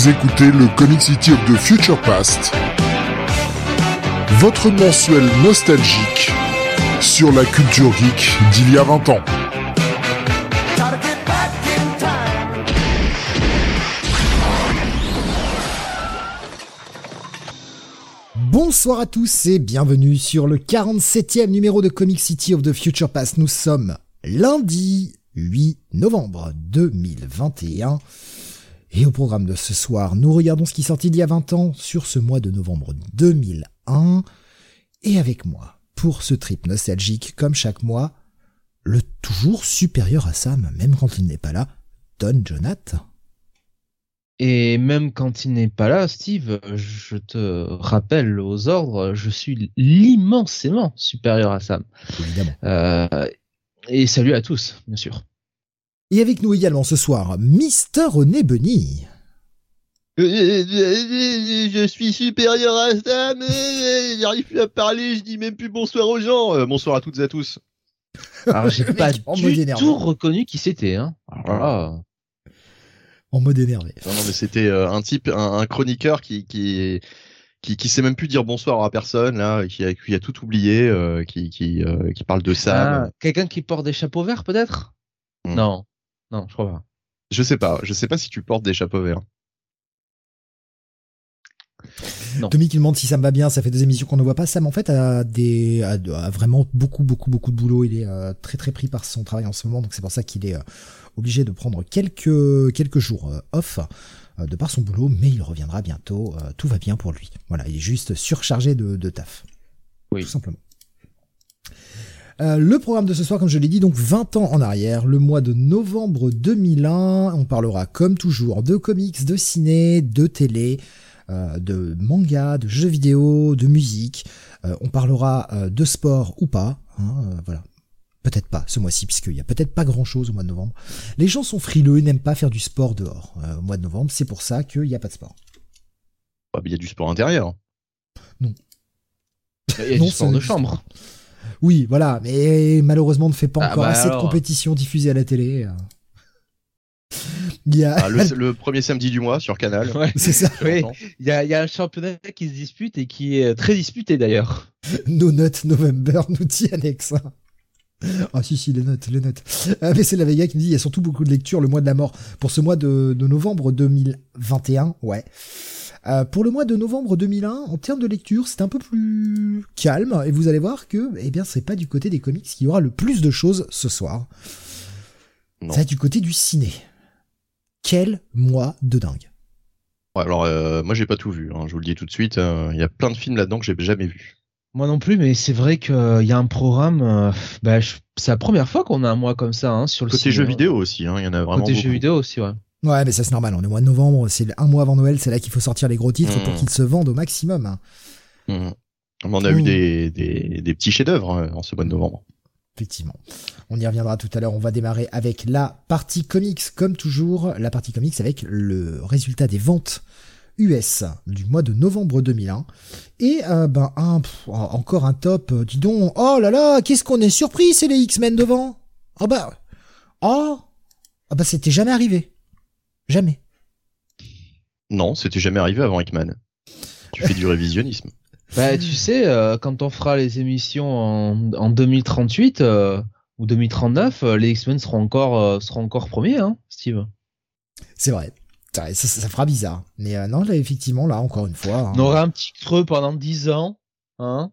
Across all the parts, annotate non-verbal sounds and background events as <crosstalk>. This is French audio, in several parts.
Vous écoutez le Comic City of the Future Past, votre mensuel nostalgique sur la culture geek d'il y a 20 ans. Bonsoir à tous et bienvenue sur le 47e numéro de Comic City of the Future Past. Nous sommes lundi 8 novembre 2021. Et au programme de ce soir, nous regardons ce qui sortit il y a 20 ans sur ce mois de novembre 2001. Et avec moi, pour ce trip nostalgique, comme chaque mois, le toujours supérieur à Sam, même quand il n'est pas là, Don Jonath. Et même quand il n'est pas là, Steve, je te rappelle aux ordres, je suis l'immensément supérieur à Sam. Évidemment. Euh, et salut à tous, bien sûr. Et avec nous également ce soir, Mister René Bunny. Je suis supérieur à Sam, j'arrive plus à parler, je dis même plus bonsoir aux gens. Euh, bonsoir à toutes et à tous. Alors j'ai Le <laughs> pas mec du tout reconnu qui c'était. Hein. Alors là, En mode énervé. Non, non, mais c'était euh, un type, un, un chroniqueur qui, qui, qui, qui sait même plus dire bonsoir à personne, là, qui a, qui a tout oublié, euh, qui, qui, euh, qui parle de Sam. ah, quelqu'un qui porte des chapeaux verts peut-être? Hmm. Non, non, je crois pas. Je sais pas, je sais pas si tu portes des chapeaux verts. Non. Tommy qui demande si Sam va bien, ça fait deux émissions qu'on ne voit pas. Sam en fait a des a, a vraiment beaucoup beaucoup beaucoup de boulot. Il est euh, très très pris par son travail en ce moment, donc c'est pour ça qu'il est euh, obligé de prendre quelques quelques jours euh, off euh, de par son boulot, mais il reviendra bientôt. euh, tout va bien pour lui. Voilà, il est juste surchargé de, de taf. Oui. Tout simplement. Euh, le programme de ce soir, comme je l'ai dit, donc 20 ans en arrière, le mois de novembre 2001, on parlera comme toujours de comics, de ciné, de télé, euh, de manga, de jeux vidéo, de musique. Euh, on parlera de sport ou pas. hein, voilà. Peut-être pas ce mois-ci, puisqu'il y a peut-être pas grand-chose au mois de novembre. Les gens sont frileux et n'aiment pas faire du sport dehors au mois de novembre. C'est pour ça qu'il n'y a pas de sport. Ah, Il y a du sport intérieur. Il y a Non, du sport de chambre. Oui, voilà, mais malheureusement, on ne fait pas Ah encore bah assez alors. de compétitions diffusées à la télé. Il y a... Ah, le, <laughs> le premier samedi du mois sur Canal. Ouais. C'est ça, Oui, il y a, il y a un championnat qui se dispute et qui est très disputé d'ailleurs. <laughs> No Notes November nous dit Annex. Ah si si les notes les notes. Ah, mais c'est la Vega qui me dit il y a surtout beaucoup de lectures le mois de la mort pour ce mois de, de novembre 2021 ouais. Euh, pour le mois de novembre 2001 en termes de lecture c'est un peu plus calme et vous allez voir que eh bien c'est pas du côté des comics qu'il y aura le plus de choses ce soir. Non. Ça va être du côté du ciné. Quel mois de dingue. Ouais, alors, euh, moi, j'ai pas tout vu, hein, je vous le dis tout de suite. euh, Il y a plein de films là-dedans que j'ai jamais vus. Moi non plus, mais c'est vrai qu'il y a un programme. euh, bah, c'est la première fois qu'on a un mois comme ça hein, sur le Côté ciné, jeux hein. vidéo aussi, hein, il y en a vraiment Côté beaucoup. jeux vidéo aussi, ouais. Ouais mais ça c'est normal on est au mois de novembre c'est un mois avant Noël c'est là qu'il faut sortir les gros titres Mmh. pour qu'ils se vendent au maximum. hein. Mhm. On a eu des, des, des petits chefs-d'œuvre euh, en ce mois de novembre. Effectivement. On y reviendra tout à l'heure. On va démarrer avec la partie comics, comme toujours. La partie comics avec le résultat des ventes US du mois de novembre 2001. Et euh, ben un, pff, encore un top. euh, Dis donc. Oh là là, qu'est-ce qu'on est surpris, c'est les X-Men devant? Oh bah. Oh. Ah bah c'était jamais arrivé. Jamais. Non, c'était jamais arrivé avant Hickman. Tu fais du révisionnisme. <laughs> Bah, tu sais, euh, quand on fera les émissions en, en 2038 euh, ou 2039, euh, les X-Men seront encore, euh, seront encore premiers, hein, Steve. C'est vrai. Ça, ça- ça fera bizarre. Mais euh, non, là, effectivement, là, encore une fois. hein. On aura un petit creux pendant 10 ans, hein.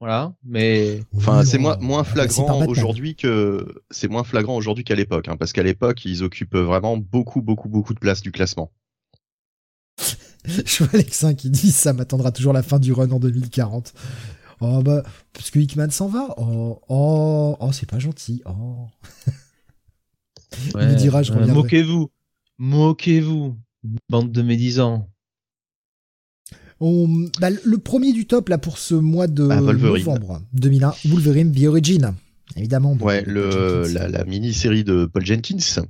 Voilà, mais Enfin, Oui, c'est moins, par flagrant Batman. aujourd'hui que c'est moins flagrant aujourd'hui qu'à l'époque, hein, parce qu'à l'époque ils occupent vraiment beaucoup, beaucoup, beaucoup de place du classement. <laughs> Je vois Alexin qui dit ça m'attendra toujours la fin du run en 2040. Oh bah, parce que Hickman s'en va. Oh, oh, oh, c'est pas gentil. Oh. <laughs> Il me dira, je euh, reviendrai. Moquez-vous, moquez-vous, bande de médisants. On- bah, le premier du top là pour ce mois de Ah, novembre 2001, Wolverine The Origin. Évidemment. de- Ouais, le, la, la mini-série de Paul Jenkins,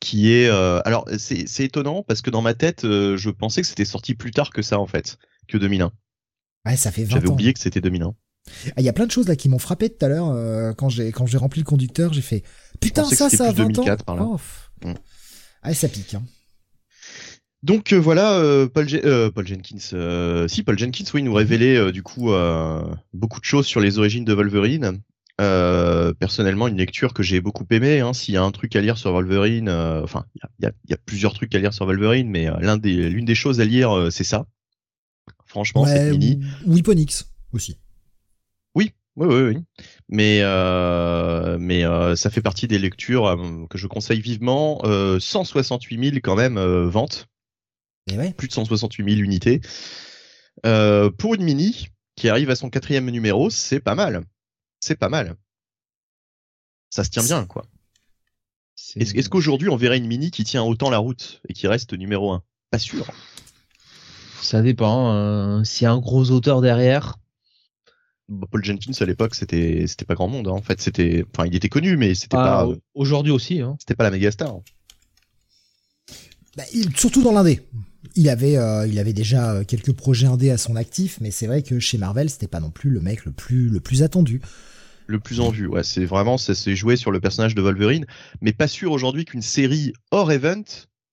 qui est, euh, alors c'est étonnant parce que dans ma tête, euh, je pensais que c'était sorti plus tard que ça en fait, que 2001. Ouais, ça fait 20 J'avais ans. oublié que c'était 2001. Ah, Il y a plein de choses là qui m'ont frappé tout à l'heure euh, quand j'ai quand j'ai rempli le conducteur, j'ai fait putain ça ça a plus 20 2004 ans. par là. Oh, pff. Mm. Ah, ça pique hein. Donc euh, voilà, euh, Paul, Je- euh, Paul Jenkins, euh, si Paul Jenkins, oui, nous révélait euh, du coup euh, beaucoup de choses sur les origines de Wolverine. Euh, personnellement, une lecture que j'ai beaucoup aimée. Hein, S'il y a un truc à lire sur Wolverine, euh, enfin, il y a, y y plusieurs trucs à lire sur Wolverine, mais euh, l'un des, l'une des choses à lire, euh, c'est ça. Franchement, cette mini. ou Weaponix aussi. Oui, oui, oui, oui. Mais euh, mais euh, ça fait partie des lectures que je conseille vivement. Euh, 168 000 quand même euh, ventes. Et ouais. plus de 168 000 unités. Euh, pour une mini qui arrive à son quatrième numéro, c'est pas mal. C'est pas mal. Ça se tient bien, quoi. Est-ce qu'aujourd'hui on verrait une mini qui tient autant la route et qui reste numéro un? Pas sûr. Ça dépend. euh, S'il y a un gros auteur derrière, Bah, Paul Jenkins à l'époque, c'était c'était pas grand monde. hein. En fait, c'était, enfin, il était connu, mais c'était ah, pas, au- aujourd'hui aussi. Hein. c'était pas la méga star. Bah, il- surtout dans l'indé. Il avait, euh, il avait déjà euh, quelques projets indés à son actif, mais c'est vrai que chez Marvel, c'était pas non plus le mec le plus, le plus attendu. Le plus en vue, ouais, c'est vraiment, ça s'est joué sur le personnage de Wolverine, mais pas sûr aujourd'hui qu'une série hors event,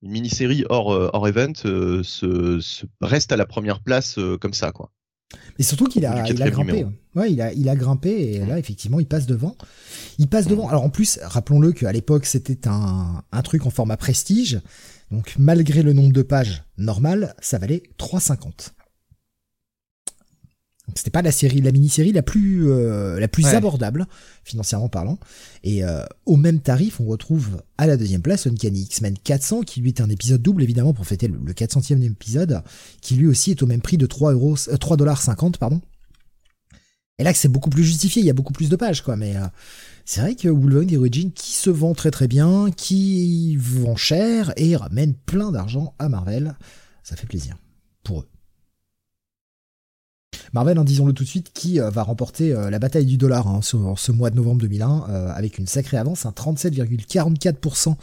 une mini-série hors, euh, hors event, euh, se, se reste à la première place euh, comme ça, quoi. Et surtout qu'il a, il a quatrième grimpé. numéro. Ouais, il a, il a grimpé et là, effectivement, il passe devant. Il passe devant. Alors en plus, rappelons-le qu'à l'époque, c'était un, un truc en format prestige. Donc malgré le nombre de pages normal, ça valait 3,50. Donc c'était pas la série, la mini-série la plus, euh, la plus Ouais. abordable, financièrement parlant. Et euh, au même tarif, on retrouve à la deuxième place Uncanny X-Men 400, qui lui est un épisode double, évidemment, pour fêter le, le 400e épisode, qui lui aussi est au même prix de 3 euros, euh, 3,50$, pardon. Et là que c'est beaucoup plus justifié, il y a beaucoup plus de pages, quoi, mais euh, c'est vrai que Wolverine Origin qui se vend très très bien, qui vend cher et ramène plein d'argent à Marvel, ça fait plaisir pour eux. Marvel, hein, disons-le tout de suite, qui euh, va remporter euh, la bataille du dollar hein, ce mois de novembre 2001 euh, avec une sacrée avance, un 37,44%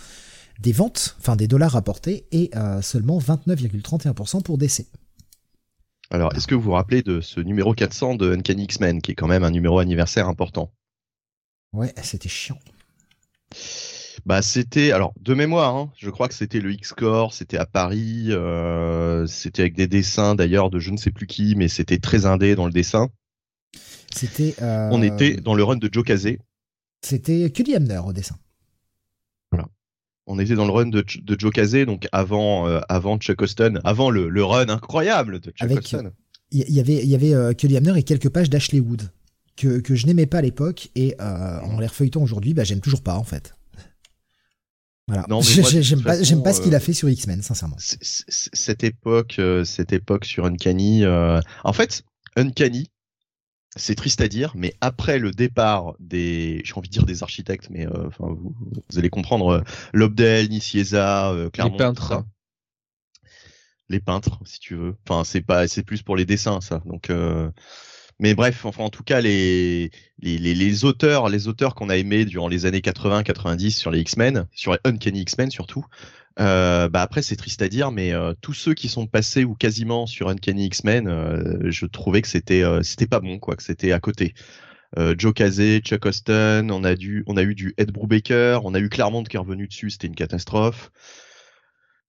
des ventes, enfin des dollars rapportés, et seulement 29,31% pour DC. Alors, est-ce que vous vous rappelez de ce numéro 400 de Uncanny X-Men, qui est quand même un numéro anniversaire important? Ouais, c'était chiant. Bah, c'était, alors, de mémoire, hein, je crois que c'était le X-Core, c'était à Paris, euh, c'était avec des dessins d'ailleurs de je ne sais plus qui, mais c'était très indé dans le dessin. C'était. euh, On était dans le run de Joe Casey. C'était Cully Hamner au dessin. On était dans le run de, Joe Casey, donc avant, euh, avant Chuck Austin, avant le, le run incroyable de Chuck Avec, Austin. Il y, y avait, y avait Cully Hamner et quelques pages d'Ashley Wood que, que je n'aimais pas à l'époque et euh, en les refeuilletant aujourd'hui, bah, j'aime toujours pas en fait. Voilà. J'aime pas, façon, j'aime pas ce qu'il euh, a fait sur X-Men, sincèrement. Cette époque, euh, cette époque sur Uncanny. euh, En fait, Uncanny, c'est triste à dire, mais après le départ des, j'ai envie de dire des architectes, mais euh, enfin vous, vous allez comprendre, euh, Lobdell, Nicieza, euh, Claremont, les peintres. les peintres, si tu veux. Enfin, c'est pas, c'est plus pour les dessins, ça. Donc, euh, mais bref, enfin, en tout cas, les, les, les, les auteurs, les auteurs qu'on a aimés durant les années 80-90 sur les X-Men, sur Uncanny X-Men surtout. Euh, bah après, c'est triste à dire, mais euh, tous ceux qui sont passés ou quasiment sur Uncanny X-Men, euh, je trouvais que c'était, pas bon, quoi, que c'était à côté. Joe Casey, Chuck Austin, on a eu du Ed Brubaker, on a eu Claremont qui est revenu dessus, c'était une catastrophe.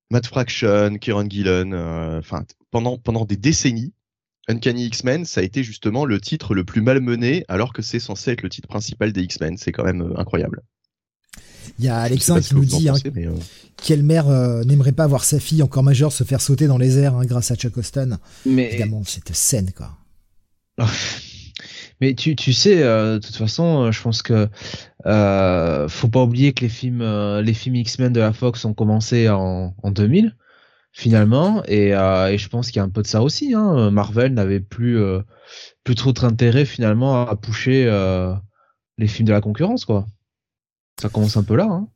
Matt Fraction, Kieron Gillen, enfin pendant pendant des décennies, Uncanny X-Men, ça a été justement le titre le plus malmené, alors que c'est censé être le titre principal des X-Men. C'est quand même euh, incroyable. Il y a Alexandre qui nous dit hein, pensez, mais, euh, quelle mère euh, n'aimerait pas voir sa fille encore majeure se faire sauter dans les airs hein, grâce à Chuck Austin. Mais Évidemment, cette scène quoi. <laughs> Mais tu, tu sais, euh, de toute façon, euh, je pense que euh, faut pas oublier que les films, euh, les films X-Men de la Fox ont commencé en, en 2000 finalement, et, euh, et je pense qu'il y a un peu de ça aussi. Hein. Marvel n'avait plus euh, plus trop d'intérêt finalement à pusher euh, les films de la concurrence, quoi. Ça commence un peu là. Hein.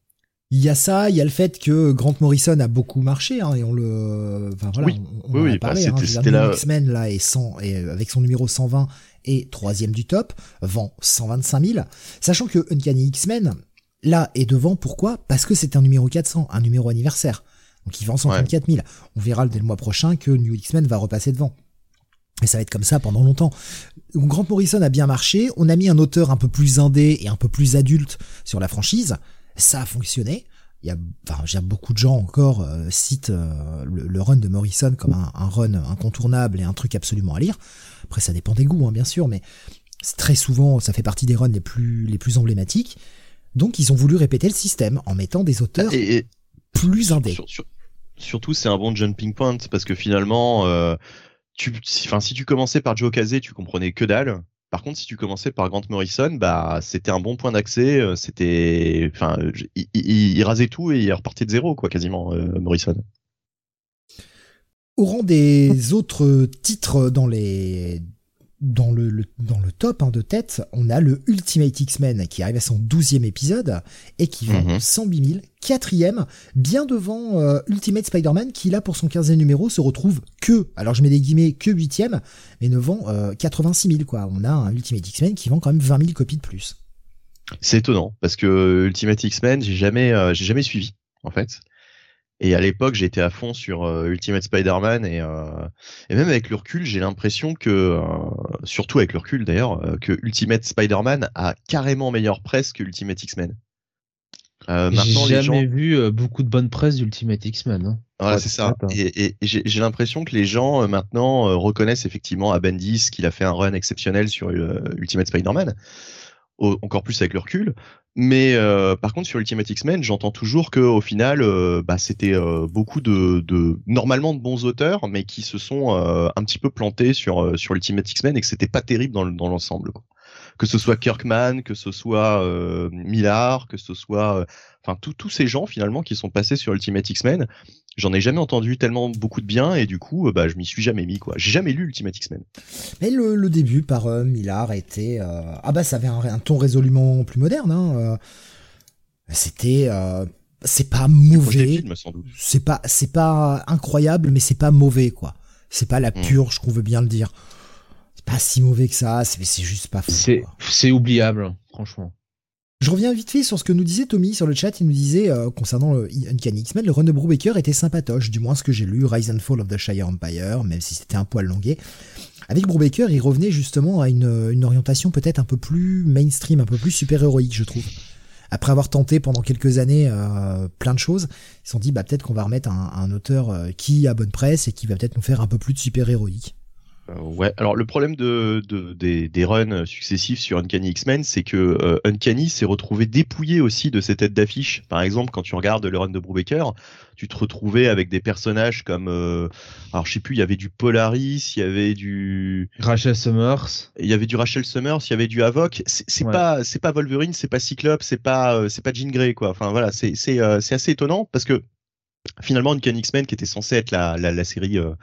Il y a ça, il y a le fait que Grant Morrison a beaucoup marché, hein, et on le, enfin voilà, Oui. on, on Oui, en a oui, bah, parlé. hein, là- New X-Men là est 100 et avec son numéro 120 et troisième du top, vend 125 000, sachant que Uncanny X-Men là est devant. Pourquoi? Parce que c'est un numéro 400, un numéro anniversaire, donc il vend 134 000. On verra dès le mois prochain que New X-Men va repasser devant. Et ça va être comme ça pendant longtemps. Grant Morrison a bien marché. On a mis un auteur un peu plus indé et un peu plus adulte sur la franchise. Ça a fonctionné. il y a, enfin, j'ai beaucoup de gens encore euh, citent euh, le, run de Morrison comme un, run incontournable et un truc absolument à lire. Après, ça dépend des goûts, hein, bien sûr, mais très souvent, ça fait partie des runs les plus les plus emblématiques. Donc, ils ont voulu répéter le système en mettant des auteurs plus indés. surtout, c'est un bon jumping point parce que finalement, euh, tu, si tu commençais par Joe Casey, tu comprenais que dalle. Par contre, si tu commençais par Grant Morrison, bah c'était un bon point d'accès. Euh, c'était, enfin, il, rasait tout et il repartait de zéro, quoi, quasiment euh, Morrison. Au rang des autres titres dans les dans le, dans le top hein, de tête, on a le Ultimate X-Men qui arrive à son 12e épisode et qui vend 108 000, quatrième, bien devant euh, Ultimate Spider-Man qui là pour son 15e numéro se retrouve que, alors je mets des guillemets, que 8 mais ne vend 86 000 quoi. On a un Ultimate X-Men qui vend quand même 20 000 copies de plus. C'est étonnant parce que Ultimate X-Men j'ai jamais euh, j'ai jamais suivi en fait. Et à l'époque, j'étais à fond sur euh, Ultimate Spider-Man et, euh, et même avec le recul, j'ai l'impression que, euh, surtout avec le recul d'ailleurs, que Ultimate Spider-Man a carrément meilleure presse que Ultimate X-Men. maintenant, j'ai jamais vu beaucoup de bonne presse d'Ultimate X-Men. Hein. Voilà, c'est ça. Hein. Et, et j'ai l'impression que les gens maintenant reconnaissent effectivement à Bendis qu'il a fait un run exceptionnel sur Ultimate Spider-Man encore plus avec le recul. Mais euh, par contre sur Ultimate X-Men, j'entends toujours que au final, euh, bah, c'était euh, beaucoup de, de, normalement de bons auteurs, mais qui se sont un petit peu plantés sur sur Ultimate X-Men et que c'était pas terrible dans, dans l'ensemble. Que ce soit Kirkman, que ce soit Millar, que ce soit, enfin tous ces gens finalement qui sont passés sur Ultimate X-Men, j'en ai jamais entendu tellement beaucoup de bien et du coup euh, bah je m'y suis jamais mis quoi. J'ai jamais lu Ultimate X-Men. Mais le, début par euh, Millard était euh, ah bah ça avait un, ton résolument plus moderne hein. C'était c'est pas mauvais. C'est pas c'est pas incroyable mais c'est pas mauvais quoi. C'est pas la hmm. purge qu'on veut bien le dire. C'est pas si mauvais que ça, c'est juste pas fou. C'est oubliable franchement. Je reviens vite fait sur ce que nous disait Tommy sur le chat. Il nous disait, euh, concernant le Uncanny X-Men, le run de Brubaker était sympatoche, du moins ce que j'ai lu, Rise and Fall of the Shire Empire, même si c'était un poil longué. Avec Brubaker, il revenait justement à une, une orientation peut-être un peu plus mainstream, un peu plus super-héroïque, je trouve. Après avoir tenté pendant quelques années euh, plein de choses, ils se sont dit, bah, peut-être qu'on va remettre un, un auteur euh, qui a bonne presse et qui va peut-être nous faire un peu plus de super-héroïque. Euh, ouais, alors le problème de, de des, des, runs successifs sur Uncanny X-Men, c'est que euh, Uncanny s'est retrouvé dépouillé aussi de ses têtes d'affiche. Par exemple, quand tu regardes le run de Brubaker, tu te retrouvais avec des personnages comme, euh, alors je sais plus, il y avait du Polaris, il y avait du Rachel Summers, il y avait du Rachel Summers, il y avait du Havok. C'est pas, c'est pas Wolverine, c'est pas Cyclope, c'est pas, c'est pas Jean Grey quoi. Enfin voilà, c'est c'est c'est assez étonnant parce que finalement Uncanny X-Men qui était censé être la la, la série euh,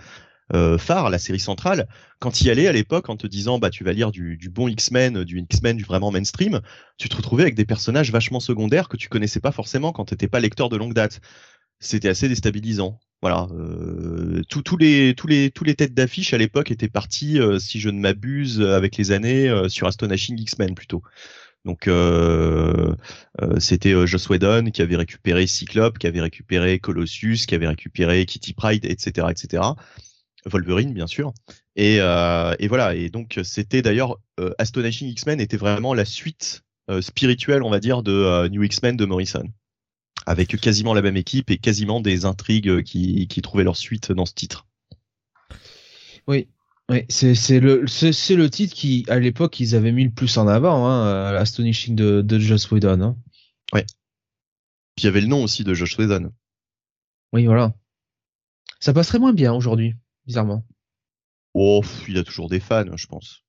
phare, la série centrale, quand y allais à l'époque en te disant bah tu vas lire du, du bon X-Men, du X-Men du vraiment mainstream, tu te retrouvais avec des personnages vachement secondaires que tu connaissais pas forcément quand t'étais pas lecteur de longue date. C'était assez déstabilisant. Voilà, euh, tous les tous les tous les têtes d'affiche à l'époque étaient partis, euh, si je ne m'abuse, avec les années euh, sur Astonishing X-Men plutôt. Donc euh, euh, c'était Joss Whedon qui avait récupéré Cyclope, qui avait récupéré Colossus, qui avait récupéré Kitty Pride, etc., etc. Wolverine bien sûr. Et, euh, et voilà. Et donc c'était d'ailleurs euh, Astonishing X-Men était vraiment la suite euh, spirituelle, on va dire, de New X-Men de Morrison, avec quasiment la même équipe et quasiment des intrigues qui, qui trouvaient leur suite dans ce titre. Oui, oui, c'est le c'est le titre qui à l'époque ils avaient mis le plus en avant, hein, l'Astonishing de, de Joss Whedon. Hein. Ouais. Puis il y avait le nom aussi de Josh Whedon. Oui, voilà. Ça passerait moins bien aujourd'hui bizarrement. Oh, il a toujours des fans, je pense.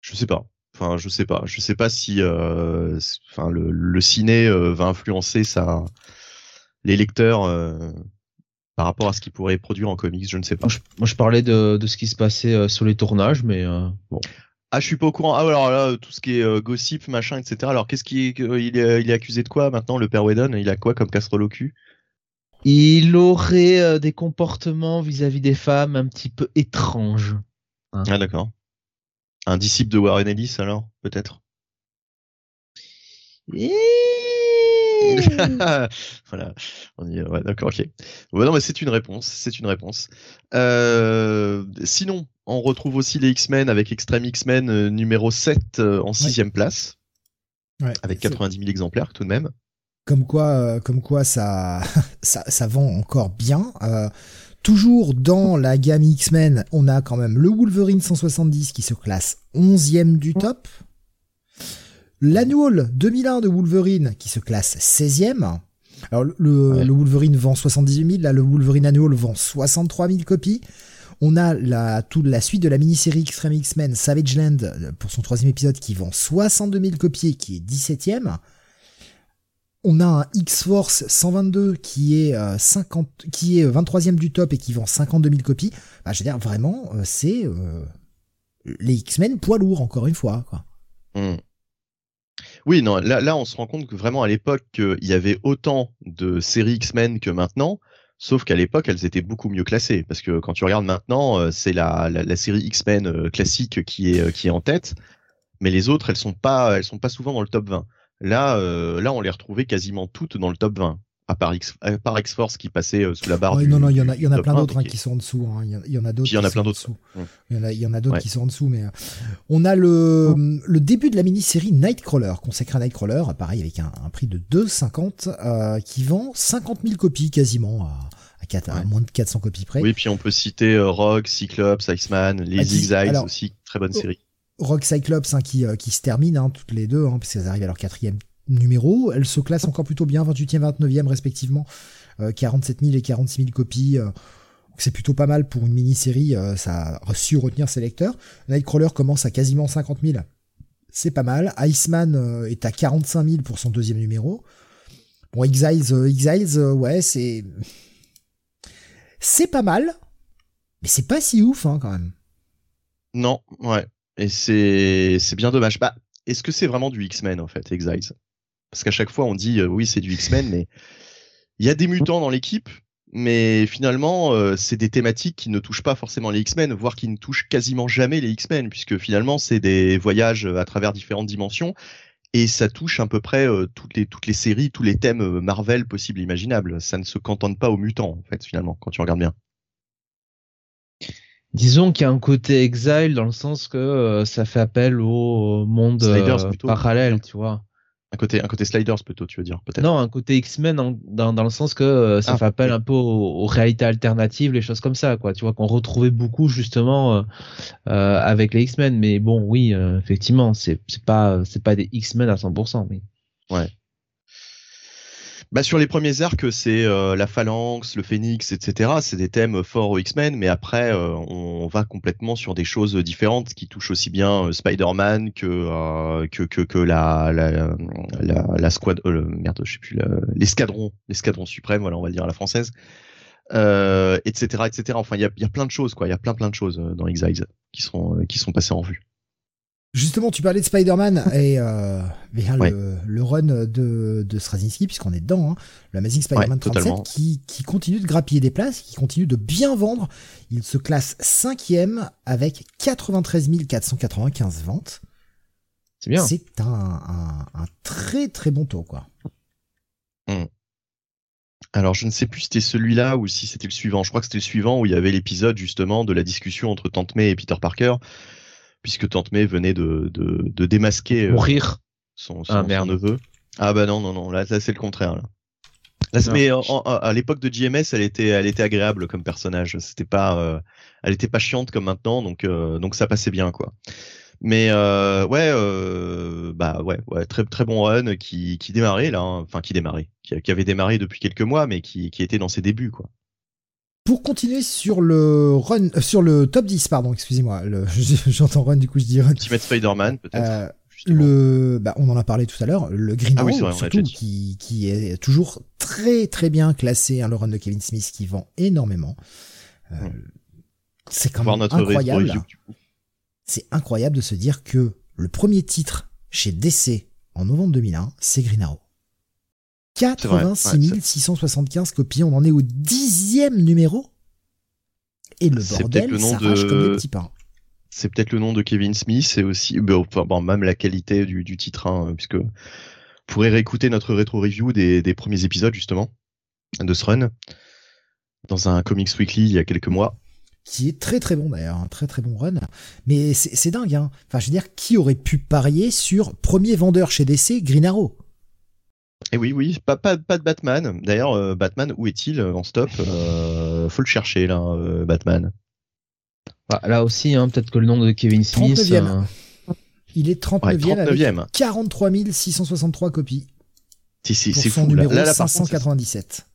Je sais pas. Enfin, je sais pas. Je sais pas si, euh, enfin, le, ciné euh, va influencer ça, les lecteurs euh, par rapport à ce qu'il pourrait produire en comics. Je ne sais pas. Moi, je, parlais de, ce qui se passait sur les tournages, mais bon. Ah, je suis pas au courant. Ah, alors là, tout ce qui est gossip, machin, etc. Alors, qu'est-ce qui est, il est, il est accusé de quoi maintenant, le père Whedon? Il a quoi comme casserole au cul? Il aurait euh, des comportements vis-à-vis des femmes un petit peu étranges. Hein. Ah d'accord. Un disciple de Warren Ellis alors, peut-être? <laughs> Voilà, on y ouais, d'accord, ok. non, mais c'est une réponse, c'est une réponse. Euh, sinon, on retrouve aussi les X-Men avec Extreme X-Men euh, numéro 7 en sixième place, avec 90 000 exemplaires tout de même. Comme quoi, euh, comme quoi ça, <laughs> ça, ça vend encore bien. Euh, toujours dans la gamme X-Men, on a quand même le Wolverine 170 qui se classe 11e du top. L'annual 2001 de Wolverine qui se classe 16e. Alors le, le Wolverine vend 78 000, là le Wolverine Annual vend 63 000 copies. On a la, toute la suite de la mini-série Extreme X-Men Savage Land euh, pour son troisième épisode qui vend 62 000 copies qui est 17ème. On a un X-Force 122 qui est, 50, euh, qui est 23ème du top et qui vend 52 000 copies. Bah, je veux dire, vraiment, euh, c'est les X-Men poids lourds, encore une fois. Hmm. Oui, non, là, on se rend compte que vraiment à l'époque, il y avait autant de séries X-Men que maintenant. Sauf qu'à l'époque, elles étaient beaucoup mieux classées. Parce que quand tu regardes maintenant, euh, c'est la, série X-Men euh, classique qui est, euh, qui est en tête. Mais les autres, elles sont pas, elles sont pas souvent dans le top 20. Là, là, on les retrouvait quasiment toutes dans le top 20 à part X, à X-Force qui passait sous la barre. du, non, non, il y en a, il y en a plein d'autres hein, qui... sont en dessous. Hein. Il y en a d'autres. Il y en a plein d'autres. Il y en a, il y en a d'autres qui sont en dessous, mais on a le, le début de la mini-série Nightcrawler, consacrée à Nightcrawler, pareil avec un, un prix de 2,50, euh, qui vend 50 000 copies quasiment à, à, 4, à, moins de 400 copies près. Oui, puis on peut citer euh, Rogue, Cyclops, Iceman, les X-Eyes aussi, très bonne série. Rogue Cyclops hein, qui, qui se termine hein, toutes les deux, hein, parce qu'elles arrivent à leur quatrième numéro. Elles se classent encore plutôt bien, 28e, 29e respectivement, 47 000 et 46 000 copies. Euh, c'est plutôt pas mal pour une mini-série, euh, ça a su retenir ses lecteurs. Nightcrawler commence à quasiment 50 000, c'est pas mal. Iceman euh, est à 45 000 pour son deuxième numéro. Bon, Exiles, Exiles ouais, c'est... C'est pas mal, mais c'est pas si ouf hein, quand même. Non, ouais. Et c'est c'est bien dommage. Bah, est-ce que c'est vraiment du X-Men en fait, Exiles? Parce qu'à chaque fois, on dit euh, oui, c'est du X-Men, mais il y a des mutants dans l'équipe, mais finalement, euh, c'est des thématiques qui ne touchent pas forcément les X-Men, voire qui ne touchent quasiment jamais les X-Men, puisque finalement, c'est des voyages à travers différentes dimensions. Et ça touche à peu près euh, toutes, les, toutes les séries, tous les thèmes Marvel possibles imaginables. Ça ne se cantonne pas aux mutants, en fait, finalement, quand tu regardes bien. Disons qu'il y a un côté exile dans le sens que ça fait appel au monde parallèle, tu vois. Un côté, un côté Sliders plutôt, tu veux dire peut-être Non, un côté X-Men dans, dans, le sens que euh, ça ah, fait appel un peu aux, réalités alternatives, les choses comme ça, quoi. Tu vois qu'on retrouvait beaucoup justement euh, euh, avec les X-Men, mais bon, oui, effectivement, c'est c'est pas c'est pas des X-Men à 100%, mais. Ouais. Bah sur les premiers arcs, c'est euh, la phalanx, le phénix, etc. C'est des thèmes forts aux X-Men, mais après euh, on va complètement sur des choses différentes qui touchent aussi bien euh, Spider-Man que, que, que que la la la, la squad, merde, je sais plus, l'escadron, l'escadron suprême, voilà, on va le dire à la française, etc., etc. Enfin, il y a, y a plein de choses, quoi. Il y a plein plein de choses dans X-Eyes qui sont qui sont passées en vue. Justement, tu parlais de Spider-Man <laughs> et euh, le, run de, de Straczynski, puisqu'on est dedans, hein, le Amazing Spider-Man 37, qui, qui continue de grappiller des places, qui continue de bien vendre. Il se classe cinquième avec 93 495 ventes. C'est bien. C'est un, un, très très bon taux, quoi. Hmm. Alors, je ne sais plus si c'était celui-là ou si c'était le suivant. Je crois que c'était le suivant où il y avait l'épisode justement de la discussion entre Tante May et Peter Parker puisque Tante May venait de, de, de démasquer euh, Mourir. son, son, ah, neveu. Ah bah non, non, non, là, là c'est le contraire. Là. Là, mais à l'époque de JMS, elle était, elle était agréable comme personnage. C'était pas, euh, elle était pas chiante comme maintenant, donc, euh, donc ça passait bien quoi. Mais euh, ouais, bah ouais, ouais, très très bon run qui, qui démarrait là, hein. enfin qui démarrait, qui, qui, avait démarré depuis quelques mois, mais qui, qui était dans ses débuts quoi. Pour continuer sur le run, euh, sur le top 10, pardon, excusez-moi, <laughs> j'entends run, du coup je dis run. Ultimate Spider-Man, peut-être. Euh, le, bah, on en a parlé tout à l'heure, le Green ah surtout, qui, qui est toujours très très bien classé, hein, le run de Kevin Smith qui vend énormément. Euh, c'est quand même incroyable. C'est incroyable de se dire que le premier titre chez DC en novembre 2001, c'est Green Arrow. 86 675 copies. On en est au dixième numéro. Et le bordel le nom de... comme des petits pains. C'est peut-être le nom de Kevin Smith et aussi, bah, bon, même la qualité du, du titre, hein, puisque vous pourrez réécouter notre rétro review des, des, premiers épisodes justement de ce run dans un Comics Weekly il y a quelques mois. Qui est très très bon d'ailleurs, un très très bon run. Mais c'est dingue, hein. Enfin, je veux dire, qui aurait pu parier sur premier vendeur chez DC, Green Arrow? Et oui, oui, pas, pas, pas de Batman. D'ailleurs, euh, Batman, où est-il en stop euh, Faut le chercher là, euh, Batman. Bah, là aussi, hein, peut-être que le nom de Kevin Smith. 39e. euh, Il est 39e, Ouais, 39e. avec 43 663 copies Si, si, c'est son fou. Là, numéro là, là, ça, 597.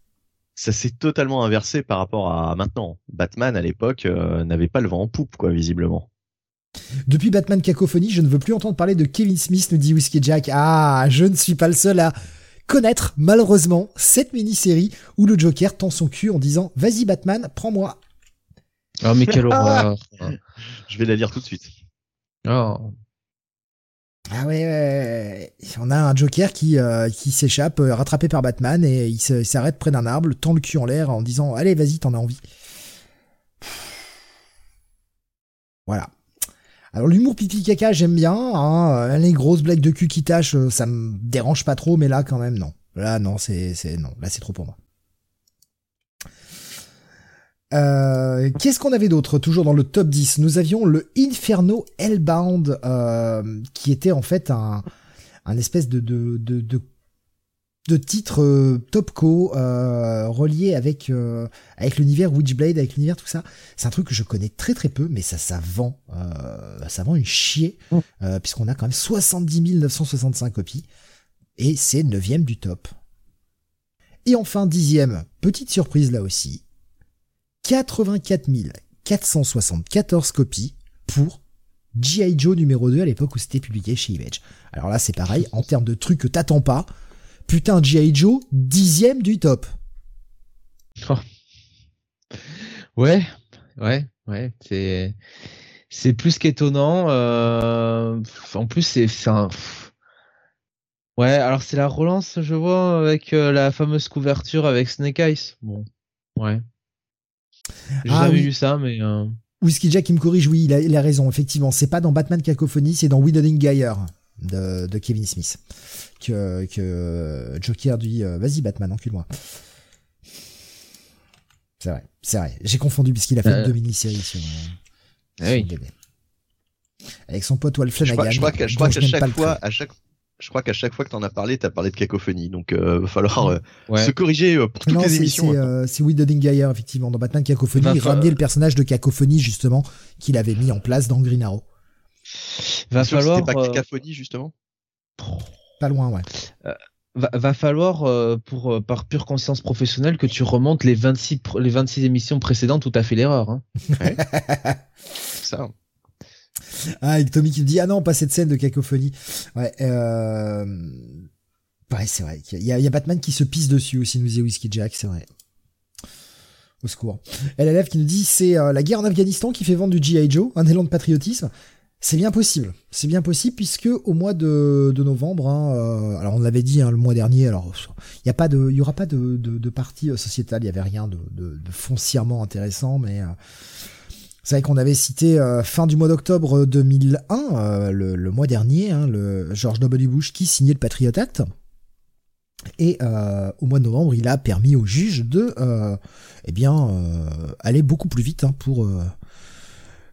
ça s'est totalement inversé par rapport à maintenant. Batman à l'époque euh, n'avait pas le vent en poupe, quoi, visiblement. Depuis Batman Cacophonie, je ne veux plus entendre parler de Kevin Smith, nous dit Whiskey Jack. Ah, je ne suis pas le seul à connaître, malheureusement, cette mini-série où le Joker tend son cul en disant Vas-y Batman, prends-moi. Ah, mais quelle horreur. Je vais la lire tout de suite. Oh. Ah ouais, ouais, on a un Joker qui, euh, qui s'échappe, euh, rattrapé par Batman, et il s'arrête près d'un arbre, tend le cul en l'air en disant Allez, vas-y, t'en as envie. Voilà. Alors l'humour pipi caca j'aime bien, hein, euh, les grosses blagues de cul qui tâchent euh, ça me dérange pas trop mais là quand même non. Là non c'est c'est non, là c'est trop pour moi. Euh, Qu'est-ce qu'on avait d'autre? Toujours dans le top 10, nous avions le Inferno Hellbound, euh, qui était en fait un, un espèce de, de titre euh, topco euh, relié avec, euh, avec l'univers Witchblade, avec l'univers tout ça. C'est un truc que je connais très très peu, mais ça, ça vend, euh, ça vend une chier, euh, puisqu'on a quand même 70 965 copies, et c'est 9 du top. Et enfin, dixième, petite surprise là aussi, 84 474 copies pour G.I. Joe numéro 2 à l'époque où c'était publié chez Image. Alors là, c'est pareil, en termes de trucs que t'attends pas, putain, G.I. Joe, dixième du top. Ouais, ouais, ouais. C'est c'est plus qu'étonnant. euh, En plus, c'est c'est un. Ouais, alors c'est la relance, je vois, avec euh, la fameuse couverture avec Snake Eyes. Bon, ouais. J'ai Ah jamais oui. lu ça, mais. euh, Whiskey Jack, il me corrige, oui, il a, il a raison, effectivement. C'est pas dans Batman Cacophonie, c'est dans Widow Geyer de, de Kevin Smith. Que, que Joker dit, euh, vas-y Batman, encule-moi. C'est vrai, c'est vrai. J'ai confondu puisqu'il a fait Euh. deux mini-séries sur, euh, ah sur oui. BD. Avec son pote Wal Je crois, Flanagan. je crois je crois qu'à chaque le fois, à chaque, je crois qu'à chaque fois que t'en as parlé, t'as parlé de cacophonie. Donc, euh, va falloir euh, Ouais. se corriger euh, pour toutes Non, les émissions. c'est, hein. euh, c'est Widow Geyer, effectivement. Dans Batman Cacophonie, il ramenait le personnage de Cacophonie, justement, qu'il avait mis en place dans Green Arrow. Va falloir. C'était pas cacophonie justement. Pas loin, ouais. va, va falloir, euh, pour, euh, par pure conscience professionnelle, que tu remontes les 26, pr- les 26 émissions précédentes où t'as fait l'erreur. Hein. Ça. Ah, avec Tommy qui me dit ah non pas cette scène de cacophonie. Ouais, euh... ouais c'est vrai. Il y, a, il y a Batman qui se pisse dessus aussi, nous dit Whiskey Jack, c'est vrai. Au secours. LLF qui nous dit c'est euh, la guerre en Afghanistan qui fait vendre du GI Joe, un élan de patriotisme. C'est bien possible. C'est bien possible puisque au mois de, novembre, hein, euh, alors on l'avait dit hein, le mois dernier, alors il y a pas de, il y aura pas de, de, de parti euh, sociétal, il y avait rien de, foncièrement intéressant, mais euh, c'est vrai qu'on avait cité fin du mois d'octobre 2001, euh, le, mois dernier, hein, le George W. Bush qui signait le Patriot Act. Et au mois de novembre, il a permis aux juges de, eh bien, aller beaucoup plus vite pour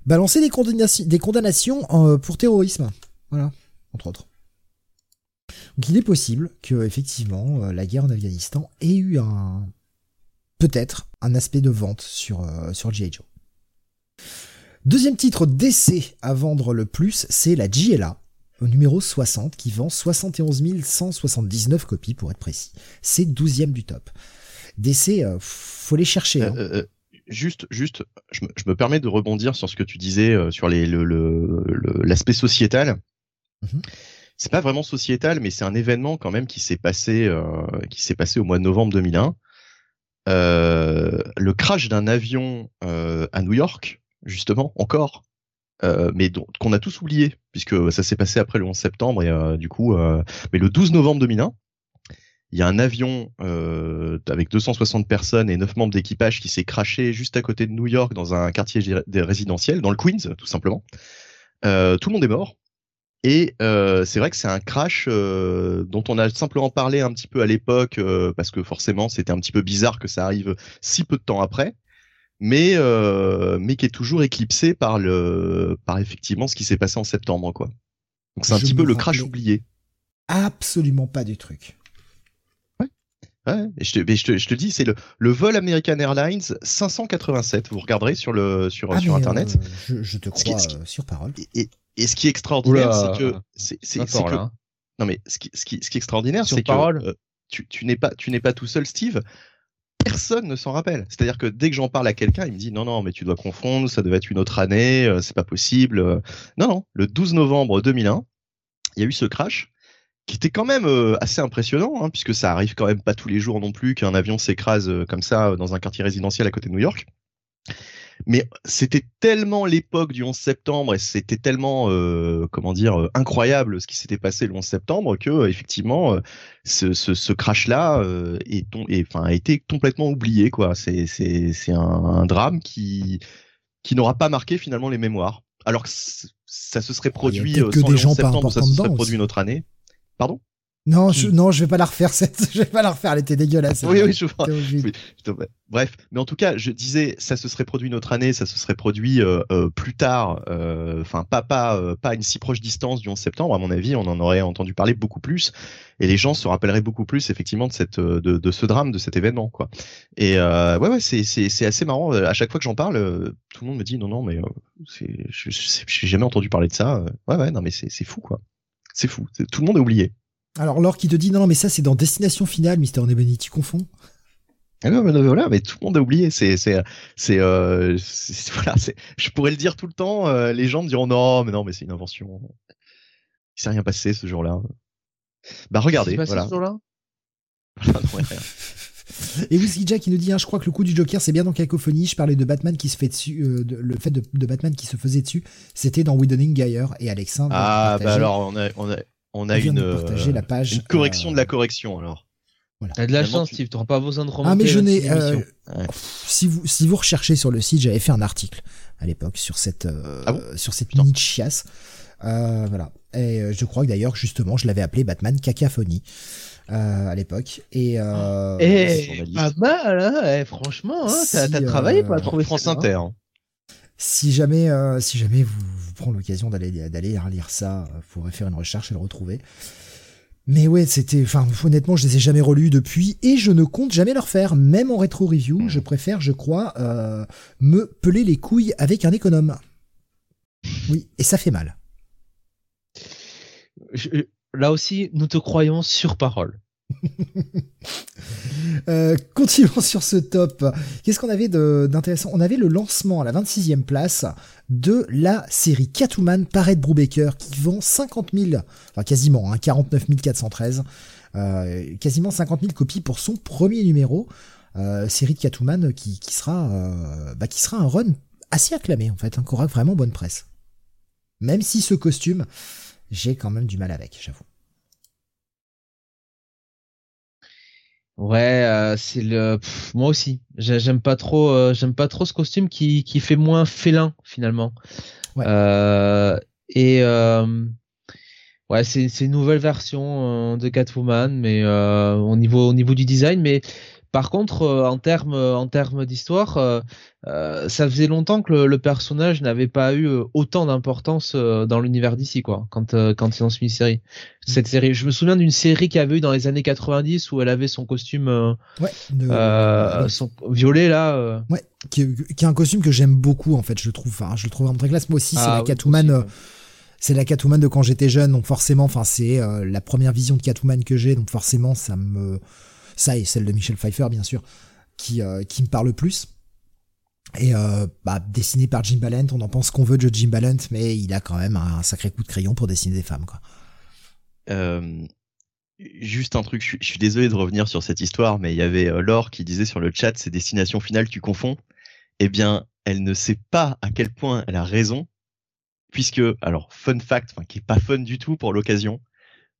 balancer des, condamnations, des condamnations euh, pour terrorisme. Voilà, entre autres. Donc il est possible que effectivement euh, la guerre en Afghanistan ait eu un peut-être un aspect de vente sur euh, sur G.I. Joe. Deuxième titre d'essai à vendre le plus, c'est la GLA, au numéro 60, qui vend 71 179 copies pour être précis. C'est 12e du top. D'essai, euh, faut les chercher. hein. Euh, euh, juste, juste, je me, je me permets de rebondir sur ce que tu disais euh, sur les, le, le, le- l'aspect sociétal. Mhm. C'est pas vraiment sociétal, mais c'est un événement quand même qui s'est passé, euh, qui s'est passé au mois de novembre 2001. Euh, le crash d'un avion à New York, justement, encore, mais qu'on a tous oublié, puisque ça s'est passé après le 11 septembre, et du coup, mais le 12 novembre 2001, il y a un avion euh, avec 260 personnes et 9 membres d'équipage qui s'est crashé juste à côté de New York dans un quartier résidentiel, dans le Queens, tout simplement. Euh, tout le monde est mort. Et euh, c'est vrai que c'est un crash euh, dont on a simplement parlé un petit peu à l'époque, euh, parce que forcément c'était un petit peu bizarre que ça arrive si peu de temps après, mais, euh, mais qui est toujours éclipsé par, le, par effectivement ce qui s'est passé en septembre. quoi. Donc c'est un Je petit peu le crash oublié. Absolument pas du truc. Ouais, je, te, je, te, je te dis, c'est le, le vol American Airlines 587. Vous regarderez sur le sur, Ah, sur internet. euh, je, je te qui- crois qui- euh, sur parole. Et, et, et ce qui est extraordinaire, c'est que c'est c'est- c'est D'accord, que là. non mais ce qui, ce qui, ce qui est extraordinaire, Sur c'est que euh, tu, tu n'es pas tu n'es pas tout seul, Steve. Personne ne s'en rappelle. C'est-à-dire que dès que j'en parle à quelqu'un, il me dit non non mais tu dois confondre, ça devait être une autre année, euh, c'est pas possible. Non non, le 12 novembre 2001, il y a eu ce crash qui était quand même euh, assez impressionnant, hein, puisque ça arrive quand même pas tous les jours non plus qu'un avion s'écrase euh, comme ça dans un quartier résidentiel à côté de New York. Mais c'était tellement l'époque du 11 septembre et c'était tellement, euh, comment dire, euh, incroyable ce qui s'était passé le 11 septembre que effectivement ce, ce, ce crash-là euh, est, enfin, a été complètement oublié. quoi. C'est c'est c'est un, un drame qui qui n'aura pas marqué finalement les mémoires. Alors que ça se serait Oh, il y a produit que sans des le gens 11 pas septembre, ça se serait produit autre année. Pardon? Non, je, non, je vais pas la refaire <laughs> cette. Je vais pas la refaire. Elle était dégueulasse. Oui, oui, je vois. Oui. Bref, mais en tout cas, je disais, ça se serait produit une autre année, ça se serait produit euh, euh, plus tard, euh, enfin pas pas euh, pas à une si proche distance du 11 septembre. À mon avis, on en aurait entendu parler beaucoup plus, et les gens se rappelleraient beaucoup plus effectivement de cette euh, de, de ce drame, de cet événement, quoi. Et euh, ouais, ouais, c'est c'est c'est assez marrant. À chaque fois que j'en parle, euh, tout le monde me dit non, non, mais euh, j'ai jamais entendu parler de ça. Euh, Ouais, ouais, non, mais c'est c'est fou, quoi. C'est fou. Tout le monde a oublié. Alors, Laure qui te dit non, non, mais ça, c'est dans Destination Finale, Mister Nebony, tu confonds. Ah non, mais non, voilà, mais tout le monde a oublié. C'est, c'est, c'est, euh, c'est- <laughs> voilà, c'est, je pourrais le dire tout le temps. euh, les gens me diront non, mais non, mais c'est une invention. Il s'est rien passé ce jour-là. Bah regardez, voilà. ce jour-là? <laughs> Et Whiskey Jack qui nous dit hein, je crois que le coup du Joker c'est bien dans Cacophonie je parlais de Batman qui se fait dessus euh, de- le fait de, de Batman qui se faisait dessus. C'était dans Widening Geyer et Alexandre Ah bah alors on a, on a, on a une, euh, la page, une correction euh, de la correction alors. T'as de la chance, tu- Steve. T'auras pas besoin de remonter. ah mais je la n'ai euh, si vous si vous recherchez sur le site j'avais fait un article à l'époque sur cette euh, Ah bon sur cette mini chiasse. Euh, voilà. Et je crois que d'ailleurs justement je l'avais appelé Batman Cacaphonie euh, à l'époque et euh, Eh, journaliste. pas mal, hein eh, franchement, hein, t'as Si, t'as travaillé euh, pour la trouver France hein. Inter. hein. Si jamais, euh, si jamais vous, vous prenez l'occasion d'aller d'aller lire ça, euh, vous pourrez faire une recherche et le retrouver. Mais ouais, c'était, enfin, honnêtement, je les ai jamais relus depuis et je ne compte jamais le refaire. Même en rétro review, je préfère, je crois, euh, me peler les couilles avec un économe. Oui, et ça fait mal. Je- Là aussi, nous te croyons sur parole. <laughs> Euh, continuons sur ce top. Qu'est-ce qu'on avait d'intéressant? On avait le lancement à la 26e place de la série Catwoman par Ed Brubaker qui vend 50 000, enfin quasiment, hein, 49 413, euh, quasiment 50 000 copies pour son premier numéro. Euh, série de Catwoman qui, sera, bah, qui sera un run assez acclamé en fait, hein, qui aura vraiment bonne presse. Même si ce costume, j'ai quand même du mal avec, j'avoue. Ouais, euh, c'est le. pff, moi aussi, J'ai- j'aime pas trop. euh, j'aime pas trop ce costume qui qui fait moins félin finalement. Ouais. Euh, et euh, ouais, c'est c'est une nouvelle version euh, de Catwoman, mais euh, au niveau au niveau du design, mais par contre, euh, en termes en termes d'histoire, euh, euh, ça faisait longtemps que le, le personnage n'avait pas eu autant d'importance dans l'univers d'ici quoi. Quand quand il lance une série, cette série, je me souviens d'une série qu'il y avait eu dans les années 90 où elle avait son costume Ouais, de- euh, son violet là. Ouais, qui, qui est un costume que j'aime beaucoup en fait, je le trouve. Enfin, je le trouve vraiment très classe. Moi aussi, c'est Ah la oui, Catwoman. c'est la Catwoman de quand j'étais jeune, donc forcément, enfin, c'est euh, la première vision de Catwoman que j'ai, donc forcément, ça me, ça et celle de Michel Pfeiffer, bien sûr, qui euh, qui me parle le plus. Et euh, bah, dessiné par Jim Balent, on en pense qu'on veut de Jim Balent, mais il a quand même un sacré coup de crayon pour dessiner des femmes, quoi. Euh, juste un truc, je suis, désolé de revenir sur cette histoire, mais il y avait Laure qui disait sur le chat, c'est destination finale, tu confonds. Eh bien, elle ne sait pas à quel point elle a raison, puisque, alors, fun fact, qui est pas fun du tout pour l'occasion,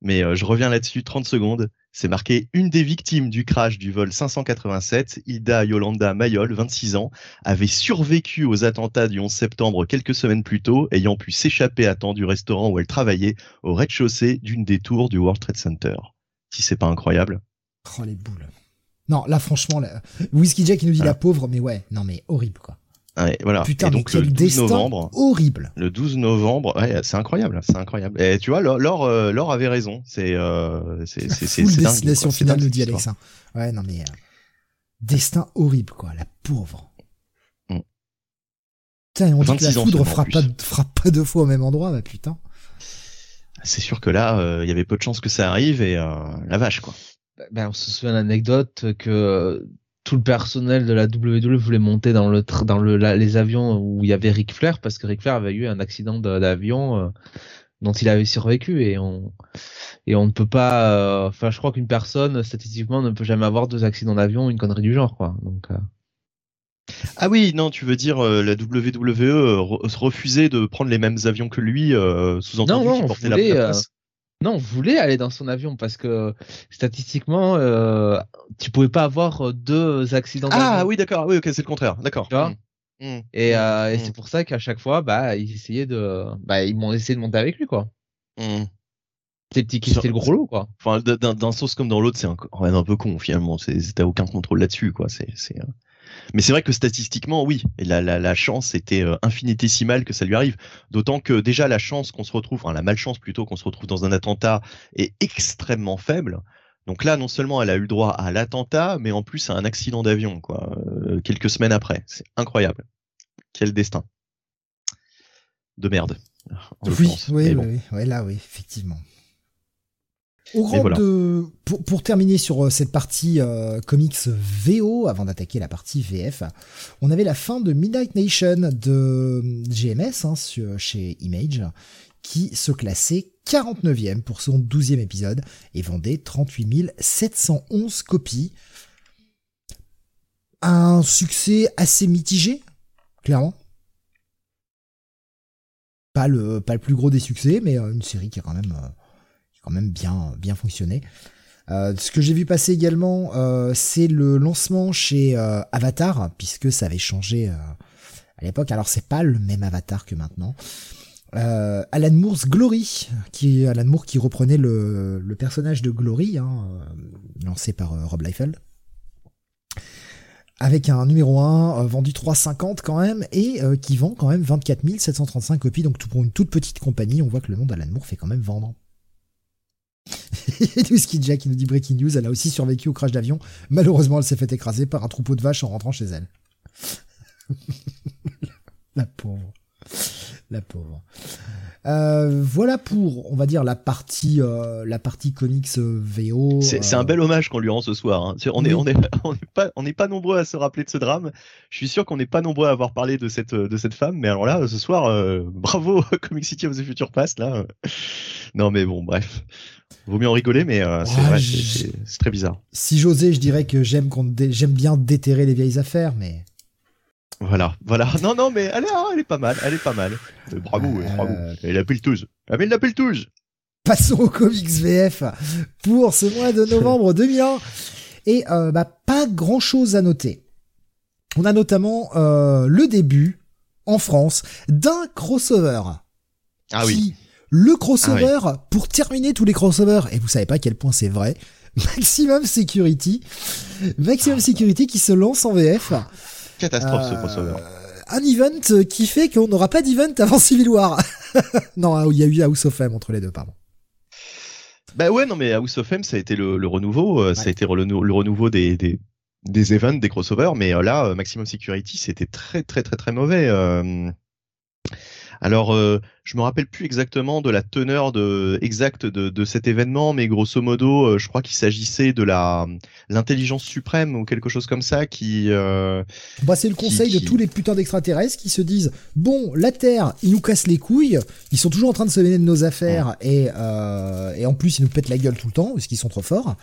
mais je reviens là-dessus 30 secondes. C'est marqué une des victimes du crash du vol 587, Hilda Yolanda Mayol, 26 ans, avait survécu aux attentats du 11 septembre quelques semaines plus tôt, ayant pu s'échapper à temps du restaurant où elle travaillait au rez-de-chaussée d'une des tours du World Trade Center. Si c'est pas incroyable. Oh les boules. Non, là franchement, là, Whiskey Jack il nous dit la pauvre, mais ouais, non mais horrible quoi. Ouais, voilà. Putain, et mais donc le quel 12 destin novembre, horrible. le 12 novembre, ouais, c'est incroyable, c'est incroyable. Et tu vois, Laure, Laure, euh, avait raison. C'est, euh, c'est, c'est, destination finale, nous dit. Alexa. Ouais, non mais... euh, destin horrible, quoi, la pauvre. Mm. Putain, on dit que la 26 ans foudre frappe pas, frappe pas deux fois au même endroit, bah putain. C'est sûr que là, euh, il y avait peu de chances que ça arrive et euh, la vache, quoi. Ben, on se souvient l'anecdote que tout le personnel de la WWE voulait monter dans le tr- dans le la- les avions où il y avait Ric Flair parce que Ric Flair avait eu un accident de- d'avion euh, dont il avait survécu et on et on ne peut pas euh, enfin je crois qu'une personne statistiquement ne peut jamais avoir deux accidents d'avion une connerie du genre quoi donc euh, Ah oui, non, tu veux dire euh, la WWE euh, re- refusait de prendre les mêmes avions que lui, euh, sous-entendu Non, non, qu'il portait la, voulait, la place. Non on voulait aller dans son avion parce que statistiquement euh, tu pouvais pas avoir euh, deux accidents Ah oui, d'accord, oui, ok, c'est le contraire, d'accord. Tu vois Mm. Mm. et, Mm. euh, et c'est pour ça qu'à chaque fois bah ils essayaient de bah ils m'ont essayé de monter avec lui quoi. C'est le gros lot, quoi. Enfin, d'un sens comme dans l'autre, c'est un, un peu con finalement. T'as aucun contrôle là-dessus, quoi. C'est, c'est. Mais c'est vrai que statistiquement, oui, la, la, la chance était euh, infinitésimale que ça lui arrive. D'autant que déjà la chance qu'on se retrouve, enfin la malchance plutôt qu'on se retrouve dans un attentat est extrêmement faible. Donc là, non seulement elle a eu le droit à l'attentat, mais en plus à un accident d'avion, quoi, euh, quelques semaines après. C'est incroyable. Quel destin. De merde. en Oui, oui, oui, oui, là, oui, effectivement. Au grand voilà. de, pour, pour terminer sur euh, cette partie euh, comics VO, avant d'attaquer la partie VF, on avait la fin de Midnight Nation de GMS hein, sur- chez Image, qui se classait 49e pour son 12e épisode et vendait 38 711 copies. Un succès assez mitigé, clairement. Pas le, pas le plus gros des succès, mais euh, une série qui a quand même, euh, même bien, bien fonctionné. Euh, ce que j'ai vu passer également, euh, c'est le lancement chez euh, Avatar, puisque ça avait changé à l'époque. Alors c'est pas le même Avatar que maintenant. Alan Moore's Glory, qui Alan Moore qui reprenait le, personnage de Glory, hein, lancé par Rob Liefeld avec un numéro 1 euh, vendu 3,50 quand même et qui vend quand même 24 735 copies donc tout pour une toute petite compagnie on voit que le nom d'Alan Moore fait quand même vendre <laughs> et Whisky Jack qui nous dit Breaking News elle a aussi survécu au crash d'avion. Malheureusement elle s'est fait écraser par un troupeau de vaches en rentrant chez elle. <laughs> La pauvre la pauvre Euh, voilà pour on va dire la partie euh, la partie comics euh, VO C'est un bel hommage qu'on lui rend ce soir. hein. On est, oui. on est, <laughs> on est pas, on n'est pas nombreux à se rappeler de ce drame. Je suis sûr qu'on n'est pas nombreux à avoir parlé de cette, de cette femme. Mais alors là, ce soir, euh, <laughs> bravo Comic City of the Future Past là. Non mais bon, bref. Vaut mieux en rigoler, mais euh, c'est je- très bizarre. Si j'osais, je dirais que j'aime dé- j'aime bien déterrer les vieilles affaires, mais Voilà, voilà. <laughs> Non, non, mais elle est, ah, elle est pas mal, elle est pas mal. Euh, bravo, Euh, bravo. Elle a le touze. Ah, mais elle a le touze. passons aux comics VF pour ce mois de novembre <laughs> 2001. Et euh, bah, pas grand chose à noter. On a notamment euh, le début en France d'un crossover. Ah oui. le crossover pour terminer tous les crossovers. Et vous savez pas à quel point c'est vrai. <laughs> Maximum Security, Maximum Security qui se lance en VF. Catastrophe ce Euh, crossover. Un event qui fait qu'on n'aura pas d'event avant Civil War. <laughs> non, il y a eu House of M entre les deux, pardon. Bah ouais, non, mais House of M, ça a été le, le renouveau, euh, ça a été le, le renouveau des, des, des events, des crossovers, mais euh, là, Maximum Security, c'était très, très, très, très mauvais. euh. Alors, euh, je me rappelle plus exactement de la teneur de, exacte de, de cet événement, mais grosso modo, euh, je crois qu'il s'agissait de la l'intelligence suprême ou quelque chose comme ça qui. euh, Bah, c'est le conseil Qui- de tous les putains d'extraterrestres qui se disent bon, la Terre, ils nous cassent les couilles, ils sont toujours en train de se mêler de nos affaires et, euh, et en plus ils nous pètent la gueule tout le temps parce qu'ils sont trop forts.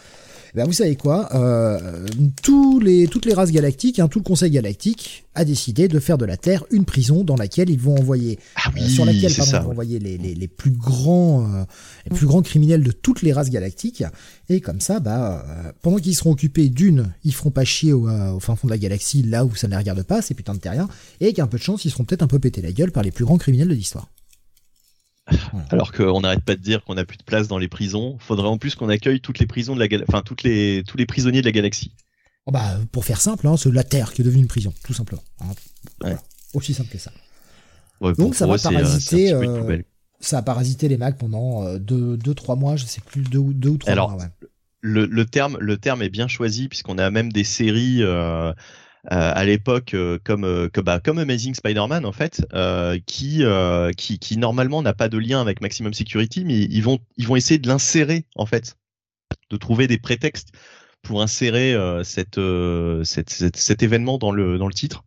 Ben, vous savez quoi euh, tous les, Toutes les races galactiques, hein, tout le conseil galactique a décidé de faire de la Terre une prison dans laquelle ils vont envoyer Ah euh, sur laquelle c'est pardon, ça. ils vont envoyer les, les, les plus grands euh, les plus grands criminels de toutes les races galactiques et comme ça bah pendant qu'ils seront occupés d'une ils feront pas chier au, au fin fond de la galaxie là où ça ne les regarde pas ces putains de terriens et avec un peu de chance ils seront peut-être un peu pétés la gueule par les plus grands criminels de l'histoire <laughs> Alors qu'on n'arrête pas de dire qu'on n'a plus de place dans les prisons. Faudrait en plus qu'on accueille toutes les prisons de la galaxie, enfin toutes les tous les prisonniers de la galaxie. Oh, bah pour faire simple hein, c'est la Terre qui est devenue une prison tout simplement hein. Voilà. Aussi simple que ça. Ouais, Donc, pour- ça pour va eux, euh, parasiter, euh. Ça a parasité les Macs pendant 2-3 deux, deux, trois mois, je sais plus, 2 ou, deux ou 3 Alors, mois. Ouais. le, le terme, le terme est bien choisi puisqu'on a même des séries euh, euh, à l'époque euh, comme euh, bah, comme Amazing Spider-Man en fait, euh, qui, euh, qui qui normalement n'a pas de lien avec Maximum Security, mais ils vont ils vont essayer de l'insérer en fait, de trouver des prétextes pour insérer euh, cette, euh, cette, cette- cet événement dans le dans le titre.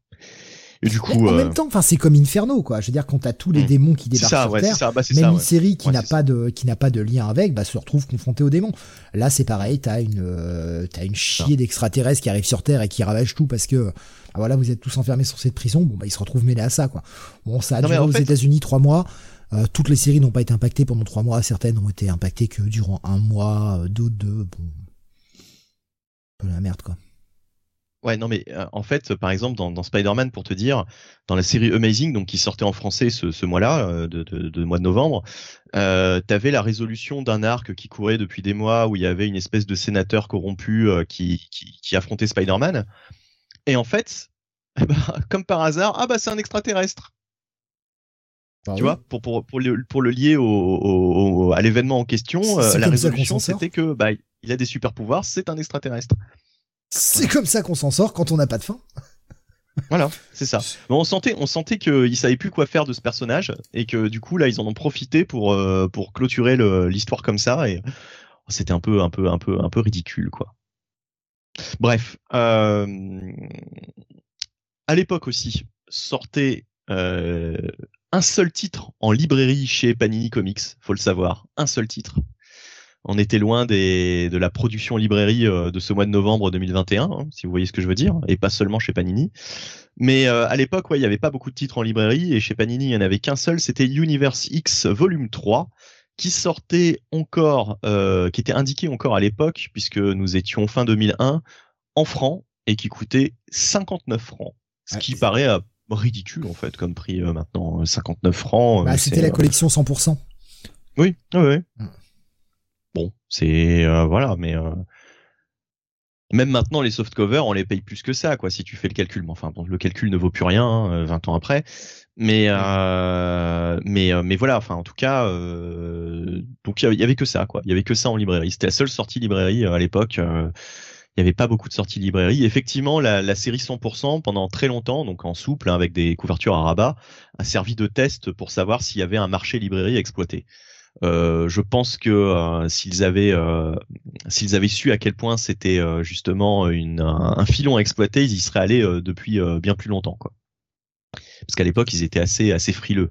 Et du coup, en euh, même temps, enfin, c'est comme Inferno, quoi. Je veux dire, quand t'as tous les Hmm. démons qui c'est débarquent ça, sur ouais, c'est Terre, ça, bah, c'est même ça. une ouais. série qui Ouais, n'a pas de qui n'a pas de lien avec, bah, se retrouve confrontée aux démons. Là, c'est pareil, t'as une euh, t'as une chier d'extraterrestres qui arrivent sur Terre et qui ravagent tout parce que ah, voilà, vous êtes tous enfermés sur cette prison. Bon, bah, ils se retrouvent mêlés à ça, quoi. Bon, ça a Non, duré aux fait- États-Unis trois mois. Euh, toutes les séries n'ont pas été impactées pendant trois mois. Certaines ont été impactées que durant un mois, euh, d'autres deux. Bon, un peu la merde, quoi. Ouais, non, mais euh, en fait, par exemple, dans, dans Spider-Man, pour te dire, dans la série Amazing, donc qui sortait en français ce, ce mois-là, euh, de, de, de mois de novembre, euh, t'avais la résolution d'un arc qui courait depuis des mois où il y avait une espèce de sénateur corrompu qui, qui, qui affrontait Spider-Man. Et en fait, <laughs> eh ben, comme par hasard, ah bah c'est un extraterrestre. Bah tu oui. vois, pour, pour, pour, le, pour le lier au, au- au- à l'événement en question, la résolution c'était que bah il a des super pouvoirs, c'est un extraterrestre. C'est comme ça qu'on s'en sort quand on n'a pas de fin. Voilà, c'est ça. On sentait, on sentait qu'ils savaient plus quoi faire de ce personnage et que du coup là ils en ont profité pour euh, clôturer l'histoire comme ça et c'était un peu un peu un peu un peu ridicule quoi. Bref, euh, à l'époque aussi sortait euh, un seul titre en librairie chez Panini Comics, faut le savoir, un seul titre. On était loin des, de la production librairie euh, de ce mois de novembre 2021, hein, si vous voyez ce que je veux dire, et pas seulement chez Panini. Mais euh, à l'époque, ouais, il n'y avait pas beaucoup de titres en librairie, et chez Panini, il n'y en avait qu'un seul, c'était Universe X Volume 3, qui sortait encore, euh, qui était indiqué encore à l'époque, puisque nous étions fin 2001, en francs, et qui coûtait 59 francs. Ce qui paraît euh, ridicule, en fait, comme prix maintenant. 59 francs. Bah, c'était la collection 100%. oui, oui, oui. Bon, c'est euh, voilà, mais euh, même maintenant les softcovers, on les paye plus que ça, quoi. Si tu fais le calcul, mais enfin bon, le calcul ne vaut plus rien, hein, euh, 20 ans après. Mais euh, mais euh, mais voilà, enfin en tout cas, euh, donc il y avait- il y avait que ça, quoi. Il y avait que ça en librairie. C'était la seule sortie librairie euh, à l'époque. euh, il n'y avait pas beaucoup de sorties librairie. Effectivement, la, la série 100% pendant très longtemps, donc en souple hein, avec des couvertures à rabat, a servi de test pour savoir s'il y avait un marché librairie à exploiter. Euh, je pense que euh, s'ils avaient euh, s'ils avaient su à quel point c'était justement une, un, filon à exploiter, ils y seraient allés depuis bien plus longtemps, quoi. Parce qu'à l'époque, ils étaient assez assez frileux.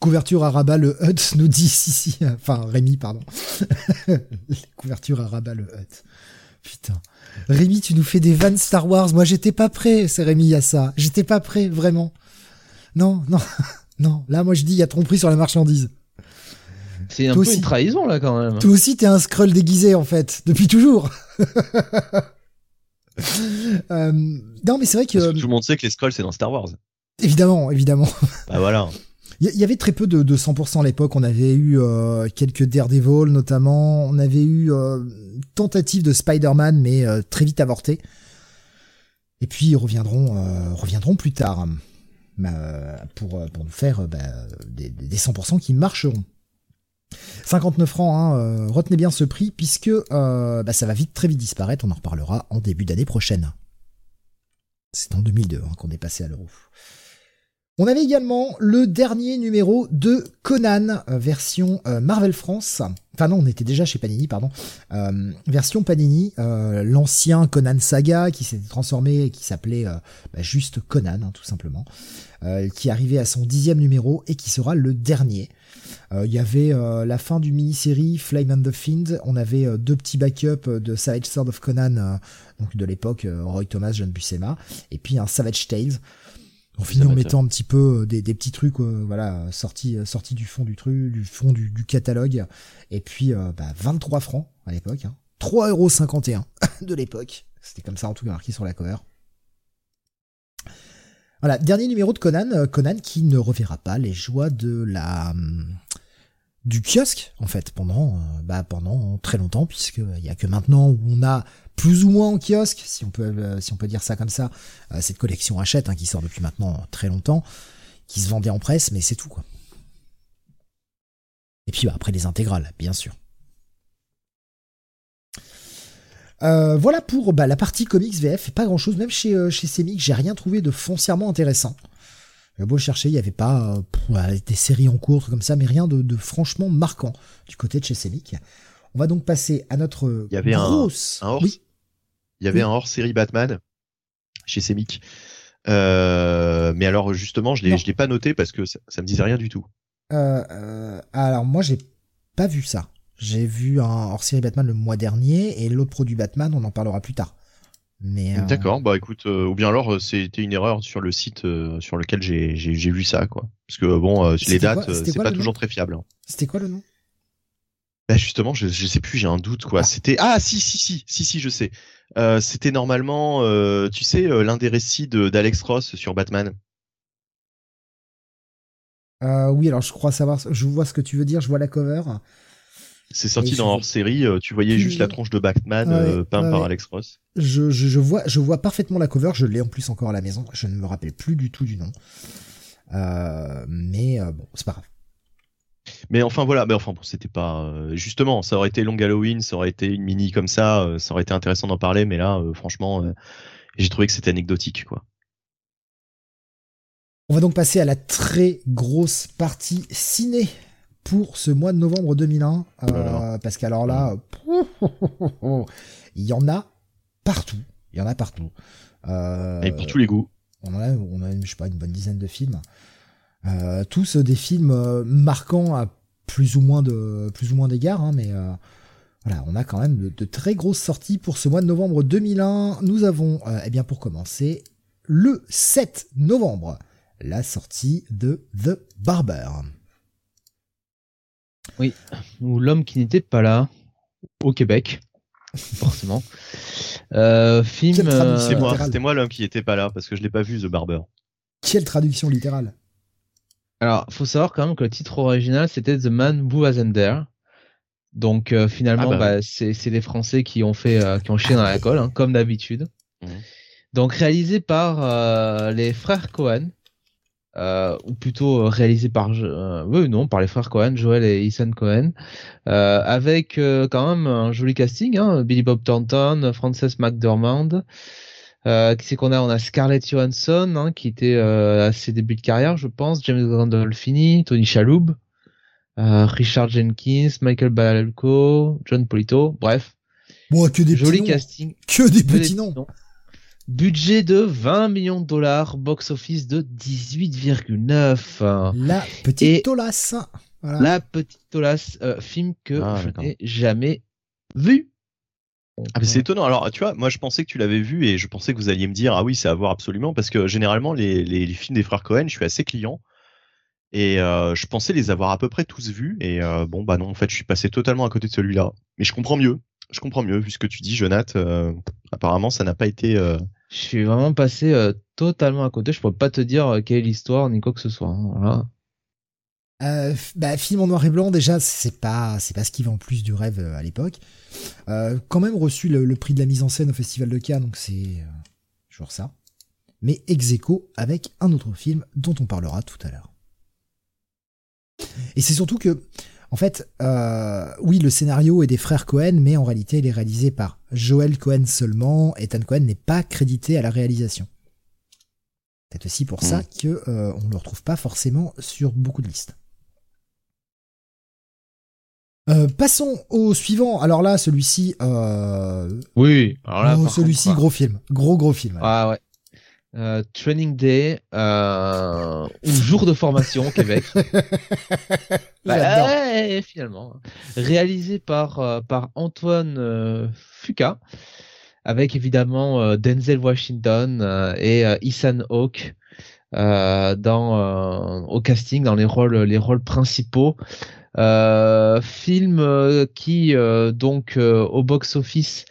Couverture à rabat le hut nous dit <laughs> si si enfin Rémi pardon. <laughs> Couverture à rabat le hut. Putain. Rémi, tu nous fais des vannes Star Wars. Moi, j'étais pas prêt, c'est Rémi à ça. J'étais pas prêt, vraiment. Non, non, <laughs> non. Là, moi, je dis, il y a tromperie sur la marchandise. C'est un Toi peu aussi. une trahison là quand même. Toi aussi, t'es un scroll déguisé, en fait, depuis toujours. <laughs> Euh, non, mais c'est vrai que, Parce que tout le monde sait que les scrolls c'est dans Star Wars. évidemment, évidemment. Bah voilà. <laughs> Il y, y avait très peu de, de 100% à l'époque. On avait eu euh, quelques Daredevil notamment. On avait eu euh, tentative de Spider-Man, mais euh, très vite avortée. Et puis ils reviendront, euh, reviendront plus tard hein, euh, pour, pour nous faire euh, bah, des, des 100% qui marcheront. 59 francs, hein, euh, retenez bien ce prix puisque euh, bah, ça va vite très vite disparaître. On en reparlera en début d'année prochaine. C'est en 2002 hein, qu'on est passé à l'euro. On avait également le dernier numéro de Conan, euh, version Marvel France. Enfin non, on était déjà chez Panini, pardon. Version Panini, l'ancien Conan Saga qui s'était transformé et qui s'appelait bah, juste Conan, hein, tout simplement. Qui arrivait à son dixième numéro et qui sera le dernier. Euh, Il y avait euh, la fin du mini-série Flame and the Fiend. On avait euh, deux petits backups de Savage Sword of Conan, euh, donc de l'époque, Roy Thomas, John Buscema, et puis un Savage Tales. On finit en mettant un petit peu des, des petits trucs, euh, voilà, sortis sortis du fond du truc, du fond du, du catalogue. Et puis, euh, bah, 23 francs à l'époque, hein. 3,51€ <laughs> de l'époque. C'était comme ça en tout cas marqué sur la cover. Voilà, dernier numéro de Conan, euh, Conan qui ne reverra pas les joies de la hum, du kiosque en fait pendant bah pendant très longtemps puisque il y a que maintenant où on a plus ou moins en kiosque si on peut si on peut dire ça comme ça. Cette collection Hachette hein, qui sort depuis maintenant très longtemps qui se vendait en presse mais c'est tout quoi. Et puis bah, après les intégrales bien sûr Euh, voilà pour bah, la partie comics VF, pas grand chose, même chez, euh, chez Semic, j'ai rien trouvé de foncièrement intéressant. J'ai beau chercher, il n'y avait pas euh, des séries en cours comme ça, mais rien de, franchement marquant du côté de chez Semic. On va donc passer à notre il y avait grosse... un, hors... Il y avait un hors-série Batman chez Semic. mais alors justement, je l'ai, l'ai pas noté parce que ça, ça me disait rien du tout. alors moi, j'ai pas vu ça. J'ai vu un hors-série Batman le mois dernier et l'autre produit Batman, on en parlera plus tard. Mais euh, D'accord, bah écoute, euh, ou bien alors euh, c'était une erreur sur le site sur lequel j'ai vu ça, quoi. Parce que bon, les dates, c'est pas toujours très fiable. Hein. C'était quoi le nom? Bah justement, je, je sais plus, j'ai un doute quoi. Ah. C'était ah si si si si si je sais. c'était normalement, tu sais, l'un des récits d'Alex Ross sur Batman. oui, alors je crois savoir. Je vois ce que tu veux dire. Je vois la cover. C'est sorti dans hors série, euh, tu voyais juste la tronche de Batman euh, peint par Alex Ross. Je, je, vois, je vois parfaitement la cover, je l'ai en plus encore à la maison, je ne me rappelle plus du tout du nom. Euh, mais bon, c'est pas grave. Mais enfin voilà, mais enfin bon, c'était pas justement, ça aurait été long Halloween, ça aurait été une mini comme ça, ça aurait été intéressant d'en parler, mais là, franchement, j'ai trouvé que c'était anecdotique, quoi. On va donc passer à la très grosse partie ciné pour ce mois de novembre 2001. Euh, parce qu'alors là, <laughs> il y en a partout. Il y en a partout. Euh, Et pour tous les goûts. On a, on a, je sais pas, une bonne dizaine de films. Euh, tous des films marquants à plus ou moins de plus ou moins d'égards, hein, mais voilà, on a quand même de, de, très grosses sorties pour ce mois de novembre 2001. Nous avons, eh bien, pour commencer, le 7 novembre, la sortie de The Barber. Oui, ou l'homme qui n'était pas là au Québec, <laughs> forcément. Euh, film. Euh, c'est moi, c'était moi l'homme qui n'était pas là parce que je l'ai pas vu The Barber. Quelle traduction littérale Alors, faut savoir quand même que le titre original c'était The Man Who Wasn't There. Donc euh, finalement, ah bah bah, c'est les Français qui ont fait, qui ont chié dans la colle, hein, comme d'habitude. Mmh. Donc réalisé par les frères Cohen, euh, ou plutôt euh, réalisé par euh, oui, non par les frères Cohen, Joel et Ethan Cohen, euh, avec quand même un joli casting, hein, Billy Bob Thornton, Frances McDormand. qui c'est qu'on a? On a Scarlett Johansson, hein, qui était à ses débuts de carrière, je pense, James Gandolfini, Tony Shalhoub, Richard Jenkins, Michael Balco, John Polito, bref. Bon, que des joli casting, que des petits noms. Budget de 20 millions de dollars, box-office de 18,9. La petite Tolas. La petite Tolas, euh, film que ah, je n'ai jamais vu. Ah, c'est étonnant. Alors, tu vois, moi, je pensais que tu l'avais vu et je pensais que vous alliez me dire, ah oui, c'est à voir absolument, parce que généralement, les, films des frères Cohen, je suis assez client. Et euh, je pensais les avoir à peu près tous vus. Et euh, bon, bah non, en fait, je suis passé totalement à côté de celui-là. Mais je comprends mieux. Je comprends mieux, vu ce que tu dis, Jonathan. apparemment, ça n'a pas été je suis vraiment passé euh, totalement à côté. Je pourrais pas te dire euh, quelle est l'histoire ni quoi que ce soit. Hein. Euh, bah, film en noir et blanc, déjà, c'est pas, c'est pas ce qui vend plus du rêve à l'époque. quand même reçu le, prix de la mise en scène au Festival de Cannes, donc c'est toujours ça. Mais ex avec un autre film dont on parlera tout à l'heure. Et c'est surtout que en fait, euh, oui, le scénario est des frères Cohen, mais en réalité, il est réalisé par Joel Cohen seulement. Ethan Cohen n'est pas crédité à la réalisation. C'est aussi pour ça hmm. que euh, on ne le retrouve pas forcément sur beaucoup de listes. Euh, passons au suivant. Alors là, celui-ci. Oui. Alors là, oh, celui-ci, gros film, gros gros film. Ah ouais. Euh, training Day euh, ou jour de formation au Québec. <laughs> bah, finalement, réalisé par euh, par Antoine euh, Fuca, avec évidemment Denzel Washington et Ethan Hawke dans au casting dans les rôles les rôles principaux. film qui donc au box office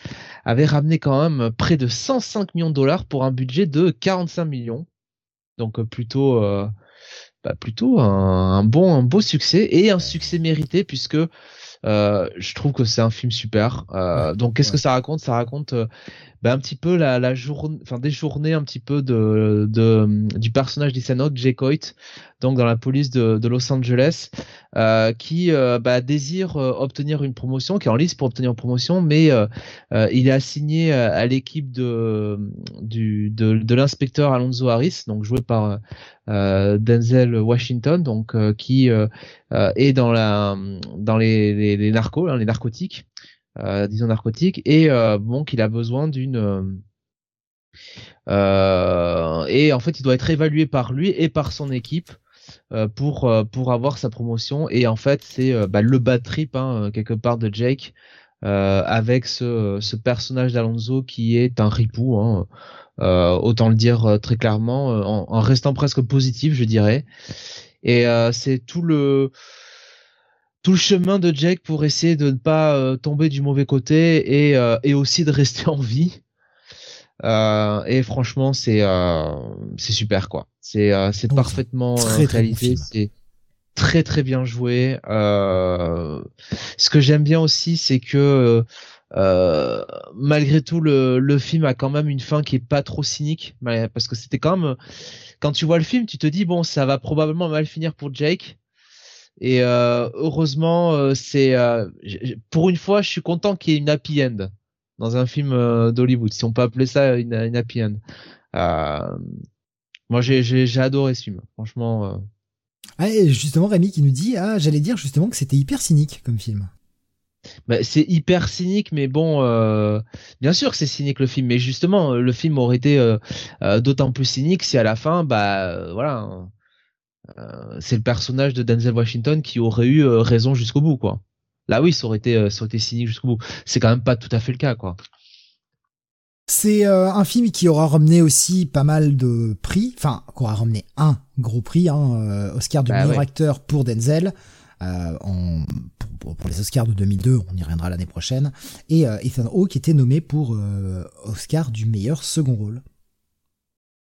avait ramené quand même près de 105 millions de dollars pour un budget de 45 millions. Donc euh, plutôt euh, bah, plutôt un, bon, un beau succès et un succès mérité puisque euh, je trouve que c'est un film super. Euh, donc qu'est-ce que ça raconte? Ça raconte bah, un petit peu la, la journée, enfin des journées un petit peu de, de du personnage Hawke, Jay Coit, donc dans la police de, de Los Angeles, euh, qui euh, bah, désire euh, obtenir une promotion, qui est en liste pour obtenir une promotion, mais il est assigné à, l'équipe de, du, de, de l'inspecteur Alonso Harris, donc joué par Denzel Washington, donc qui est dans la dans les, les, les narcos, hein, les narcotiques. Euh, disons narcotique, et euh, bon qu'il a besoin d'une euh, et en fait il doit être évalué par lui et par son équipe pour pour avoir sa promotion. Et en fait c'est bah, le bad trip hein, quelque part de Jake avec ce, ce personnage d'Alonso qui est un ripou hein, autant le dire très clairement en, en, restant presque positif je dirais. Et c'est tout le tout le chemin de Jake pour essayer de ne pas euh, tomber du mauvais côté et, euh, et aussi de rester en vie. Euh, et franchement, c'est c'est super quoi. C'est c'est parfaitement réalisé. c'est très très bien joué. ce que j'aime bien aussi, c'est que malgré tout, le, le film a quand même une fin qui est pas trop cynique, parce que c'était quand même quand tu vois le film, tu te dis bon, ça va probablement mal finir pour Jake. Et euh, heureusement, euh, c'est euh, pour une fois, je suis content qu'il y ait une happy end dans un film d'Hollywood, si on peut appeler ça une, happy end. moi, j'ai adoré ce film, franchement. Ah, et justement, Rémi qui nous dit, ah, j'allais dire justement que c'était hyper cynique comme film. Bah, c'est hyper cynique, mais bon, bien sûr que c'est cynique le film, mais justement, le film aurait été d'autant plus cynique si à la fin, bah voilà, euh, c'est le personnage de Denzel Washington qui aurait eu euh, raison jusqu'au bout, quoi. Là, oui, ça aurait été, euh, ça aurait été cynique jusqu'au bout. C'est quand même pas tout à fait le cas, quoi. C'est un film qui aura ramené aussi pas mal de prix, enfin, qui aura ramené un gros prix, hein, Oscar du bah meilleur acteur pour Denzel. en, pour, les Oscars de 2002, on y reviendra l'année prochaine, et Ethan Hawke était nommé pour Oscar du meilleur second rôle.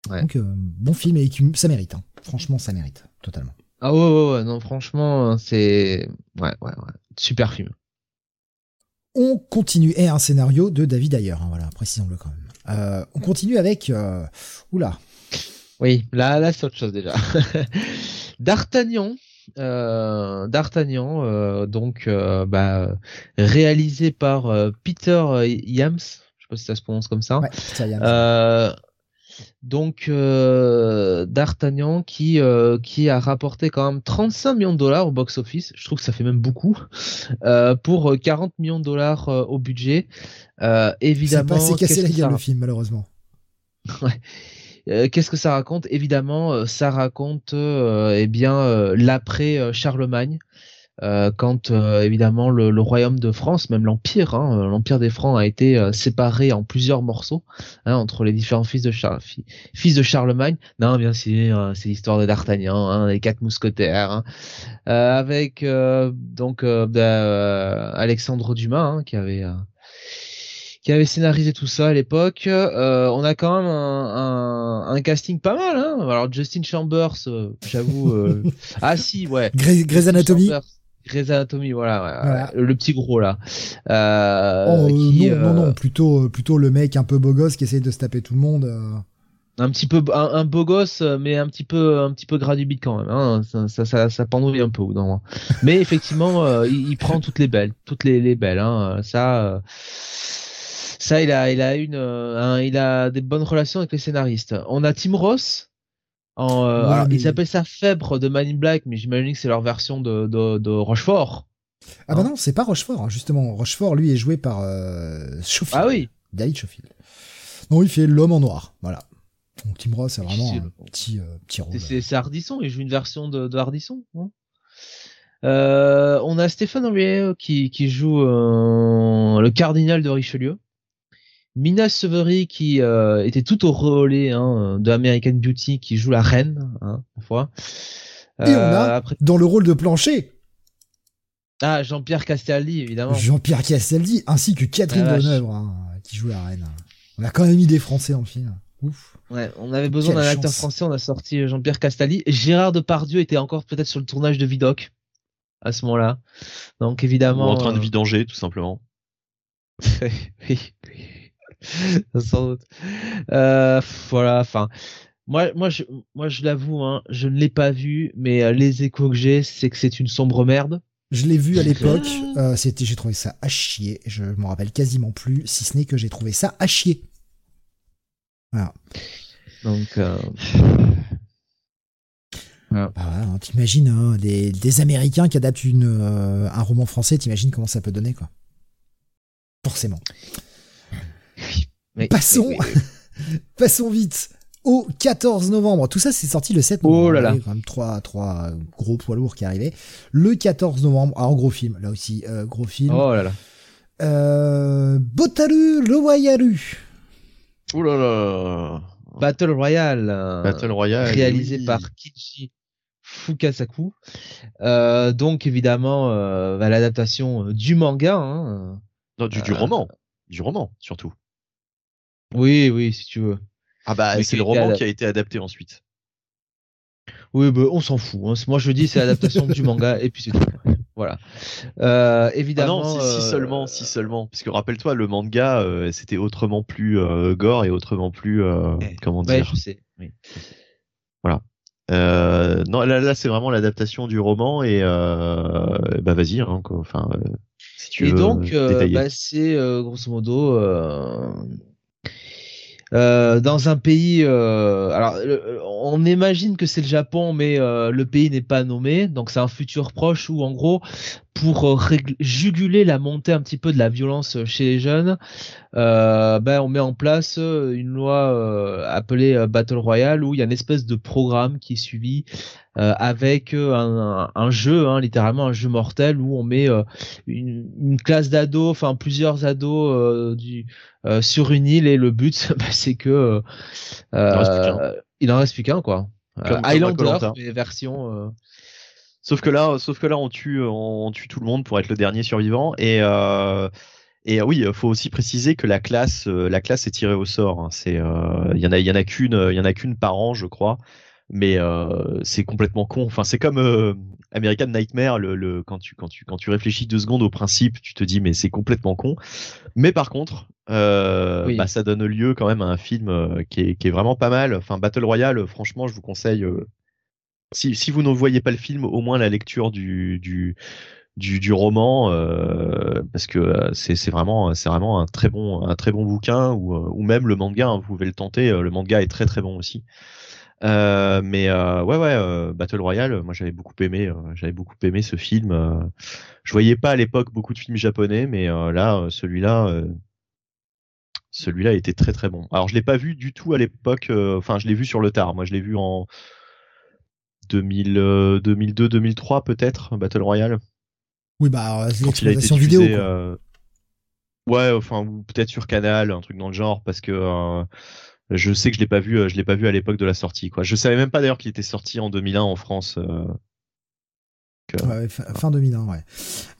Donc bon film et ça mérite, hein. franchement ça mérite totalement. Ah ouais, ouais, ouais, non, franchement, c'est. Ouais, ouais, ouais. Super film. On continue. Et un scénario de David Ayer, hein, voilà, précisons-le quand même. Euh, on continue avec. Euh... Oula. Oui, là, là c'est autre chose déjà. <laughs> D'Artagnan. Euh, D'Artagnan, euh, donc euh, bah, réalisé par Peter Yams, je sais pas si ça se prononce comme ça. Ouais, Peter Yams donc euh, D'Artagnan qui euh, qui a rapporté quand même 35 millions de dollars au box office. Je trouve que ça fait même beaucoup euh, pour 40 millions de dollars au budget. évidemment, c'est cassé la gueule le film malheureusement. <laughs> Qu'est-ce que ça raconte? Évidemment, ça raconte eh bien l'après Charlemagne. Euh, quand euh, évidemment le, royaume de France, même l'empire, hein, l'empire des Francs a été euh, séparé en plusieurs morceaux hein, entre les différents fils de, fils de Charlemagne. Non, bien sûr, c'est l'histoire de D'Artagnan, hein, les quatre mousquetaires, hein. avec donc bah, Alexandre Dumas hein, qui avait qui avait scénarisé tout ça à l'époque. on a quand même un, un, un casting pas mal. Hein Alors Justin Chambers, j'avoue. <laughs> ah si, ouais. Grey's Anatomy. Grey's Anatomy, voilà, le petit gros là. Euh, oh, non, non, non, euh, plutôt, plutôt le mec un peu beau gosse qui essaie de se taper tout le monde. Euh. Un petit peu, un, beau gosse, mais un petit peu, un petit peu gras du bite quand même. Hein. Ça, ça, ça, pendouille un peu non <laughs> Mais effectivement, il, prend toutes les belles, toutes les, les belles. Hein. Ça, ça, il a, il a une, il a des bonnes relations avec les scénaristes. On a Tim Ross euh, alors, Ils appellent ça Fèbre de Man in Black, mais j'imagine que c'est leur version de, de, de Rochefort. Ah bah non, c'est pas Rochefort, hein, justement. Rochefort, lui, est joué par euh, Ah oui David Schofield. Non, il fait l'homme en noir, voilà. Donc Tim Ross, c'est vraiment un petit, euh, petit rôle. C'est Hardisson, il joue une version de, de Hardisson. Hein. euh, on a Stéphane Henriet qui, qui joue le cardinal de Richelieu. Mina Severi qui euh, était tout au relais hein, de American Beauty qui joue la reine hein, fois. Et on a euh, dans le rôle de plancher. Ah Jean-Pierre Castaldi évidemment. Jean-Pierre Castaldi ainsi que Catherine ah, Deneuve hein, qui joue la reine. On a quand même mis des Français en film. Ouf. Ouais, on avait besoin d'un acteur français, on a sorti Jean-Pierre Castaldi. Gérard Depardieu était encore peut-être sur le tournage de Vidoc à ce moment-là. Donc Ou évidemment. en train de euh, vidanger, tout simplement. <laughs> oui, oui. <laughs> Sans doute. Euh, voilà, enfin. Moi, moi, je, moi, je l'avoue, hein, je ne l'ai pas vu, mais euh, les échos que j'ai, c'est que c'est une sombre merde. Je l'ai vu à l'époque. euh, c'était, j'ai trouvé ça à chier. Je m'en rappelle quasiment plus, si ce n'est que j'ai trouvé ça à chier. Voilà. Donc, euh, Bah ouais, hein, t'imagines hein, des, des Américains qui adaptent une, euh, un roman français. T'imagines comment ça peut donner, quoi. Forcément. Passons. <laughs> Passons vite au 14 novembre. Tout ça, c'est sorti le 7 novembre. Oh là là. Il y a quand même trois, trois gros poids lourds qui arrivaient. Le 14 novembre. Alors, gros film. Là aussi, euh, gros film. Oh là là. Euh, Botaru. Ouh là là. Battle Royale. euh, Battle Royale. réalisé oui. par Kichi Fukasaku. Euh, donc évidemment euh, bah, l'adaptation euh, du manga. Hein. Non, du, du Euh, roman. Du roman, surtout. Oui, oui, si tu veux. Ah bah, c'est le roman qui a été adapté ensuite. Oui, bah, on s'en fout. hein. Moi, je dis c'est l'adaptation du manga et puis c'est tout. Voilà. Euh, Ah évidemment. non, si, si euh, seulement, si seulement. Parce que rappelle-toi, le manga, euh, c'était autrement plus gore et autrement plus, Eh, comment Ouais, dire. je sais. Oui. Euh, non, là, là, c'est vraiment l'adaptation du roman et bah vas-y, hein, quoi. enfin, si tu Et veux donc, bah, c'est grosso modo euh, dans un pays. euh, alors, on imagine que c'est le Japon, mais euh, le pays n'est pas nommé. Donc, c'est un futur proche où, en gros, pour euh, juguler la montée un petit peu de la violence chez les jeunes, euh, ben, on met en place euh, une loi euh, appelée euh, Battle Royale où il y a une espèce de programme qui est suivi euh, avec euh, un, jeu, hein, littéralement un jeu mortel où on met euh, une, une classe d'ados, enfin plusieurs ados euh, du, euh, sur une île et le but <laughs> bah, c'est que euh, en reste plus qu'un. euh, il en reste plus qu'un quoi. Comme- Euh, Highlander, mais version. Euh, Sauf que là, sauf que là, on tue, on tue tout le monde pour être le dernier survivant. Et euh, et euh, oui, il faut aussi préciser que la classe, euh, la classe est tirée au sort. hein. C'est, euh, il y en a, il y en a qu'une, il y en a qu'une par an, je crois. Mais euh, c'est complètement con. Enfin, c'est comme euh, American Nightmare. Le, le, quand tu, quand tu, quand tu réfléchis deux secondes au principe, tu te dis mais c'est complètement con. Mais par contre, euh, Oui. bah, ça donne lieu quand même à un film euh, qui est, qui est vraiment pas mal. Enfin, Battle Royale, franchement, je vous conseille. Si, vous ne voyez pas le film, au moins la lecture du, du, du, roman, euh, parce que euh, c'est vraiment, vraiment un très bon, un très bon bouquin, ou, euh, ou même le manga, hein, vous pouvez le tenter. Le manga est très très bon aussi. Mais ouais ouais, Battle Royale, moi j'avais beaucoup aimé, j'avais beaucoup aimé ce film. je voyais pas à l'époque beaucoup de films japonais, mais là, celui-là, celui-là était très très bon. Alors je l'ai pas vu du tout à l'époque, enfin je l'ai vu sur le tard. Moi je l'ai vu en 2000, euh, 2002, 2003 peut-être, Battle Royale. Oui, bah, c'est été l'exploitation diffusé, vidéo. quoi. euh, Ouais, enfin ou peut-être sur Canal, un truc dans le genre, parce que euh, je sais que je l'ai pas vu, euh, je l'ai pas vu à l'époque de la sortie. Quoi. Je savais même pas d'ailleurs qu'il était sorti en 2001 en France. euh. Euh, Ouais, fin, fin 2001, ouais.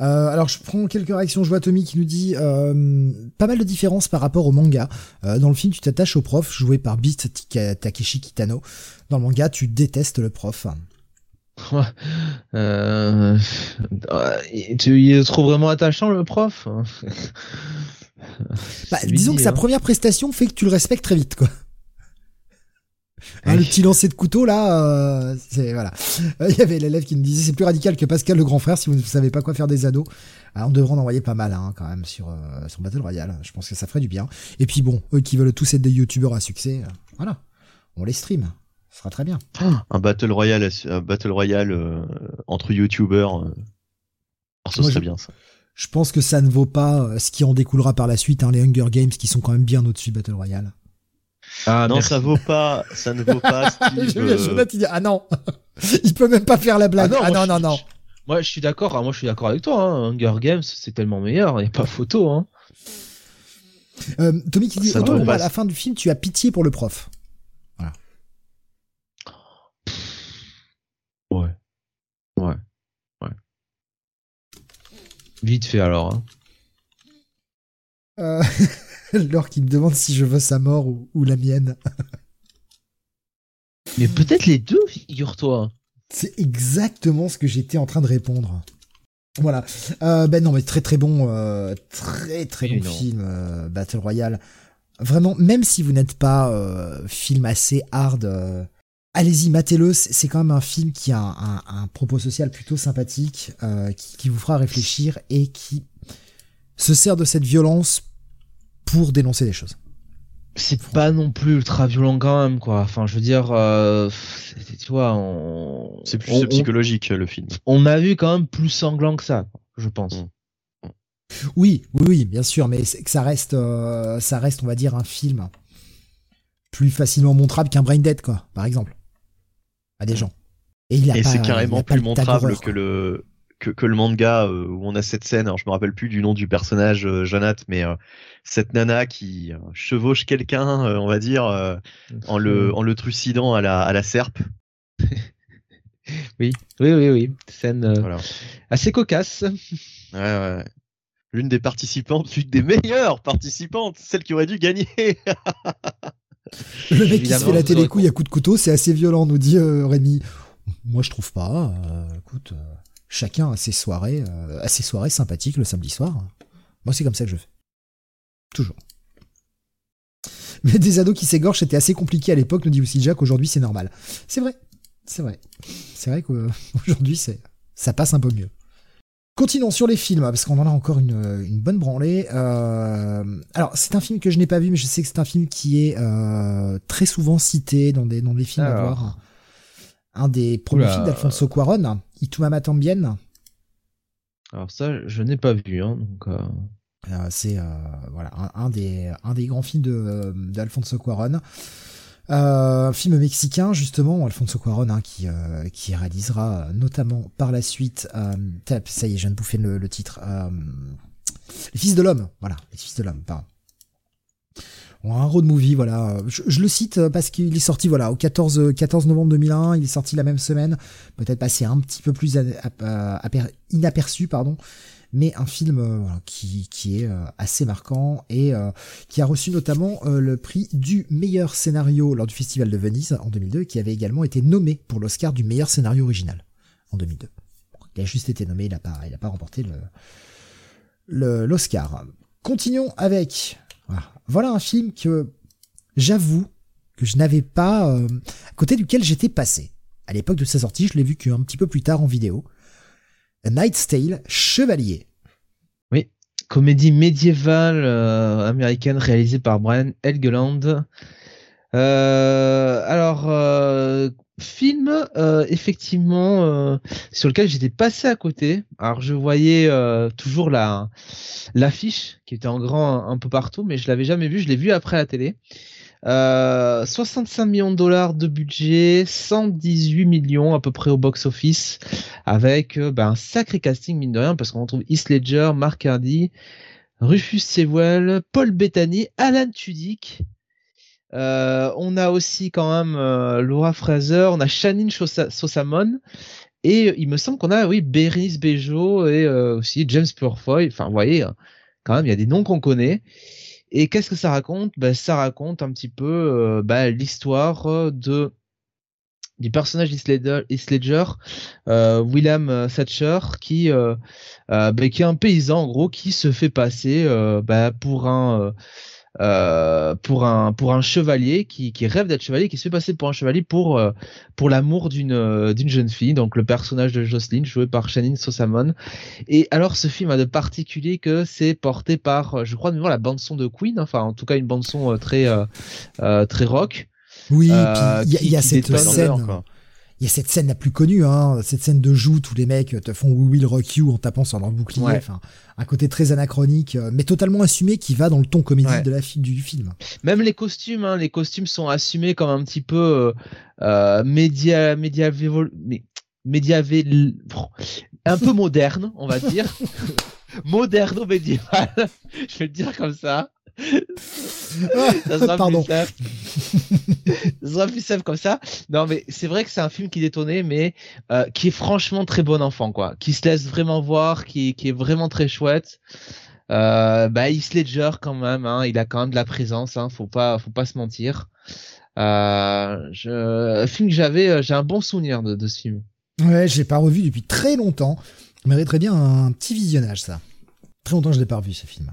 Euh, alors, je prends quelques réactions. Je vois Tommy qui nous dit euh, pas mal de différences par rapport au manga. Euh, dans le film, tu t'attaches au prof, joué par Beat Tika- Takeshi Kitano. Dans le manga, tu détestes le prof. <laughs> tu il vraiment attachant le prof Bah, disons dit, que sa hein. première prestation fait que tu le respectes très vite, quoi. Hein, le petit lancer de couteau là, euh, c'est voilà. Euh, Il y avait l'élève qui me disait c'est plus radical que Pascal le grand frère si vous ne savez pas quoi faire des ados. Alors, on devrait en envoyer pas mal hein, quand même sur euh, sur Battle Royale. Je pense que ça ferait du bien. Et puis bon, eux qui veulent tous être des youtubeurs à succès, voilà, on les stream, ce sera très bien. un Battle Royale, un Battle Royale entre YouTubers. Alors, ce Moi, serait je- bien ça. Je pense que ça ne vaut pas ce qui en découlera par la suite, hein, les Hunger Games qui sont quand même bien au-dessus de Battle Royale. Ah, non, merci. ça vaut pas, ça ne vaut pas. <laughs> Steve, euh, Jonathan, il dit ah non, <laughs> il peut même pas faire la blague. Ah, moi, non je- non non. je- Moi, je suis d'accord. ah, Moi, je suis d'accord avec toi. Hein. Hunger Games, c'est tellement meilleur. Il n'y a pas photo. Hein. Euh, Tommy qui dit Ça moi, à la fin du film, tu as pitié pour le prof. Ouais. Vite fait alors. Hein. Euh, <laughs> <laughs> Laure qui me demande si je veux sa mort ou, ou la mienne. Mais peut-être les deux, figure-toi. C'est exactement ce que j'étais en train de répondre. Voilà. Euh, ben non, mais très très bon, euh, très très bon non. film, euh, Battle Royale. Vraiment, même si vous n'êtes pas film assez hard, allez-y, matez-le. C'est quand même un film qui a un, un- un propos social plutôt sympathique, qui, qui vous fera réfléchir et qui se sert de cette violence pour dénoncer des choses. C'est pas non plus ultra violent quand même, quoi. Enfin, je veux dire, euh, c'est- tu vois, on... C'est plus on, psychologique le film. on, a vu quand même plus sanglant que ça, je pense. Mm. Oui, oui, oui, bien sûr, mais c'est que ça reste, euh, ça reste, on va dire, un film plus facilement montrable qu'un Brain Dead, quoi, par exemple, à des gens. Et, il a Et c'est il a carrément plus montrable que le que, que le manga euh, où on a cette scène. Alors je me rappelle plus du nom du personnage, euh, Jonathan, mais euh, cette nana qui euh, chevauche quelqu'un, euh, on va dire, euh, en le en le trucidant à la à la serpe. <laughs> Oui, oui, oui, oui. Scène euh, Voilà. assez cocasse. Ouais, ouais. L'une des participantes, l'une des meilleures participantes, celle qui aurait dû gagner. Le mec qui se fait la vous télécouille aurez- à coup de couteau, c'est assez violent, nous dit euh, Rémi. Moi, je trouve pas. euh, écoute, euh, chacun a ses soirées, euh, a ses soirées sympathiques le samedi soir. Moi, c'est comme ça que je fais. Toujours. Mais des ados qui s'égorgent, c'était assez compliqué à l'époque, nous dit aussi Jack. Aujourd'hui, c'est normal. C'est vrai. C'est vrai. C'est vrai qu'aujourd'hui, c'est, ça passe un peu mieux. Continuons sur les films, parce qu'on en a encore une, une bonne branlée. Euh, alors, c'est un film que je n'ai pas vu, mais je sais que c'est un film qui est euh, très souvent cité dans des, dans des films à voir. Un des premiers Oula. films d'Alfonso Cuaron, Itumama Tambien. Alors ça, je n'ai pas vu, hein, donc. euh, Euh, c'est euh, voilà un, un des un des grands films de d'Alfonso Cuarón. Un film mexicain justement, Alfonso Cuarón hein, qui qui réalisera notamment par la suite. Ça y est, je viens de bouffer le, le titre. Les Fils de l'homme, voilà, les Fils de l'homme. Pardon. Un road movie, voilà. Je, le cite parce qu'il est sorti, voilà, au 14, 14 novembre 2001. Il est sorti la même semaine. Peut-être passé un petit peu plus aper- inaperçu, pardon mais un film euh, qui, est euh, assez marquant et euh, qui a reçu notamment euh, le prix du meilleur scénario lors du Festival de Venise en 2002, qui avait également été nommé pour l'Oscar du meilleur scénario original en 2002. Bon, il a juste été nommé, il n'a pas, pas remporté le le- l'Oscar. Continuons avec voilà. un film que j'avoue que je n'avais pas euh, à côté duquel j'étais passé. À l'époque de sa sortie, je l'ai vu qu'un petit peu plus tard en vidéo. A Knight's Tale, Chevalier. comédie médiévale euh, américaine réalisée par Brian Helgeland. Euh, alors, euh, film euh, effectivement euh, sur lequel j'étais passé à côté. Alors, je voyais euh, toujours la l'affiche qui était en grand un, peu partout, mais je l'avais jamais vu. Je l'ai vu après la télé. Euh, 65 millions de dollars de budget, 118 millions à peu près au box-office, avec euh, ben, un sacré casting mine de rien, parce qu'on retrouve Heath Ledger, Mark Hardy, Rufus Sewell, Paul Bettany, Alan Tudyk. Euh, on a aussi quand même euh, Laura Fraser, on a Shannon Sosa- Sosamon, et euh, il me semble qu'on a oui Bérénice Bejo et aussi James Purefoy. Enfin, vous voyez, hein, quand même, il y a des noms qu'on connaît. Et qu'est-ce que ça raconte? Ben, Ça raconte un petit peu ben, l'histoire de du personnage Heath William Thatcher, qui, ben, qui est un paysan en gros, qui se fait passer pour un euh, pour un pour un chevalier qui, qui rêve d'être chevalier, qui se fait passer pour un chevalier pour euh, pour l'amour d'une euh, d'une jeune fille. Donc le personnage de Jocelyn joué par Shannon Sosamon. Et alors ce film a de particulier que c'est porté par, je crois, de mémoire, la bande son de Queen. Enfin, en tout cas une bande son euh, très très rock. Oui, Euh, il y a, qui- il y a qui cette scène. Il y a cette scène la plus connue, hein, cette scène de joue, tous les mecs te font We Will Rock You en tapant sur leur bouclier, Ouais. enfin, un côté très anachronique, euh, mais totalement assumé qui va dans le ton comédie Ouais. de la fi- du film. Même les costumes, hein, les costumes sont assumés comme un petit peu euh, euh, média, médiavévol- mé- médiavé- un peu moderne, on va dire. <laughs> Moderno médiéval, <laughs> je vais le dire comme ça. Ça sera Pardon. plus simple. ça sera plus simple comme ça. Non, mais c'est vrai que c'est un film qui détonnait, mais euh, qui est franchement très bon enfant, quoi. Qui se laisse vraiment voir, qui, qui est vraiment très chouette. Euh, bah, Heath Ledger quand même, hein, il a quand même de la présence, hein, faut pas, faut pas se mentir. Euh, je, film que j'avais, euh, j'ai un bon souvenir de, de ce film. Ouais, je l'ai pas revu depuis très longtemps. Il mériterait bien un petit visionnage, ça. Très longtemps, je l'ai pas revu ce film.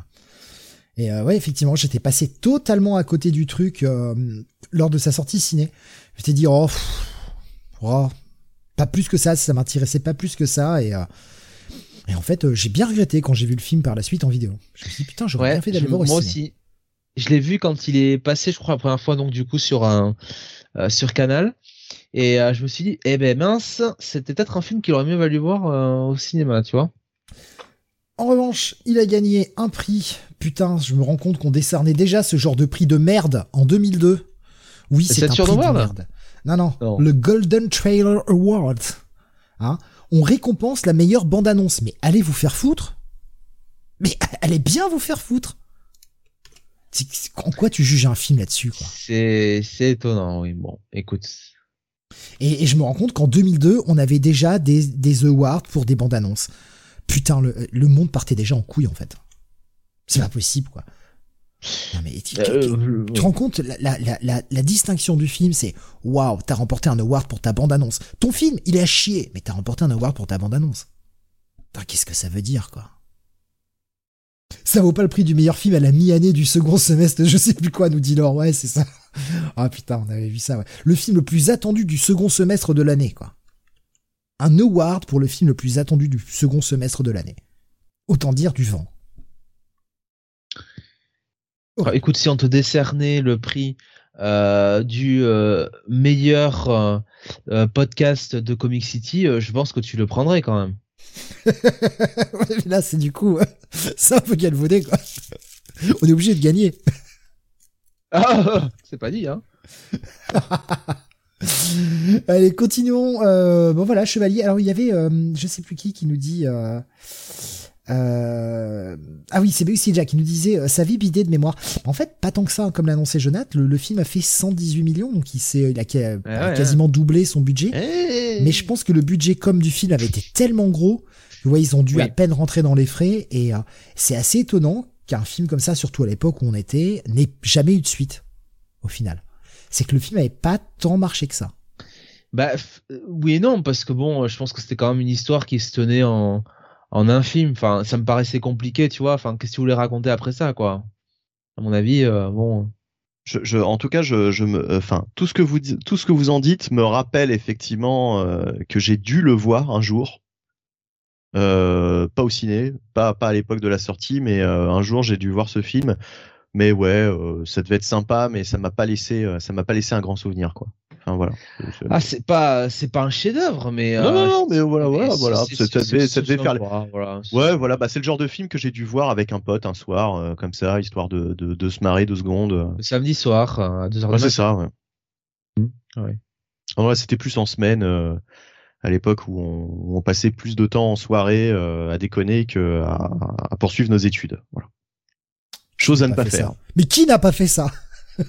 Et euh, ouais, effectivement, j'étais passé totalement à côté du truc euh, lors de sa sortie ciné. Je t'ai dit, oh, pff, oh, pas plus que ça, ça m'intéressait pas plus que ça. Et, euh, et en fait, j'ai bien regretté quand j'ai vu le film par la suite en vidéo. Je me suis dit, putain, j'aurais Ouais, bien fait d'aller voir au moi ciné. aussi. Je l'ai vu quand il est passé, je crois, la première fois, donc du coup sur un sur Canal. Et je me suis dit, eh ben mince, c'était peut-être un film qu'il aurait mieux valu voir au cinéma, tu vois. En revanche, il a gagné un prix. Putain, je me rends compte qu'on décernait déjà ce genre de prix de merde en 2002. Oui, c'est un prix de merde. Non, non, Non. le Golden Trailer Award. Hein On récompense la meilleure bande-annonce. Mais allez vous faire foutre Mais allez bien vous faire foutre En quoi tu juges un film là-dessus, C'est c'est étonnant, oui. Bon, écoute. et, et je me rends compte qu'en 2002, on avait déjà des, des awards pour des bandes-annonces. Putain, le, le monde partait déjà en couille, en fait. C'est pas possible, quoi. Non, mais tu, Euh, tu te rends compte, la, la, la, la, la distinction du film, c'est waouh, t'as remporté un award pour ta bande-annonce. Ton film, il est à chier, mais t'as remporté un award pour ta bande-annonce. Putain, Qu'est-ce que ça veut dire, quoi? Ça vaut pas le prix du meilleur film à la mi-année du second semestre, je sais plus quoi, nous dit Laure. Ouais, c'est ça. Ah putain, on avait vu ça, ouais. Le film le plus attendu du second semestre de l'année, quoi. Un award pour le film le plus attendu du second semestre de l'année. Autant dire du vent. Écoute, si on te décernait le prix euh, du euh, meilleur euh, podcast de Comic City, je pense que tu le prendrais quand même. <laughs> Là, c'est du coup, <laughs> c'est un peu galvaudé, quoi. <laughs> On est obligé de gagner. Ah, c'est pas dit, hein. Allez, continuons. Bon voilà, Chevalier. Alors il y avait, je sais plus qui, qui nous dit. Euh, ah oui, c'est BUC Jack qui nous disait euh, sa vie bidée de mémoire. En fait, pas tant que ça, hein, comme l'annonçait Jonathan. Le, le film a fait 118 millions, donc il, s'est, il a, ca- Ouais, a ouais, quasiment doublé son budget. Eh. Mais je pense que le budget com du film avait été tellement gros, tu vois, ils ont dû Oui. à peine rentrer dans les frais. Et euh, c'est assez étonnant qu'un film comme ça, surtout à l'époque où on était, n'ait jamais eu de suite. Au final, c'est que le film avait pas tant marché que ça. Bah euh, oui et non parce que bon, je pense que c'était quand même une histoire qui se tenait en en un film. Enfin, ça me paraissait compliqué, tu vois. Enfin, qu'est-ce que tu voulais raconter après ça, quoi? À mon avis, euh, bon. En tout cas, je, me, euh, enfin, tout ce que vous, tout ce que vous en dites me rappelle effectivement euh, que j'ai dû le voir un jour. Pas au ciné, pas, à l'époque de la sortie, mais un jour j'ai dû voir ce film. Mais ouais, euh, ça devait être sympa, mais ça m'a pas laissé, euh, ça m'a pas laissé un grand souvenir, quoi. Enfin voilà. Ah, c'est pas c'est pas un chef-d'œuvre, mais non, euh, non, non, mais voilà, mais voilà, voilà. Ça, devait, c'est ça devait faire. voilà. Ouais, voilà, bah c'est le genre de film que j'ai dû voir avec un pote un soir, comme ça, histoire de, de, de se marrer deux secondes. Le samedi soir à 2h Ouais, c'est ça, ouais. ouais. En vrai, c'était plus en semaine, à l'époque où on, où on passait plus de temps en soirée à déconner que à, à poursuivre nos études. Voilà. Chose à ne Pas faire. ça. Mais qui n'a pas fait ça <laughs>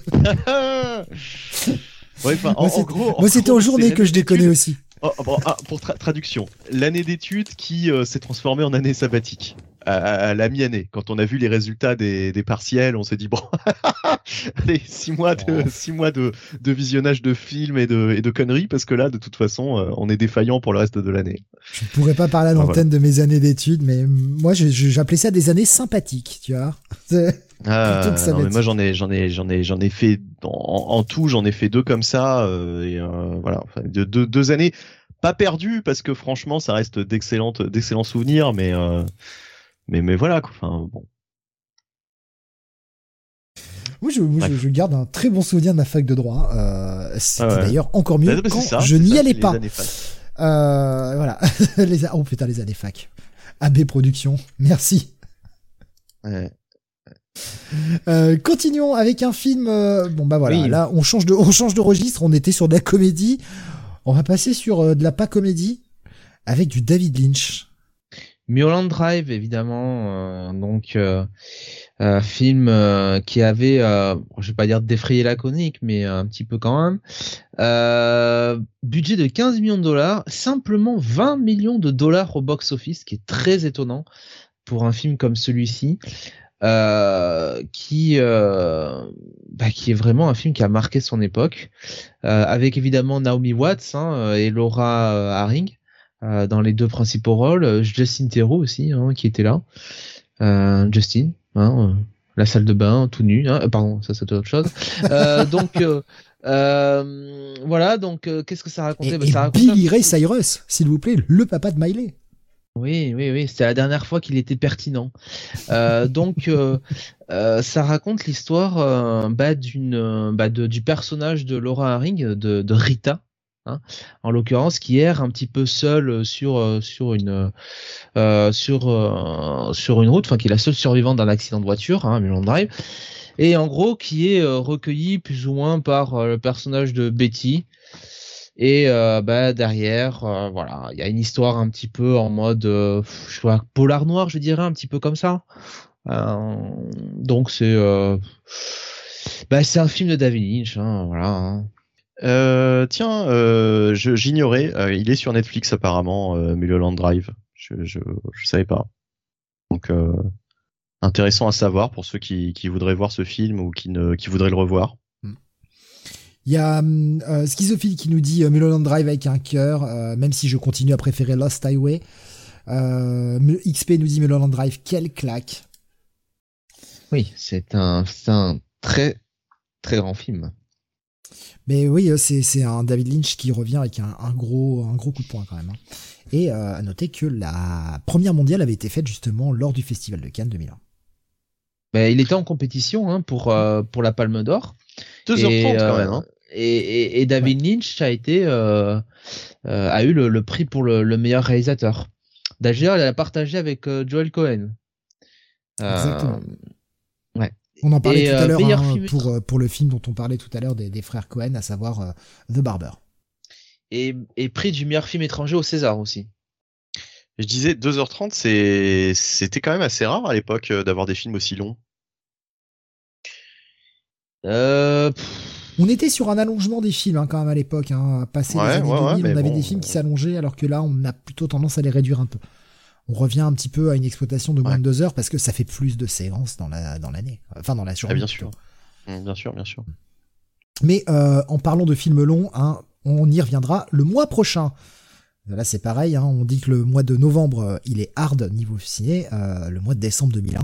Ouais, enfin, en, Moi, en c'est- gros, en Moi, c'était en journée que je déconnais aussi. Oh, bon, ah, pour tra- traduction, l'année d'études qui euh, s'est transformée en année sabbatique à, à- à la mi-année. Quand on a vu les résultats des, des partiels, on s'est dit bon, <laughs> allez, six mois de six mois de, de visionnage de films et de, et de conneries parce que là, de toute façon, euh, on est défaillant pour le reste de l'année. Je ne pourrais pas parler à Ah, l'antenne de mes années d'études, mais moi, j'appelais ça des années sympathiques, tu vois. <laughs> Ah, non, mais moi j'en ai j'en ai j'en ai j'en ai fait en, en tout j'en ai fait deux comme ça euh, et euh, voilà enfin, deux années pas perdues parce que franchement ça reste d'excellentes d'excellents souvenirs mais euh, mais mais voilà quoi. enfin bon Moi, je, moi, je- garde un très bon souvenir de ma fac de droit. Euh, C'était Ah ouais. d'ailleurs encore mieux Bah, quand ça, je n'y allais pas. Euh, voilà. <laughs> les, a- oh putain, les années fac. AB Productions, merci. Ouais. Euh, continuons avec un film. euh, bon bah voilà, Oui. là on change de on change de registre. On était sur de la comédie. On va passer sur euh, de la pas comédie avec du David Lynch. Mulholland Drive, évidemment, euh, donc euh, euh, film euh, qui avait, je vais pas dire défrayé la conique, mais un petit peu quand même. Budget de 15 millions de dollars, simplement 20 millions de dollars au box-office, ce qui est très étonnant. pour un film comme celui-ci, qui bah, qui est vraiment un film qui a marqué son époque, avec évidemment Naomi Watts hein, et Laura Haring dans les deux principaux rôles, Justin Theroux aussi hein, qui était là, Justin, hein, la salle de bain tout nu, hein, pardon ça c'est autre chose, <laughs> donc voilà donc qu'est-ce que ça racontait? Et, bah, ça Billy Ray Cyrus, s'il vous plaît, le papa de Miley. Oui, oui, oui, c'était la dernière fois qu'il était pertinent. Euh, donc, euh, <laughs> euh, ça raconte l'histoire bah, d'une, bah, du personnage de Laura Haring, de, de Rita, hein, en l'occurrence, qui erre un petit peu seule sur sur une sur sur une route, enfin, qui est la seule survivante d'un accident de voiture, hein, Mulholland Drive, et en gros qui est recueillie plus ou moins par le personnage de Betty. Et euh, bah, derrière, euh, voilà, il y a une histoire un petit peu en mode, euh, je vois, polar noir, je dirais, un petit peu comme ça. donc c'est, bah, c'est un film de David Lynch, hein, voilà. Hein. Tiens, j'ignorais, il est sur Netflix apparemment, Mulholland Drive. Je, je, je savais pas. Donc intéressant à savoir pour ceux qui, qui voudraient voir ce film ou qui ne qui voudraient le revoir. Il y a euh, Schizophile qui nous dit euh, Mulholland Drive avec un cœur, euh, même si je continue à préférer Lost Highway. Euh, XP nous dit Mulholland Drive, quelle claque. Oui, c'est un, un très très grand film. Mais oui, c'est un David Lynch qui revient avec un, gros, un gros coup de poing quand même. Hein. Et à noter que la première mondiale avait été faite justement lors du Festival de Cannes 2001. Ben, il était en compétition hein, pour, pour la Palme d'Or. 2h30 quand même. Hein et, David Lynch a été euh, euh, a eu le, prix pour le, meilleur réalisateur. D'ailleurs, il a partagé avec euh, Joel Cohen. Exactement. Ouais. On en parlait tout à l'heure hein, pour, pour le film dont on parlait tout à l'heure des, frères Cohen, à savoir The Barber. Et, et, prix du meilleur film étranger au César aussi. Je disais 2h30, c'est c'était quand même assez rare à l'époque d'avoir des films aussi longs. Euh, on était sur un allongement des films hein, quand même à l'époque. Hein. Passé les années 2000, on avait des films qui s'allongeaient, alors que là, on a plutôt tendance à les réduire un peu. On revient un petit peu à une exploitation de moins de deux heures parce que ça fait plus de séances dans la dans l'année, enfin dans la journée. Ah, bien sûr, mmh, bien sûr, bien sûr. Mais euh, en parlant de films longs, hein, on y reviendra le mois prochain. Là, c'est pareil. Hein, on dit que le mois de novembre, euh, il est hard niveau ciné. Euh, le mois de décembre 2001,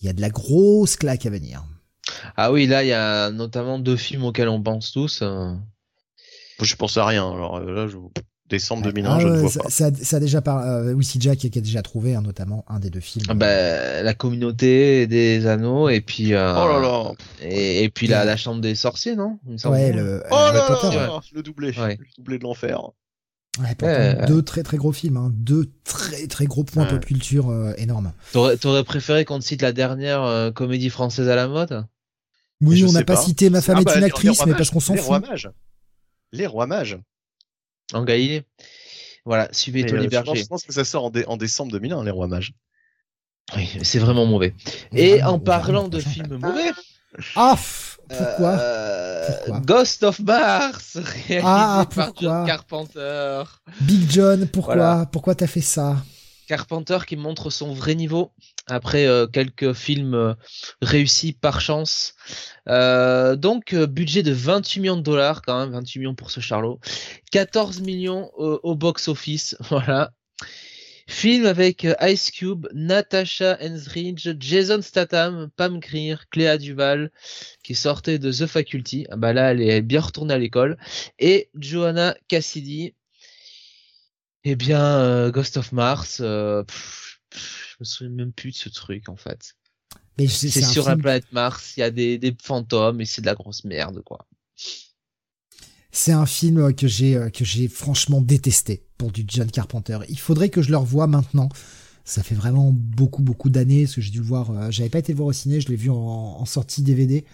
il y a de la grosse claque à venir. Ah oui, là, il y a notamment deux films auxquels on pense tous. Je pense à rien. Alors là, je... décembre 2001, ah je ne vois pas. Ça, a déjà par... Euh, Jack qui a déjà trouvé hein, notamment un des deux films. Ah bah, la communauté des anneaux et puis. Euh, oh là là. Et, puis la, la, chambre des sorciers, non Ouais, le. Oh là là, le doublé, le doublé de l'enfer. Ouais, deux très très gros films, hein. deux très très gros points pop culture énormes. T'aurais préféré qu'on te cite la dernière comédie française à la mode? Oui, on n'a pas, cité Ma femme ah est bah, une actrice, mais parce qu'on s'en fout. Les rois mages. Les rois mages. En Galilée. Voilà, suivez Tony euh, Berger. Je pense que ça sort en, décembre 2001, Les rois mages. Oui, c'est vraiment mauvais. Et en parlant de films mauvais. Ah, pourquoi, euh, Ghost of Mars, <laughs> réalisé ah, par John Carpenter. Big John, pourquoi? Pourquoi t'as fait ça? Carpenter qui montre son vrai niveau après euh, quelques films euh, réussis par chance. Euh, donc budget de 28 millions de dollars quand même, 28 millions pour ce Charlot. 14 millions au, box-office, <laughs> voilà. Film avec Ice Cube, Natasha Hensridge, Jason Statham, Pam Grier, Cléa Duval, qui sortait de The Faculty. Ah bah là, elle est bien retournée à l'école. Et Joanna Cassidy. Eh bien, Ghost of Mars. Me souviens même plus de ce truc en fait. c'est sur la planète Mars, il y a des, des fantômes et c'est de la grosse merde quoi. C'est un film que j'ai euh, que j'ai franchement détesté pour du John Carpenter. Il faudrait que je le revoie maintenant. Ça fait vraiment beaucoup beaucoup d'années parce que j'ai dû le voir. Euh, j'avais pas été le voir au ciné, je l'ai vu en, sortie DVD.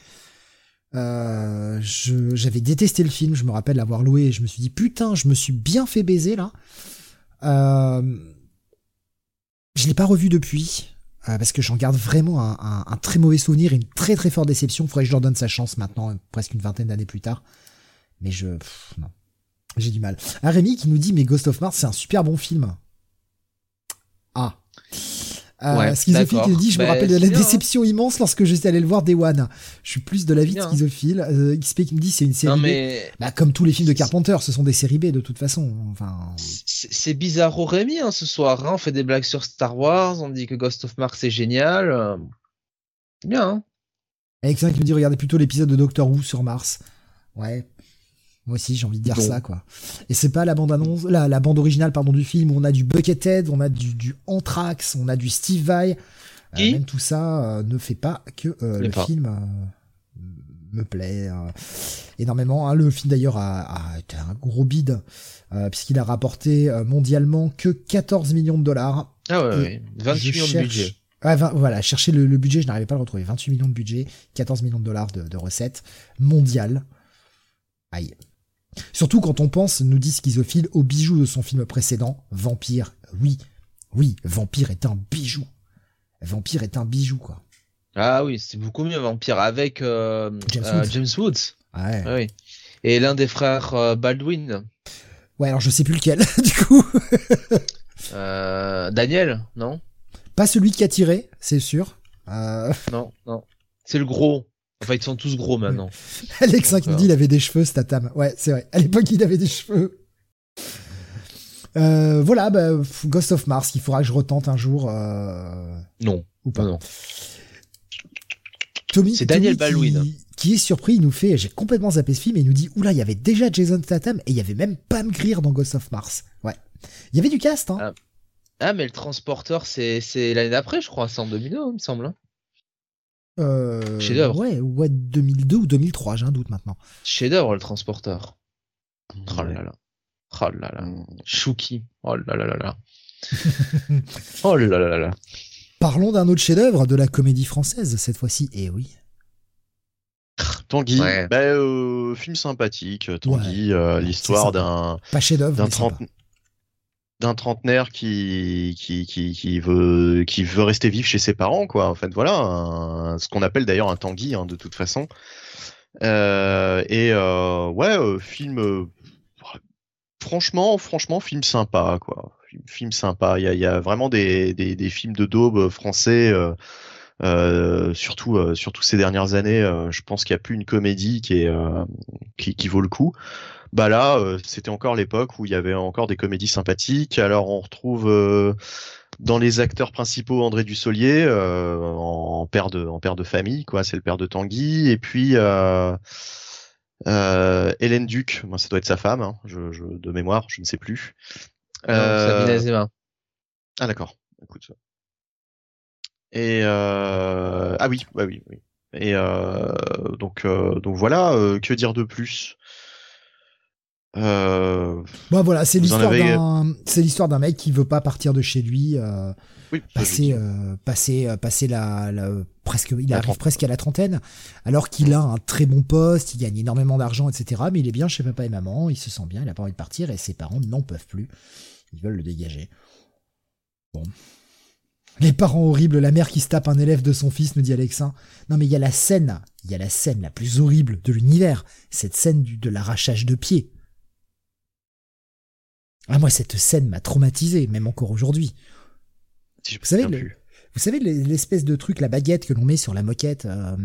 Euh, j'avais détesté le film, je me rappelle l'avoir loué et je me suis dit putain, je me suis bien fait baiser là. Euh, je l'ai pas revu depuis euh, parce que j'en garde vraiment un, très mauvais souvenir et une très très forte déception. Il faudrait que je leur donne sa chance maintenant, presque une vingtaine d'années plus tard. Mais je non, j'ai du mal. Ah, Rémi qui nous dit mais Ghost of Mars c'est un super bon film. Ah. Euh, Ouais, schizophile qui dit, je me Bah, rappelle de la bien, hein. déception immense lorsque j'étais allé le voir Day One. Je suis plus de l'avis de schizophile. Euh, XP qui me dit, c'est une série Non B. mais Bah, comme tous les films de Carpenter, ce sont des séries B de toute façon. Enfin, c'est bizarre au Rémi hein, ce soir. hein. On fait des blagues sur Star Wars, on dit que Ghost of Mars c'est génial. euh, C'est bien. Hein Alexin qui nous dit, regardez plutôt l'épisode de Doctor Who sur Mars. Ouais. Moi aussi, j'ai envie de dire Bon. ça, quoi. Et c'est pas la bande annonce, la, la bande originale, pardon, du film où on a du Buckethead, on a du, du Anthrax, on a du Steve Vai. Euh, Qui même tout ça euh, ne fait pas que euh, le pas. film euh, me plaît euh, énormément. hein. Le film d'ailleurs a, a été un gros bide euh, puisqu'il a rapporté euh, mondialement que 14 millions de dollars. Ah ouais, Et ouais. 28 Je millions de budget. Ah, voilà, chercher le, le budget, je n'arrivais pas à le retrouver. 28 millions de budget, 14 millions de dollars de, de recettes mondiales. Aïe. Surtout quand on pense, nous dit Schizophile, au bijou de son film précédent, Vampire. Oui, oui, Vampire est un bijou. Vampire est un bijou, quoi. Ah oui, c'est beaucoup mieux Vampire avec euh, James euh, Woods. James Woods. Ouais. Ah oui. Et l'un des frères euh, Baldwin. Ouais, alors je sais plus lequel, <laughs> du coup. Daniel, non? Pas celui qui a tiré, c'est sûr. Non, non. C'est le gros. Enfin, ils sont tous gros maintenant. <laughs> Alexin qui nous D'accord. dit il avait des cheveux, Statam. Ouais, c'est vrai. À l'époque, il avait des cheveux. Euh, voilà, bah, Ghost of Mars, qu'il faudra que je retente un jour. euh, Non, ou pas. non. Tommy, C'est Daniel Baldwin. Qui, qui est surpris, il nous fait, j'ai complètement zappé ce film, et il nous dit, oula, il y avait déjà Jason Statham, et il y avait même Pam Grier dans Ghost of Mars. Ouais. Il y avait du cast, hein. Ah. Ah, mais le transporteur, c'est c'est l'année d'après, je crois. C'est en 2002, il me semble. Euh, chef-d'œuvre. Ouais, ouais, 2002 ou 2003, j'ai un doute maintenant. Chef-d'œuvre, le transporteur. Oh là là. Oh là là. Mm. Chouki. Oh là là là là. <laughs> oh là là là là. Parlons d'un autre chef-d'œuvre de la comédie française, cette fois-ci. Et oui. Tanguy, Ouais. bah, euh, film sympathique. Tanguy, euh, l'histoire d'un Pas chef-d'œuvre, d'un trente- d'un trentenaire qui qui, qui qui veut qui veut rester vif chez ses parents quoi. En fait voilà ce qu'on appelle d'ailleurs un Tanguy hein, de toute façon. Euh, et euh, ouais euh, film euh, franchement franchement film sympa quoi. Film, sympa. Il y a, y a vraiment des, des des films de daube français euh, euh, surtout euh, surtout ces dernières années euh, je pense qu'il n'y a plus une comédie qui est euh, qui, qui vaut le coup bah là, euh, c'était encore l'époque où il y avait encore des comédies sympathiques. Alors on retrouve euh, dans les acteurs principaux André Dussolier euh, en père de en père de famille, quoi. C'est le père de Tanguy. Et puis euh, euh, Hélène Duc, moi ça doit être sa femme, hein, je, je- de mémoire, je ne sais plus. Non, Sabine Azema. ah d'accord. Écoute. Et euh... ah oui, ouais, oui, oui. Et euh... donc euh, donc voilà. euh, que dire de plus? Euh... Bon, voilà, c'est l'histoire avez- d'un, c'est l'histoire d'un mec qui veut pas partir de chez lui, euh, Oui. passer, euh, passer, passer la, la- presque, il La arrive presque à la trentaine, alors qu'il a un très bon poste, il gagne énormément d'argent, etc. Mais il est bien chez papa et maman, il se sent bien, il a pas envie de partir et ses parents n'en peuvent plus. Ils veulent le dégager. Bon. Les parents horribles, la mère qui se tape un élève de son fils, nous dit Alexin. Non mais il y a la scène, il y a la scène la plus horrible de l'univers, cette scène du, de l'arrachage de pied. Ah moi cette scène m'a traumatisé, même encore aujourd'hui. Si Vous savez, le-. Vous l'espèce de truc, la baguette que l'on met sur la moquette euh,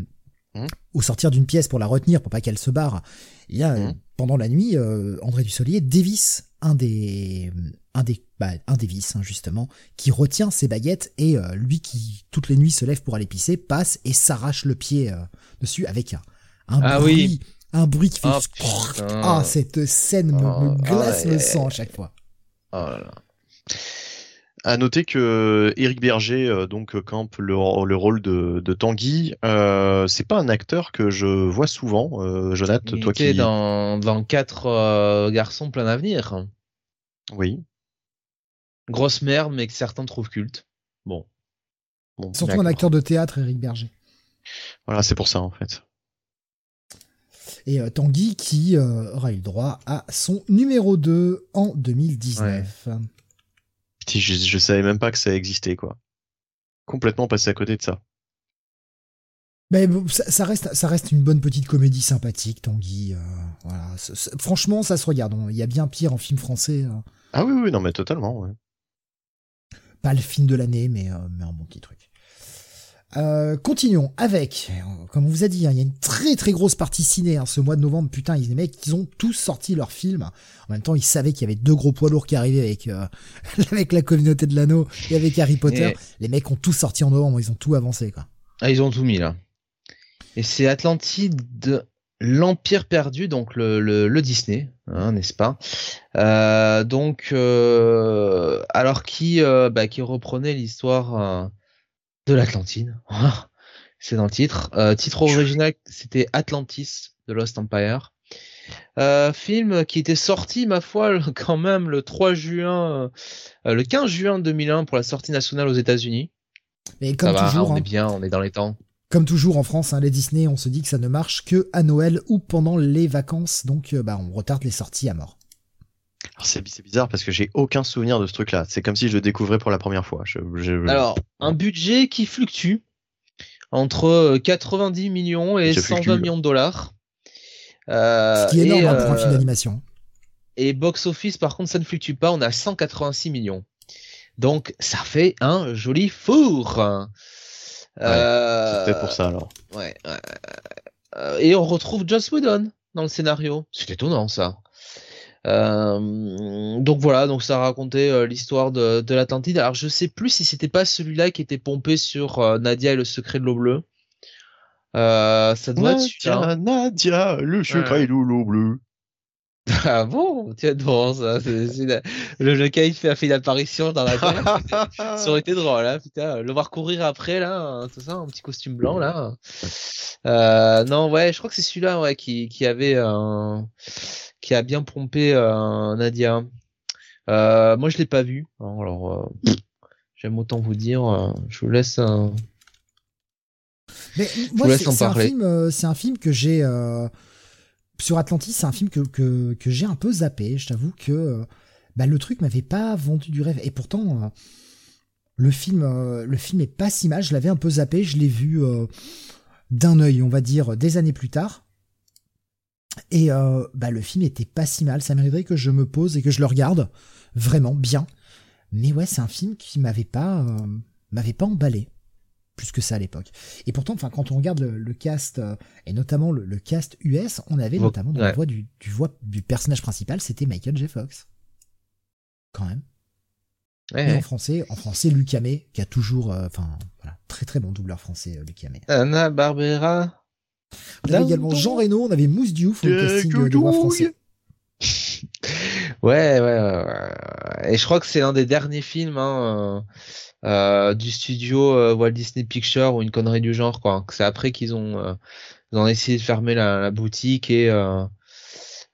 Mhm. au sortir d'une pièce pour la retenir, pour pas qu'elle se barre. Il y a, Mhm. pendant la nuit, euh, André Dussolier dévisse un des, un des, bah, un des vis, hein, justement, qui retient ses baguettes et euh, lui qui, toutes les nuits, se lève pour aller pisser, passe et s'arrache le pied euh, dessus avec un, un Ah bruit, oui. un bruit qui fait... Ah, putain. ah, cette scène me, me Ah, glace le sang à chaque fois. Oh là là. À noter que Éric Berger euh, donc campe le, le rôle de, de Tanguy. Euh, c'est pas un acteur que je vois souvent, euh, Jonathan. Il Toi était qui dans, dans quatre euh, garçons plein d'avenir. oui. Grosse merde, mais que certains trouvent culte. Bon. Bon, Surtout un acteur de théâtre, Eric Berger. Voilà, c'est pour ça en fait. Et euh, Tanguy qui euh, aura eu le droit à son numéro 2 en 2019. Putain, Je, je savais même pas que ça existait quoi. Complètement passé à côté de ça. Mais bon, ça, ça reste, ça reste une bonne petite comédie sympathique, Tanguy. euh, voilà. Franchement, ça se regarde. On- Il y a bien pire en film français. euh. Ah oui oui non mais totalement. Ouais. Pas le film de l'année, mais, euh, mais un bon petit truc. Euh, continuons avec, euh, comme on vous a dit, hein, il y a une très très grosse partie ciné hein, ce mois de novembre. Putain, les mecs, ils ont tous sorti leurs films. En même temps, ils savaient qu'il y avait deux gros poids lourds qui arrivaient avec euh, <laughs> avec la communauté de l'anneau et avec Harry Potter. Et- Les mecs ont tous sorti en novembre, ils ont tout avancé quoi. Ah, ils ont tout mis là. Et c'est Atlantide, l'Empire perdu, donc le, le, le Disney, hein, n'est-ce pas? Euh, Donc, euh, alors qui, euh, bah, qui reprenait l'histoire de l'Atlantide? <laughs> c'est dans le titre. Titre original, c'était Atlantis de Lost Empire. Euh, film qui était sorti, ma foi, <laughs> quand même le 3 juin, euh, le 15 juin 2001 pour la sortie nationale aux États-Unis. Mais Ça comme va, toujours, on hein, est bien, on est dans les temps. Comme toujours en France, hein, les Disney, on se dit que ça ne marche que à Noël ou pendant les vacances, donc euh, bah on retarde les sorties à mort. Alors, C'est bizarre parce que j'ai aucun souvenir de ce truc-là. C'est comme si je le découvrais pour la première fois. Je, je- Alors, un budget qui fluctue entre euh, 90 millions et Ça 120 fluctue. millions de dollars. Euh, Ce qui est énorme et, hein, pour un euh, film d'animation. et box office, par contre, ça ne fluctue pas. On a 186 millions. Donc, ça fait un joli four. Euh, C'est peut-être pour ça alors. Ouais. ouais, ouais, euh, et on retrouve Joss Whedon dans le scénario. C'est étonnant ça. Euh, donc voilà, donc ça racontait euh, l'histoire de, de l'Atlantide. Alors je sais plus si c'était pas celui-là qui était pompé sur euh, Nadia et le secret de l'eau bleue. Euh, ça doit être celui-là. Nadia, Nadia, le secret de l'eau bleu. <laughs> Ah bon, tiens bon ça. la- Le qui fait, a fait une apparition dans la tête. <laughs> Ça aurait été drôle, hein, putain, le voir courir après là, hein, tout ça, un petit costume blanc là. Euh, non, ouais, je crois que c'est celui-là, ouais, qui, qui avait, euh, qui a bien pompé euh, Nadia. Euh, moi, je l'ai pas vu. hein, alors, euh, j'aime autant vous dire. euh, je vous laisse. euh, Mais vous moi, laisse c'est en c'est un film, euh, c'est un film que j'ai euh, sur Atlantis, c'est un film que j'ai un peu zappé. Je t'avoue que euh, bah, le truc m'avait pas vendu du rêve. Et pourtant, euh, le film, euh, le film est pas si mal. Je l'avais un peu zappé. Je l'ai vu d'un œil, on va dire, des années plus tard. Et bah, le film était pas si mal. Ça mériterait que je me pose et que je le regarde vraiment bien. Mais ouais, c'est un film qui m'avait pas, m'avait pas emballé plus que ça à l'époque. Et pourtant, enfin, quand on regarde le, le cast euh, et notamment le, le cast US, on avait Vo- notamment dans la voix du, du voix du personnage principal, c'était Michael J. Fox. Quand même. ouais, Et en français, en français, Luc Hamet, qui a toujours, euh, enfin, voilà, très très bon doubleur français, euh, Luc Hamet. Anna Barbera. On avait également Jean Reno, on avait Mousse Diouf pour le casting de, voix français. <laughs> Ouais, ouais, ouais, ouais. Et je crois que c'est l'un des derniers films hein, euh, du studio euh, Walt Disney Pictures ou une connerie du genre, quoi. C'est après qu'ils ont, euh, ils ont essayé de fermer la, boutique et euh,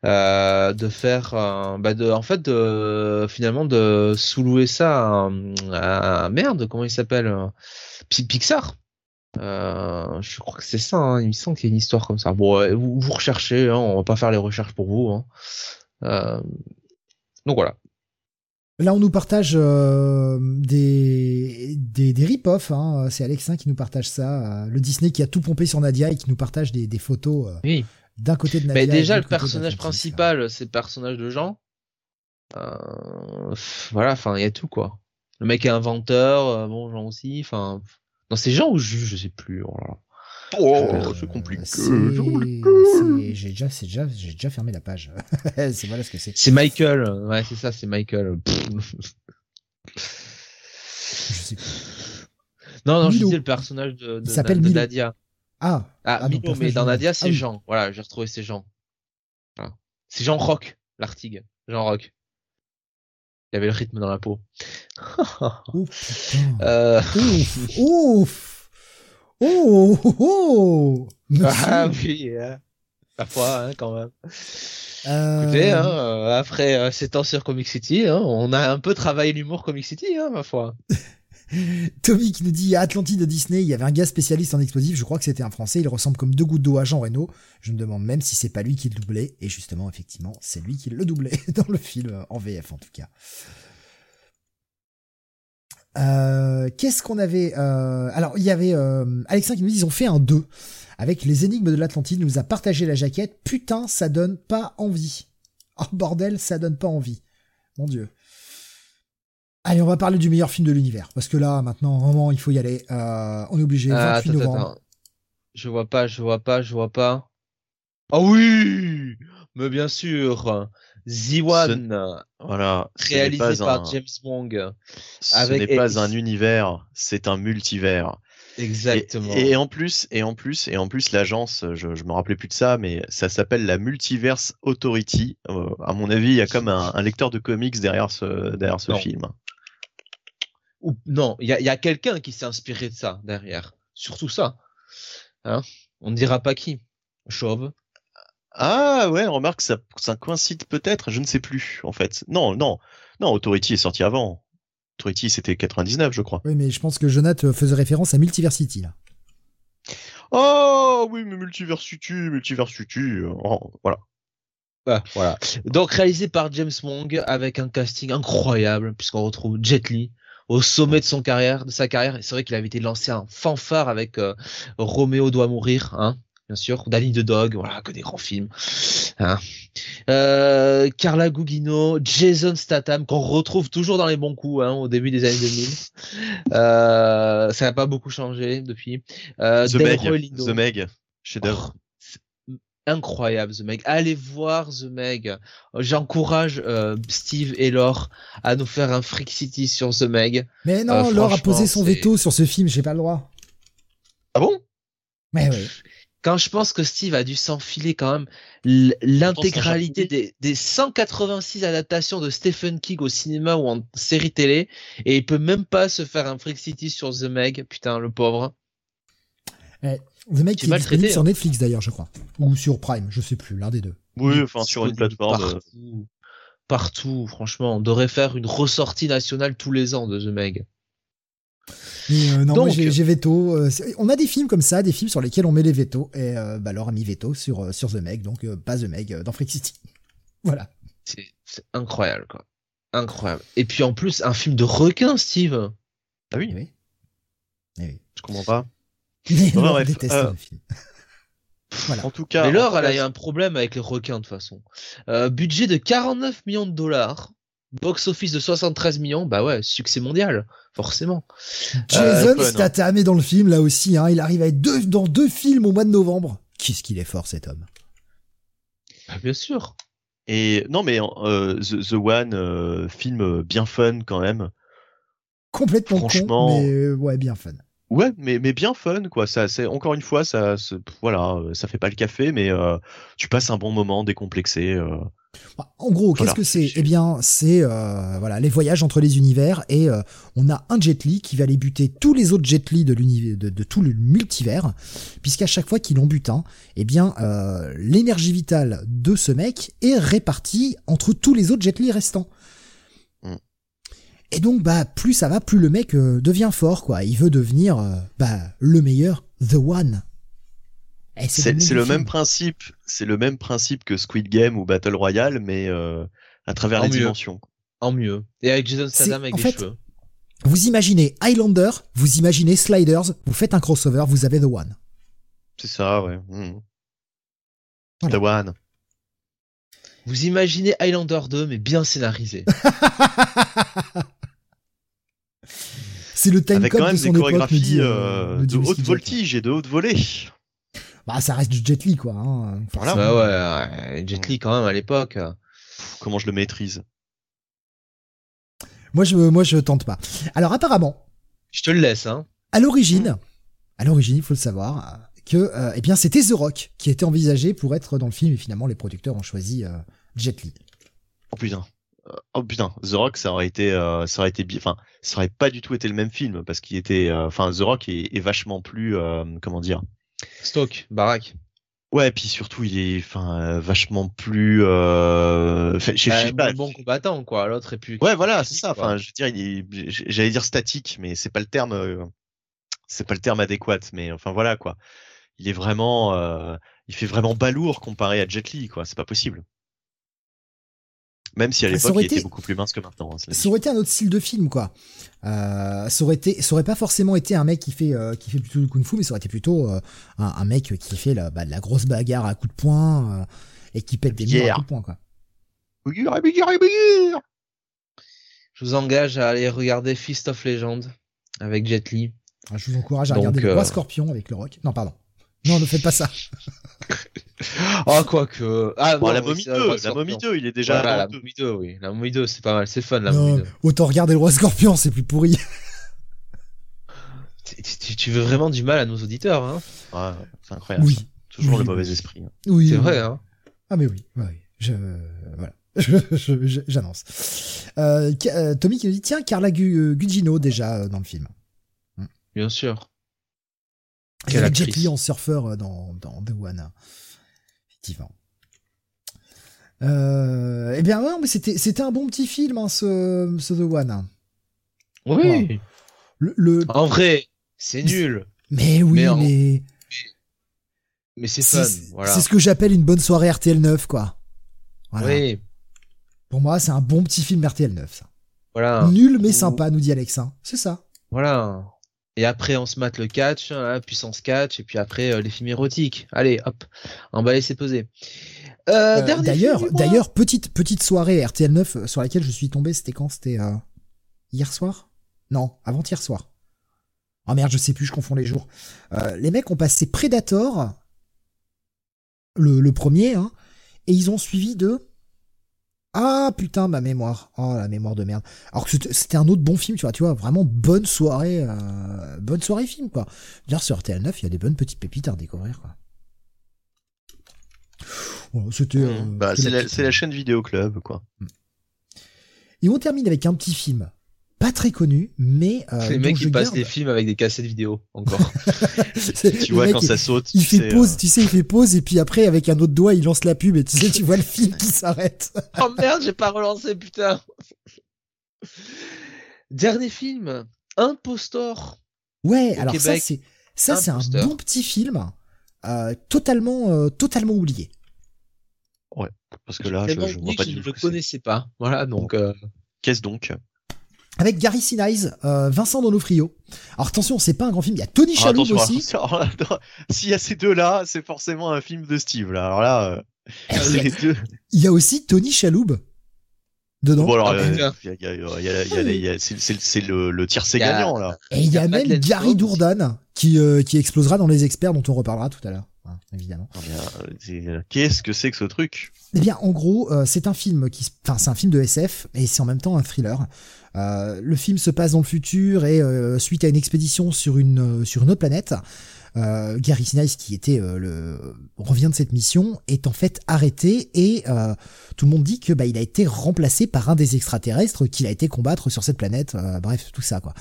euh, de faire, bah de, en fait, de, finalement de sous-louer ça à, à- merde, comment il s'appelle, Pi- Pixar. Euh, je crois que c'est ça. hein. Il me semble qu'il y a une histoire comme ça. Bon, vous, vous recherchez. Hein, on va pas faire les recherches pour vous. Hein. Euh, donc voilà. Là, on nous partage euh, des, des, des rip-off. Hein. C'est Alexin qui nous partage ça. euh, le Disney qui a tout pompé sur Nadia et qui nous partage des, des photos euh, Oui. d'un côté de Nadia. Mais déjà, le personnage principal, c'est le personnage de Jean. Euh, voilà, enfin, il y a tout, quoi. Le mec est inventeur, euh, bon, Jean aussi, enfin... Non, c'est Jean ou juge, je sais plus. oh là là. Oh, Euh, c'est compliqué. J'ai déjà, c'est déjà, j'ai déjà fermé la page. <laughs> c'est voilà ce que c'est. C'est Michael, ouais, c'est ça, c'est Michael. <laughs> Je sais plus. non, non, je disais le personnage de, de, Il s'appelle de Milo. Nadia. Ah, Ah, Ah, non, Milo, mais dans Nadia. Ah c'est oui. Jean. Voilà, j'ai retrouvé, c'est Jean. Voilà. C'est Jean Rock, l'Artigue. Jean Rock. Il avait le rythme dans la peau. <laughs> oh putain. euh... Ouf, ouf. Oh, oh, oh. Monsieur. Ah oui, hein. la fois, hein, quand même. Euh, Écoutez, hein, euh, après euh, 7 ans sur Comic City, hein, on a un peu travaillé l'humour Comic City, hein, ma foi. <laughs> Tommy qui nous dit à Atlantide de Disney, il y avait un gars spécialiste en explosifs, je crois que c'était un français, il ressemble comme deux gouttes d'eau à Jean Reno. Je me demande même si c'est pas lui qui le doublait, et justement, effectivement, c'est lui qui le doublait <laughs> dans le film, euh, en VF en tout cas. Euh, Qu'est-ce qu'on avait euh, Alors, il y avait euh, Alexin qui nous dit ils ont fait un 2 avec les énigmes de l'Atlantide, il nous a partagé la jaquette. Putain, ça donne pas envie. Oh bordel, ça donne pas envie. Mon dieu. Allez, on va parler du meilleur film de l'univers. Parce que là, maintenant, vraiment, il faut y aller. Euh, on est obligé. 28 Ah, attends, novembre. attends. Je vois pas, je vois pas, je vois pas. Ah oui, mais bien sûr, The One, Voilà. ce n'est réalisé par un- James Wong. Ce avec- n'est pas et- un univers, c'est un multivers. Exactement. Et, en plus, et en plus, et en plus, l'agence, je, je me rappelais plus de ça, mais ça s'appelle la Multiverse Authority. Euh, à mon avis, il y a comme un, un lecteur de comics derrière ce, derrière ce Non. film. Ou non, il y a, il y a quelqu'un qui s'est inspiré de ça derrière. Surtout ça. Hein On ne dira pas qui. Chauve. Ah ouais, remarque, ça, ça coïncide peut-être, je ne sais plus, en fait. Non, non, non, Authority est sorti avant. Authority, c'était 99, je crois. Oui, mais je pense que Jonathan faisait référence à Multiversity, là. Oh oui, mais Multiversity, Multiversity, euh, oh, voilà. Ah, voilà. Donc réalisé par James Wong avec un casting incroyable puisqu'on retrouve Jet Li au sommet de son carrière, de sa carrière. Et C'est vrai qu'il avait été lancé en fanfare avec euh, Roméo doit mourir, hein, bien sûr, Danny the Dog, voilà, que des grands films. Hein. Euh, Carla Gugino, Jason Statham, qu'on retrouve toujours dans les bons coups hein, au début des années 2000. Euh, ça n'a pas beaucoup changé depuis. Euh, The Meg. The Meg, chef-d'œuvre. Oh, c'est incroyable The Meg. Allez voir The Meg. J'encourage euh, Steve et Laure à nous faire un Freak City sur The Meg. Mais non, Euh, Laure a posé son veto sur ce film, j'ai pas le droit. Ah bon? Mais oui. Quand je pense que Steve a dû s'enfiler quand même l'intégralité des, des 186 adaptations de Stephen King au cinéma ou en série télé et il peut même pas se faire un Freak City sur The Meg. Putain, le pauvre. The Mec J'ai qui est disponible traité, sur hein. Netflix d'ailleurs, je crois. Ou sur Prime, je sais plus, l'un des deux. Oui, enfin, sur une plateforme. euh, Partout, partout, franchement. On devrait faire une ressortie nationale tous les ans de The Meg. Mais euh, non, Donc- moi j'ai veto. euh, on a des films comme ça, des films sur lesquels on met les vetos. Et euh, bah, Laure a mis veto sur, euh, sur The Meg, donc euh, pas The Meg dans Freak City. <laughs> Voilà. C'est incroyable, quoi. Incroyable. Et puis en plus, un film de requin, Steve. Ah oui, Eh oui. Eh oui. je comprends pas. <laughs> Mais Laure bref, déteste euh, le film. <laughs> Voilà. En tout cas. Mais Laure, elle a eu un problème avec les requins, de toute façon. Euh, budget de 49 millions de dollars. Box-office de 73 millions. Bah ouais, succès mondial. Forcément. Jason hein. Statham est dans le film là aussi. Hein, il arrive à être deux, dans deux films au mois de novembre. Qu'est-ce qu'il est fort cet homme. Bah, bien sûr. Et non, mais euh, The, The One, euh, film euh, bien fun quand même. Complètement Franchement- con, mais euh, ouais, bien fun. Ouais, mais mais bien fun quoi. Ça, c'est encore une fois, ça, voilà, euh, ça fait pas le café, mais euh, tu passes un bon moment décomplexé. Bah, En gros, Voilà. qu'est-ce que c'est? Eh bien, c'est euh, voilà les voyages entre les univers et euh, on a un Jet Li qui va aller buter tous les autres Jet Li de, l'univers- de, de tout le multivers, puisqu'à chaque fois qu'il en bute un, eh bien euh, l'énergie vitale de ce mec est répartie entre tous les autres Jet Li restants. Mm. Et donc, bah, plus ça va, plus le mec devient fort, quoi. Il veut devenir, bah, le meilleur, the one. Et C'est le même principe, c'est le même principe que Squid Game ou Battle Royale, mais euh, à travers En les mieux. dimensions. En mieux. Et avec Jason Statham avec en des fait, cheveux. Vous imaginez Highlander, vous imaginez Sliders, vous faites un crossover, vous avez The One. C'est ça, ouais. Voilà. The One. Vous imaginez Highlander 2, mais bien scénarisé. <laughs> C'est le time Avec quand même de des chorégraphies dit, euh, dit de haute voltige et de haute volée. Bah, ça reste du Jet Li, quoi. Hein, Voilà. bah ouais, ouais, Jet Li quand même à l'époque. Comment je le maîtrise? Moi, je, moi, je tente pas. Alors, apparemment, Je te le laisse, hein. à l'origine, à l'origine, il faut le savoir, que, euh, eh bien, c'était The Rock qui était envisagé pour être dans le film, et finalement, les producteurs ont choisi euh, Jet Li. Oh putain. Euh, Oh putain, The Rock, ça aurait été, euh, ça aurait été, enfin, ça aurait pas du tout été le même film parce qu'il était, euh, enfin, The Rock est, est vachement plus, euh, comment dire. Stock, Barack. Ouais, et puis surtout, il est, enfin, euh, vachement plus, euh, enfin, je, Euh, pas. bon combattant, quoi. L'autre est plus. Ouais, voilà, c'est ça. quoi. Enfin, je veux dire, il est, j- j'allais dire statique, mais c'est pas le terme, euh, c'est pas le terme adéquat. Mais enfin, voilà, quoi. Il est vraiment, euh, il fait vraiment balourd comparé à Jet Li, quoi. C'est pas possible. Même si à Ah, l'époque, il était été- beaucoup plus mince que maintenant. hein. Ça aurait été un autre style de film, quoi. Euh, ça aurait été, ça aurait pas forcément été un mec qui fait, euh, qui fait plutôt du kung-fu, mais ça aurait été plutôt euh, un, un mec qui fait la, bah, de la grosse bagarre à coups de poing euh, et qui pète des murs à coups de poing, quoi. Bouillir, bouillir, bouillir. Je vous engage à aller regarder Fist of Legend avec Jet Li. Ah, Je vous encourage à Donc, regarder le roi scorpion avec le rock. Non, pardon. Non, ne faites pas ça. <laughs> Ah, quoi que. Ah, Bon, non, la momie c'est 2, le Roi la Scorpion. momie 2, il est déjà Voilà, la momie 2, oui. La momie 2, c'est pas mal. C'est fun, la Non, momie 2. autant regarder le roi scorpion, c'est plus pourri. <laughs> Tu, tu- tu veux vraiment du mal à nos auditeurs, hein? Ouais, c'est incroyable. Oui. Toujours Oui, le mauvais esprit. hein. Oui. C'est oui. vrai, hein Ah mais oui, ouais, oui. Je voilà. <laughs> J'annonce. Euh, euh, Tommy qui nous dit tiens Carla euh, Gugino déjà euh, dans le film. Bien sûr. Il y Quelle avait Jet. Li en surfeur euh, dans, dans The One. Effectivement. Euh, eh bien, ouais, mais c'était, c'était un bon petit film, hein, ce, ce The One. Oui. Le, le- En vrai, c'est nul. mais oui, mais en- mais Mais c'est fun. c'est, Voilà. c'est ce que j'appelle une bonne soirée RTL 9, quoi. Voilà. Oui. Pour moi, c'est un bon petit film RTL 9, ça. Voilà. Nul mais Ou- sympa, nous dit Alexa. C'est ça. Voilà. Et après, on se mate le catch, hein, puissance catch, et puis après, euh, les films érotiques. Allez, hop, emballer, c'est posé. Euh, Euh, d'ailleurs, d'ailleurs, petite petite soirée RTL 9 euh, sur laquelle je suis tombé, c'était quand? C'était hier soir? Non, avant-hier soir. Oh merde, je sais plus, je confonds les jours. Les mecs ont passé Predator, le, le premier, hein, et ils ont suivi de ah putain ma mémoire, oh la mémoire de merde. Alors que c'était- un autre bon film, tu vois, tu vois, vraiment bonne soirée, euh, bonne soirée film quoi. D'ailleurs sur RTL 9, il y a des bonnes petites pépites à redécouvrir quoi. C'était. euh, Bah, c'est la, la chaîne vidéo club, quoi. Et on termine avec un petit film pas très connu, mais euh, les mecs qui passent des films avec des cassettes vidéo, encore. <laughs> C'est- Tu vois, mec, quand il- ça saute, Il fait sais, pause, euh, tu sais, il fait pause et puis après avec un autre doigt il lance la pub et tu sais, tu vois le film qui s'arrête. oh merde, j'ai pas relancé, putain. Dernier film, Impostor. Ouais, Au alors ça c'est ça c'est un bon petit film, euh, totalement euh, totalement oublié. parce que là, je, je vois pas du tout. connaissais pas. Voilà, donc. euh, Qu'est-ce donc? Avec Gary Sinise, euh, Vincent Donofrio. Alors attention, c'est pas un grand film, il y a Tony Ah, Shalhoub attention, aussi. <laughs> S'il y a ces deux-là, c'est forcément un film de Steve. Là. Alors là, euh, deux. Il y a aussi Tony Shalhoub dedans. Bon, alors, Ah, putain. il y a- il y a- il y a- il y a- il y a- c'est le, le tiercé gagnant, là. Et il y a Il y a même Gary Dourdan qui euh, qui explosera dans les experts dont on reparlera tout à l'heure, hein, évidemment. Eh euh, Qu'est-ce que c'est que ce truc? Eh bien, en gros, euh, c'est un film qui, enfin, c'est un film de SF et c'est en même temps un thriller. Euh, le film se passe dans le futur et euh, suite à une expédition sur une sur une autre planète, Gary Sinise, qui était le revient de cette mission, est en fait arrêté et tout le monde dit que bah il a été remplacé par un des extraterrestres qu'il a été combattre sur cette planète. bref, tout ça quoi.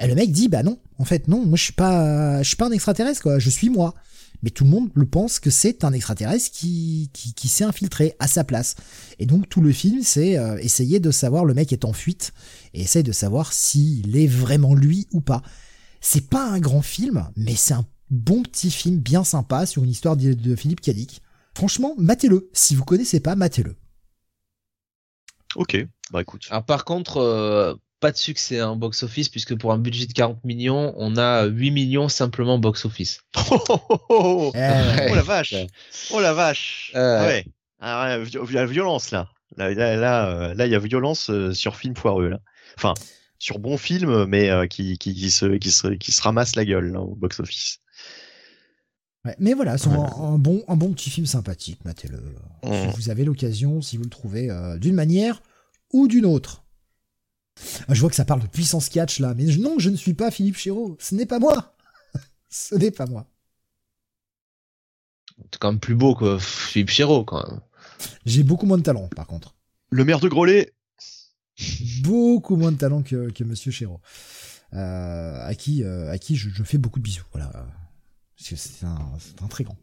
Et le mec dit bah non, en fait non, moi je suis pas je suis pas un extraterrestre quoi, je suis moi. Mais tout le monde le pense que c'est un extraterrestre qui, qui, qui s'est infiltré à sa place. Et donc tout le film, c'est euh, essayer de savoir, le mec est en fuite, et essaye de savoir s'il est vraiment lui ou pas. C'est pas un grand film, mais c'est un bon petit film bien sympa sur une histoire de, de Philippe Cadic. Franchement, matez-le. Si vous connaissez pas, matez-le. Ok, bah écoute. Alors par contre, euh, pas de succès en box-office, puisque pour un budget de 40 millions, on a 8 millions simplement box-office. <laughs> Oh, oh, oh. Eh ouais. Oh la vache Oh la vache Euh. Ah ouais. Ah ouais, vi- la violence là. Là, là, là, euh, là, il y a violence euh, sur film foireux là. Enfin, sur bon film, mais euh, qui, qui, qui, se, qui, se, qui se ramasse la gueule là, au box-office. Ouais, mais voilà, c'est un, Voilà. un bon, un bon petit film sympathique, matez-le. Si Mm. vous avez l'occasion, si vous le trouvez euh, d'une manière ou d'une autre. Ah, Je vois que ça parle de puissance catch là, mais non, je ne suis pas Philippe Chéreau. Ce n'est pas moi. <laughs> Ce n'est pas moi. C'est quand même plus beau que Philippe Chéreau, quand même. J'ai beaucoup moins de talent, par contre. Le maire de Grolet Beaucoup moins de talent que, que Monsieur Chéreau. Euh, à qui, euh, à qui je, je fais beaucoup de bisous. Voilà. Parce que c'est un, très grand.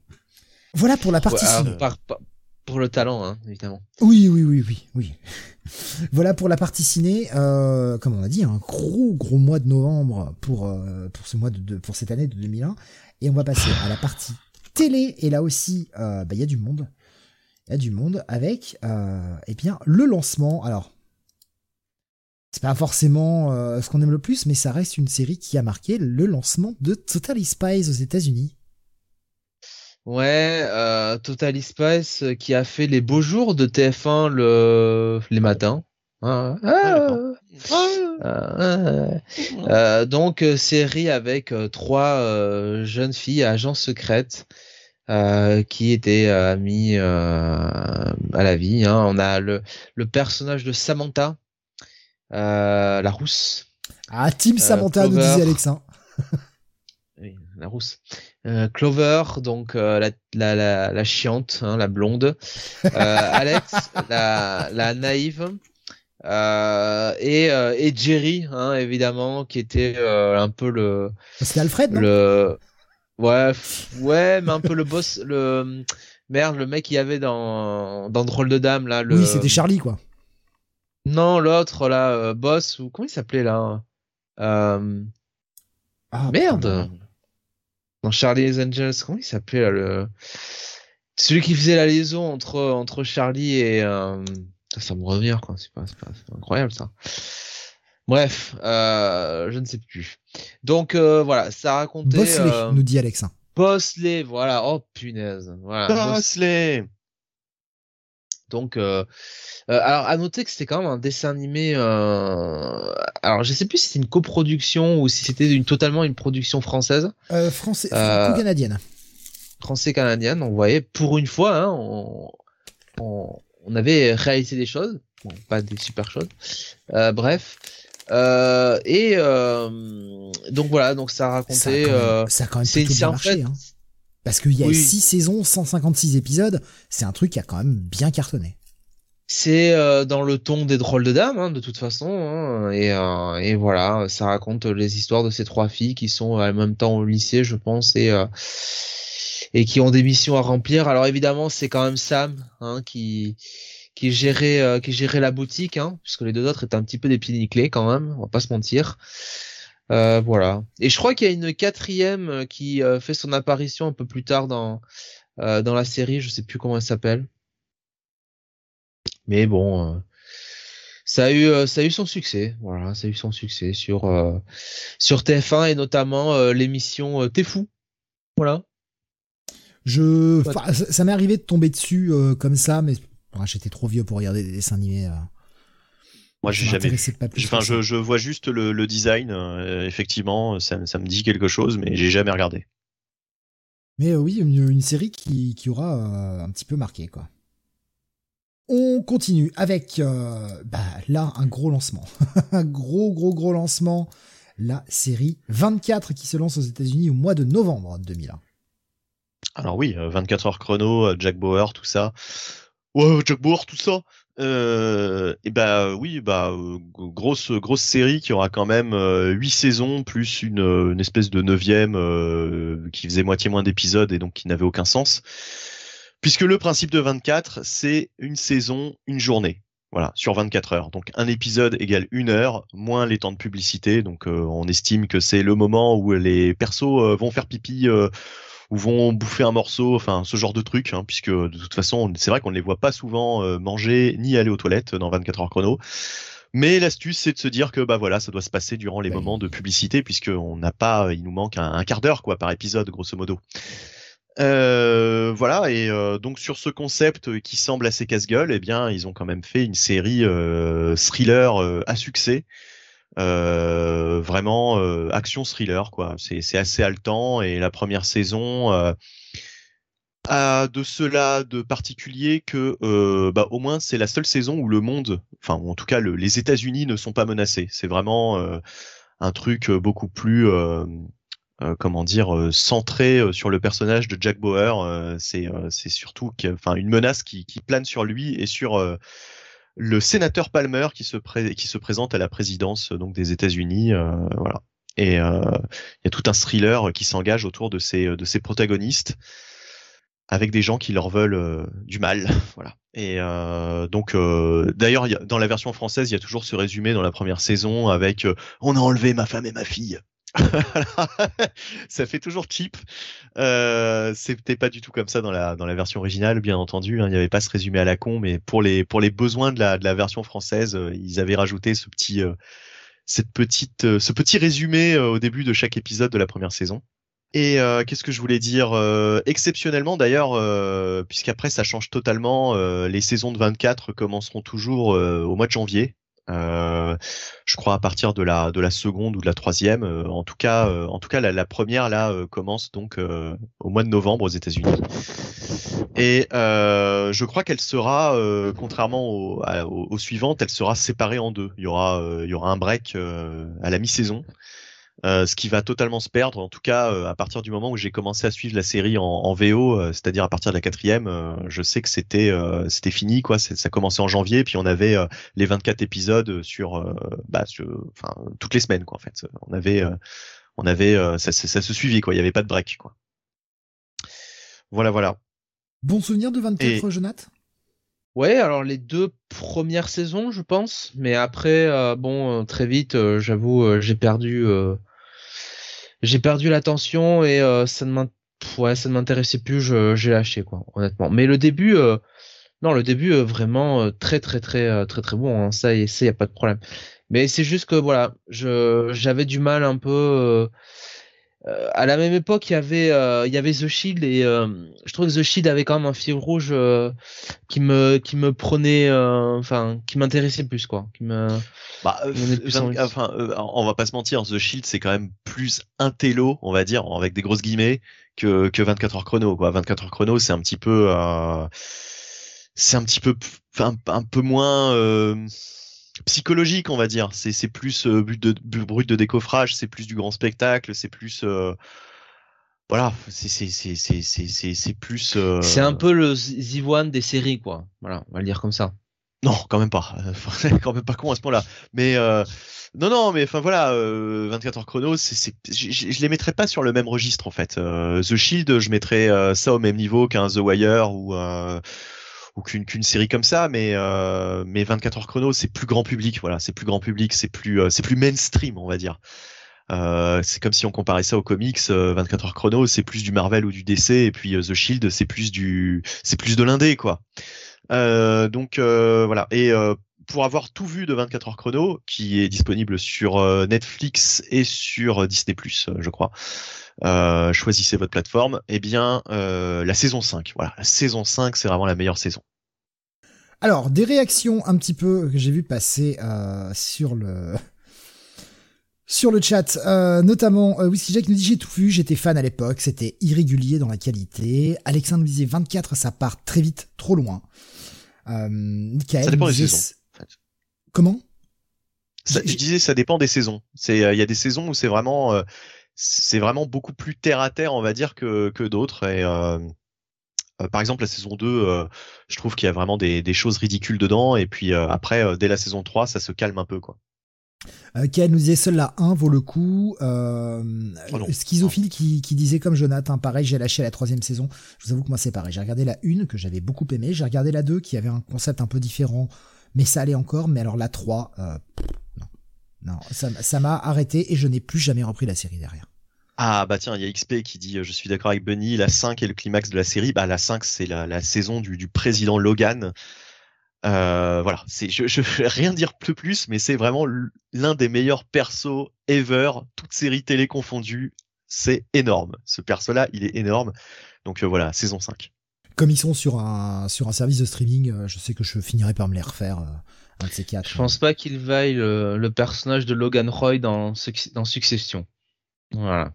Voilà pour la partie Ouais, alors, ciné. par- par- pour le talent, hein, évidemment. Oui, oui, oui, oui, oui. <laughs> voilà pour la partie ciné. Euh, comme on a dit, un gros, gros mois de novembre pour euh, de, pour cette année de 2001. Et on va passer à la partie télé. Et là aussi, euh, bah, il y a du monde. Il y a du monde avec, eh bien, le lancement. Alors, c'est pas forcément ce qu'on aime le plus, mais ça reste une série qui a marqué le lancement de Totally Spies aux États-Unis. Ouais, euh, Total Spice euh, qui a fait les beaux jours de TF1 le... les matins. Ah, ah, donc série avec trois jeunes filles agents secrètes qui étaient amies à la vie. Hein. On a le, le personnage de Samantha, la rousse. Ah, Team Samantha, nous disait Alexin. <laughs> la rousse. Euh, Clover, donc euh, la, la, la, la, chiante, hein, la blonde. Euh, Alex, <laughs> la, la naïve. Et, et, Jerry, hein, évidemment, qui était un peu le. C'était Alfred, non? le... Ouais, ouais, mais un peu le boss, le merde, le mec qu'il y avait dans dans Drôle de Dame là. Le... Oui, c'était Charlie quoi. Non, l'autre là, boss ou comment il s'appelait là? Ah, merde dans Charlie's Angels, comment il s'appelait le celui qui faisait la liaison entre entre Charlie et euh... ça, me revient quoi, c'est pas, pas incroyable ça. Bref, euh, je ne sais plus. Donc euh, voilà, ça racontait. Bosley, euh, nous dit Alexa. Bosley, voilà. Oh punaise, voilà. Bosley. Donc, euh, euh, alors à noter que c'était quand même un dessin animé. Euh, alors je sais plus si c'était une coproduction ou si c'était une totalement une production française. Français, franco-canadienne. Français-canadienne. On voyait pour une fois, hein, on, on, on, avait réalisé des choses, bon, pas des super choses. bref. et donc voilà, donc ça racontait. Ça a quand même, ça a quand même bien marché. Hein. Parce qu'il y a 6 saisons, 156 épisodes, c'est un truc qui a quand même bien cartonné. C'est euh, dans le ton des drôles de dames, hein, de toute façon. Hein, et, euh, et, voilà, ça raconte les histoires de ces trois filles qui sont en même temps au lycée, je pense, et, euh, et qui ont des missions à remplir. Alors évidemment, c'est quand même Sam hein, qui qui gérait qui gérait la boutique, hein, puisque les deux autres étaient un petit peu des pieds nickelés quand même, on va pas se mentir. Euh, voilà. Et je crois qu'il y a une quatrième euh, qui euh, fait son apparition un peu plus tard dans dans la série. Je sais plus comment elle s'appelle. Mais bon, ça a eu ça a eu son succès. Voilà, ça a eu son succès sur sur TF1 et notamment l'émission T'es fou. Voilà. Je, ça, m'est arrivé de tomber dessus comme ça, mais j'étais trop vieux pour regarder des dessins animés. Moi, j'ai jamais. Enfin, je, je, vois juste le, le design. Euh, effectivement, ça, ça, me dit quelque chose, mais j'ai jamais regardé. Mais euh, oui, une, une, série qui, qui aura euh, un petit peu marqué, quoi. On continue avec bah, là un gros lancement, <laughs> un gros gros gros lancement, la série 24 qui se lance aux États-Unis au mois de novembre 2001. Alors oui, 24 heures chrono, Jack Bauer, tout ça. Ouais, Jack Bauer, tout ça. Euh, et bah oui, bah euh, grosse grosse série qui aura quand même euh, huit saisons plus une, une espèce de neuvième euh, qui faisait moitié moins d'épisodes et donc qui n'avait aucun sens. Puisque le principe de 24, c'est une saison, une journée. Voilà, sur 24 heures. Donc un épisode égale une heure, moins les temps de publicité. Donc on estime que c'est le moment où les persos vont faire pipi ou vont bouffer un morceau, enfin ce genre de truc, hein, puisque de toute façon, c'est vrai qu'on ne les voit pas souvent euh, manger ni aller aux toilettes dans 24 heures chrono. Mais l'astuce, c'est de se dire que bah voilà, ça doit se passer durant les moments de publicité, puisqu'on n'a pas, il nous manque un, quart d'heure quoi par épisode, grosso modo. Euh, voilà, et euh, donc sur ce concept qui semble assez casse-gueule, eh bien, ils ont quand même fait une série euh, thriller à succès euh, vraiment euh, action thriller quoi. C'est assez haletant et la première saison euh, a de cela de particulier que bah, au moins c'est la seule saison où le monde, enfin en tout cas les États-Unis ne sont pas menacés. C'est vraiment un truc beaucoup plus comment dire centré sur le personnage de Jack Bauer. c'est c'est surtout enfin une menace qui, qui plane sur lui et sur le sénateur Palmer qui se, présente à la présidence donc des États-Unis, euh, voilà. Et euh, il y a tout un thriller qui s'engage autour de ces de protagonistes avec des gens qui leur veulent euh, du mal, <laughs> voilà. Et donc d'ailleurs dans la version française, il y a toujours ce résumé dans la première saison avec on a enlevé ma femme et ma fille. <laughs> ça fait toujours cheap. Euh, C'était pas du tout comme ça dans la dans la version originale, bien entendu. Hein. Il n'y avait pas ce résumé à la con, mais pour les pour les besoins de la de la version française, euh, ils avaient rajouté ce petit euh, cette petite euh, ce petit résumé au début de chaque épisode de la première saison. Et qu'est-ce que je voulais dire Exceptionnellement d'ailleurs, puisqu'après ça change totalement, les saisons de 24 commenceront toujours au mois de janvier Euh, je crois à partir de la de la seconde ou de la troisième. Euh, en tout cas, euh, en tout cas, la, la première là commence donc au mois de novembre aux États-Unis. Et je crois qu'elle sera, contrairement aux, aux, suivantes, elle sera séparée en deux. Il y aura il y aura un break à la mi-saison. Euh, ce qui va totalement se perdre. En tout cas, euh, à partir du moment où j'ai commencé à suivre la série en, en VO, euh, c'est-à-dire à partir de la quatrième, je sais que c'était c'était fini quoi. Ça commençait en janvier, puis on avait les 24 épisodes sur, bah, enfin toutes les semaines quoi. En fait, on avait on avait ça, ça, se suivait quoi. Il y avait pas de break quoi. Voilà voilà. Bon souvenir de 24 Et... Jonathan Ouais, alors les deux premières saisons, je pense, mais après, euh, bon, euh, très vite, euh, j'avoue, j'ai perdu, j'ai perdu l'attention et ça ne m'intéressait plus. J'ai lâché, quoi, honnêtement. Mais le début, non, le début vraiment très, très, très, très, très bon. Hein, ça, y, ça, y a pas de problème. Mais c'est juste que voilà, j'avais du mal un peu euh, à la même époque, il y avait, euh, il y avait The Shield et euh, je trouve que The Shield avait quand même un fil rouge qui me, qui me prenait, enfin, qui m'intéressait plus quoi, qui me. Bah, enfin, on va pas se mentir, The Shield c'est quand même plus un télo, on va dire, avec des grosses guillemets, que, que 24 heures chrono. Quoi. 24 heures chrono, c'est un petit peu, c'est un petit peu, un, un peu moins psychologique, on va dire. C'est plus euh, but de brut de décoffrage, c'est plus du grand spectacle, c'est plus euh, voilà, c'est c'est c'est c'est c'est plus. Euh, c'est un peu le Ziwan des séries, quoi. Voilà, on va le dire comme ça. Non, quand même pas. <laughs> quand même pas con à ce point-là. Mais non, non, mais enfin voilà, 24 heures chrono, c'est, je, je, les mettrais pas sur le même registre en fait. The Shield, je mettrais ça au même niveau qu'un The Wire ou ou qu'une série comme ça, mais euh, mais 24 heures chrono, c'est plus grand public, voilà, c'est plus grand public, c'est plus euh, c'est plus mainstream, on va dire. Euh, c'est comme si on comparait ça aux comics. 24 heures chrono, c'est plus du Marvel ou du DC, et puis The Shield, c'est plus du c'est plus de l'indé, quoi. donc voilà. Et pour avoir tout vu de 24 heures chrono, qui est disponible sur Netflix et sur Disney+, je crois. Euh, choisissez votre plateforme, eh bien euh, la saison 5. Voilà, la saison 5, c'est vraiment la meilleure saison. Alors, des réactions un petit peu que j'ai vu passer euh, sur le <laughs> sur le chat, notamment Whisky Jack nous dit j'ai tout vu, j'étais fan à l'époque, c'était irrégulier dans la qualité. Alexandre nous disait 24, ça part très vite, trop loin. ça dépend des saisons. Comment? Je disais ça dépend des saisons. C'est il y a des saisons où c'est vraiment c'est vraiment beaucoup plus terre à terre, on va dire, que, que d'autres. Et euh, euh, par exemple, la saison 2, euh, je trouve qu'il y a vraiment des, des, choses ridicules dedans. Et puis après, dès la saison 3, ça se calme un peu, quoi. Qui nous disait seul la 1 vaut le coup. Oh Schizophile qui, qui, disait comme Jonathan, pareil, j'ai lâché la troisième saison. Je vous avoue que moi c'est pareil. J'ai regardé la 1 que j'avais beaucoup aimé. J'ai regardé la 2 qui avait un concept un peu différent, mais ça allait encore. Mais alors la 3, euh, non, ça m'a arrêté et je n'ai plus jamais repris la série derrière. Ah bah tiens, il y a XP qui dit euh, je suis d'accord avec Bunny, la 5 est le climax de la série. Bah la 5 c'est la, la, saison du, du président Logan. Euh, voilà, c'est je, je vais rien dire plus plus, mais c'est vraiment l'un des meilleurs persos ever, toute série télé confondue. C'est énorme. Ce perso-là, il est énorme. Donc euh, voilà, saison 5. Comme ils sont sur un sur un service de streaming, je sais que je finirai par me les refaire. Je pense pas qu'il vaille le, personnage de Logan Roy dans, dans Succession. Voilà.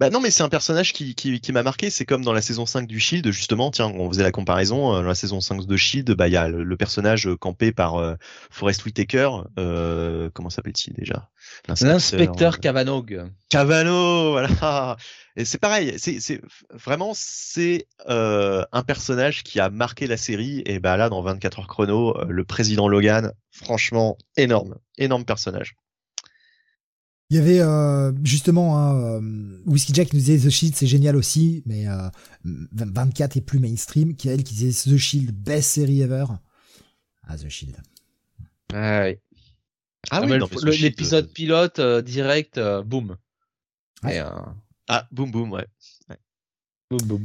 Bah non, mais c'est un personnage qui, qui, qui m'a marqué. C'est comme dans la saison 5 du Shield, justement. Tiens, on faisait la comparaison. Euh, dans la saison 5 de Shield, bah il y a le, personnage campé par euh, Forrest Whitaker. Euh, comment s'appelle-t-il déjà? L'inspecteur Cavanaugh. Cavanaugh, voilà. Et c'est pareil. C'est vraiment c'est un personnage qui a marqué la série. Et bah là, dans 24 heures chrono, le président Logan, franchement énorme, énorme personnage. Il y avait euh, justement un euh, Whiskey Jack nous disait The Shield c'est génial aussi, mais euh, 24 est plus mainstream. Qui elle qui disait The Shield best série ever. Ah The Shield. Ah oui. Ah, ah oui, l'épisode pilote euh, direct, boum. Ah boum boum ouais. ouais. Boum boum.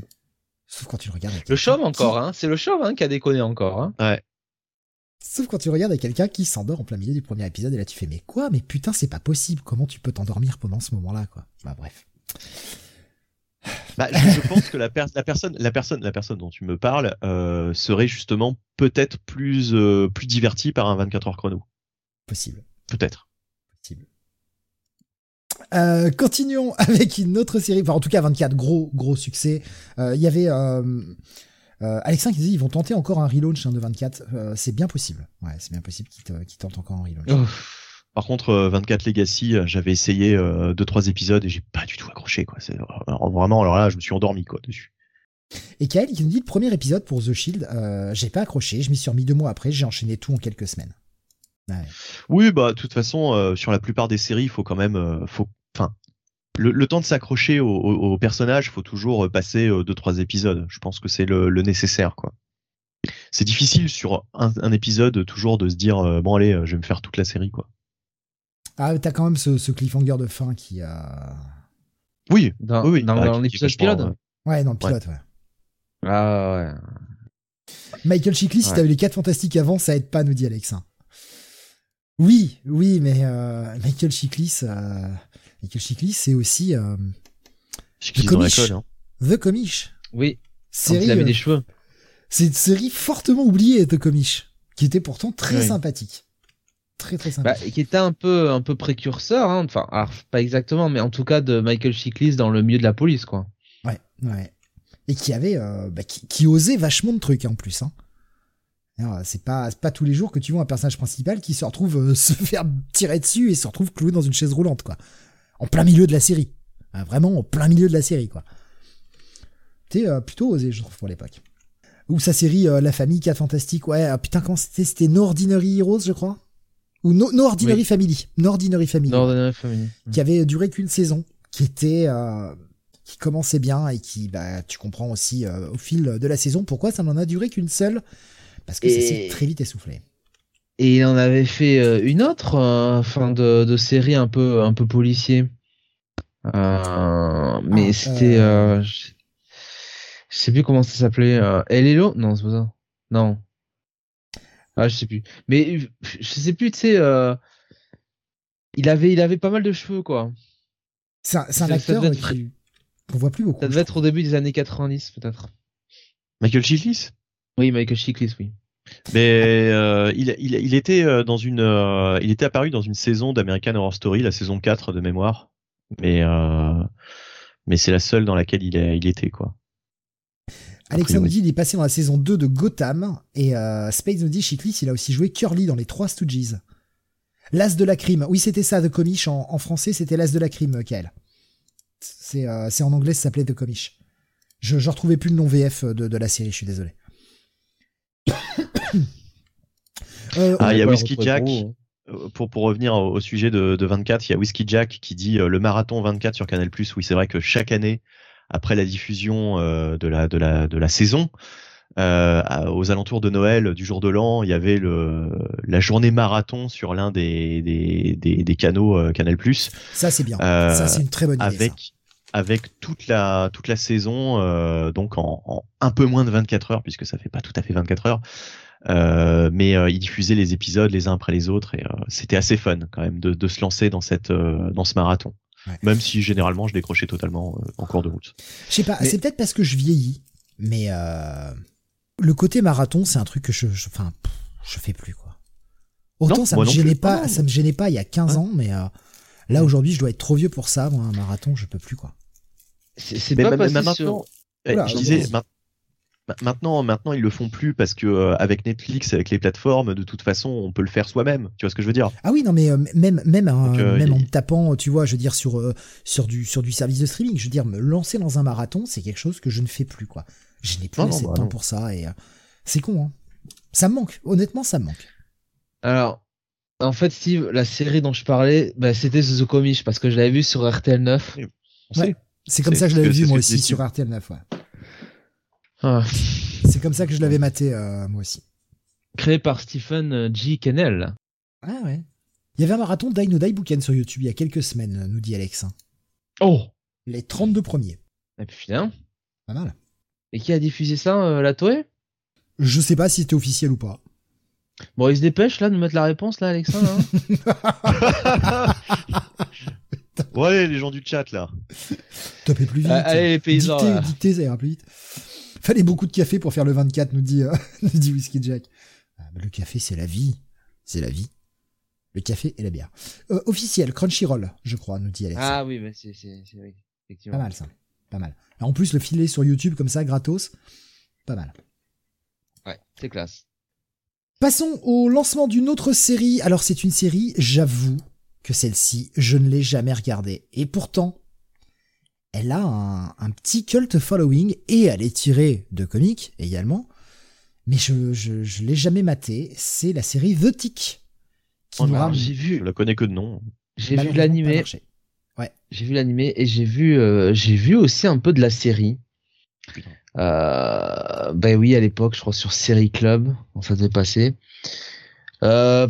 Sauf quand tu le regardes. Le chauve encore, hein. C'est le chauve hein, qui a déconné encore. Hein. Ouais. Sauf quand tu regardes quelqu'un qui s'endort en plein milieu du premier épisode et là tu fais mais quoi? Mais putain c'est pas possible comment tu peux t'endormir pendant ce moment-là quoi? Bah bref bah, je, pense que la, la, personne la personne la personne dont tu me parles euh, serait justement peut-être plus euh, plus divertie par un 24 heures chrono Possible. Peut-être. Possible. Euh, continuons <laughs> avec une autre série. Enfin, en tout cas, 24, gros, gros succès. Il y avait euh, euh, Alexin qui disait ils vont tenter encore un relaunch hein, de 24. Euh, c'est bien possible. Ouais, c'est bien possible qu'ils te- qu'ils tentent encore un relaunch. Par contre, euh, 24 Legacy, euh, j'avais essayé euh, deux trois épisodes et j'ai pas du tout accroché quoi. C'est alors, vraiment alors là, je me suis endormi quoi dessus. Et Kael qui nous dit le premier épisode pour The Shield, euh, j'ai pas accroché, je m'y suis remis deux mois après, j'ai enchaîné tout en quelques semaines. Ouais. Oui, bah de toute façon, euh, sur la plupart des séries, il faut quand même, euh, faut, enfin, le, le temps de s'accrocher au, au, au personnage, faut toujours euh, passer euh, deux trois épisodes. Je pense que c'est le, le nécessaire quoi. C'est difficile sur un, un épisode toujours de se dire euh, bon allez, je vais me faire toute la série quoi. Ah, t'as quand même ce, ce cliffhanger de fin qui a. Oui, dans oui, oui, dans, l'épisode vachement, pilote. euh, Ouais, dans le pilote, ouais. Ah ouais. Michael Chiklis, si Ouais. t'avais les 4 fantastiques avant, ça aide pas, nous dit Alexin. Oui, oui, mais euh, Michael Chiklis, euh, Michael Chiklis, c'est aussi euh, la comiche. colle. Hein. The Comish. Oui. Série, il avait euh, des cheveux. c'est une série fortement oubliée, The Comish, qui était pourtant très Oui. sympathique. Très, très Bah, sympathique. qui était un peu un peu précurseur, hein. enfin alors, pas exactement, mais en tout cas de Michael Chiklis dans le milieu de la police, quoi. Ouais, ouais. Et qui avait, euh, bah, qui, qui osait vachement de trucs en plus. Hein. C'est pas, pas tous les jours que tu vois un personnage principal qui se retrouve euh, <laughs> se faire tirer dessus et se retrouve cloué dans une chaise roulante, quoi. En plein milieu de la série. Hein, vraiment en plein milieu de la série, quoi. C'était euh, plutôt osé, je trouve, pour l'époque. Ou sa série euh, La famille 4 fantastique, ouais, ah, putain, comment c'était? C'était No Ordinary Heroes, je crois? Ou No, No Ordinary Oui. Family. No Ordinary Family qui avait duré qu'une saison, qui était euh, qui commençait bien et qui bah tu comprends aussi euh, au fil de la saison pourquoi ça n'en a duré qu'une seule? Parce que ça s'est très vite essoufflé. Et il en avait fait euh, une autre euh, fin de, de série un peu un peu policier. Euh, mais Ah, c'était euh, euh, je sais plus comment ça s'appelait. Euh, El Hello Non, c'est pas ça. Non. Ah, je sais plus. Mais je sais plus, tu sais. euh, il avait il avait pas mal de cheveux quoi. C'est un, un acteur devait être qui- qu'on voit plus beaucoup. Ça devait être au début des années 90 peut-être. Michael Chiklis? Oui, Michael Chiklis, oui. Mais euh, il, il, il était euh, dans une, euh, il était apparu dans une saison d'American Horror Story, la saison 4 de mémoire. Mais euh, mais c'est la seule dans laquelle il, est, il était quoi. Alexandre nous priori. dit il est passé dans la saison 2 de Gotham et Space nous dit Chiklis il a aussi joué Curly dans les trois Stooges. L'as de la crime. Oui, c'était ça, The Comish. En, en français, c'était l'as de la crime, Kael. C'est en anglais, ça s'appelait The Comish. Je, je retrouvais plus le nom VF de, de la série, je suis désolé. Euh, Ah, il y a Whiskey Jack. gros, Euh, Pour, pour revenir au, au sujet de, de 24, il y a Whiskey Jack qui dit euh, le marathon 24 sur Canal+. Oui, c'est vrai que chaque année, après la diffusion de, la, de, la, de la saison, euh, aux alentours de Noël, du jour de l'an, il y avait le, la journée marathon sur l'un des, des, des, des canaux euh, Canal+. ça, c'est bien. Euh, ça, c'est une très bonne idée. avec ça. avec toute la toute la saison donc en, en un peu moins de 24 heures puisque ça fait pas tout à fait 24 heures mais euh, ils diffusaient les épisodes les uns après les autres et euh, c'était assez fun quand même de, de se lancer dans cette euh, dans ce marathon Ouais. même si généralement je décrochais totalement euh, en cours de route Je sais pas, Mais- c'est peut-être parce que je vieillis, mais euh, le côté marathon, c'est un truc que je, je, enfin, pff, je fais plus quoi. Autant Non, ça me gênait plus. pas, ça me gênait pas il y a 15 Ouais. ans, mais euh, là aujourd'hui, je dois être trop vieux pour ça. Moi, un marathon, je peux plus quoi. C'est pas sur- maintenant eh, Oula, je disais maintenant maintenant ils le font plus parce que euh, avec Netflix avec les plateformes de toute façon on peut le faire soi-même tu vois ce que je veux dire? Ah oui, non, mais euh, même même Donc, euh, même en me tapant, tu vois, je veux dire sur euh, sur du sur du service de streaming, je veux dire me lancer dans un marathon, c'est quelque chose que je ne fais plus quoi. Je n'ai plus Non, non, assez de bah temps non. pour ça et euh, c'est con. Hein. Ça me manque, honnêtement, ça me manque. Alors, en fait, Steve, la série dont je parlais, bah, c'était The Comish parce que je l'avais vu sur RTL 9. On Ouais. C'est comme ça que je l'avais vu moi aussi sur RTL 9. Ouais. Ah. C'est comme ça que je l'avais maté euh, moi aussi. Créé par Stephen G. Kennel. Ah ouais. Il y avait un marathon Die No Die Boucan sur YouTube il y a quelques semaines, nous dit Alex. Oh Les 32 premiers. Et puis putain. Pas mal. Et qui a diffusé ça, euh, la Toé Je sais pas si c'était officiel ou pas. Bon, il se dépêche là de nous mettre la réponse là, Alexandre. hein <laughs> ouais les gens du chat là Topez plus vite. Ah, allez, les paysans, Dictez, là. dictez, ça ira plus vite. Fallait beaucoup de café pour faire le 24, nous dit, euh, <laughs> nous dit Whiskey Jack. Ah, bah, le café, c'est la vie. C'est la vie. Le café et la bière. Euh, officiel, Crunchyroll, je crois, nous dit Alex. Ah oui, mais c'est, c'est, c'est oui, effectivement. Pas mal ça. Pas mal. en plus, le filet sur YouTube comme ça, gratos, pas mal. Ouais, c'est classe. Passons au lancement d'une autre série. Alors c'est une série, j'avoue que celle-ci, je ne l'ai jamais regardée. Et pourtant, elle a un, petit cult following et elle est tirée de comics également. Mais je, je, l'ai jamais matée. C'est la série The Tick. Oh j'ai vu. Je la connais que de nom. J'ai vu l'animé. Ouais. J'ai vu l'animé et j'ai vu, euh, j'ai vu aussi un peu de la série. Euh, ben oui, à l'époque, je crois sur Série Club, ça devait passer. Euh,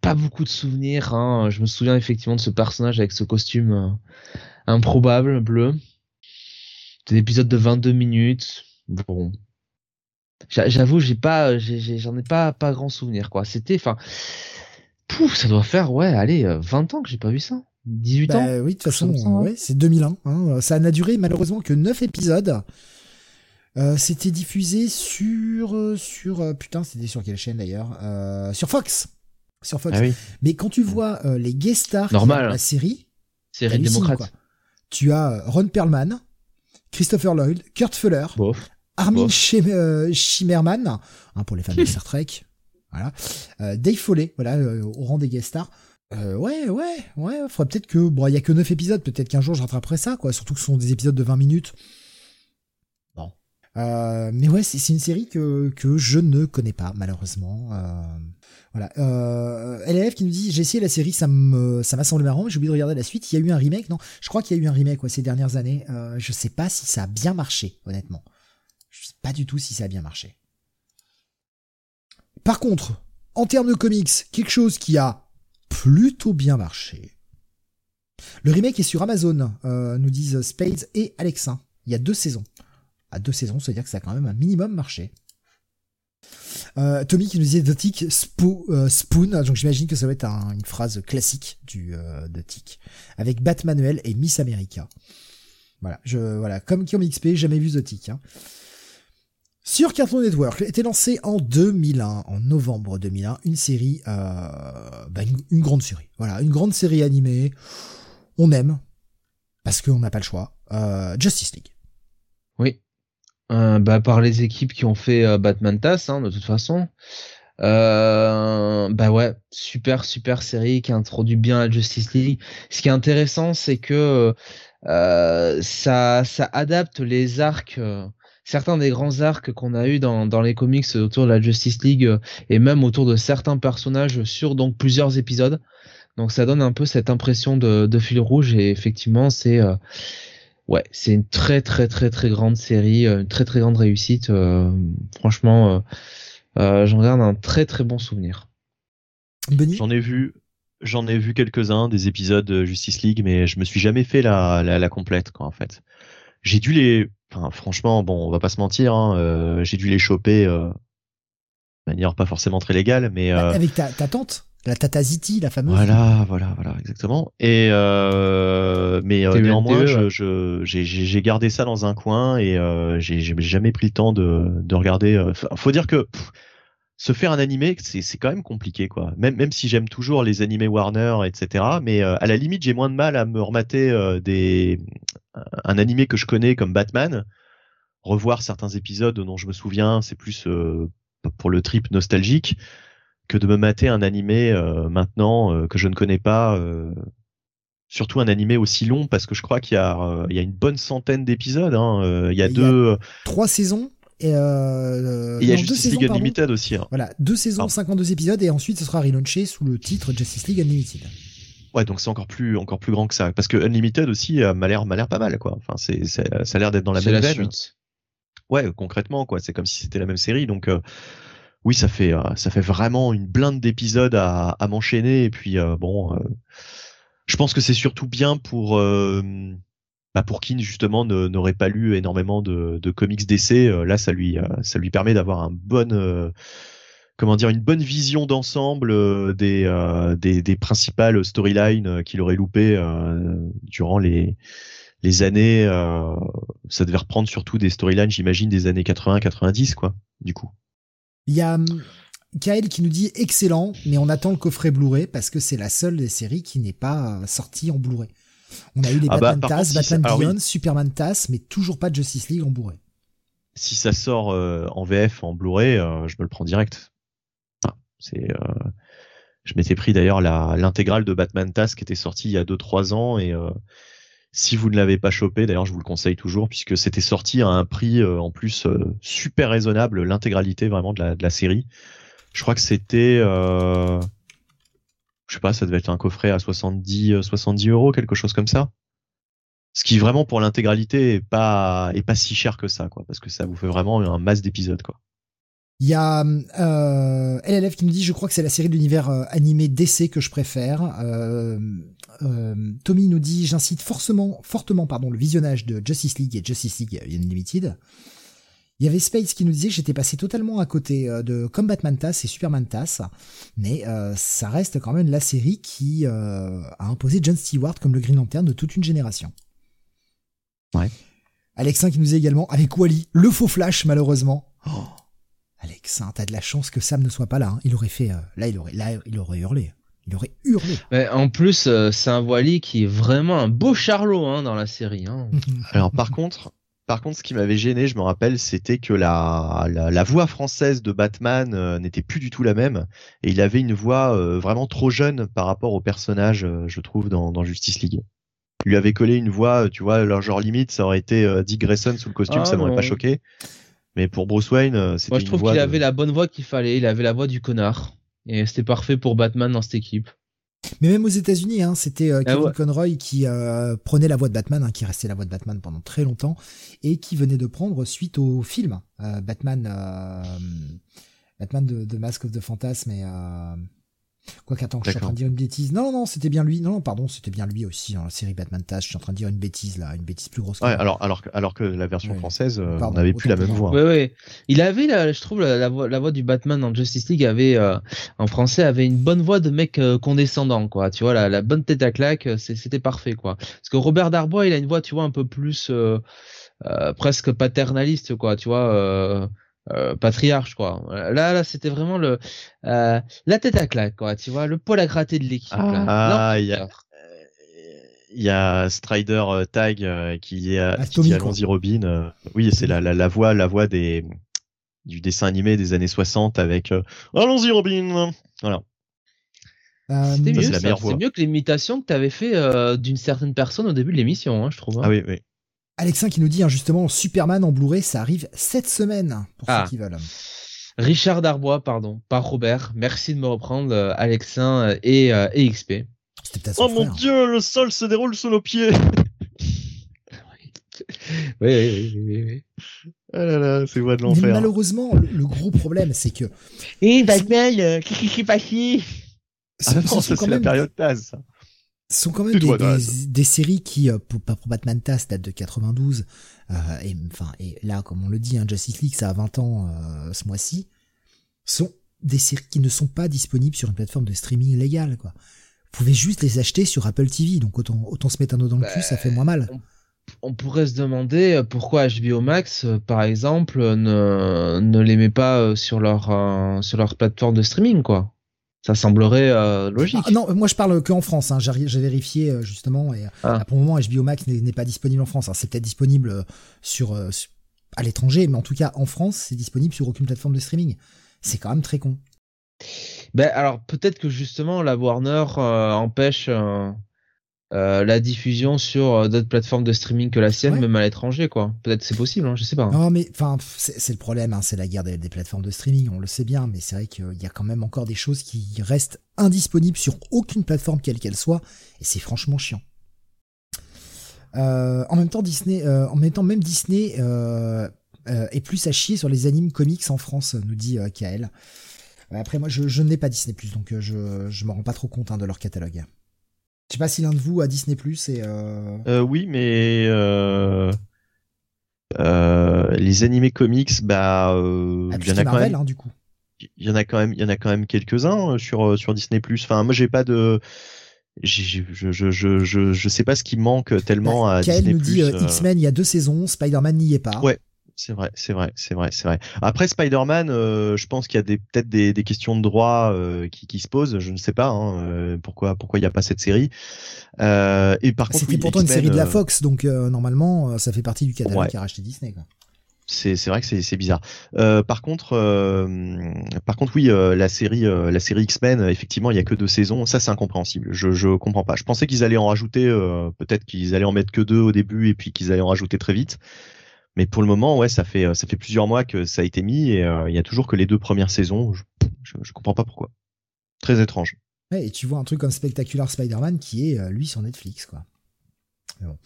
pas beaucoup de souvenirs. Hein. Je me souviens effectivement de ce personnage avec ce costume euh, improbable bleu. C'est un épisode de 22 minutes. Bon, j'avoue, j'ai pas, j'en ai, pas, pas grand souvenir quoi. C'était, enfin, pouf, ça doit faire ouais, allez, 20 ans que j'ai pas vu ça. 18 bah, ans. Oui, de toute façon, ouais, c'est 2001. Hein. Ça n'a duré malheureusement que 9 épisodes. Euh, c'était diffusé sur euh, sur euh, putain c'était sur quelle chaîne d'ailleurs sur Fox sur Fox ah mais quand tu vois les guest stars Normal. de la série série démocrate tu as Ron Perlman Christopher Lloyd Kurt Fuller Armin Shimmerman hein, pour les fans de Star Trek voilà Dave Foley voilà au rang des guest stars ouais, ouais, ouais. Faudrait peut-être que, bon, il y a que 9 épisodes. Peut-être qu'un jour je rattraperai ça, quoi. Surtout que ce sont des épisodes de 20 minutes. Euh, mais ouais, c'est une série que, que je ne connais pas, malheureusement. Voilà. Euh, LLF qui nous dit J'ai essayé la série, ça ça m'a semblé marrant, j'ai oublié de regarder la suite. Il y a eu un remake, non? Je crois qu'il y a eu un remake ces dernières années. Euh, je sais pas si ça a bien marché, honnêtement. Je sais pas du tout si ça a bien marché. Par contre, en termes de comics, quelque chose qui a plutôt bien marché. Le remake est sur Amazon, euh, nous disent Spades et Alexa. Il y a deux saisons à deux saisons, c'est-à-dire que ça a quand même un minimum marché. Euh, Tommy qui nous disait The Tick euh, Spoon, donc j'imagine que ça va être une phrase classique du euh, Tick, avec Batmanuel et Miss America. Voilà, je voilà, comme Kiom XP, jamais vu The Tick. Hein. Sur Cartoon Network, était lancé en 2001, en novembre 2001, une série, bah, une, grande série. Voilà, une grande série animée. On aime parce qu'on n'a pas le choix. Justice League. Euh, bah, par les équipes qui ont fait euh, Batman TAS, hein, de toute façon. Euh, bah ouais, super super série qui introduit bien la Justice League. Ce qui est intéressant, c'est que euh, ça ça adapte les arcs, certains des grands arcs qu'on a eu dans dans les comics autour de la Justice League et même autour de certains personnages sur donc plusieurs épisodes. Donc ça donne un peu cette impression de, de fil rouge et effectivement c'est ouais, c'est une très très très très grande série, euh, une très très grande réussite. Euh, franchement, euh, j'en garde un très très bon souvenir. J'en ai vu, j'en ai vu quelques-uns des épisodes de Justice League, mais je me suis jamais fait la, la, complète quoi en fait. J'ai dû les, enfin franchement, bon, on va pas se mentir, hein, j'ai dû les choper de manière pas forcément très légale, mais avec ta, ta tante? La Tata Ziti, la fameuse. Voilà, voilà, voilà, exactement. Et euh, mais euh, néanmoins, je, j'ai gardé ça dans un coin et euh, j'ai jamais pris le temps de, de regarder. Faut dire que se faire un animé, c'est quand même compliqué, quoi. Même même si j'aime toujours les animés Warner, etc. Mais euh, à la limite, j'ai moins de mal à me remater euh, des un animé que je connais comme Batman. Revoir certains épisodes dont je me souviens, c'est plus pour le trip nostalgique que de me mater un animé euh, maintenant euh, que je ne connais pas. Euh, surtout un animé aussi long parce que je crois qu'il y a, il y a une bonne centaine d'épisodes. Hein, il y a deux, trois saisons. Et, il y a Justice League Unlimited aussi. Hein. Voilà, deux saisons, 52 épisodes, et ensuite ce sera relaunché sous le titre Justice League Unlimited. Ouais, donc c'est encore plus encore plus grand que ça, parce que Unlimited aussi m'a l'air m'a l'air pas mal, quoi. Enfin, c'est ça a l'air d'être dans la même la Suite. Ouais, concrètement, quoi. C'est comme si c'était la même série, donc oui, ça fait euh, ça fait vraiment une blinde d'épisodes à, m'enchaîner et puis euh, bon, euh, je pense que c'est surtout bien pour bah pour qui justement n'aurait pas lu énormément de, comics d'essai. là, ça lui ça lui permet d'avoir un bon comment dire une bonne vision d'ensemble des, des, des principales storylines qu'il aurait loupé durant les les années ça devait reprendre surtout des storylines j'imagine des années 80 90 quoi du coup il y a Kael qui nous dit excellent, mais on attend le coffret Blu-ray parce que c'est la seule des séries qui n'est pas sortie en Blu-ray. On a eu les Ah bah, Batman par TAS, contre, si Batman ça- ah oui. Beyond, Superman TAS, mais toujours pas de Justice League en Blu-ray. Si ça sort euh, en VF, en Blu-ray, euh, je me le prends direct. Ah, c'est. euh, Je m'étais pris d'ailleurs l'intégrale de Batman TAS qui était sortie il y a 2-3 ans et euh, si vous ne l'avez pas chopé, d'ailleurs je vous le conseille toujours puisque c'était sorti à un prix euh, en plus euh, super raisonnable, l'intégralité vraiment de la, série. Je crois que c'était, euh, je sais pas, ça devait être un coffret à 70, euh, 70 euros, quelque chose comme ça. Ce qui vraiment pour l'intégralité est pas est pas si cher que ça, quoi, parce que ça vous fait vraiment un masse d'épisodes, quoi. Il y a euh, LLF qui nous dit je crois que c'est la série de l'univers euh, animé DC que je préfère. Euh, euh, Tommy nous dit j'incite forcément fortement pardon le visionnage de Justice League et Justice League Unlimited. Il y avait Space qui nous disait que j'étais passé totalement à côté de comme Batman TAS et Superman TAS, mais euh, ça reste quand même la série qui euh, a imposé John Stewart comme le Green Lantern de toute une génération. Ouais. Alexin qui nous dit également avec Wally, le faux Flash malheureusement. Oh, Alexin, t'as de la chance que Sam ne soit pas là. hein. Il aurait fait, euh, là, il aurait, là, il aurait hurlé. Il aurait hurlé. Mais en plus, euh, c'est un Wally qui est vraiment un beau charlot hein, dans la série. Hein. <laughs> Alors par contre, par contre, ce qui m'avait gêné, je me rappelle, c'était que la, la, la voix française de Batman euh, n'était plus du tout la même, et il avait une voix euh, vraiment trop jeune par rapport au personnage, euh, je trouve, dans, dans Justice League. Il lui avait collé une voix, tu vois, alors genre limite, ça aurait été euh, Dick Grayson sous le costume, Ah, ça m'aurait pas choqué. Mais pour Bruce Wayne, euh, c'était Moi, je trouve qu'il de- avait la bonne voix qu'il fallait. Il avait la voix du connard. Et c'était parfait pour Batman dans cette équipe. Mais même aux États-Unis, hein, c'était euh, Ah Kevin ouais. Conroy qui euh, prenait la voix de Batman, hein, qui restait la voix de Batman pendant très longtemps, et qui venait de prendre suite au film euh, Batman, euh, Batman de, de Mask of the Phantasm et euh, quoi qu'attends, je suis en train de dire une bêtise. Non, non, non, c'était bien lui. Non, non, pardon, c'était bien lui aussi dans la série Batman Task. Je suis en train de dire une bêtise là, une bêtise plus grosse. Ouais, alors, alors, que- alors que la version Ouais. française, euh, Pardon, on n'avait plus la même voix. Ouais, ouais. Il avait, la, je trouve, la, la voix, la voix du Batman dans Justice League avait, euh, en français, avait une bonne voix de mec euh, condescendant, quoi. Tu vois, la, la bonne tête à claque, c'était parfait, quoi. Parce que Robert Darbois, il a une voix, tu vois, un peu plus euh, euh, presque paternaliste, quoi. Tu vois, euh, patriarche, quoi. Là, là, c'était vraiment le euh, la tête à claque, quoi. Tu vois, le poil à gratter de l'équipe. là. Ah, Non, il y a- Il y a Strider euh, Tag euh, qui est Ah, qui dit. Allons-y Robin. euh, oui, c'est la, la, la voix la voix des du dessin animé des années 60 avec euh, Allons-y Robin. Voilà. C'était mieux, la meilleure voix. mieux que l'imitation que tu avais fait euh, d'une certaine personne au début de l'émission, hein, je trouve. hein. Ah oui, oui. Alexin qui nous dit hein, justement Superman en Blu-ray, ça arrive cette semaine pour Ah. ceux qui veulent. Richard Darbois, pardon, pas Robert. Merci de me reprendre, euh, Alexin euh, et, euh, et XP. Oh mon frère. dieu, le sol se déroule sous nos pieds. <laughs> Oui, oui, oui, oui, oui. Ah là là, c'est voix de Mais l'enfer. malheureusement, le, le gros problème, c'est que Et Batman, qu'est-ce qui s'est passé? Ah non, c'est la même période Taz. Sont quand même des, séries qui, euh, pour, pour Batman TAS, date de 92. Euh, et, enfin, et là, comme on le dit, hein, Justice League, ça a 20 ans euh, ce mois-ci. sont des séries qui ne sont pas disponibles sur une plateforme de streaming légale. Quoi. Vous pouvez juste les acheter sur Apple TV. Donc autant, autant se mettre un dos dans le cul, ça fait moins mal. On pourrait se demander pourquoi HBO Max, par exemple, ne, ne les met pas sur leur, euh, sur leur plateforme de streaming, quoi. Ça semblerait euh, logique. Ah, non, moi je parle que en France. Hein. J'ai vérifié euh, justement. Et Ah. euh, pour le moment, HBO Max n'est pas disponible en France. C'est peut-être disponible euh, sur, euh, sur- à l'étranger, mais en tout cas en France, c'est disponible sur aucune plateforme de streaming. C'est quand même très con. Ben alors peut-être que justement la Warner euh, empêche euh, euh, la diffusion sur euh, d'autres plateformes de streaming que la sienne, Ouais. même à l'étranger, quoi. Peut-être c'est possible, hein, je sais pas. hein. Non, mais enfin, c'est le problème, hein, c'est la guerre des, des plateformes de streaming, on le sait bien, mais c'est vrai qu'il y a quand même encore des choses qui restent indisponibles sur aucune plateforme quelle qu'elle soit, et c'est franchement chiant. Euh, en même temps, Disney, euh, en même temps, même Disney est plus à chier sur les animes comics en France, nous dit Kael. Après, moi, je, je n'ai pas Disney donc je je me rends pas trop compte hein, de leur catalogue. Je sais pas si l'un de vous a Disney et euh... Euh, oui, mais euh, les animés comics, bah, ah, il plus y en a quand même, hein, du coup. il y en a quand même, il y en a quand même quelques-uns sur sur Disney+. Enfin, moi, j'ai pas de, je je je je je sais pas ce qui manque tellement à Kael Disney+. nous dit euh, X-Men, il y a deux saisons, Spider-Man n'y est pas. Ouais. C'est vrai, c'est vrai, c'est vrai, c'est vrai. Après Spider-Man, euh, je pense qu'il y a des peut-être des, des, questions de droit euh, qui, qui, se posent. Je ne sais pas hein, euh, pourquoi pourquoi il n'y a pas cette série. et par contre, c'était pourtant une série de la Fox, donc normalement ça fait partie du catalogue qui a racheté Disney. Quoi c'est c'est vrai que c'est c'est bizarre. Euh, par contre, euh, par contre, oui, euh, la série la série X-Men, effectivement, il y a que deux saisons. Ça, c'est incompréhensible. Je je comprends pas. Je pensais qu'ils allaient en rajouter, peut-être qu'ils allaient en mettre que deux au début et puis qu'ils allaient en rajouter très vite. Mais pour le moment, ouais, ça fait ça fait plusieurs mois que ça a été mis et il y a toujours que les deux premières saisons. Je, je, je comprends pas pourquoi. Très étrange. Ouais, et tu vois un truc comme Spectacular Spider-Man qui est lui sur Netflix, quoi. bon.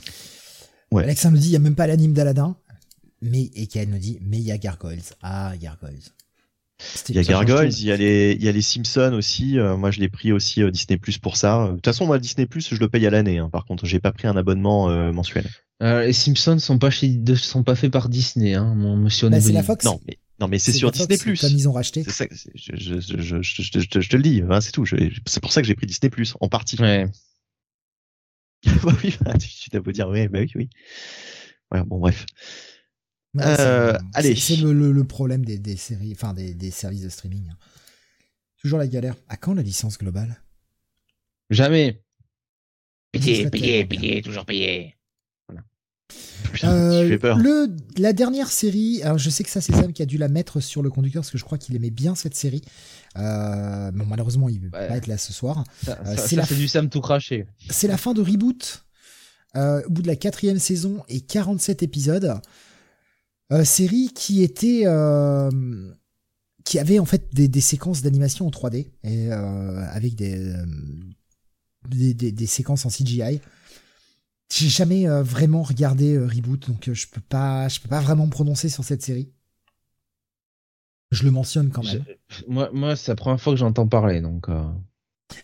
Ouais. Alexandre nous dit il y a même pas l'anime d'Aladin mais et qu'elle nous dit mais il y a Gargoyles. Ah Gargoyles. Il y a Gargoyles, il y a les il y a les Simpsons aussi. Euh, moi je l'ai pris aussi euh, Disney Plus pour ça. De toute façon moi Disney Plus je le paye à l'année. Hein. Par contre j'ai pas pris un abonnement euh, mensuel. les Simpsons sont pas chez, sont pas faits par Disney hein. Mon monsieur bah, c'est la Fox. Non mais non mais c'est sur Disney Plus. Comme ils ont racheté. Ça. Je, je, je, je, je, te le dis. Hein, c'est tout. C'est pour ça que j'ai pris Disney Plus en partie. Ouais. <laughs> oui, bah, tu dois vous dire oui, bah oui, oui. Ouais, bon bref euh, allez. C'est le, le, problème des, des, séries, enfin des, des services de streaming. Hein. Toujours la galère. À quand la licence globale? Jamais. Payé, payé, payé, toujours payé. Euh, peur. Le, la dernière série, alors je sais que ça c'est Sam qui a dû la mettre sur le conducteur parce que je crois qu'il aimait bien cette série. Euh, bon malheureusement il ne peut pas être là ce soir. C'est la... du Sam tout craché. C'est la fin de Reboot. Euh, au bout de la quatrième saison et 47 épisodes. Euh, série qui était euh, qui avait en fait des, des séquences d'animation en 3D et euh, avec des, des, des, des séquences en CGI. J'ai jamais vraiment regardé Reboot, donc je peux pas, je peux pas vraiment me prononcer sur cette série. Je le mentionne quand même. moi, moi c'est la première fois que j'entends parler, donc.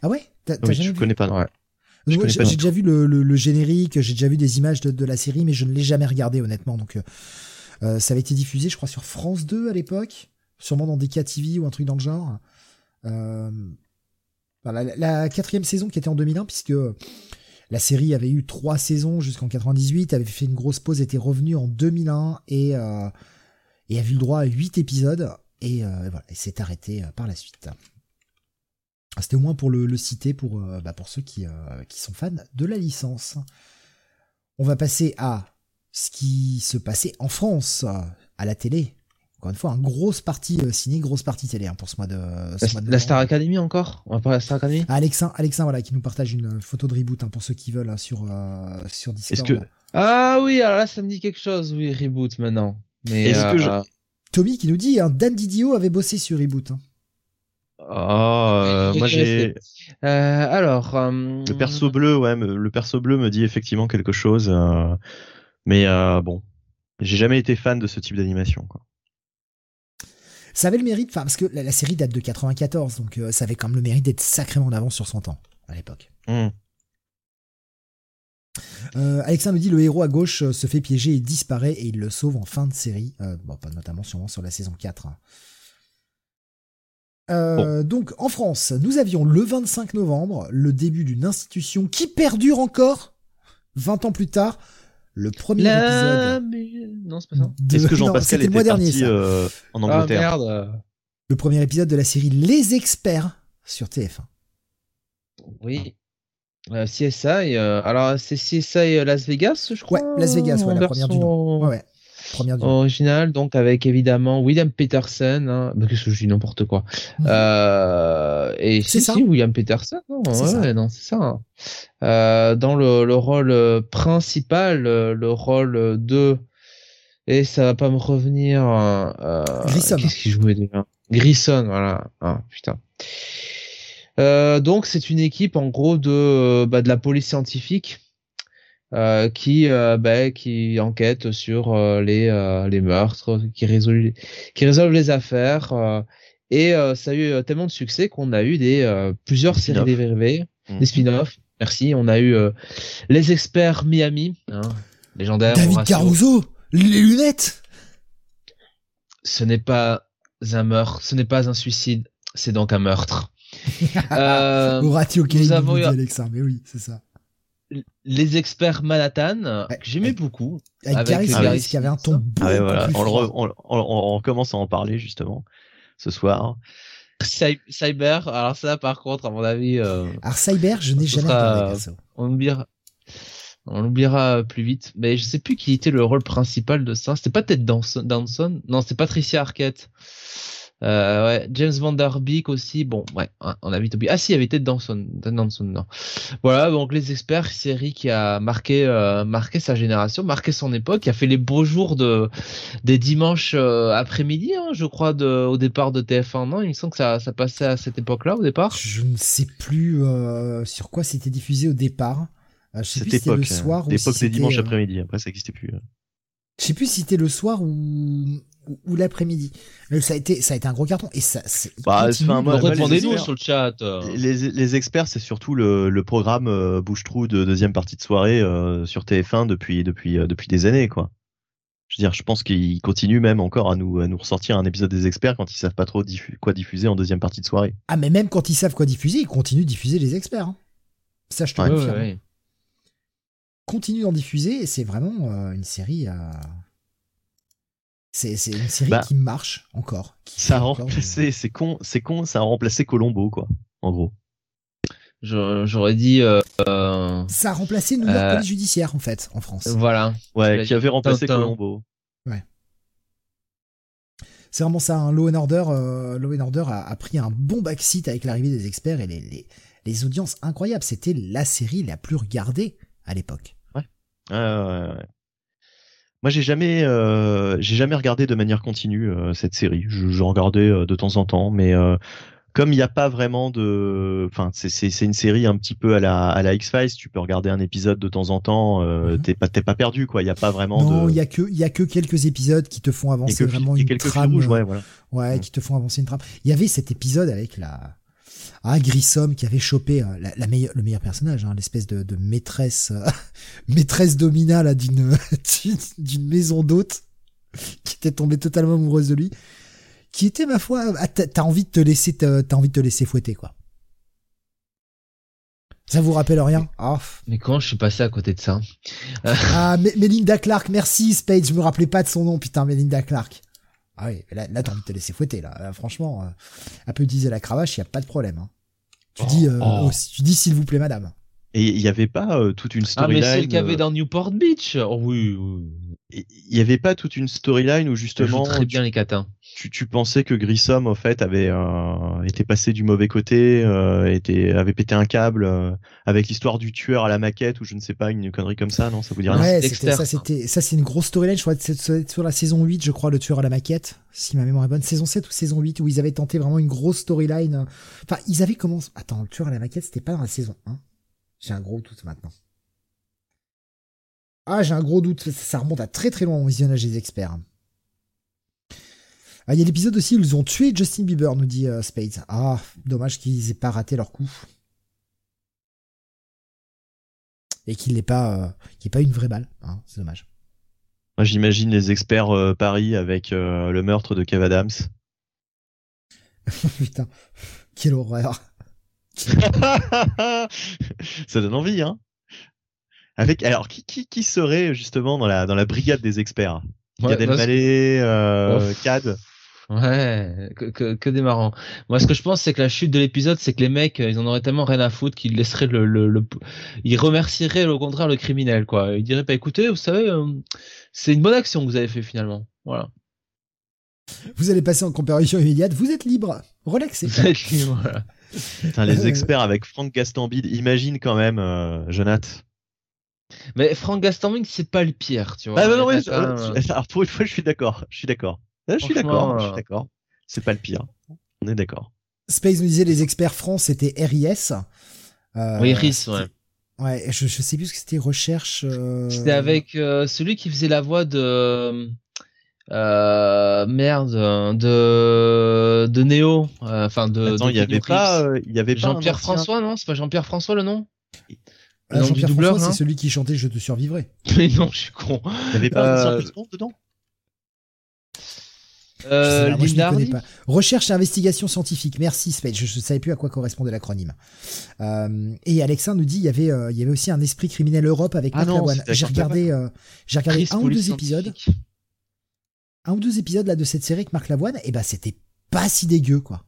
Ah ouais? T'as, t'as Je connais pas. Ouais. j'ai, déjà vu le, le, générique, j'ai déjà vu des images de, de, la série, mais je ne l'ai jamais regardé honnêtement. Donc, euh, ça avait été diffusé, je crois, sur France 2 à l'époque, sûrement dans DK TV ou un truc dans le genre. Euh, la, quatrième saison qui était en 2001, puisque la série avait eu trois saisons jusqu'en 98, avait fait une grosse pause, était revenue en 2001 et, euh, et a vu le droit à huit épisodes et, voilà, et s'est arrêté par la suite. C'était au moins pour le, citer pour, bah, pour ceux qui, qui sont fans de la licence. On va passer à ce qui se passait en France à la télé. Encore une fois, une grosse partie euh, ciné, grosse partie télé hein, pour ce mois de. la, Star Academy encore? On va parler de la Star Academy? Alexin, Alexin, voilà, qui nous partage une photo de reboot hein, pour ceux qui veulent hein, sur euh, sur Discord. Que... Ah oui, alors là, ça me dit quelque chose, oui, reboot maintenant. Mais est-ce que euh, Tommy qui nous dit, Dan Didio avait bossé sur reboot. Oh, moi j'ai. alors. Le perso bleu, ouais, le perso bleu me dit effectivement quelque chose. Mais euh, bon, j'ai jamais été fan de ce type d'animation. Quoi. Ça avait le mérite, parce que la, série date de 94, donc euh, ça avait quand même le mérite d'être sacrément en avance sur son temps à l'époque. Mmh. Euh, Alexandre me dit le héros à gauche se fait piéger et disparaît et il le sauve en fin de série, bon, pas notamment sûrement sur la saison 4. Donc en France, nous avions le 25 novembre le début d'une institution qui perdure encore 20 ans plus tard le premier épisode. Non, c'est pas ça. Est-ce que Jean-Pascal était, le mois dernier, parti, euh, en Angleterre ah, merde. Le premier épisode de la série Les Experts sur TF1. Oui. Euh, CSI, euh, alors c'est CSI Las Vegas, je crois. Ouais, Las Vegas, ouais, la première du nom. Ouais, ouais. Première original, donc avec évidemment William Peterson, hein, bah, qu'est-ce que je dis n'importe quoi. Mhm. Euh, et c'est ça. William Peterson, non, ouais, non, c'est ça. Hein. Euh, dans le, le, rôle euh, principal, euh, le rôle de, et ça va pas me revenir. Euh, Grissom. Qu'est-ce qu'il jouait déjà? Grissom, voilà. Ah, putain. Euh, donc c'est une équipe en gros de, bah, de la police scientifique euh, qui euh, bah, qui enquête sur euh, les les meurtres, qui résolvent qui résolvent les affaires. et ça a eu tellement de succès qu'on a eu des plusieurs séries dérivées, des spin-offs. Merci. On a eu les experts Miami, hein, légendaire. David Caruso, les lunettes. Ce n'est pas un meurtre, ce n'est pas un suicide, c'est donc un meurtre. <laughs> euh, Horatio nous avons eu... Alexa, mais oui, c'est ça. Les experts Manhattan, Ouais. que j'aimais beaucoup. Avec, Avec Gary Gary Sinise qui avait un ton Ah ouais, voilà. On, re- on, on- on- on commence à en parler justement ce soir. Cy- Cyber, alors ça, par contre, à mon avis, euh, Alors Cyber, je n'ai jamais regardé perso. on oubliera. On l'oubliera plus vite, mais je sais plus qui était le rôle principal de ça. C'était pas Ted Danson, Danson? Non, c'était Patricia Arquette. Euh, ouais, James Van Der Beek aussi. Bon, ouais, hein, on a vite oublié. Ah si, il y avait Ted Danson. Ted Danson, non. Voilà, donc les experts, série qui a marqué, euh, marqué sa génération, marqué son époque, qui a fait les beaux jours de des dimanches euh, après-midi, hein, je crois, de, au départ de TF1. Non, il me semble que ça, ça passait à cette époque-là au départ. Je ne sais plus euh, sur quoi c'était diffusé au départ. Euh, je sais plus Cette si c'était le époque, soir ou l'époque si des c'était, dimanches euh, après-midi. Après, ça n'existait plus. Je sais plus si c'était le soir ou, ou, ou l'après-midi. Mais ça a été, ça a été un gros carton et ça. Bah, enfin, moi- Répondez-nous experts- sur le chat. euh. Les, les experts, c'est surtout le, le programme euh, Bouche-Trou de deuxième partie de soirée euh, sur TF1 depuis depuis euh, depuis des années, quoi. Je veux dire, je pense qu'ils continuent même encore à nous à nous ressortir un épisode des experts quand ils savent pas trop diffu- quoi diffuser en deuxième partie de soirée. Ah, mais même quand ils savent quoi diffuser, ils continuent de diffuser les experts. hein. Ça, je te Ouais, confirme. ouais, ouais. Continue d'en diffuser et c'est vraiment euh, une série. euh, C'est une série Bah, qui marche encore. qui Ça a remplacé, c'est con, c'est con, ça a remplacé Colombo, quoi. En gros. J'aurais dit, euh, euh, Ça a remplacé New York Euh, Police Judiciaire en fait en France. voilà. Ouais, qui avait remplacé Tintin. Colombo. C'est vraiment ça. Un Law and Order, euh, Law and Order a, a pris un bon backseat avec l'arrivée des experts et les, les, les audiences incroyables. C'était la série la plus regardée à l'époque. Ouais, ouais, ouais. Moi, j'ai jamais, euh, j'ai jamais regardé de manière continue euh, cette série. Je, je regardais euh, de temps en temps, mais euh, comme il n'y a pas vraiment de, enfin, c'est une série un petit peu à la à la X Files. Tu peux regarder un épisode de temps en temps. Euh, Mhm. T'es pas t'es pas perdu, quoi. Il y a pas vraiment Non, de. il y a que il y a que quelques épisodes qui te font avancer vraiment il y a une quelques trame. rouges, ouais, voilà. Ouais, Mm. qui te font avancer une trame. Il y avait cet épisode avec la ah Grissom qui avait chopé euh, la, la meilleure, le meilleur personnage, hein, l'espèce de, de maîtresse euh, <laughs> maîtresse domina là <laughs> d'une d'une- maison d'hôte qui était tombée totalement amoureuse de lui, qui était ma foi, ah, t'as envie de te laisser t'as envie de te laisser fouetter quoi. Ça vous rappelle rien? Ah, Mais comment je suis passé à côté de ça? Ah Me- Melinda Clark, merci Spade, je me rappelais pas de son nom, putain Melinda Clark. Ah oui, là, là t'as envie de te laisser fouetter là. Là, franchement, euh, un peu utiliser la cravache, y a pas de problème. hein. Tu dis, euh, Oh. oh, tu dis s'il vous plaît madame. Et il y avait pas euh, toute une Ah, mais storyline. celle qu'il y avait dans Newport Beach oh, Oui, oui. Il y avait pas toute une storyline où Elle joue justement très bien les catins. Tu, tu pensais que Grissom au fait avait euh, été passé du mauvais côté, euh, était avait pété un câble euh, avec l'histoire du tueur à la maquette ou je ne sais pas une connerie comme ça non ça vous dit rien ouais, Dexter, ça, c'était, ça, c'est une grosse storyline. Je crois que c'est sur la saison 8, je crois, le tueur à la maquette. Si ma mémoire est bonne. Saison 7 ou saison 8, où ils avaient tenté vraiment une grosse storyline. Enfin, ils avaient commencé, attends, le tueur à la maquette, c'était pas dans la saison 1. J'ai un gros doute maintenant. Ah, j'ai un gros doute. Ça- Ça remonte à très très loin au visionnage des experts. Ah, il y a l'épisode aussi où ils ont tué Justin Bieber, nous dit euh, Spades. Ah, dommage qu'ils aient pas raté leur coup. Et qu'il n'ait pas, euh, qu'il pas eu une vraie balle. hein, c'est dommage. Moi j'imagine les experts euh, Paris avec euh, le meurtre de Kev Adams. <laughs> Putain, quelle horreur. <laughs> ça donne envie hein. Avec alors qui qui qui serait justement dans la dans la brigade des experts? Ouais, Gad Elmaleh, euh. Cad? Ouais, que, que, que des marrants. Moi, ce que je pense, c'est que la chute de l'épisode, c'est que les mecs, ils en auraient tellement rien à foutre qu'ils laisseraient le, le, le- ils remercieraient au contraire le criminel, quoi. Ils diraient, bah écoutez, vous savez, euh, c'est une bonne action que vous avez fait finalement. Voilà. Vous allez passer en comparution immédiate, vous êtes libre. Relaxez. Vous êtes libre, voilà. Putain, les experts avec Franck Gastambide. Imagine quand même, euh, Jonath. Mais Franck Gastambide, c'est pas le pire, tu vois. Ah, bah non, je- <laughs> alors pour une fois, je suis d'accord. Je suis d'accord. Ah, Je suis d'accord. Je euh, suis d'accord. C'est pas le pire. On est d'accord. Space nous disait les experts France, c'était RIS. Euh, Oui, c'était- ouais. Ouais, je, je sais plus ce que c'était, recherche. euh, C'était avec euh, celui qui faisait la voix de euh, merde de de Néo, euh, enfin de. Attends, de il y avait pas, euh, il y avait Jean-Pierre François, non C'est pas Jean-Pierre François le nom? Euh, le nom du Jean-Pierre doubleur, François, hein? c'est celui qui chantait Je te survivrai. <laughs> Mais non, je suis con. Il y avait pas Euh, James Bond dedans? Euh, sais pas, moi, je Linda ne connais Hardy pas. Recherche et investigation scientifique. Merci Spade. Je ne savais plus à quoi correspondait l'acronyme. Euh, et Alexa nous dit il y avait euh, il y avait aussi un esprit criminel Europe avec Ah J'ai regardé euh, j'ai regardé Chris un ou deux épisodes, un ou deux épisodes là de cette série avec Marc Lavoine et bah c'était pas si dégueu quoi.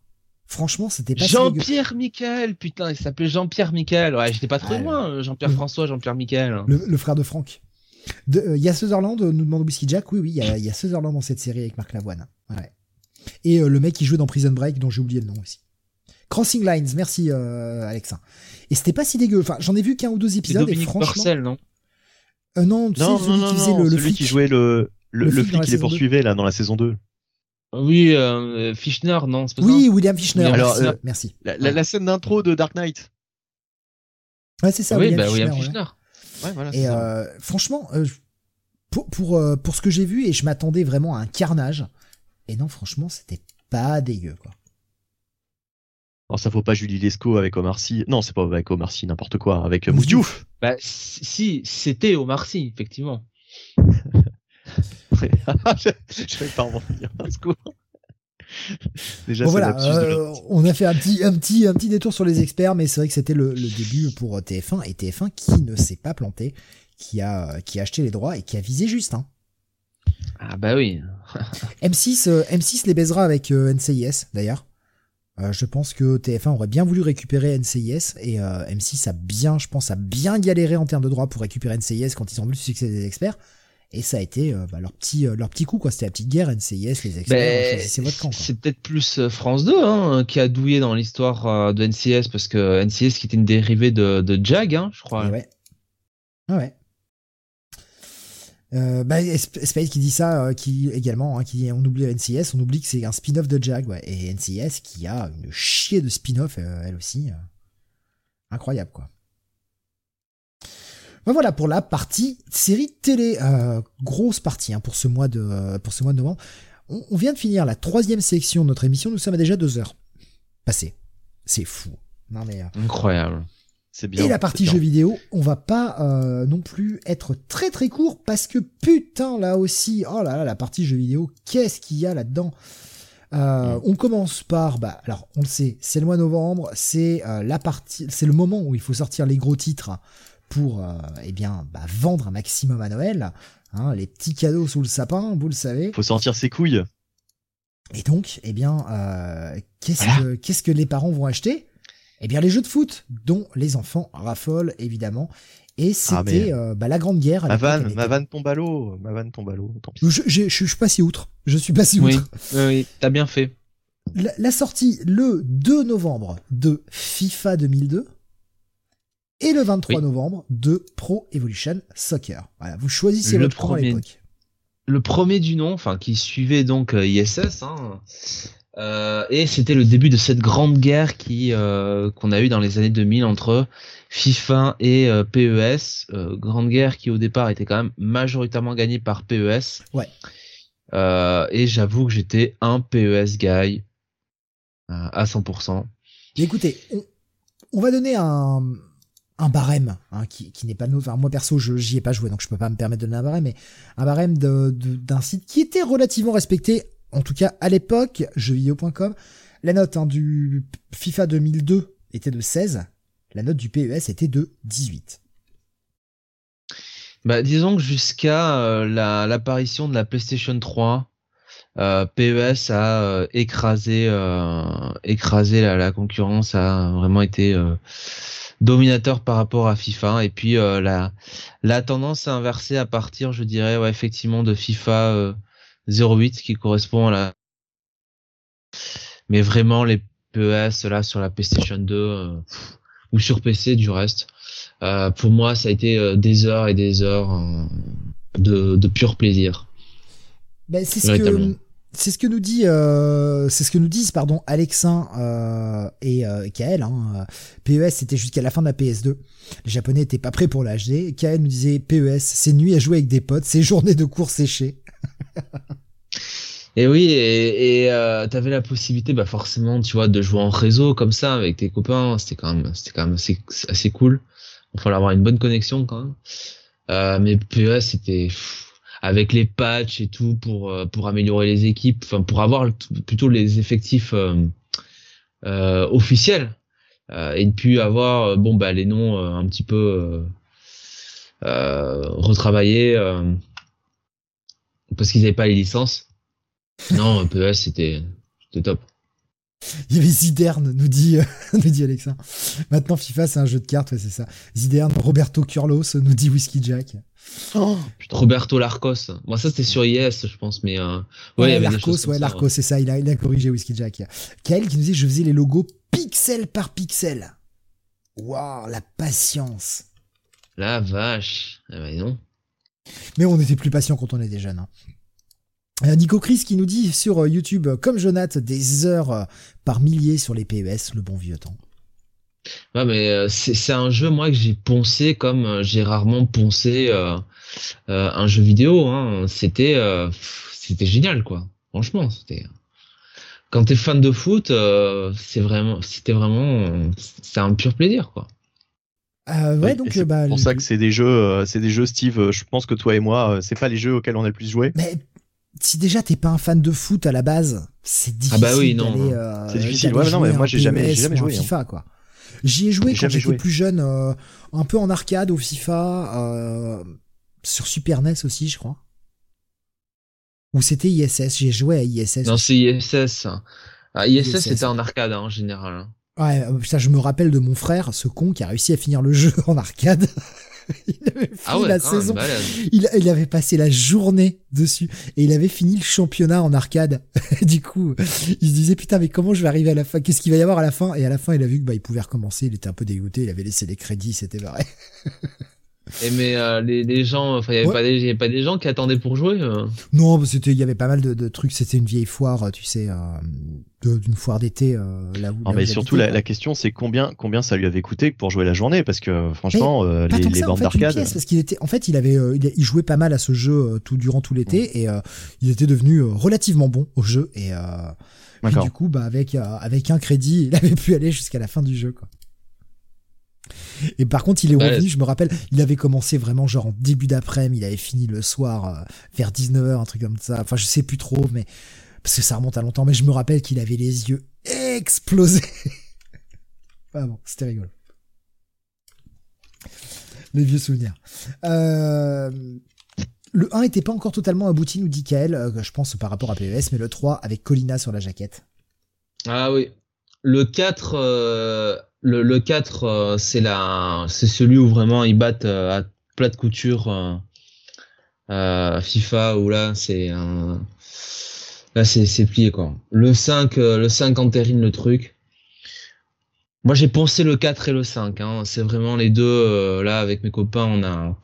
Franchement, c'était pas si dégueu. Jean-Pierre Michael, putain, il s'appelait Jean-Pierre Michael. Ouais, j'étais pas trop Ah, loin. Jean-Pierre François, Jean-Pierre Michael. Le, le frère de Franck. Euh, Il y a Sutherland, euh, nous demande Whiskey Jack. Oui, oui, il y a, y a Sutherland dans cette série avec Marc Lavoine. Ouais. Et euh, le mec qui jouait dans Prison Break, dont j'ai oublié le nom aussi. Crossing Lines, merci euh, Alexa. Et c'était pas si dégueu. Enfin, j'en ai vu qu'un ou deux C'est épisodes et franchement. Porcel, non? Euh, non, tu sais, Non, celui non, non, qui faisait non, le, le celui flic. qui jouait le, le, flic qui les poursuivait là dans la saison 2. Oui, euh, Fischner, non, pas Oui, ça? William Fichtner. Alors, merci. euh, merci. La, la, la scène d'intro de Dark Knight. Ouais, c'est ça, Oui, William bah Fichtner. William ouais. Ouais, voilà. Et euh, franchement, euh, pour, pour, euh, pour ce que j'ai vu, et je m'attendais vraiment à un carnage. Et non, franchement, c'était pas dégueu, quoi. Alors ça faut pas Julie Lescaut avec Omar Sy. Non, c'est pas avec Omar Sy, n'importe quoi. Avec euh, Mousse Diouf. Bah, si, c'était Omar Sy, effectivement. <laughs> <laughs> je, je vais pas en revenir. <laughs> Déjà, Bon voilà, euh, on a fait un petit, un petit, un petit détour sur les experts, mais c'est vrai que c'était le, le début pour euh, TF1 et TF1 qui ne s'est pas planté, qui a, qui a acheté les droits et qui a visé juste. Hein. Ah bah oui. <laughs> M6, euh, M6 les baisera avec euh, NCIS d'ailleurs. Euh, je pense que TF1 aurait bien voulu récupérer NCIS et euh, M6 a bien, je pense, a bien galéré en termes de droits pour récupérer NCIS quand ils ont vu le succès des experts. Et ça a été euh, bah, leur petit, euh, leur petit coup quoi. C'était la petite guerre NCIS, les experts. Ben, votre camp. C'est peut-être plus euh, France 2 hein, qui a douillé dans l'histoire de NCS parce que NCS qui était une dérivée de, de Jag, hein, je crois. Et ouais. Ah ouais. Euh, bah, Spade qui dit ça, euh, qui également, hein, qui on oublie NCS, on oublie que c'est un spin-off de Jag, ouais. Et NCS qui a une chier de spin-off, euh, elle aussi. incroyable, quoi. Ben voilà pour la partie série télé. Euh, grosse partie hein, pour ce mois de pour ce mois de novembre. On, on vient de finir la troisième sélection de notre émission. Nous sommes à déjà deux heures passées. C'est fou. Non mais euh, Incroyable. C'est bien. et la partie jeux vidéo, on va pas euh, non plus être très très court parce que putain là aussi, oh là là, la partie jeux vidéo, qu'est-ce qu'il y a là-dedans? Euh. On commence par, bah alors on le sait, c'est le mois de novembre, c'est euh, la partie, c'est le moment où il faut sortir les gros titres pour, euh, eh bien, bah, vendre un maximum à Noël. Hein, les petits cadeaux sous le sapin, vous le savez. Faut sortir ses couilles. Et donc, eh bien, euh, qu'est-ce Voilà. que qu'est-ce que les parents vont acheter? Eh bien, les jeux de foot, dont les enfants raffolent évidemment. Et c'était Ah, mais- euh, bah, la grande guerre. à Ma vanne, ma vanne tombe à l'eau. Ma vanne tombe à l'eau. Tant pis. Je, je, je, je suis passé outre. Je suis passé Oui, outre. oui, oui, t'as bien fait. La, la sortie le 2 novembre de FIFA 2002 et le 23 Oui. novembre de Pro Evolution Soccer. Voilà, vous choisissez Le votre camp à premier. l'époque. Le premier du nom, enfin qui suivait donc euh, ISS, hein, euh, et c'était le début de cette grande guerre qui euh, qu'on a eu dans les années 2000 entre FIFA et euh, PES. Grande guerre qui au départ était quand même majoritairement gagnée par PES. Ouais. Et j'avoue que j'étais un PES guy à 100%. Et écoutez, on, on va donner un, un barème hein, qui, n'est pas nôtre. Enfin, moi perso, je j'y ai pas joué, donc je peux pas me permettre de donner un barème, mais un barème d'un site qui était relativement respecté, en tout cas à l'époque, jeuxvideo.com. La note hein, du FIFA 2002 était de 16, la note du PES était de 18. Bah, disons que jusqu'à euh, la- l'apparition de la PlayStation 3, euh, PES a euh, écrasé, écrasé la, concurrence, a vraiment été dominateur par rapport à FIFA. Et puis euh, la, la tendance s'est inversée à partir, je dirais, ouais, effectivement, de FIFA euh, 08 qui correspond à la. Mais vraiment les PES là sur la PlayStation 2 euh, pff, ou sur PC du reste. Euh, pour moi, ça a été euh, des heures et des heures euh, de, de pur plaisir. Ben, c'est ce Véritablement. que c'est ce que nous dit euh, c'est ce que nous disent pardon Alexin euh, et euh, Kael hein. PES c'était jusqu'à la fin de la PS2 les japonais étaient pas prêts pour la HD Kael nous disait PES c'est nuit à jouer avec des potes c'est journée de cours séchées Et oui, et, et euh, t'avais la possibilité, bah forcément, tu vois, de jouer en réseau comme ça avec tes copains. C'était quand même, c'était quand même assez, assez cool. Il fallait avoir une bonne connexion quand même. Euh, mais PES, c'était. Avec les patchs et tout pour euh, pour améliorer les équipes, enfin pour avoir plutôt les effectifs euh, euh, officiels et puis avoir bon bah les noms un petit peu retravaillés parce qu'ils n'avaient pas les licences. Non, PES c'était c'était top. Il y avait Ziderne, nous dit, <laughs> nous dit Alexa. Maintenant, FIFA, c'est un jeu de cartes, ouais, c'est ça. Ziderne, Roberto Curlos, nous dit Whiskey Jack. Oh, Roberto Larcos. Moi, ça, c'était sur IS, je pense, mais, euh... ouais, ouais Larcos, ouais, Larcos, c'est ça, il a, il a corrigé Whiskey Jack. Kael qui nous dit, je faisais les logos pixel par pixel. Waouh, la patience. La vache. Eh ben, non. Mais on était plus patient quand on était jeune. Hein. Euh, Nico Chris qui nous dit sur euh, YouTube, euh, comme Jonath, des heures par milliers sur les PES, le bon vieux temps. Ouais, mais c'est un jeu, moi, que j'ai poncé comme j'ai rarement poncé un jeu vidéo. Hein. C'était c'était génial, quoi. Franchement, c'était. Quand t'es fan de foot, c'est vraiment, c'était vraiment, c'est un pur plaisir, quoi. ouais, donc c'est bah, pour ça que c'est des jeux, c'est des jeux, Steve. Je pense que toi et moi, c'est pas les jeux auxquels on a le plus joué. Mais si déjà t'es pas un fan de foot à la base, c'est difficile. Ah bah oui, non. Euh, c'est difficile. Ouais, non, mais moi j'ai jamais, jamais joué. Hein. FIFA, quoi. J'y ai joué quand j'étais plus jeune, euh, un peu en arcade au FIFA, euh, sur Super NES aussi, je crois. Ou c'était ISS, j'ai joué à ISS. Non, c'est ISS. Ah, ISS, c'était en arcade hein, en général. Hein. Ouais, ça, je me rappelle de mon frère, ce con qui a réussi à finir le jeu <laughs> en arcade. <laughs> il avait fini ah la saison. Il, il, avait passé la journée dessus et il avait fini le championnat en arcade. <laughs> du coup, il se disait putain mais comment je vais arriver à la fin? Qu'est-ce qu'il va y avoir à la fin? Et à la fin, il a vu que bah il pouvait recommencer. Il était un peu dégoûté. Il avait laissé les crédits. C'était vrai. <laughs> Et mais euh, les, les, gens, enfin, il y avait pas des, y avait pas des gens qui attendaient pour jouer. Euh. Non, c'était, il y avait pas mal de, de trucs. C'était une vieille foire, tu sais, euh, d'une foire d'été là où. Non, mais surtout la, la, question, c'est combien, combien ça lui avait coûté pour jouer la journée, parce que franchement, les, les bandes d'arcade. Parce qu'il était, en fait, il avait, il, jouait pas mal à ce jeu tout durant tout l'été et il était devenu relativement bon au jeu et. Puis, du coup, bah avec avec un crédit, <laughs> il avait pu aller jusqu'à la fin du jeu, quoi. Et par contre, il est revenu, je me rappelle, il avait commencé vraiment genre en début d'après-midi, il avait fini le soir euh, vers 19h, un truc comme ça. Enfin, je sais plus trop, mais parce que ça remonte à longtemps, mais je me rappelle qu'il avait les yeux explosés. <laughs> ah bon, c'était rigolo. Les vieux souvenirs. Euh, le 1 était pas encore totalement abouti, nous dit Kael, euh, je pense par rapport à PES, mais le 3 avec Colina sur la jaquette. Ah oui. Le 4 le, le 4, euh, c'est la, c'est celui où vraiment ils battent euh, à plat de couture euh, FIFA où là c'est là c'est, c'est plié quoi. Le 5, le 5 entérine le truc. Moi j'ai pensé le 4 et le 5. Hein. C'est vraiment les deux là avec mes copains on a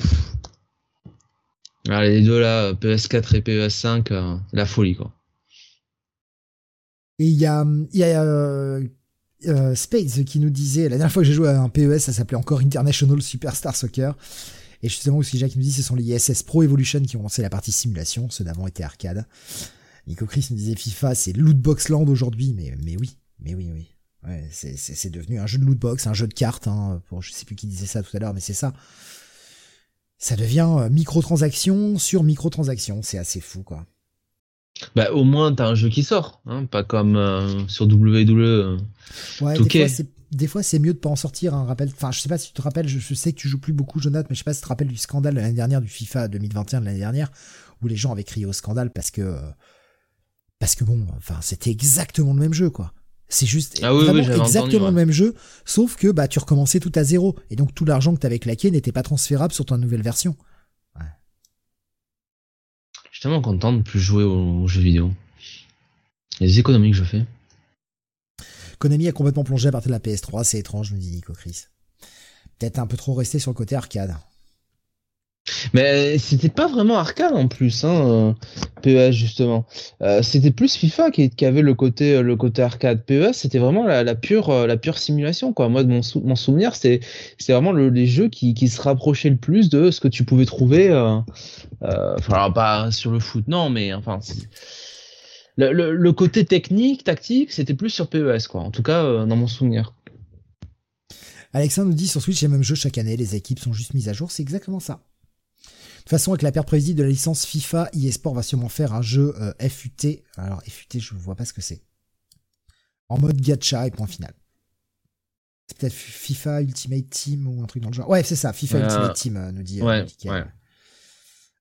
ah, les deux là PS4 et PS5 la folie quoi. Et il y a, y a euh, Spades qui nous disait, la dernière fois que j'ai joué à un PES, ça s'appelait encore International Superstar Soccer. Et justement, aussi Jacques nous dit, ce sont les ISS Pro Evolution qui ont lancé la partie simulation, ceux d'avant étaient arcade. Nico Chris nous disait FIFA, c'est Lootbox Land aujourd'hui, mais, mais oui, mais oui, oui. Ouais, c'est devenu un jeu de lootbox, un jeu de cartes, hein, pour, je sais plus qui disait ça tout à l'heure, mais c'est ça. Ça devient euh, microtransaction sur microtransaction, c'est assez fou, quoi. Bah, au moins, t'as un jeu qui sort, hein, pas comme euh, sur WWE. Ouais, des fois, des fois, c'est mieux de pas en sortir un rappel. Enfin, je sais pas si tu te rappelles, je, sais que tu joues plus beaucoup, Jonathan, mais je sais pas si tu te rappelles du scandale de l'année dernière, du FIFA 2021 de l'année dernière, où les gens avaient crié au scandale parce que, parce que bon, enfin, c'était exactement le même jeu, quoi. C'est juste ah vraiment exactement le même jeu, sauf que bah tu recommençais tout à zéro, et donc tout l'argent que t'avais claqué n'était pas transférable sur ta nouvelle version. Content de plus jouer aux, jeux vidéo. Les économies que je fais. Konami a complètement plongé à partir de la PS3, c'est étrange, me dit Nico Chris. Peut-être un peu trop resté sur le côté arcade. Mais c'était pas vraiment arcade en plus, hein, PES justement. Euh, c'était plus FIFA qui, avait le côté le côté arcade. PES c'était vraiment la, pure euh, la pure simulation quoi. Moi mon, mon souvenir c'est c'est vraiment les jeux qui, qui se rapprochaient le plus de ce que tu pouvais trouver. Euh, enfin pas sur le foot non, mais enfin le, le, côté technique tactique c'était plus sur PES quoi. En tout cas dans mon souvenir. Alexandre nous dit sur Switch, il y a le même jeu chaque année, les équipes sont juste mises à jour, c'est exactement ça. Toute façon, avec la perte prévisible de la licence FIFA, eSport va sûrement faire un jeu euh, FUT. Alors, FUT, je ne vois pas ce que c'est. En mode gacha et point final. C'est peut-être FIFA Ultimate Team ou un truc dans le genre. Ouais, c'est ça, FIFA Euh, Ultimate Team, euh, nous dit. Ouais.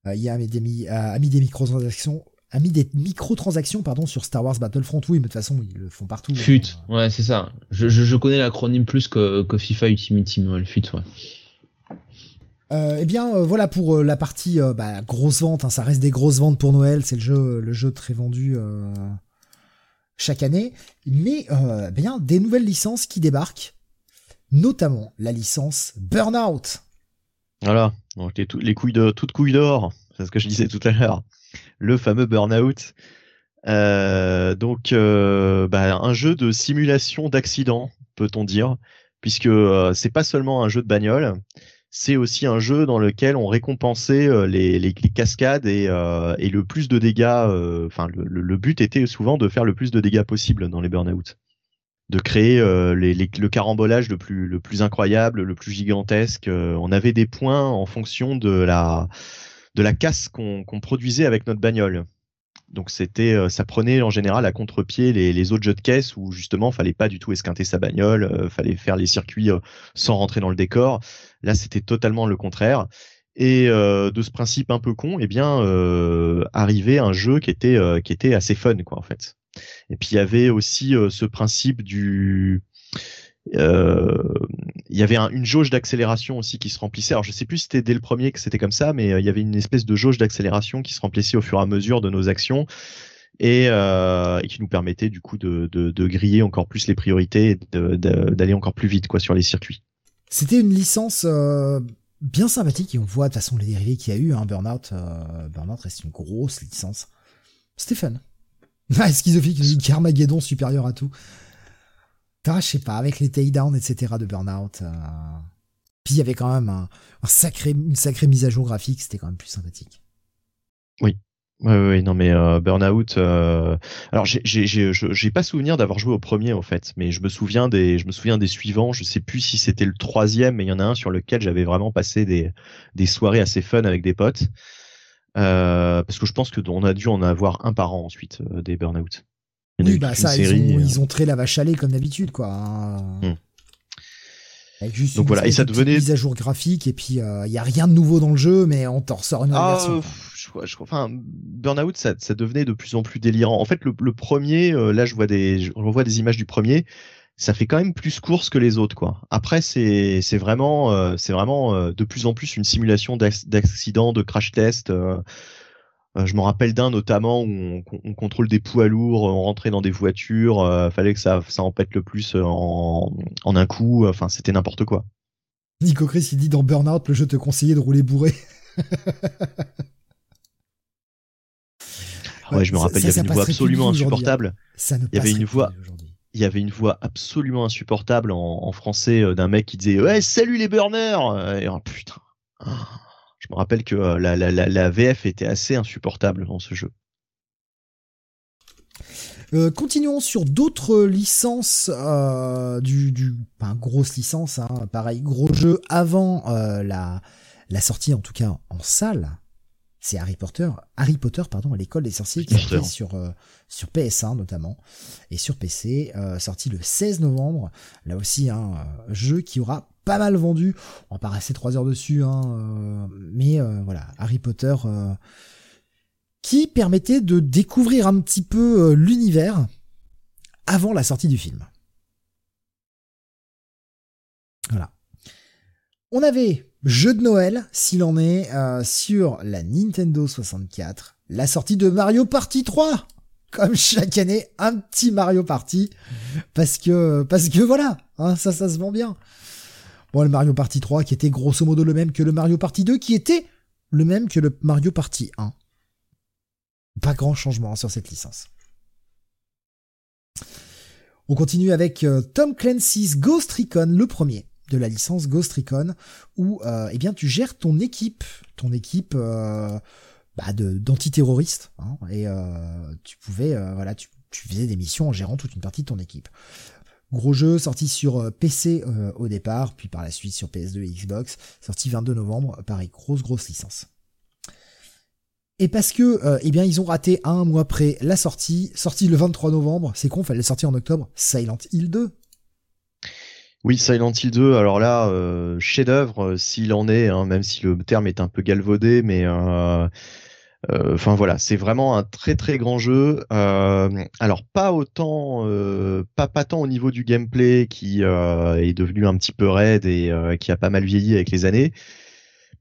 Euh, Il y a mis des, mi- a mis des microtransactions. A mis des microtransactions pardon sur Star Wars Battlefront oui mais de toute façon ils le font partout FUT, hein. ouais, c'est ça. Je, je, je connais l'acronyme plus que, que FIFA Ultimate Team, ouais, le FUT, ouais. Euh, eh bien, euh, voilà pour euh, la partie bah, grosse vente. hein, ça reste des grosses ventes pour Noël. C'est le jeu, le jeu très vendu chaque année. Mais euh, bien des nouvelles licences qui débarquent, notamment la licence Burnout. Voilà, donc les, couilles de toutes couilles d'or, c'est ce que je disais tout à l'heure. Le fameux Burnout. Donc, bah, un jeu de simulation d'accident, peut-on dire, puisque c'est pas seulement un jeu de bagnole, c'est aussi un jeu dans lequel on récompensait euh, les, les, cascades et, euh, et le plus de dégâts. euh, Enfin, le, but était souvent de faire le plus de dégâts possible dans les Burnout de créer le carambolage le plus, le plus incroyable, le plus gigantesque. On avait des points en fonction de la, de casse qu'on produisait avec notre bagnole. Donc c'était, euh, ça prenait en général à contre-pied les, les autres jeux de caisse où justement fallait pas du tout esquinter sa bagnole, euh, fallait faire les circuits euh, sans rentrer dans le décor. Là c'était totalement le contraire. Et euh, de ce principe un peu con, eh bien euh, arrivait un jeu qui était euh, qui était assez fun quoi en fait. Et puis il y avait aussi ce principe du euh, il y avait un- une jauge d'accélération aussi qui se remplissait. Alors je sais plus si c'était dès le premier que c'était comme ça, mais euh, il y avait une espèce de jauge d'accélération qui se remplissait au fur et à mesure de nos actions et, euh, qui nous permettait du coup de, griller encore plus les priorités et d'aller encore plus vite quoi sur les circuits. C'était une licence bien sympathique et on voit de toute façon les dérivés qu'il y a eu. Hein, Burnout, Burnout reste une grosse licence. Fun. <laughs> Ah, qu'Armageddon supérieur à tout. Putain, je sais pas, avec les takedowns, etc. de Burnout. euh, Puis il y avait quand même un, sacré, une sacrée mise à jour graphique, c'était quand même plus sympathique. Ouais, ouais, ouais, non mais euh, Burnout. euh, Alors j'ai pas souvenir d'avoir joué au premier en fait, mais je me souviens des je me souviens des suivants. Je sais plus si c'était le troisième, mais il y en a un sur lequel j'avais vraiment passé des soirées assez fun avec des potes. Parce que je pense que on a dû en avoir un par an ensuite des Burnout. Il Oui, bah ça, série, ils, ont, euh. ils ont trait la vache à lait comme d'habitude, quoi. hein. Hmm. Avec juste Donc voilà, et ça devenait- mise à jour graphique, et puis il y a rien de nouveau dans le jeu, mais on t'en ressort une Ah, version. euh, je, je enfin, Burnout, ça, ça devenait de plus en plus délirant. En fait, le, le premier, euh, là, je vois des, je revois des images du premier. Ça fait quand même plus course que les autres, quoi. Après, c'est, c'est vraiment, euh, c'est vraiment euh, de plus en plus une simulation d'ac- d'accident, de crash test. Euh. Euh, je me rappelle d'un notamment où on, on contrôle des poids lourds, on rentrait dans des voitures, euh, fallait que ça, ça en pète le plus euh, en, en un coup. Enfin, c'était n'importe quoi. Nico Chris, il dit dans Burnout, le jeu te conseillait de rouler bourré. <laughs> Ouais, je me rappelle, il y avait une voix absolument hein. insupportable. Ça ne Il y avait une voix- il y avait une voix absolument insupportable en, en français euh, d'un mec qui disait ouais salut les burners Euh, et, oh, putain Ah. Je me rappelle que euh, la, VF était assez insupportable dans ce jeu Euh, continuons sur d'autres licences euh, du, du enfin, grosse licence, hein, pareil, gros jeu avant la sortie en tout cas en salle. C'est Harry Potter, Harry Potter pardon, à l'école des sorciers qui sorti sur euh, sur PS1 notamment et sur PC, euh, sorti le 16 novembre. Là aussi un euh, jeu qui aura pas mal vendu. On va pas rester trois heures dessus, hein, mais voilà, Harry Potter. qui permettait de découvrir un petit peu l'univers avant la sortie du film. Voilà. On avait jeu de Noël, s'il en est, euh, sur la Nintendo 64, la sortie de Mario Party 3. Comme chaque année, un petit Mario Party, parce que parce que voilà, hein, ça ça se vend bien. Bon, le Mario Party 3 qui était grosso modo le même que le Mario Party 2, qui était le même que le Mario Party 1. Pas grand changement sur cette licence. On continue avec euh, Tom Clancy's Ghost Recon, le premier de la licence Ghost Recon, où euh, eh bien tu gères ton équipe, ton équipe euh, bah, d'antiterroristes, hein, et euh, tu pouvais voilà tu, faisais des missions en gérant toute une partie de ton équipe. Gros jeu sorti sur PC au départ, puis par la suite sur PS2 et Xbox, sorti 22 novembre, pareil grosse grosse licence. Et parce que, eh bien, ils ont raté un mois près la sortie, sortie le 23 novembre. C'est con, fallait sortir en octobre. Silent Hill 2. Oui, Silent Hill 2, alors là, euh, chef-d'œuvre, euh, s'il en est, hein, même si le terme est un peu galvaudé, mais euh, enfin voilà, c'est vraiment un très très grand jeu. Alors pas autant, pas pas tant au niveau du gameplay qui est devenu un petit peu raide et qui a pas mal vieilli avec les années,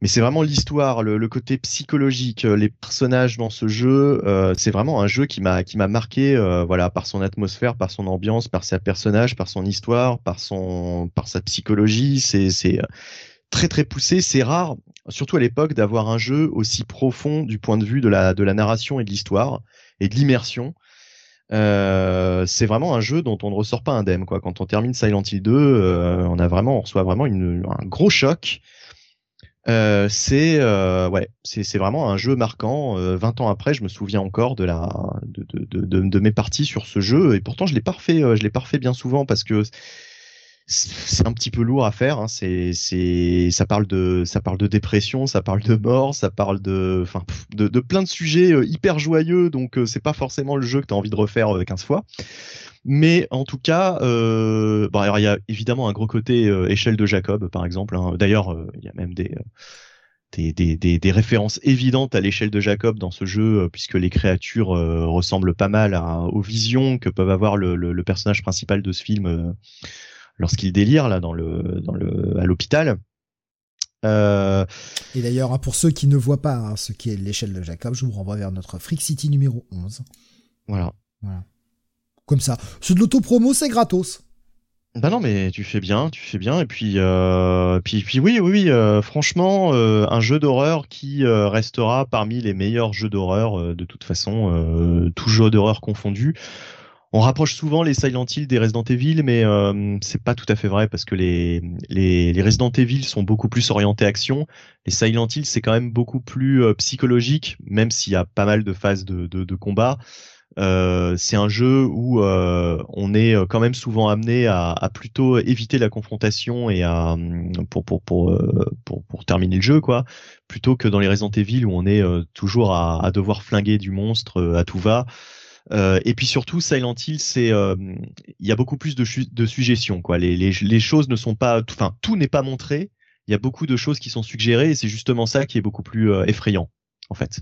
mais c'est vraiment l'histoire, le, côté psychologique, euh, les personnages dans ce jeu. euh, c'est vraiment un jeu qui m'a qui m'a marqué, euh, voilà, par son atmosphère, par son ambiance, par ses personnages, par son histoire, par son par sa psychologie. C'est c'est très très poussé. C'est rare, surtout à l'époque, d'avoir un jeu aussi profond du point de vue de la de la narration et de l'histoire et de l'immersion. C'est vraiment un jeu dont on ne ressort pas indemne. Quand on termine Silent Hill 2, euh, on a vraiment, on reçoit vraiment une, un gros choc. Euh, c'est euh, ouais, c'est vraiment un jeu marquant. Euh, 20 ans après, je me souviens encore de la de, de, de, de, mes parties sur ce jeu et pourtant je l'ai pas refait, euh, je l'ai pas refait bien souvent parce que c'est un petit peu lourd à faire. Hein. C'est c'est ça parle de ça parle de dépression, ça parle de mort, ça parle de enfin de, plein de sujets euh, hyper joyeux. Donc euh, c'est pas forcément le jeu que tu as envie de refaire euh, 15 fois. Mais en tout cas, euh, alors il y a évidemment un gros côté euh, échelle de Jacob, par exemple. hein. D'ailleurs, euh, il y a même des, euh, références évidentes à l'échelle de Jacob dans ce jeu, euh, puisque les créatures euh, ressemblent pas mal aux visions que peuvent avoir le, personnage principal de ce film euh, lorsqu'il délire là dans le, dans le, à l'hôpital. Euh, Et d'ailleurs, hein, pour ceux qui ne voient pas hein, ce qu'est l'échelle de Jacob, je vous renvoie vers notre Freak City numéro 11. voilà. Voilà. Comme ça. C'est de l'autopromo, c'est gratos. Bah non, mais tu fais bien, tu fais bien. Et puis, euh, puis, puis oui, oui, oui. euh, franchement, un jeu d'horreur qui restera parmi les meilleurs jeux d'horreur de toute façon, tout jeu d'horreur confondu. On rapproche souvent les Silent Hill des Resident Evil, mais euh, c'est pas tout à fait vrai parce que les, les, les Resident Evil sont beaucoup plus orientés action. Les Silent Hill, c'est quand même beaucoup plus euh, psychologique, même s'il y a pas mal de phases de, de, combat. Euh, c'est un jeu où euh, on est quand même souvent amené à, plutôt éviter la confrontation et à hum, pour pour pour, pour pour terminer le jeu quoi, plutôt que dans les Resident Evil où on est toujours à, devoir flinguer du monstre à tout va. Euh, et puis surtout Silent Hill, c'est euh, il y a beaucoup plus de, suggestions quoi. Les, les les choses ne sont pas, enfin tout n'est pas montré. Il y a beaucoup de choses qui sont suggérées et c'est justement ça qui est beaucoup plus euh, effrayant en fait.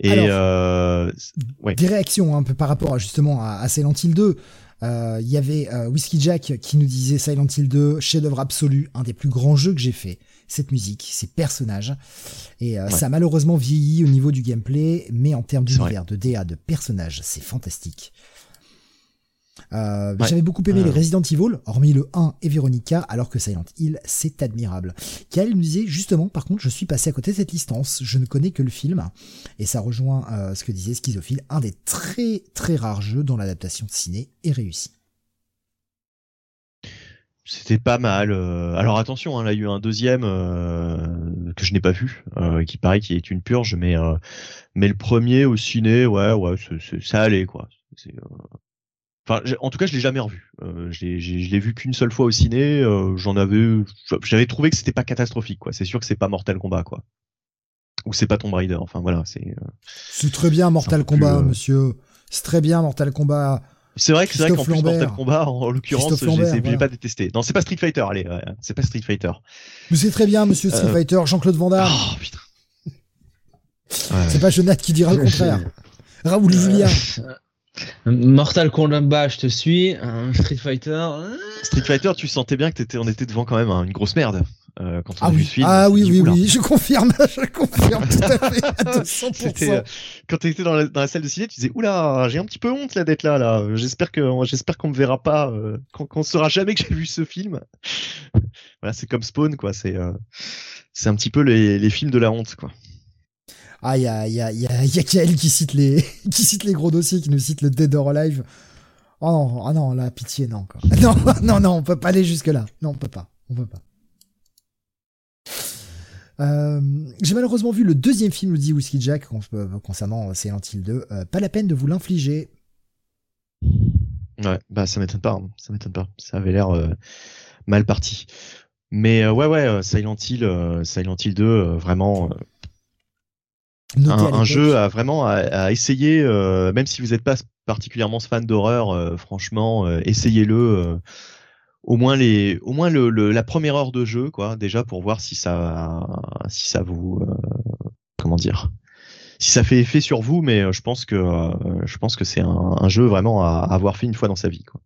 Et Alors, euh, Ouais. Des réactions hein, un peu par rapport à, justement à, à Silent Hill 2. Euh, Il y avait Whiskey Jack qui nous disait Silent Hill 2, chef-d'œuvre absolu, un des plus grands jeux que j'ai fait. Cette musique, ces personnages. Et euh, Ouais. ça a malheureusement vieilli au niveau du gameplay, mais en termes d'univers, de DA, de personnages, c'est fantastique. Euh, Ouais. J'avais beaucoup aimé Euh. les Resident Evil, hormis le 1 et Veronica, alors que Silent Hill, c'est admirable. Kael nous disait justement, par contre, je suis passé à côté de cette licence, je ne connais que le film, et ça rejoint euh, ce que disait Schizophile, un des très très rares jeux dont l'adaptation de ciné est réussie. C'était pas mal. euh, Alors attention, hein, là il y a eu un deuxième euh, que je n'ai pas vu, euh, qui paraît qui est une purge, mais euh, mais le premier au ciné, ouais, ouais, c'est- c'est- ça allait quoi. Euh, Enfin, en tout cas, je l'ai jamais revu. Euh, je l'ai j'ai- je l'ai vu qu'une seule fois au ciné. euh, J'en avais, j'avais trouvé que c'était pas catastrophique quoi. C'est sûr que c'est pas Mortal Kombat quoi. Ou c'est pas Tomb Raider. Enfin voilà, c'est. euh, C'est très bien Mortal plus, Kombat, monsieur. C'est très bien Mortal Kombat. C'est vrai que c'est vrai qu'en Christophe plus Mortal. Kombat, en, en l'occurrence, j'ai voilà. pas détesté. Non, c'est pas Street Fighter. Allez, ouais, c'est pas Street Fighter. Mais c'est très bien, monsieur Street Euh. Fighter, Jean-Claude Van Damme. Oh putain. Ouais. <laughs> C'est pas Jonathan qui dira le contraire. Raoul Julien. Mortal Kombat, je te suis. Un Street Fighter. euh, Street Fighter, tu sentais bien que t'étais, on était devant quand même hein, une grosse merde euh, quand on Ah a vu oui, ce film. ah oui, oui, oui, je confirme, <laughs> je confirme tout à fait, à 200%. C'était euh, quand dans la, dans la salle de ciné, tu disais oula, j'ai un petit peu honte là d'être là là. J'espère que j'espère qu'on me verra pas, euh, qu'on qu'on saura jamais que j'ai vu ce film. voilà, c'est comme Spawn quoi. C'est c'est un petit peu les, les films de la honte quoi. Ah, il y a, y a, y a, y a Kael qui cite les, <laughs> qui cite les gros dossiers, qui nous cite le Dead or Alive. Oh non, ah non, là, pitié, non, quoi. <laughs> Non, non, non, on peut pas aller jusque là. Non, on peut pas, on peut pas. Euh, j'ai malheureusement vu le deuxième film, dit Whiskey Jack, euh, concernant Silent Hill 2. Euh, pas la peine de vous l'infliger. Ouais, bah ça m'étonne pas, hein. ça m'étonne pas. Ça avait l'air euh, mal parti. Mais euh, ouais, ouais, euh, Silent Hill, euh, Silent Hill 2, euh, vraiment, euh, un, à un l'époque. jeu à vraiment à, à essayer, euh, même si vous n'êtes pas particulièrement fan d'horreur, euh, franchement, euh, essayez-le. Au moins les, au moins le, la première heure de jeu, quoi, déjà pour voir si ça, si ça vous, euh, comment dire, si ça fait effet sur vous. Mais euh, je pense que, euh, je pense que c'est un, jeu vraiment à, avoir fait une fois dans sa vie, quoi.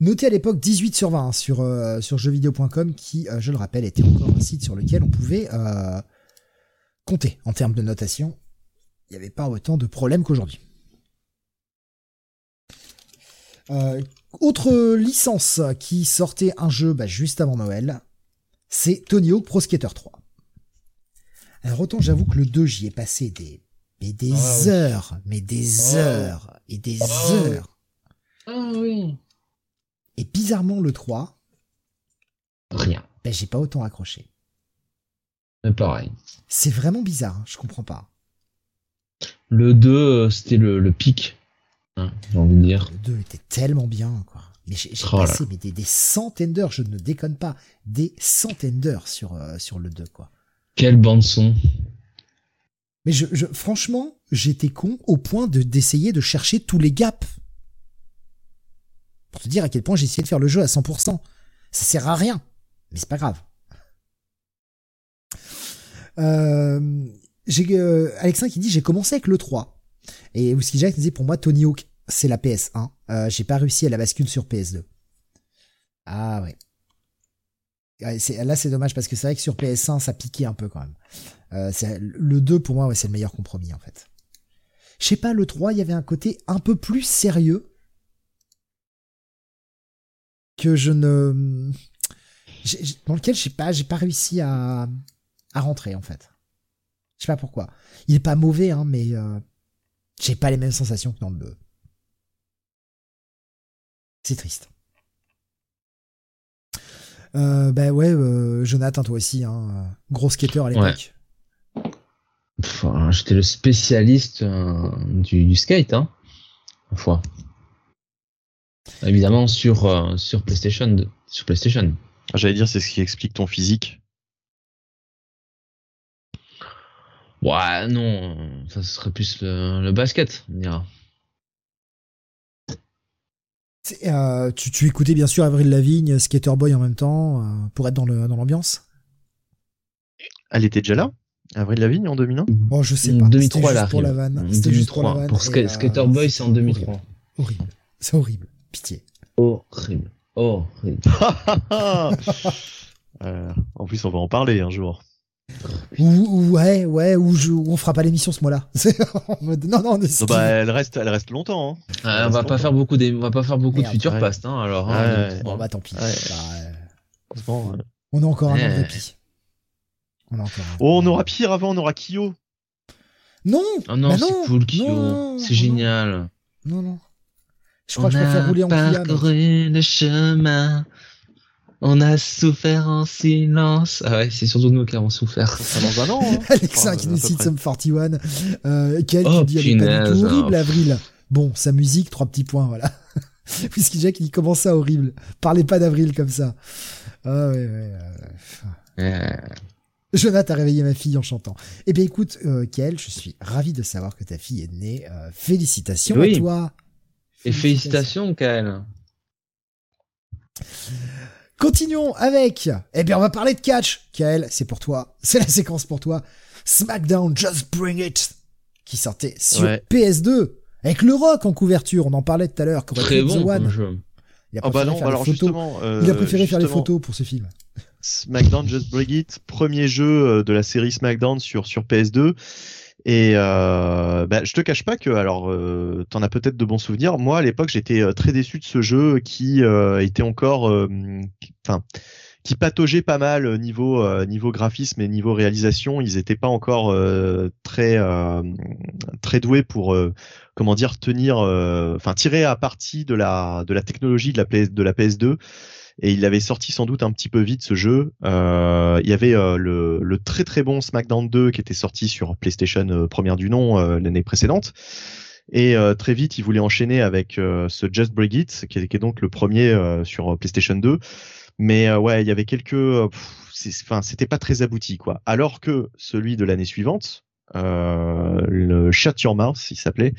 Noté à l'époque 18 sur 20 hein, sur, euh, sur jeuxvideo.com qui, je le rappelle, était encore un site sur lequel on pouvait compter en termes de notation. Il n'y avait pas autant de problèmes qu'aujourd'hui. Autre licence qui sortait un jeu bah, juste avant Noël, c'est Tony Hawk Pro Skater 3. Alors autant j'avoue que le 2 j'y ai passé des, mais des Ah oui. heures, mais des Ah. heures et des Ah heures. Ah oui. Et bizarrement le 3, Rien. ben, j'ai pas autant accroché. Mais pareil. C'est vraiment bizarre, hein, je comprends pas. Le 2, euh, c'était le, le pic. Hein, j'ai envie de dire. Le 2 était tellement bien, quoi. Mais j'ai Oh passé mais des, des centaines d'heures, je ne déconne pas, des centaines d'heures sur, euh, sur le 2, quoi. Quelle bande son. Mais je, je, franchement, j'étais con au point de d'essayer de chercher tous les gaps. Pour te dire à quel point j'ai essayé de faire le jeu à 100%. Ça sert à rien. Mais c'est pas grave. Euh, j'ai euh, Alexin qui dit j'ai commencé avec le 3. Et Whisky Jack disait pour moi Tony Hawk c'est la PS1. Euh, j'ai pas réussi à la bascule sur PS2. Ah ouais. Là c'est dommage parce que c'est vrai que sur PS1 ça piquait un peu quand même. Euh, le 2 pour moi c'est le meilleur compromis en fait. Je sais pas le 3 il y avait un côté un peu plus sérieux que je ne dans lequel j'ai pas j'ai pas réussi à à rentrer en fait. Je sais pas pourquoi. Il est pas mauvais hein mais euh, j'ai pas les mêmes sensations que dans le 2. C'est triste. Euh, bah ouais, euh, Jonathan, toi aussi, hein, gros skater à l'époque. Enfin, J'étais le spécialiste euh, du, du skate, hein. Une fois. Évidemment sur, euh, sur PlayStation 2. Sur PlayStation. J'allais dire, c'est ce qui explique ton physique. Ouais, non, ça serait plus le, le basket, on dira. Euh, tu, tu écoutais bien sûr Avril Lavigne, Skater Boy en même temps, euh, pour être dans le dans l'ambiance? Elle était déjà là, Avril Lavigne en 2001. Oh, je sais pas. 2003, C'était là. juste pour la vanne. C'était juste pour la vanne. Pour euh, Skater Boy, c'est en 2003. Horrible. C'est horrible. Pitié. Horrible. Horrible. <laughs> Euh, en plus, on va en parler un jour. Ou, ou- ouais, ouais, ou, je, ou on fera pas l'émission ce mois-là. <laughs> C'est en mode, non, non, Non, bah, elle reste, elle reste longtemps. Hein. Ah, on va pas faire beaucoup des, on va pas faire beaucoup Merde. de future Ouais. past, hein, alors. Ouais, hein, ouais. Bon, bon. bah tant pis. Ouais. Bah, euh, ouais. on a encore un an de répit. On a encore un- Oh, on aura pire avant, on aura Kyo. Non Oh non, Bah c'est cool, Kyo. C'est génial. Non, non. Je crois que je préfère rouler en parcouru le chemin. On a souffert en silence. Ah ouais, c'est surtout nous qui avons souffert. Ça dans un an. Hein. <laughs> Enfin, qui nous cite. Sum 41. Euh, Quel Oh, qui dit elle est pas du tout punaise, horrible, hein. Avril. Bon, sa musique, trois petits points, voilà. <laughs> Puisqu'il Jack, il commence ça horrible? Parlez pas d'Avril comme ça. Ah ouais, ouais. Jonathan a réveillé ma fille en chantant. Eh bien écoute, euh, Kael, je suis ravi de savoir que ta fille est née. Euh, félicitations Oui. à toi. Et félicitations, Kael. Continuons avec. Eh bien, on va parler de catch. Kael, c'est pour toi. <laughs> C'est la séquence pour toi. SmackDown, Just Bring It, qui sortait sur Ouais. PS2 avec le rock en couverture. On en parlait tout à l'heure. Très Trip the bon One. jeu. Il a Oh bah préféré non, faire les alors photos. justement. euh, Il a préféré faire les photos pour ce film. SmackDown Just Break It, premier jeu euh, de la série SmackDown sur sur PS2. Et euh, bah, je te cache pas que alors euh, t'en as peut-être de bons souvenirs. Moi à l'époque j'étais euh, très déçu de ce jeu qui euh, était encore, euh, enfin qui pataugeait pas mal euh, niveau niveau graphisme et niveau réalisation. Ils étaient pas encore très très doués pour comment dire tenir, enfin tirer à partie de la de la technologie de la PS, de la PS2 et il avait sorti sans doute un petit peu vite ce jeu. Euh, il y avait euh, le, le très très bon SmackDown 2 qui était sorti sur PlayStation euh, première du nom euh, l'année précédente. Et euh, très vite, il voulait enchaîner avec ce Just Break It, qui est, donc le premier sur PlayStation 2. Mais ouais, il y avait quelques, enfin, c'était pas très abouti quoi. Alors que celui de l'année suivante, euh, le Shut Your Mouth, il s'appelait.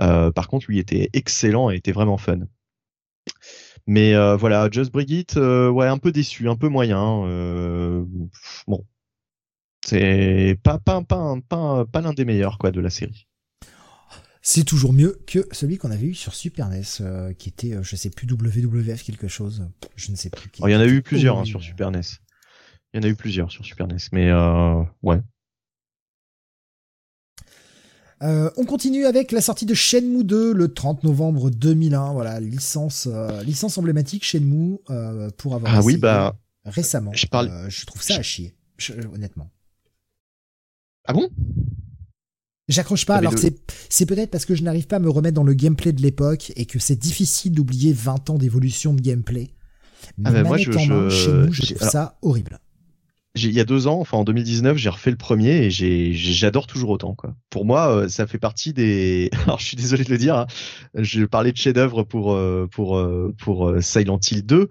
Euh, par contre, lui était excellent et était vraiment fun. Mais euh, voilà, Just Brigitte, euh, ouais, un peu déçu, un peu moyen. euh, bon, c'est pas pas pas pas, pas l'un des meilleurs quoi de la série. C'est toujours mieux que celui qu'on avait eu sur Super NES, qui était, je sais plus, WWF quelque chose. Je ne sais plus. qui- Alors, il y en a eu plusieurs hein, sur Super NES. Il y en a eu plusieurs sur Super NES, mais ouais. Euh, on continue avec la sortie de Shenmue 2 le 30 novembre 2001. Voilà, licence, euh, licence emblématique Shenmue euh, pour avoir Ah oui, bah récemment. je parle- Euh, je trouve ça à chier, je- honnêtement. ah bon? J'accroche pas. T'avais Alors c'est c'est peut-être parce que je n'arrive pas à me remettre dans le gameplay de l'époque et que c'est difficile d'oublier 20 ans d'évolution de gameplay. Mais Ah bah, moi, je- je- Shenmue, je trouve alors- ça horrible. Il y a deux ans, enfin en 2019, j'ai refait le premier et j'adore toujours autant quoi. Pour moi, euh, ça fait partie des. <laughs> Alors je suis désolé de le dire, hein, je parlais de chef-d'œuvre pour euh, pour euh, pour Silent Hill 2.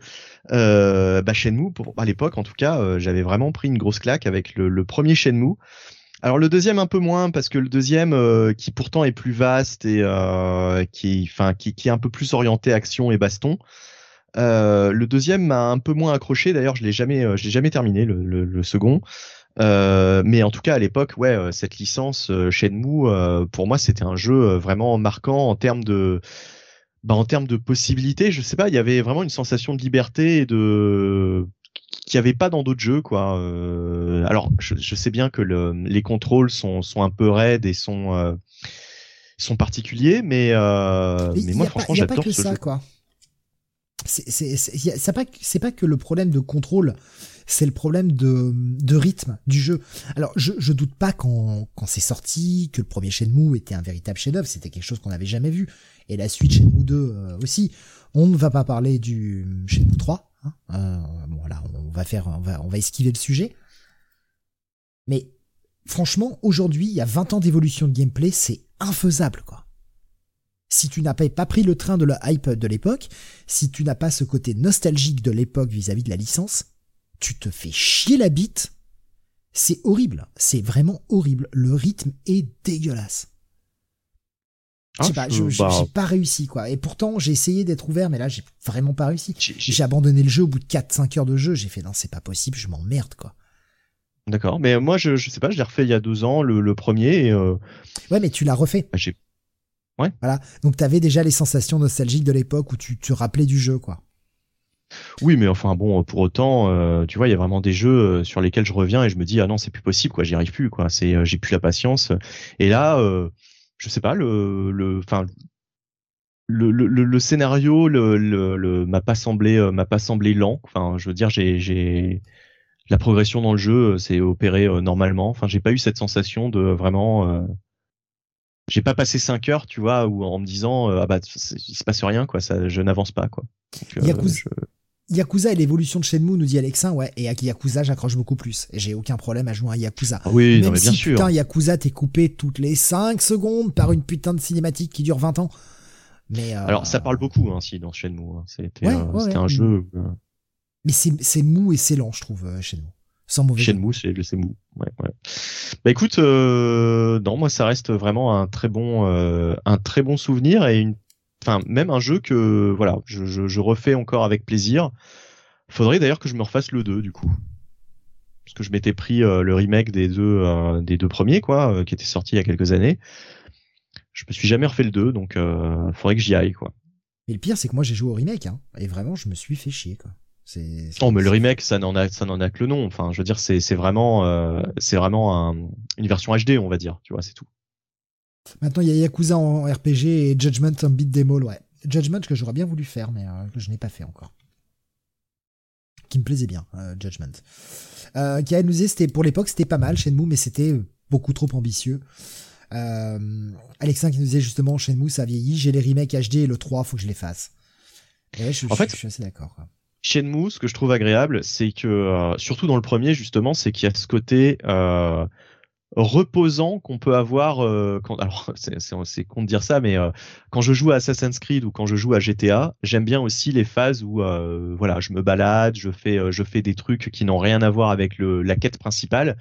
Euh, bah Shenmue, pour à l'époque en tout cas, j'avais vraiment pris une grosse claque avec le, le premier Shenmue. Alors le deuxième un peu moins parce que le deuxième euh, qui pourtant est plus vaste et euh, qui, enfin qui, qui est un peu plus orienté action et baston. Euh, le deuxième m'a un peu moins accroché. D'ailleurs, je l'ai jamais, euh, je l'ai jamais terminé le, le, le second. Euh, mais en tout cas, à l'époque, ouais, cette licence Shenmue, pour moi, c'était un jeu vraiment marquant en termes de, bah, en termes de possibilités. Je sais pas, il y avait vraiment une sensation de liberté et de qu'il n'y avait pas dans d'autres jeux, quoi. Alors, je, je sais bien que le, les contrôles sont, sont un peu raides et sont, sont particuliers, mais, Mais moi, franchement, j'adore que ce ça, jeu. quoi. C'est pas, pas que le problème de contrôle, c'est le problème de, de rythme du jeu. Alors, je, je doute pas quand, quand c'est sorti que le premier Shenmue était un véritable chef-d'œuvre, c'était quelque chose qu'on n'avait jamais vu. Et la suite Shenmue 2 euh, aussi. On ne va pas parler du Shenmue 3. Hein. Euh, bon, on va faire, on va, on va esquiver le sujet. Mais franchement, aujourd'hui, il y a 20 ans d'évolution de gameplay, c'est infaisable, quoi si tu n'as pas pris le train de la hype de l'époque, si tu n'as pas ce côté nostalgique de l'époque vis-à-vis de la licence, tu te fais chier la bite. C'est horrible. C'est vraiment horrible. Le rythme est dégueulasse. Je sais Ah, pas, je- j'ai bah, j'ai pas réussi, quoi. Et pourtant, j'ai essayé d'être ouvert, mais là, j'ai vraiment pas réussi. j'ai- abandonné le jeu au bout de 4-5 heures de jeu. J'ai fait, non, c'est pas possible, je m'emmerde, quoi. D'accord, mais moi je, je sais pas, je l'ai refait il y a deux ans, le, le premier, et euh, Ouais, mais tu l'as refait. bah, Voilà. Donc, t'avais déjà les sensations nostalgiques de l'époque où tu te rappelais du jeu, quoi. oui, mais enfin bon, pour autant, euh, tu vois, il y a vraiment des jeux euh, sur lesquels je reviens et je me dis ah non, c'est plus possible, quoi, j'y arrive plus, quoi, c'est, euh, j'ai plus la patience. Et là, euh, je sais pas, le, le, enfin, le, le, le, scénario, le, le, le- m'a pas semblé, m'a pas semblé lent. Enfin, je veux dire, j'ai, j'ai la progression dans le jeu, euh, c'est opéré euh, normalement. Enfin, j'ai pas eu cette sensation de vraiment. J'ai pas passé 5 heures, tu vois, où en me disant euh, ah bah il se passe rien quoi, ça, je n'avance pas quoi. Donc, euh, Yakuza- je- Yakuza et l'évolution de Shenmue, nous dit Alexin, ouais, et à Yakuza, j'accroche beaucoup plus. Et j'ai aucun problème à jouer à Yakuza. Ah oui, Même non mais bien si, sûr. putain, Yakuza t'es coupé toutes les 5 secondes par une putain de cinématique qui dure 20 ans. Mais, euh, Alors ça parle beaucoup hein, si dans Shenmue. hein. C'était Ouais, ouais, c'était ouais. un jeu. Mais c'est, mou et c'est lent, je trouve, euh, Shenmue. Sans mauvais. Shenmue, c'est c'est mou. Ouais, ouais. Bah écoute, euh, non, moi ça reste vraiment un très bon, euh, un très bon souvenir et une, enfin même un jeu que voilà, je, je, je refais encore avec plaisir. Faudrait d'ailleurs que je me refasse le 2 du coup, parce que je m'étais pris euh, le remake des deux, des deux premiers quoi, qui était sorti il y a quelques années. Je me suis jamais refait le 2, donc euh, faudrait que j'y aille quoi. Et le pire, c'est que moi j'ai joué au remake, hein, et vraiment, je me suis fait chier, quoi. C'est, Non, mais le remake, ça n'en a, ça n'en a que le nom. Enfin, je veux dire, c'est, c'est vraiment, euh, c'est vraiment un- une version HD, on va dire. Tu vois, c'est tout. Maintenant, il y a Yakuza en RPG et Judgment en beat all, ouais. Judgment que j'aurais bien voulu faire, mais euh, que je n'ai pas fait encore. Qui me plaisait bien, euh, Judgment. Euh, qui nous disait, c'était pour l'époque, c'était pas mal Shenmue, mais c'était beaucoup trop ambitieux. Euh, Alexin qui nous disait justement, Shenmue, ça vieillit, j'ai les remakes HD et le 3, faut que je les fasse. Et ouais, je, En je- fait- je suis assez d'accord. quoi. Shenmue, ce que je trouve agréable, c'est que, euh, surtout dans le premier, justement, c'est qu'il y a ce côté euh, reposant qu'on peut avoir. euh, quand, alors, <laughs> c'est, con de dire ça, mais euh, quand je joue à Assassin's Creed ou quand je joue à GTA, j'aime bien aussi les phases où, euh, voilà, je me balade, je fais, euh, je fais des trucs qui n'ont rien à voir avec le, la quête principale.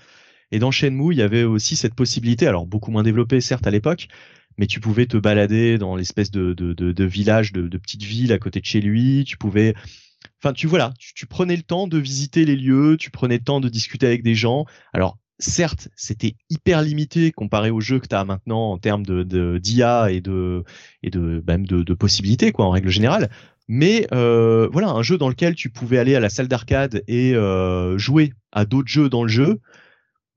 Et dans Shenmue, il y avait aussi cette possibilité, alors beaucoup moins développée certes à l'époque, mais tu pouvais te balader dans l'espèce de, de, de, de village, de, de petite ville à côté de chez lui. Tu pouvais, enfin, tu voilà, tu, prenais le temps de visiter les lieux, tu prenais le temps de discuter avec des gens. Alors certes, c'était hyper limité comparé au jeu que tu as maintenant en termes de d'IA et de et de même de, de, possibilités quoi en règle générale. Mais euh, voilà, un jeu dans lequel tu pouvais aller à la salle d'arcade et euh, jouer à d'autres jeux dans le jeu,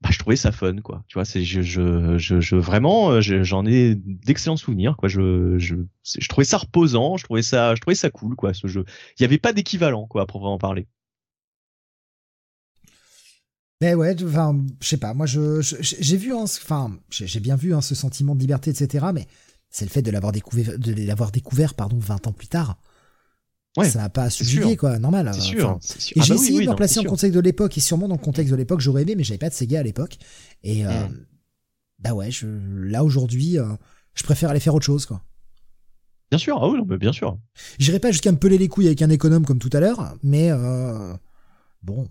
bah, je trouvais ça fun quoi. Tu vois, c'est je, je, je, vraiment j'en ai d'excellents souvenirs quoi. Je, je je trouvais ça reposant, je trouvais ça je trouvais ça cool quoi ce jeu. Il y avait pas d'équivalent quoi à proprement parler. Mais ouais, enfin, je sais pas, moi je, j'ai vu, enfin, j'ai bien vu hein, ce sentiment de liberté, etc. Mais c'est le fait de l'avoir découvert, de l'avoir découvert, pardon, 20 ans plus tard. Ouais, ça n'a pas subjugué, quoi, normal. C'est sûr, Et j'ai essayé de me placer en contexte de l'époque, et sûrement dans le contexte de l'époque, j'aurais aimé, mais j'avais pas de Sega à l'époque. Et euh, mm. bah ouais, je, là aujourd'hui, euh, je préfère aller faire autre chose, quoi. Bien sûr, ah oui, mais bien sûr. J'irai pas jusqu'à me peler les couilles avec un économe comme tout à l'heure, mais euh, bon,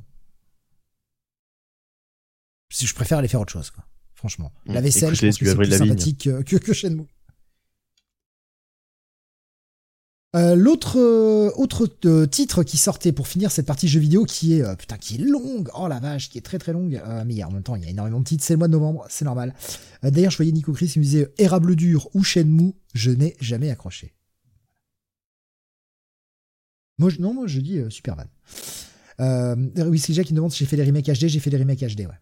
je préfère aller faire autre chose, quoi. Franchement. La mmh. vaisselle, je pense que c'est plus sympathique que, que Shenmue. Euh, L'autre euh, autre euh, titre qui sortait pour finir cette partie jeu vidéo qui est putain qui est longue. Oh la vache qui est très très longue. Mais en même temps il y a énormément de titres. C'est le mois de novembre c'est normal. D'ailleurs je voyais Nico Chris il me disait Érable dur ou Shenmue je n'ai jamais accroché moi non moi je dis Superman. Oui c'est Jack qui me demande si j'ai fait les remakes HD j'ai fait les remakes HD ouais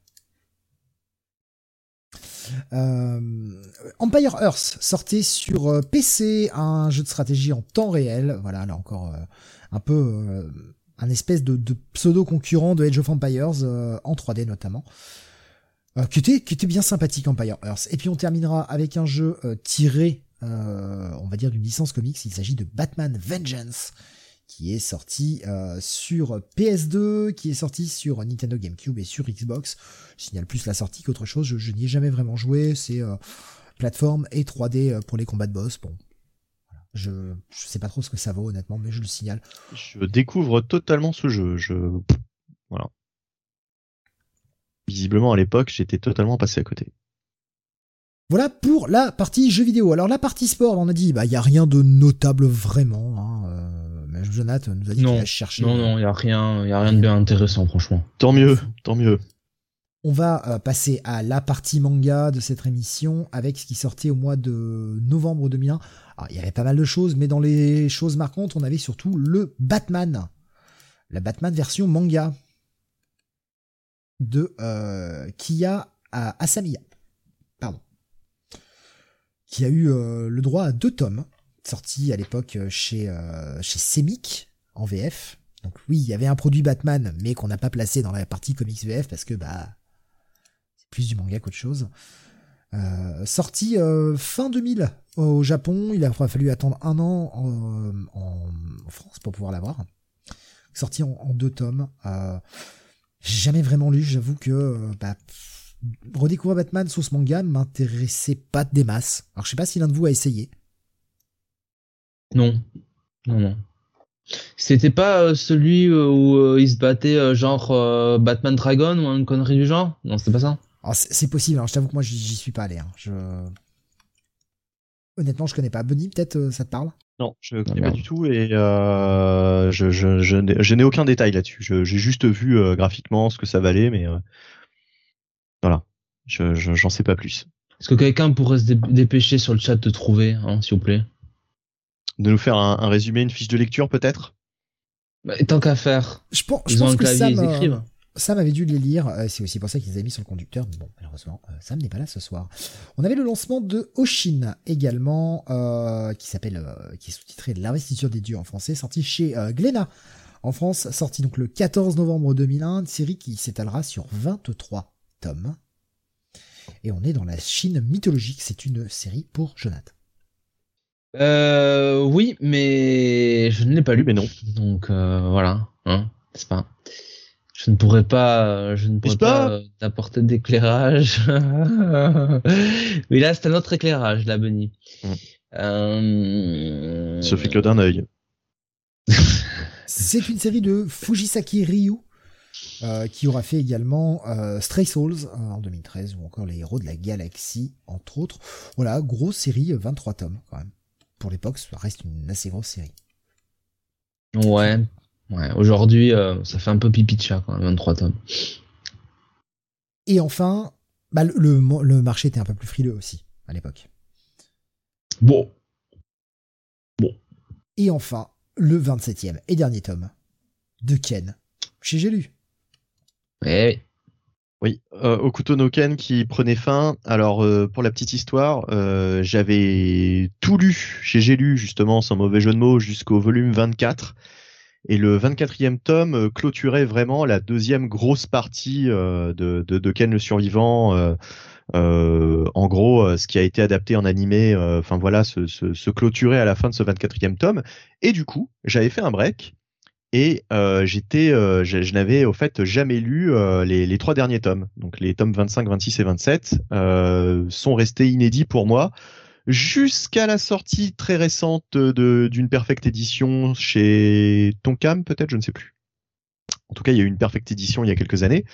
Empire Earth sortait sur euh, PC, un jeu de stratégie en temps réel. Voilà, là encore euh, un peu un espèce de, pseudo concurrent de Age of Empires en 3D notamment. qui, était, qui était bien sympathique Empire Earth. Et puis on terminera avec un jeu tiré, on va dire, d'une licence comics. Il s'agit de Batman Vengeance, qui est sorti euh, sur PS2, qui est sorti sur Nintendo GameCube et sur Xbox. Je signale plus la sortie qu'autre chose, je, n'y ai jamais vraiment joué, c'est euh, plateforme et 3D euh, pour les combats de boss. Bon, je, je sais pas trop ce que ça vaut honnêtement, mais je le signale. Je découvre totalement ce jeu, je... Voilà. Visiblement à l'époque, j'étais totalement passé à côté. Voilà pour la partie jeu vidéo. Alors la partie sport, on a dit, bah il y a rien de notable vraiment. Hein, Jonathan nous a dit qu'il a cherché. Non, non, il n'y a rien, y a rien de bien intéressant, franchement. Tant mieux, tant mieux. On va euh, passer à la partie manga de cette émission avec ce qui sortait au mois de novembre 2001. il y avait pas mal de choses, mais dans les choses marquantes, on avait surtout le Batman. La Batman version manga de euh, Kia Asamiya. Pardon. Qui a eu euh, le droit à deux tomes sorti à l'époque euh, chez, euh, chez Semic en VF. Donc oui, il y avait un produit Batman, mais qu'on n'a pas placé dans la partie comics VF parce que bah c'est plus du manga qu'autre chose. Euh, sorti fin 2000 au Japon, il a fallu attendre un an en, France pour pouvoir l'avoir. Sorti en, deux tomes. J'ai jamais vraiment lu, j'avoue que bah, redécouvrir Batman sous ce manga m'intéressait pas des masses. Alors je sais pas si l'un de vous a essayé. Non. Non, non. C'était pas euh, celui euh, où euh, il se battait genre Batman Dragon ou une connerie du genre? Non, c'était pas ça C'est possible, alors je t'avoue que moi j'y suis pas allé. Hein. Je... Honnêtement, je connais pas. Bunny, peut-être ça te parle? Non, je connais pas du tout et je, je, je, n'ai aucun détail là-dessus. J'ai juste vu graphiquement ce que ça valait, mais voilà, je j'en sais pas plus. Est-ce que quelqu'un pourrait se dépêcher sur le chat de trouver, hein, s'il vous plaît? De nous faire un, résumé, une fiche de lecture peut-être? Bah, Tant qu'à faire. Je pense, je pense que Sam, euh, Sam avait dû les lire. Euh, c'est aussi pour ça qu'ils les avaient mis sur le conducteur. bon, malheureusement, euh, Sam n'est pas là ce soir. On avait le lancement de Oshin également, qui s'appelle, qui est sous-titré L'investiture des dieux en français, sorti chez Glénat. En France, sorti donc le 14 novembre 2001, une série qui s'étalera sur 23 tomes. Et on est dans la Chine mythologique. C'est une série pour Jonathan. Euh, oui, mais je ne l'ai pas lu, mais non. Donc euh, voilà, hein, n'est-ce pas Je ne pourrais pas, je ne pourrais pas, t'apporter d'éclairage. <laughs> mais là, c'est un autre éclairage, là, Benny. Euh... Ça fait que d'un œil. <laughs> c'est une série de Fujisaki Ryu euh, qui aura fait également Stray Souls en 2013 ou encore Les Héros de la Galaxie, entre autres. Voilà, grosse série, 23 tomes quand même. Pour l'époque, ça reste une assez grosse série. Ouais, ouais. Aujourd'hui, ça fait un peu pipi de chat quand même, 23 tomes. Et enfin, bah, le, le marché était un peu plus frileux aussi à l'époque. Bon. Bon. Et enfin, le 27e et dernier tome de Ken chez J'ai lu. Eh oui. Oui, euh, Ken qui prenait fin. Alors euh, pour la petite histoire, euh, j'avais tout lu chez J'ai lu justement sans mauvais jeu de mots jusqu'au volume 24 et le 24e tome euh, clôturait vraiment la deuxième grosse partie de, de, de, Ken le survivant en gros, ce qui a été adapté en animé, enfin voilà, se, se, se, clôturait à la fin de ce 24e tome. Et du coup, j'avais fait un break et euh, j'étais, je, n'avais au fait jamais lu les, les, trois derniers tomes. Donc les tomes 25, 26 et 27 sont restés inédits pour moi jusqu'à la sortie très récente d'une perfecte édition chez Tonkam, peut-être, je ne sais plus. En tout cas, il y a eu une perfecte édition il y a quelques années.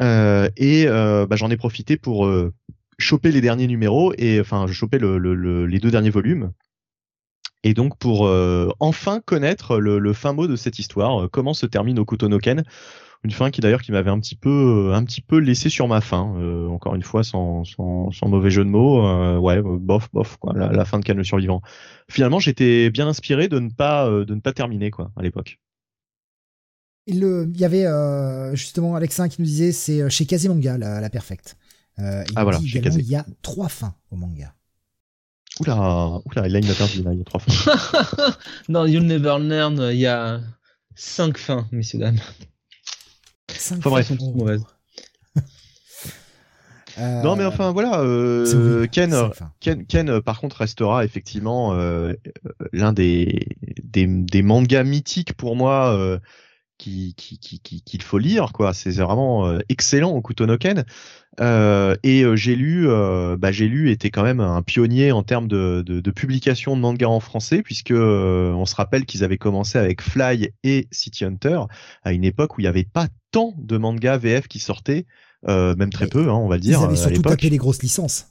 Euh, et euh, bah, j'en ai profité pour euh, choper les derniers numéros et enfin je chopais le, les deux derniers volumes et donc pour enfin connaître le, fin mot de cette histoire, comment se termine Okutonoken, une fin qui d'ailleurs qui m'avait un petit peu un petit peu laissé sur ma faim, encore une fois sans, sans, sans, mauvais jeu de mots, ouais bof bof quoi, la, la fin de Ken le survivant. Finalement j'étais bien inspiré de ne pas de ne pas terminer quoi à l'époque. Il, y avait euh, justement Alexin qui nous disait c'est euh, chez Kazemanga la, la perfecte. Euh, il ah voilà, dit également, il y a trois fins au manga. Oula, oula, là il a perdu, là, il y a trois fins. Dans <laughs> You'll Never Learn, il y a cinq fins, messieurs dames. Cinq enfin, fins. sont mauvaises. Euh, <laughs> non mais enfin voilà, euh, Ken, Ken, Ken, par contre restera effectivement euh, l'un des, des, des mangas mythiques pour moi qu'il qui, qui, qui, faut lire quoi. C'est vraiment euh, excellent au Kutonoken euh, et euh, j'ai lu euh, bah, j'ai lu était quand même un pionnier en termes de, de, de publication de manga en français puisque on se rappelle qu'ils avaient commencé avec Fly et City Hunter à une époque où il n'y avait pas tant de mangas VF qui sortaient même très peu hein, on va le dire ils avaient surtout tapé les grosses licences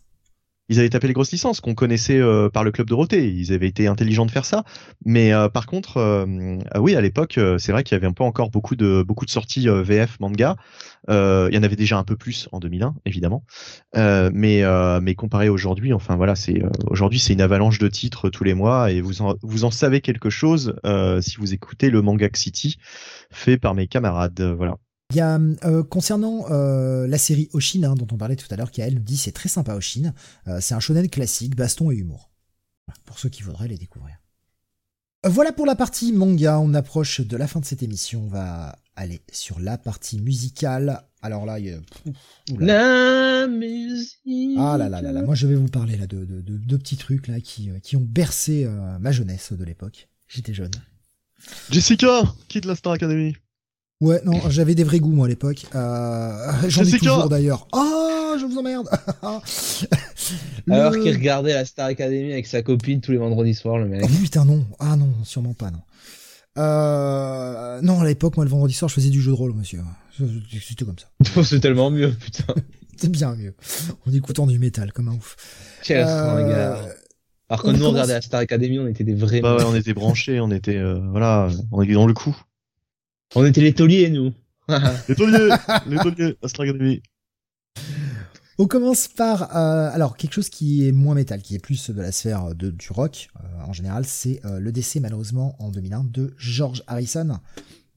ils avaient tapé les grosses licences qu'on connaissait euh, par le club Dorothée. Ils avaient été intelligents de faire ça. Mais euh, par contre, euh, oui, à l'époque, c'est vrai qu'il y avait un peu encore beaucoup de beaucoup de sorties VF manga. il y en avait déjà un peu plus en 2001, évidemment. mais mais comparé aujourd'hui, enfin voilà, c'est aujourd'hui c'est une avalanche de titres tous les mois et vous en, vous en savez quelque chose si vous écoutez le Manga City fait par mes camarades. Voilà. Il y a euh, concernant euh, la série Oshin hein, dont on parlait tout à l'heure, qui elle nous dit c'est très sympa Oshin. Euh, c'est un shonen classique, baston et humour. Pour ceux qui voudraient les découvrir. Voilà pour la partie manga. On approche de la fin de cette émission. On va aller sur la partie musicale. Alors là, il y a... la musique. Ah là là là là. Moi, je vais vous parler là de deux petits trucs là qui qui ont bercé ma jeunesse de l'époque. J'étais jeune. Jessica, quitte la Star Academy. Ouais, non, j'avais des vrais goûts, moi, à l'époque. Euh, <laughs> J'en ai toujours, d'ailleurs. Ah, je vous emmerde <laughs> Alors qu'il regardait la Star Academy avec sa copine tous les vendredis soirs, le mec. Oh putain, non. Ah non, sûrement pas, non. Euh... Non, à l'époque, moi, le vendredi soir, je faisais du jeu de rôle, monsieur. C'était comme ça. <laughs> C'est tellement mieux, putain. C'est bien mieux. En écoutant du métal, comme un ouf. Quel euh... Alors quand nous on regardait la Star Academy, on était des vrais. Bah ouais, on était branchés, on était euh, voilà, on était dans le coup. On était les tauliers, nous. <laughs> les tauliers, les tauliers, Academy. On commence par euh, alors quelque chose qui est moins métal, qui est plus de la sphère de, du rock euh, en général, c'est euh, le décès malheureusement en 2001 de George Harrison,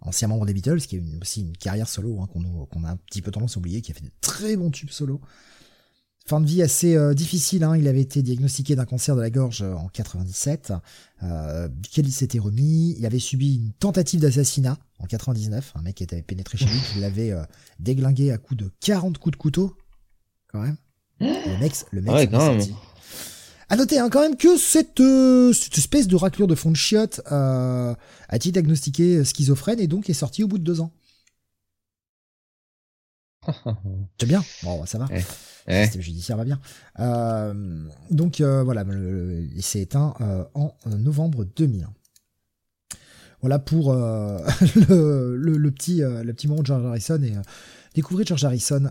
ancien membre des Beatles, qui a une, aussi une carrière solo hein, qu'on a un petit peu tendance à oublier, qui a fait de très bons tubes solo. Fin de vie assez euh, difficile, hein. il avait été diagnostiqué d'un cancer de la gorge en 97, euh, duquel il s'était remis. Il avait subi une tentative d'assassinat en 99, un mec qui était pénétré chez lui, qui l'avait euh, déglingué à coups de 40 coups de couteau, quand même. Le mec, le mec ouais, À noter hein, quand même que cette, euh, cette espèce de raclure de fond de chiotte a été diagnostiqué schizophrène et donc est sorti au bout de deux ans. <laughs> C'est bien, bon ça va. Le système judiciaire va bien. Euh, donc euh, voilà, il s'est éteint euh, en novembre 2001. Voilà pour <laughs> le, le, le, petit, le petit moment de George Harrison et découvrir George Harrison.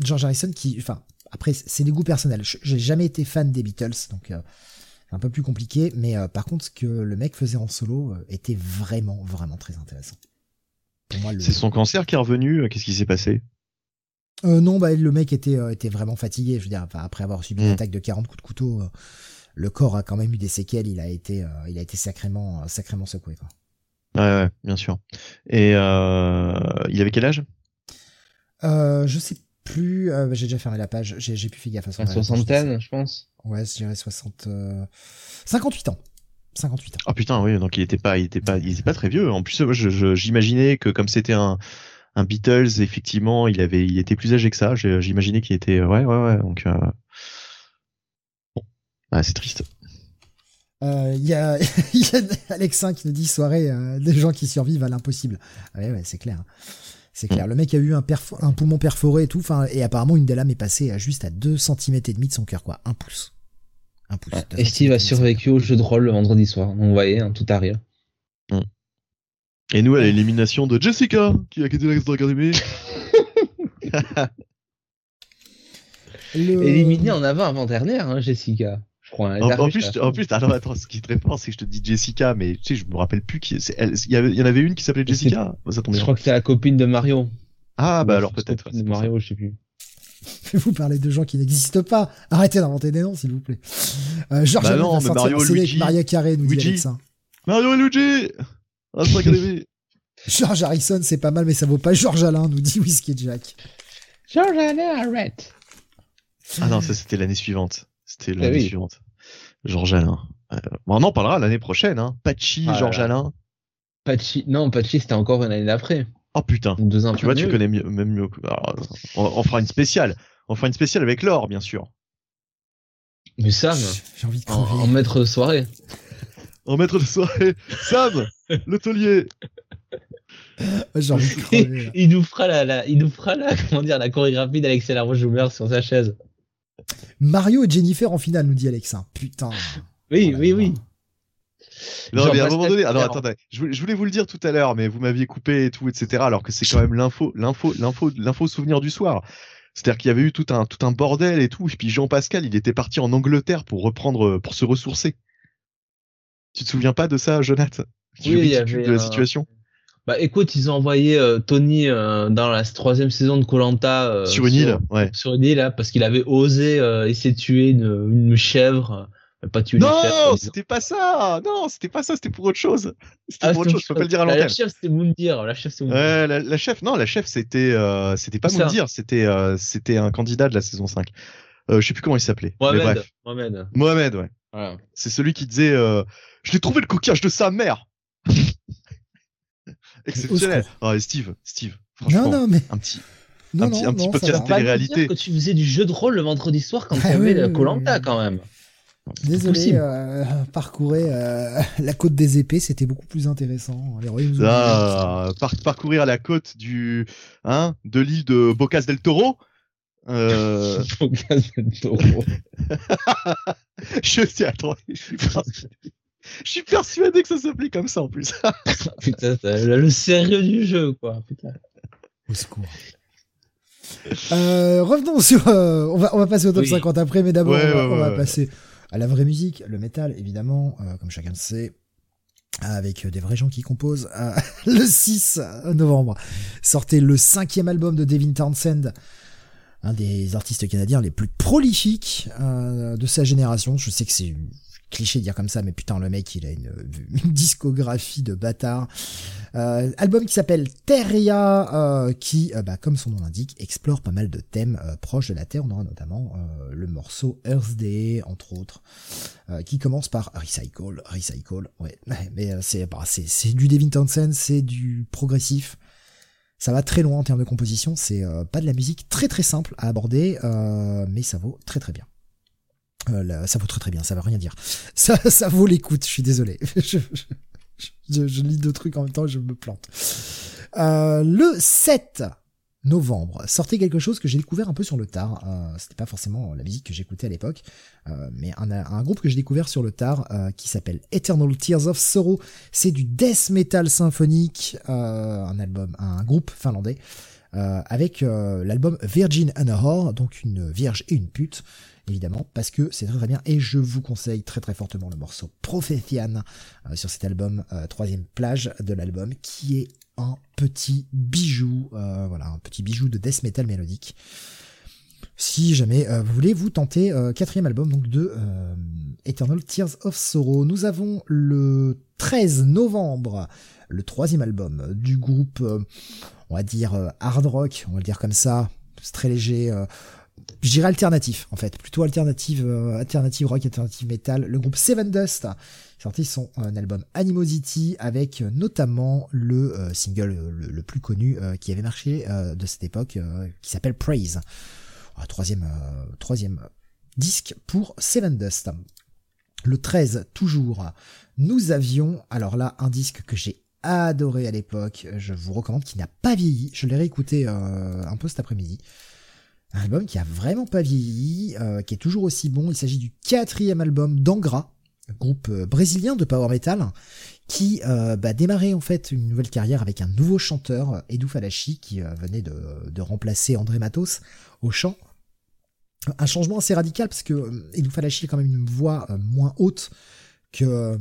George Harrison qui, enfin, après, c'est des goûts personnels. J'ai jamais été fan des Beatles, donc c'est un peu plus compliqué. Mais par contre, ce que le mec faisait en solo était vraiment, vraiment très intéressant. Le... C'est son cancer qui est revenu. Qu'est-ce qui s'est passé? Euh, non, bah, le mec était, était vraiment fatigué. Je veux dire, après avoir subi une mm. attaque de 40 coups de couteau, le corps a quand même eu des séquelles. Il a été, il a été sacrément, sacrément secoué. Quoi. Ouais, ouais, bien sûr. Et euh, il avait quel âge? Euh, Je sais plus. Euh, j'ai déjà fermé la page. J'ai plus fait gaffe à son soixantaine, je pense. Ouais, je dirais 60. 58 ans. 58 ans. Ah putain, oui, donc il était pas, il était pas, il était pas très vieux. En plus, j'imaginais que comme c'était un, un Beatles, effectivement, il avait, il était plus âgé que ça. J'imaginais qu'il était, ouais, ouais, ouais. Donc, bon, ah, c'est triste. Euh, il y, a, <laughs> y a Alexin qui nous dit soirée euh, des gens qui survivent à l'impossible. Ouais, ouais, c'est clair. Hein. C'est clair. Mm. Le mec a eu un, un poumon perforé et tout. Et apparemment, une des lames est passée à juste à 2 cm et demi de son cœur, quoi. Un pouce. Un pouce. et Steve a survécu au jeu de rôle le vendredi soir. Donc, vous voyez, hein, tout arrive. Mm. Et nous, à l'élimination de Jessica, qui a quitté la Academy. le... <laughs> Éliminé en avant-avant-dernière, hein, Jessica en, plus, en plus, attends, attends, ce qui est très fort, c'est que je te dis Jessica, mais tu sais, je me rappelle plus qui. Il y, y en avait une qui s'appelait Jessica. Ça je crois que c'est la copine de Mario. Ah bah alors peut-être. De Mario, je sais plus. <laughs> Vous parlez de gens qui n'existent pas. Arrêtez d'inventer des noms, s'il vous plaît. Euh, George bah non, mais Mario Luigi. Maria Carré nous Luigi. dit ça. Mario et Luigi. <laughs> George Harrison, c'est pas mal, mais ça vaut pas George Alain, nous dit Whiskey Jack. George Alain, arrête. Ah non, ça c'était l'année suivante. C'était l'année ah suivante. Georges Alain. Euh, bon, on en parlera l'année prochaine, hein. Pachi, ah Georges Alain. Pachi, non, Pachi, c'était encore une année d'après. Oh putain. Deux ans tu vois, tu connais mieux, même mieux. on, fera une spéciale. On fera une spéciale avec Laure, bien sûr. Mais Sam, j'ai envie de en, maître de soirée. En maître de soirée, Sam, le taulier. Il nous fera la, il nous fera la, comment dire, la chorégraphie d'Alexia Laroche-Joumer sur sa chaise. Mario et Jennifer en finale, nous dit Alexa. Putain. Oui, oui, oui. Non, mais à un moment donné, alors attendez, je voulais vous le dire tout à l'heure, mais vous m'aviez coupé et tout, etc. Alors que c'est quand même l'info, l'info, l'info, l'info souvenir du soir. C'est-à-dire qu'il y avait eu tout un, tout un bordel et tout. Et puis Jean Pascal, il était parti en Angleterre pour reprendre, pour se ressourcer. Tu te souviens pas de ça, Jonathan? Oui, il y avait de la situation. Bah écoute, ils ont envoyé euh, Tony euh, dans la troisième saison de Colanta euh, sur une île, ouais. Sur une île, là, parce qu'il avait osé essayer de tuer une, une chèvre. Pas tuer non, c'était pas ça. Non, c'était pas ça. C'était pour autre chose. C'était ah, pour autre chose. Je peux pas le dire à l'antenne. La chef, c'était Moundir. La chef, c'est Ouais, la, la, chef, non, la chef, c'était, c'était pas Moundir. C'était, c'était un candidat de la saison 5. je sais plus comment il s'appelait. Mohamed. Mohamed. Mohamed, ouais. Voilà. C'est celui qui disait, je l'ai trouvé le coquillage de sa mère. <laughs> Exceptionnel. Oh, Steve, Steve, franchement, non, non, mais... un petit, un petit, un petit podcast télé-réalité. que tu faisais du jeu de rôle le vendredi soir quand tu avais le Colanta quand même. Désolé, euh, parcourir euh, <laughs> la côte des épées, c'était beaucoup plus intéressant. ah, parcourir la côte du, hein, de l'île de Bocas del Toro. Euh... <laughs> <laughs> Je sais, attends, je suis je suis persuadé que ça s'appelait comme ça en plus. <laughs> putain, le sérieux du jeu, quoi. Putain. Au secours. Euh, revenons sur. Euh, on, va, on va passer au top 50 après, mais d'abord, on, va, passer à la vraie musique, le métal, évidemment, euh, comme chacun le sait, avec des vrais gens qui composent. le 6 novembre, sortait le cinquième album de Devin Townsend, un des artistes canadiens les plus prolifiques de sa génération. Je sais que c'est cliché de dire comme ça, mais putain, le mec, il a une, <laughs> discographie de bâtard. Euh, album qui s'appelle Terria, euh, qui, euh, bah, comme son nom l'indique, explore pas mal de thèmes proches de la Terre. On aura notamment le morceau Earth Day, entre autres, qui commence par Recycle, Recycle, ouais, <laughs> mais c'est bah, c'est du Devin Townsend, c'est du progressif. Ça va très loin en termes de composition, c'est pas de la musique très très simple à aborder, mais ça vaut très très bien. Euh, ça vaut très très bien, ça veut rien dire. <laughs> Ça, ça vaut l'écoute, je suis désolé. <laughs> je, je, lis deux trucs en même temps et je me plante. Euh, le 7 novembre, sortait quelque chose que j'ai découvert un peu sur le tard. Euh, C'était pas forcément la musique que j'écoutais à l'époque, euh, mais un, groupe que j'ai découvert sur le tard euh, qui s'appelle Eternal Tears of Sorrow. C'est du death metal symphonique, un groupe finlandais. avec l'album Virgin and a Whore, donc une vierge et une pute, évidemment, parce que c'est très très bien, et je vous conseille très très fortement le morceau Prophétian sur cet album, troisième plage de l'album, qui est un petit bijou, euh, voilà, un petit bijou de death metal mélodique. Si jamais euh, vous voulez vous tenter euh, quatrième album donc de Eternal Tears of Sorrow, nous avons le 13 novembre le troisième album du groupe, on va dire hard rock, on va le dire comme ça, c'est très léger. je alternatif en fait, plutôt alternative, alternative rock, alternative metal. Le groupe Seven Dust sorti son album Animosity avec euh, notamment le euh, single euh, le, plus connu qui avait marché de cette époque qui s'appelle Praise. Ah, troisième, troisième disque pour Seven Dust. Le 13 toujours, nous avions alors là un disque que j'ai adoré à l'époque, je vous recommande, qui n'a pas vieilli, je l'ai réécouté un peu cet après-midi. Un album qui a vraiment pas vieilli, qui est toujours aussi bon. Il s'agit du quatrième album d'Angra, groupe euh, brésilien de power metal qui euh, bah, démarrait en fait une nouvelle carrière avec un nouveau chanteur, Edu Falachi, qui euh, venait de, remplacer André Matos au chant. Un changement assez radical parce que Edu Falachi a quand même une voix moins haute que,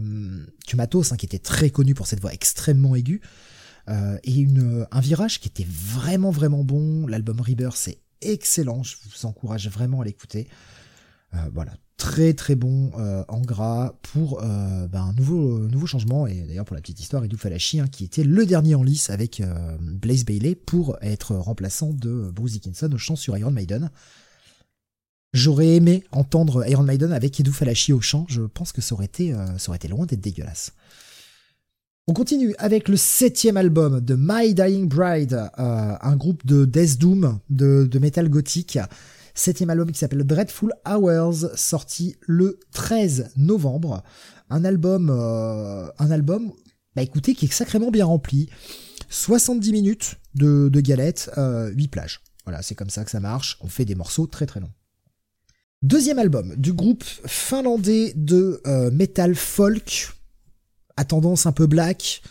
que Matos, hein, qui était très connu pour cette voix extrêmement aiguë. et un virage qui était vraiment vraiment bon. L'album Rebirth c'est excellent, je vous encourage vraiment à l'écouter. Voilà, très très bon euh, en gras pour euh, ben, un nouveau, nouveau changement, et d'ailleurs pour la petite histoire, Edu Falachi, hein, qui était le dernier en lice avec euh, Blaze Bailey pour être remplaçant de Bruce Dickinson au chant sur Iron Maiden. J'aurais aimé entendre Iron Maiden avec Edu Falachi au chant, je pense que ça aurait été, ça aurait été loin d'être dégueulasse. On continue avec le septième album de My Dying Bride, un groupe de Death Doom, de, de metal gothique, septième album qui s'appelle Dreadful Hours, sorti le 13 novembre. Un album, euh, bah écoutez, qui est sacrément bien rempli. 70 minutes de, de galettes, euh, 8 plages. Voilà, c'est comme ça que ça marche. On fait des morceaux très très longs. Deuxième album du groupe finlandais de euh, metal folk, à tendance un peu black,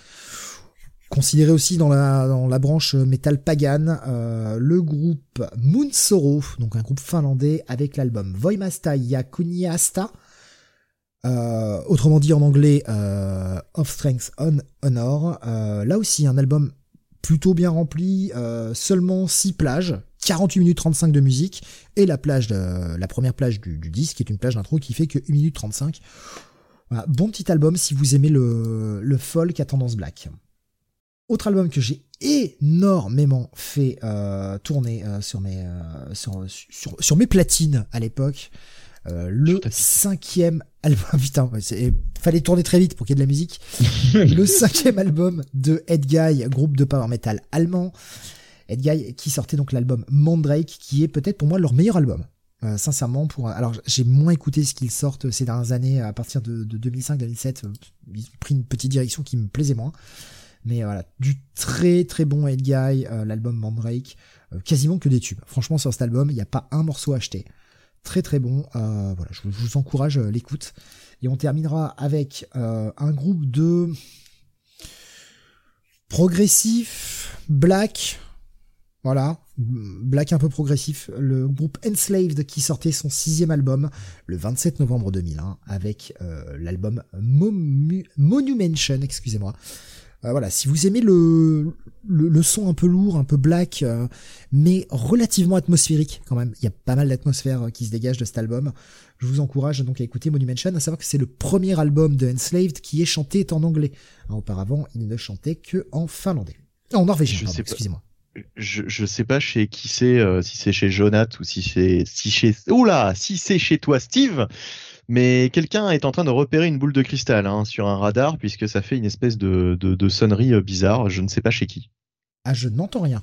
Considéré aussi dans la, branche metal pagan, euh, le groupe Moonsoro, donc un groupe finlandais avec l'album Voimasta ja euh, autrement dit en anglais euh, Of Strength on Honor. Là aussi un album plutôt bien rempli, seulement 6 plages, 48 minutes 35 de musique, et la plage la première plage du, du disque est une plage d'intro qui fait que 1 minute 35. Voilà, bon petit album si vous aimez le folk à tendance black. Autre album que j'ai énormément fait euh, tourner euh, sur, mes, euh, sur, sur, mes platines à l'époque. le cinquième album, <laughs> putain, il fallait tourner très vite pour qu'il y ait de la musique. <laughs> le cinquième album de Guy, groupe de power metal allemand. Guy qui sortait donc l'album Mandrake, qui est peut-être pour moi leur meilleur album. sincèrement, pour alors j'ai moins écouté ce qu'ils sortent ces dernières années à partir de, de 2005-2007. Ils ont pris une petite direction qui me plaisait moins. Mais voilà, du très très bon Head euh, l'album Mandrake, euh, quasiment que des tubes. Franchement, sur cet album, il n'y a pas un morceau acheté. Très très bon. Euh, voilà, je, vous encourage l'écoute. Et on terminera avec un groupe de progressif, black, voilà, black un peu progressif, le groupe Enslaved qui sortait son sixième album le 27 novembre 2001 avec l'album Monumention, excusez-moi, euh, voilà, si vous aimez le, le, son un peu lourd, un peu black, euh, mais relativement atmosphérique quand même, il y a pas mal d'atmosphère euh, qui se dégage de cet album. Je vous encourage donc à écouter Monumention, à savoir que c'est le premier album de Enslaved qui est chanté en anglais. Hein, auparavant, il ne chantait que en finlandais. en norvégien, excusez-moi. Je, je sais pas chez qui c'est, si c'est chez Jonath ou si c'est si chez oula, si c'est chez toi Steve. Mais quelqu'un est en train de repérer une boule de cristal hein, sur un radar puisque ça fait une espèce de, de, sonnerie euh, bizarre. Je ne sais pas chez qui. Ah, je n'entends rien.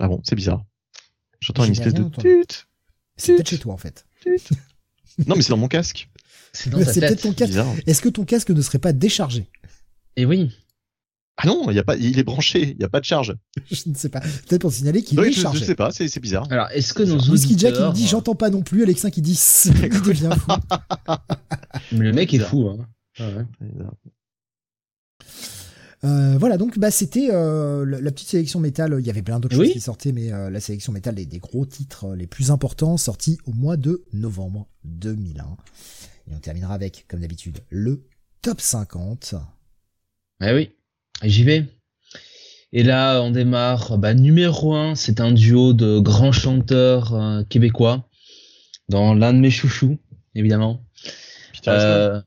Ah bon, c'est bizarre. J'entends une espèce de C'est peut-être chez toi en fait. non, mais c'est dans mon casque. C'est peut-être ton casque. Est-ce que ton casque ne serait pas déchargé? Eh oui. Ah non, y a pas, il est branché, il n'y a pas de charge. <laughs> Je ne sais pas. Peut-être pour signaler qu'il Oui, est je, chargé. je sais pas, c'est bizarre. Alors, est-ce que nos Whisky Jack il dit j'entends pas non plus, Alexin qui dit il devient fou. <laughs> Le mec est fou, hein. Ah ouais. Euh, voilà, donc bah, c'était euh, la, la petite sélection métal. Il y avait plein d'autres Oui. choses qui sortaient, mais euh, la sélection métal des, des gros titres euh, les plus importants sortis au mois de novembre 2001. Et on terminera avec, comme d'habitude, le top 50. Eh oui, j'y vais. Et là, on démarre. Bah, numéro 1, c'est un duo de grands chanteurs euh, québécois, dans l'un de mes chouchous, évidemment. Peter Gabriel. Euh,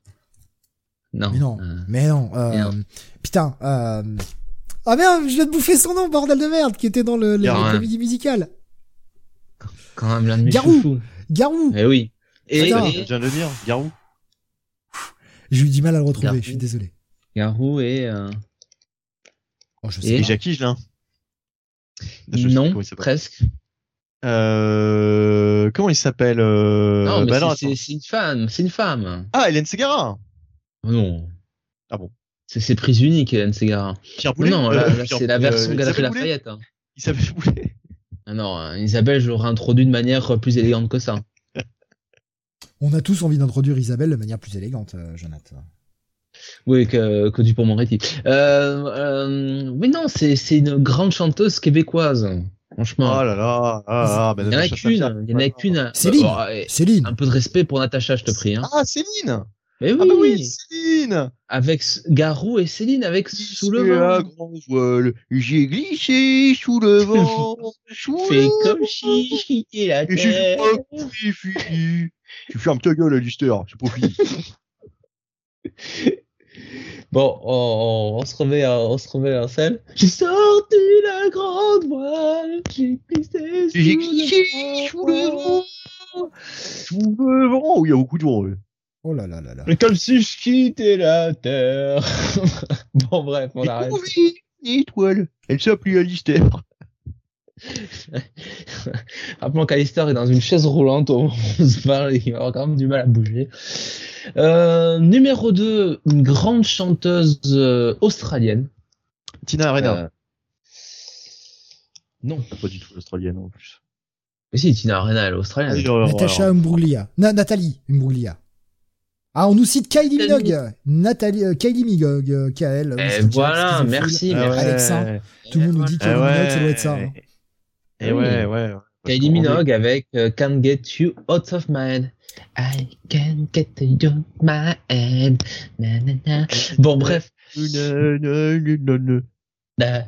non. Mais non, euh, mais non. euh, Merde. putain. Euh... Ah merde, je viens de bouffer son nom, bordel de merde, qui était dans le, la comédie musicale. quand même l'un de mes Garou. chouchous. Garou. Eh oui. Et, Putain. et- Je viens de le dire, Garou. J'ai eu du mal à le retrouver, Garou. je suis désolé. Garou et... euh, Oh, je sais Et. Jackie. Je non, presque. Euh, comment il s'appelle euh... non, mais bah non, c'est- une femme. C'est une femme. Ah, Hélène Segara. Oh non. Ah bon. C'est c'est prise unique, Hélène Segara. Pierre Boulet. Non, là, Euh, là, c'est la version euh, Galerie Boulet Lafayette. hein. Isabelle Boulet. <laughs> Ah non, hein, Isabelle, je l'aurais introduit de manière plus élégante que ça. <laughs> On a tous envie d'introduire Isabelle de manière plus élégante, euh, Jonathan. Oui, que, que du pour moretti Euh, euh, oui, non, c'est c'est une grande chanteuse québécoise. Franchement. Oh là là. Ah, bah, il y en a qu'une. Il y en a qu'une. Céline. Bon, ouais, Céline. un peu de respect pour Natacha, je te prie. Hein. Ah, Céline. Mais oui, Ah bah oui, Céline. avec Garou et Céline avec Sous le vent. grand voile, j'ai glissé sous le <laughs> vent, sous Fais le comme si et la terre. Tu fermes ta gueule, Alistair, c'est pas fini. <laughs> Bon, on, on se remet, en- on se remet en scène. J'ai sorti la grande voile, j'ai glissé sous sous le vent. Sous le vent. Oh, il y a beaucoup de vent, ouais. Oh là là là là. Mais comme si je quittais la terre. <laughs> bon, bref, on arrête. une étoile. Elle s'appelait Alistair. <laughs> Rappelons qu'Alistair est dans une chaise roulante au moment où on se parle et qu'il va avoir quand même du mal à bouger. Euh, numéro 2, une grande chanteuse euh, australienne. Tina Arena. Euh, non. Pas du tout australienne, en plus. Mais si, Tina Arena, elle est australienne. Allez, alors, Natasha alors. Mbruglia. Na- Nathalie Mbruglia. Ah, on nous cite Kylie. Minogue. Nathalie, euh, Kylie Minogue, euh, KL. Jack, voilà, merci, merci. Alexin. Tout le monde nous dit Ah Kylie ouais. Minogue, ça doit être ça. hein. Et Oui. ouais, ouais. Kylie Minogue avec euh, Can't Get You Out of My Head. I can't get you out of my head. Na, na, na. Bon, bref. Da.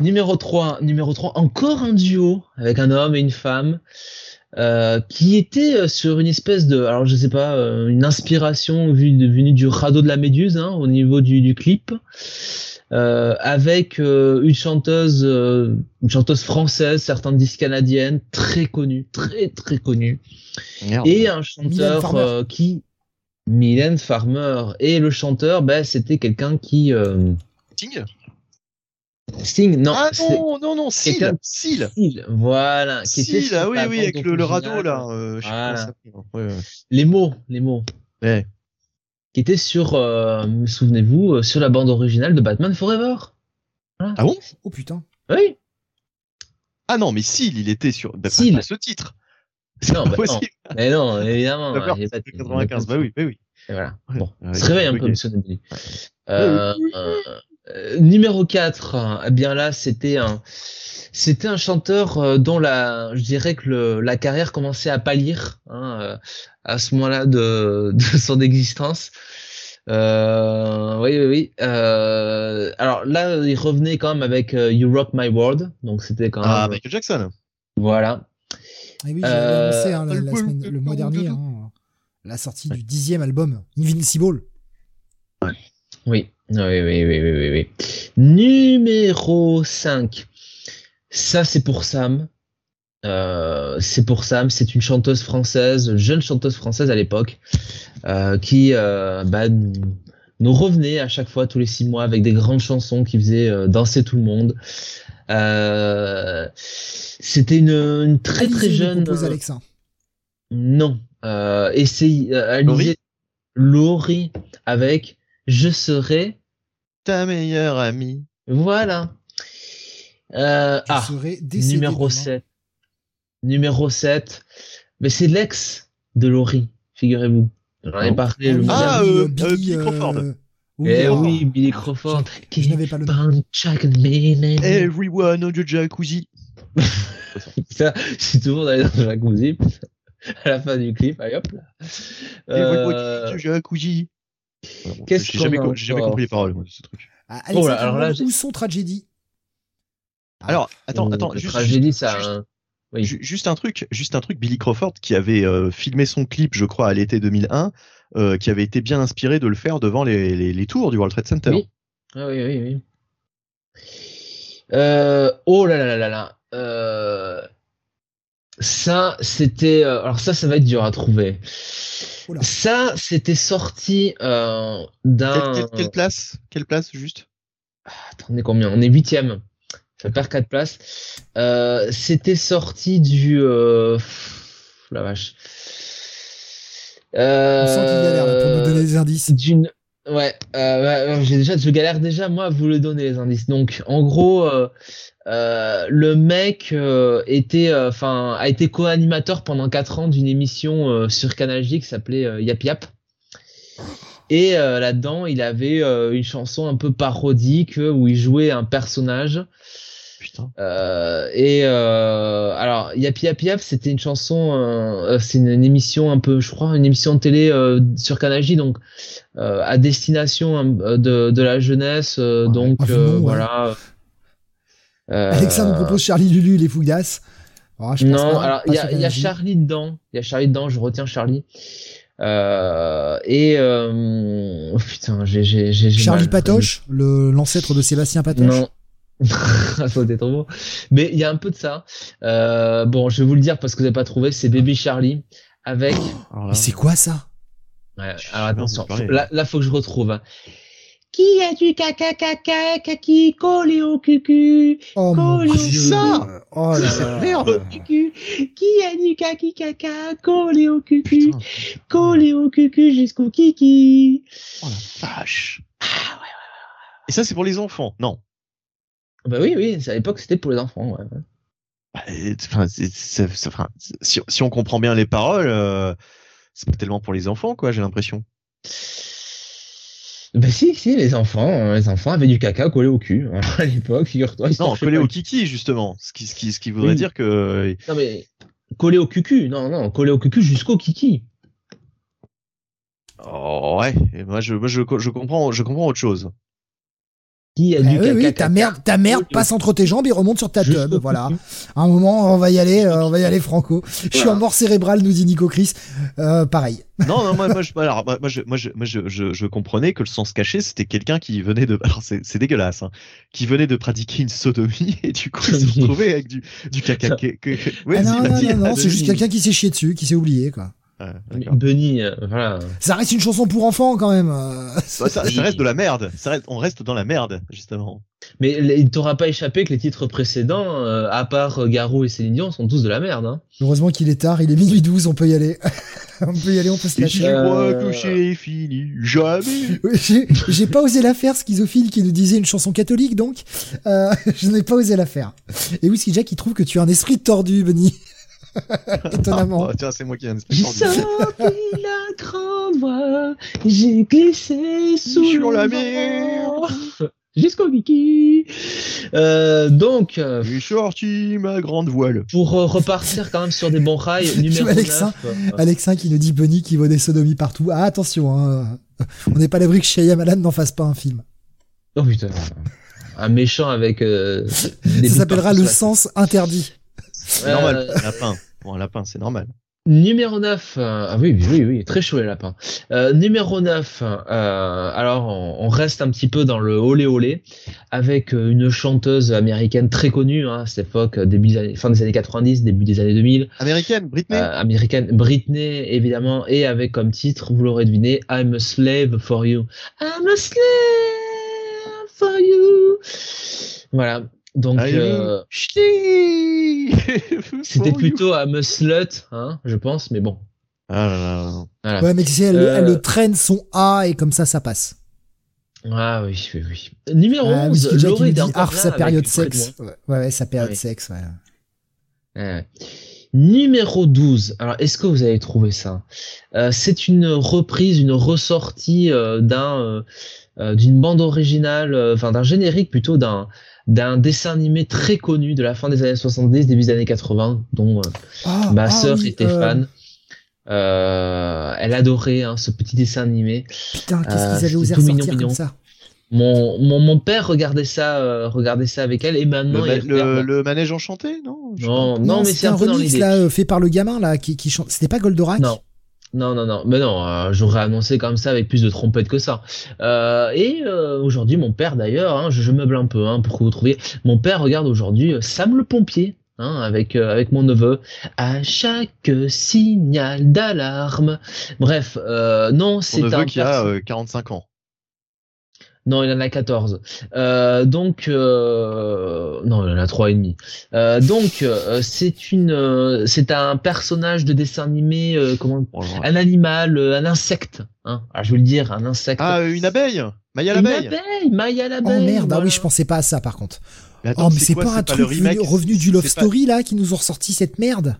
Numéro 3, numéro 3, encore un duo avec un homme et une femme euh, qui était euh, sur une espèce de, alors je sais pas, une inspiration venue du radeau de la Méduse hein, au niveau du, du clip, avec euh, une chanteuse, euh, une chanteuse française, certains disent canadienne, très connue, très très connue, Merde. et un Mylène chanteur Farmer. euh, qui, Mylène Farmer, et le chanteur, ben c'était quelqu'un qui euh, Sting? Sting, non, Ah non, non, non, Seal. Seal. Seal, voilà, Seal, ah oui, oui, avec le, le radeau, là. Euh, je sais pas ça ouais. Les mots, les mots. Ouais. Qui était sur, euh, souvenez-vous, euh, sur la bande originale de Batman Forever. Voilà. Ah bon? Oh putain. Oui. Ah non, mais Seal, il était sur bah, pas ce titre. C'est Non, pas bah possible. Mais non, évidemment. La il a pas de- de 95, bah oui, bah oui. Et voilà. Ouais. Bon, Ouais, se réveille un peu, monsieur Nobili. Euh, euh, euh, numéro 4, eh bien là, c'était un, c'était un chanteur euh, dont la, je dirais que le, la carrière commençait à pâlir hein, euh, à ce moment-là de, <laughs> de son existence. Euh, oui, oui, oui. Euh, alors là, il revenait quand même avec euh, You Rock My World, donc c'était quand même. Ah, Michael Jackson. Voilà. Ah oui, j'avais Euh, annoncé hein, la, la semaine- le mois dernier hein, la sortie du dixième album, Invincible. Oui, oui, oui, oui, oui, oui, oui. Numéro 5. Ça, c'est pour Sam. Euh, c'est pour Sam, c'est une chanteuse française, jeune chanteuse française à l'époque, euh, qui euh, bah, nous- revenait à chaque fois tous les six mois avec des grandes chansons qui faisaient euh, danser tout le monde. Euh, c'était une, une très Alizé très jeune. euh, Alexa. non. Euh, essaye, euh, Laurie Laurie avec Je serai Ta meilleure amie. Voilà. Euh, ah, numéro demain. 7. Numéro 7. Mais c'est l'ex de Laurie, figurez-vous. J'en ai Oh. parlé le Ah, Billy, euh, euh, Billy, Billy Crawford. euh, Eh oh. oui, Billy Crawford. Je, je n'avais pas le nom. Everyone on the jacuzzi. <laughs> Ça, si tout le monde allait dans le jacuzzi, à la fin du clip, allez hop là. Euh, on the jacuzzi. Qu'est-ce J'ai jamais, compris les paroles, moi, de ce truc. Ah, Oh alors là, où sont tragédie? Alors, attends, attends, juste, tragédie, ça. Juste-. Oui. Ju- Juste un truc, juste un truc, Billy Crawford qui avait euh, filmé son clip, je crois, à l'été 2001, euh, qui avait été bien inspiré de le faire devant les, les, les tours du World Trade Center. Oui. Ah oui, oui, oui. Euh, oh là là là là là. Euh, ça, c'était. euh, alors ça, ça va être dur à trouver. Oula. Ça, c'était sorti euh, d'un. Quelle, quelle- quelle place? Quelle place juste? Attendez combien? On est huitième. Ça perd quatre places. Euh, c'était sorti du. Euh... pff, La vache. On sent qu'il galère là, pour nous donner des indices. d'une ouais, euh, j'ai déjà je galère déjà moi à vous le donner les indices donc en gros euh, euh, le mec était enfin a été co-animateur pendant quatre ans d'une émission sur Canal J qui s'appelait Yap Yap et là-dedans il avait une chanson un peu parodique où il jouait un personnage Putain. euh, et euh, alors Yap Yap Yap c'était une chanson euh, c'est une, une émission un peu je crois une émission de télé euh, sur Canal J donc euh, à destination euh, de, de la jeunesse euh, Ouais, donc ouais. voilà Euh, Alexandre nous propose Charlie Lulu les Fougas. Alors, je pense non, pas, alors il y a, y. Charlie dedans. Il y a Charlie dedans, je retiens Charlie. Euh, et euh, oh, <laughs> putain, j'ai j'ai j'ai j'ai Charlie mal. Patoche, le l'ancêtre de Sébastien Patoche. Non. Ça aurait été trop beau. Mais il y a un peu de ça. Euh, bon, je vais vous le dire parce que vous n'avez pas trouvé, c'est Baby Charlie avec. Alors là, Mais c'est quoi ça? Ouais, alors attention, là, là faut que je retrouve. hein. Qui a du caca caca kaki collé au cucu Oh mon Collé au dieu. ça Oh là là. Merde. cucu Qui a du kaki caca collé au cucu putain. collé au cucu jusqu'au kiki. Oh la vache. Et ça, c'est pour les enfants Non. Bah oui, oui, à l'époque c'était pour les enfants. Ouais. Bah, Enfin, si, si on comprend bien les paroles, euh, c'est pas tellement pour les enfants, quoi, j'ai l'impression. Bah si, si, les enfants, euh, les enfants avaient du caca collé au cul hein, <laughs> à l'époque, figure-toi. Non, collé au kiki, justement. Ce qui, ce qui, ce qui voudrait Oui. dire que. Non mais collé au cucu, non, non, collé au cucu jusqu'au kiki. Oh, ouais. Et moi, je, moi je, je, comprends, je comprends autre chose. Qui a Eh oui, oui, ta merde, ta merde passe entre tes jambes et remonte sur ta tub. Voilà. À un moment, on va y aller, euh, on va y aller franco. Je suis en mort cérébrale, nous dit Nico Chris. Euh, pareil. Non, non, moi, moi, je, <laughs> alors, moi, je, moi, je, moi, je, je, je comprenais que le sens caché, c'était quelqu'un qui venait de, alors c'est, dégueulasse, hein, qui venait de pratiquer une sodomie et du coup, il se retrouvait avec du, du caca. Que- que- Ah non, non, non, c'est juste quelqu'un qui s'est chié dessus, qui s'est oublié, quoi. Bunny, euh, voilà. Ça reste une chanson pour enfants, quand même. ça, ça reste de la merde. Ça reste, on reste dans la merde, justement. Mais il t'aura pas échappé que les titres précédents, euh, à part euh, Garou et Céline Dion, sont tous de la merde. Hein. Heureusement qu'il est tard, il est minuit 12, on peut y aller. <laughs> on peut y aller, on peut se lâcher. Euh, que fini, jamais. <laughs> J'ai pas osé la faire, Schizophile qui nous disait une chanson catholique, donc euh, <laughs> je n'ai pas osé la faire. Et Whisky Jack qui trouve que tu as un esprit tordu, Benny. <laughs> Étonnamment. Oh, tiens, c'est moi qui viens de la grande voix, j'ai glissé sous Sur le la mer. jusqu'au kiki. Euh, donc, euh, J'ai sorti ma grande voile. pour euh, repartir quand même sur des bons rails, <laughs> numéro Alexin. 9. Alexin qui nous dit Benny qui vaut des sodomies partout. Ah, attention, hein. on n'est pas l'abri que Shyamalan Alan n'en fasse pas un film. Oh putain. Un méchant avec euh, des Ça s'appellera Le sens interdit. C'est Euh, normal. Un lapin. Bon, un lapin, c'est normal. Numéro 9, euh, ah oui, oui, oui, oui, très chaud les lapins. Euh, numéro 9, euh, alors on, on reste un petit peu dans le olé olé avec euh, une chanteuse américaine très connue hein, à cette époque, euh, début des années, fin des années 90, début des années 2000, Américaine, Britney. euh, américaine, Britney évidemment, et avec comme titre, vous l'aurez deviné, I'm a slave for you. I'm a slave for you. Voilà, donc euh, <laughs> c'était plutôt I'm a slut, hein, je pense, mais bon. Ah là là. Voilà. Ouais, mais tu sais, elle, Euh, elle traîne son A et comme ça, ça passe. Ah oui, oui, oui. Numéro Ah, 11, Whiskey Jack, Laurie dit Arf, sa période sexe. Ouais, ouais, sa période Ouais. sexe, ouais. Ouais. Numéro 12. Alors, est-ce que vous avez trouvé ça? Euh, C'est une reprise, une ressortie euh, d'un euh, d'une bande originale, euh, enfin d'un générique plutôt d'un d'un dessin animé très connu de la fin des années 70, début des années 80, dont euh, Ah, ma ah sœur oui, était euh, fan. Euh, elle adorait hein, ce petit dessin animé. Putain, qu'est-ce Euh, qu'ils avaient osé mignon, ressortir mignon. comme ça Mon, mon, mon père regardait ça, euh, regardait ça avec elle et Le, maintenant ma- il le, regarde- le manège enchanté, non? Non, non, Non, mais c'est un, un peu dans remix là, fait par le gamin là, qui, qui chante. C'était pas Goldorak? Non. Non, non, non, mais non, euh, j'aurais annoncé comme ça avec plus de trompette que ça. Euh, et euh, aujourd'hui, mon père d'ailleurs, hein, je, je meuble un peu hein, pour que vous trouviez, mon père regarde aujourd'hui euh, Sam le pompier. Hein, avec euh, avec mon neveu à chaque signal d'alarme bref euh, non c'est neveu un qui a perso- euh, 45 ans. Non il en a 14 euh, donc euh, non il en a trois et demi euh, donc euh, c'est une euh, c'est un personnage de dessin animé euh, comment alors- un animal, euh, un insecte. Hein. Alors, je vais le dire, un insecte. Ah, une abeille? Maya Une l'abeille? abeille, Maya Oh l'abeille. merde, ah voilà. oui, je pensais pas à ça par contre. Mais attends, oh, mais c'est quoi, pas? Un truc remake? venu- revenu du Love pas- Story là qui nous ont ressorti cette merde?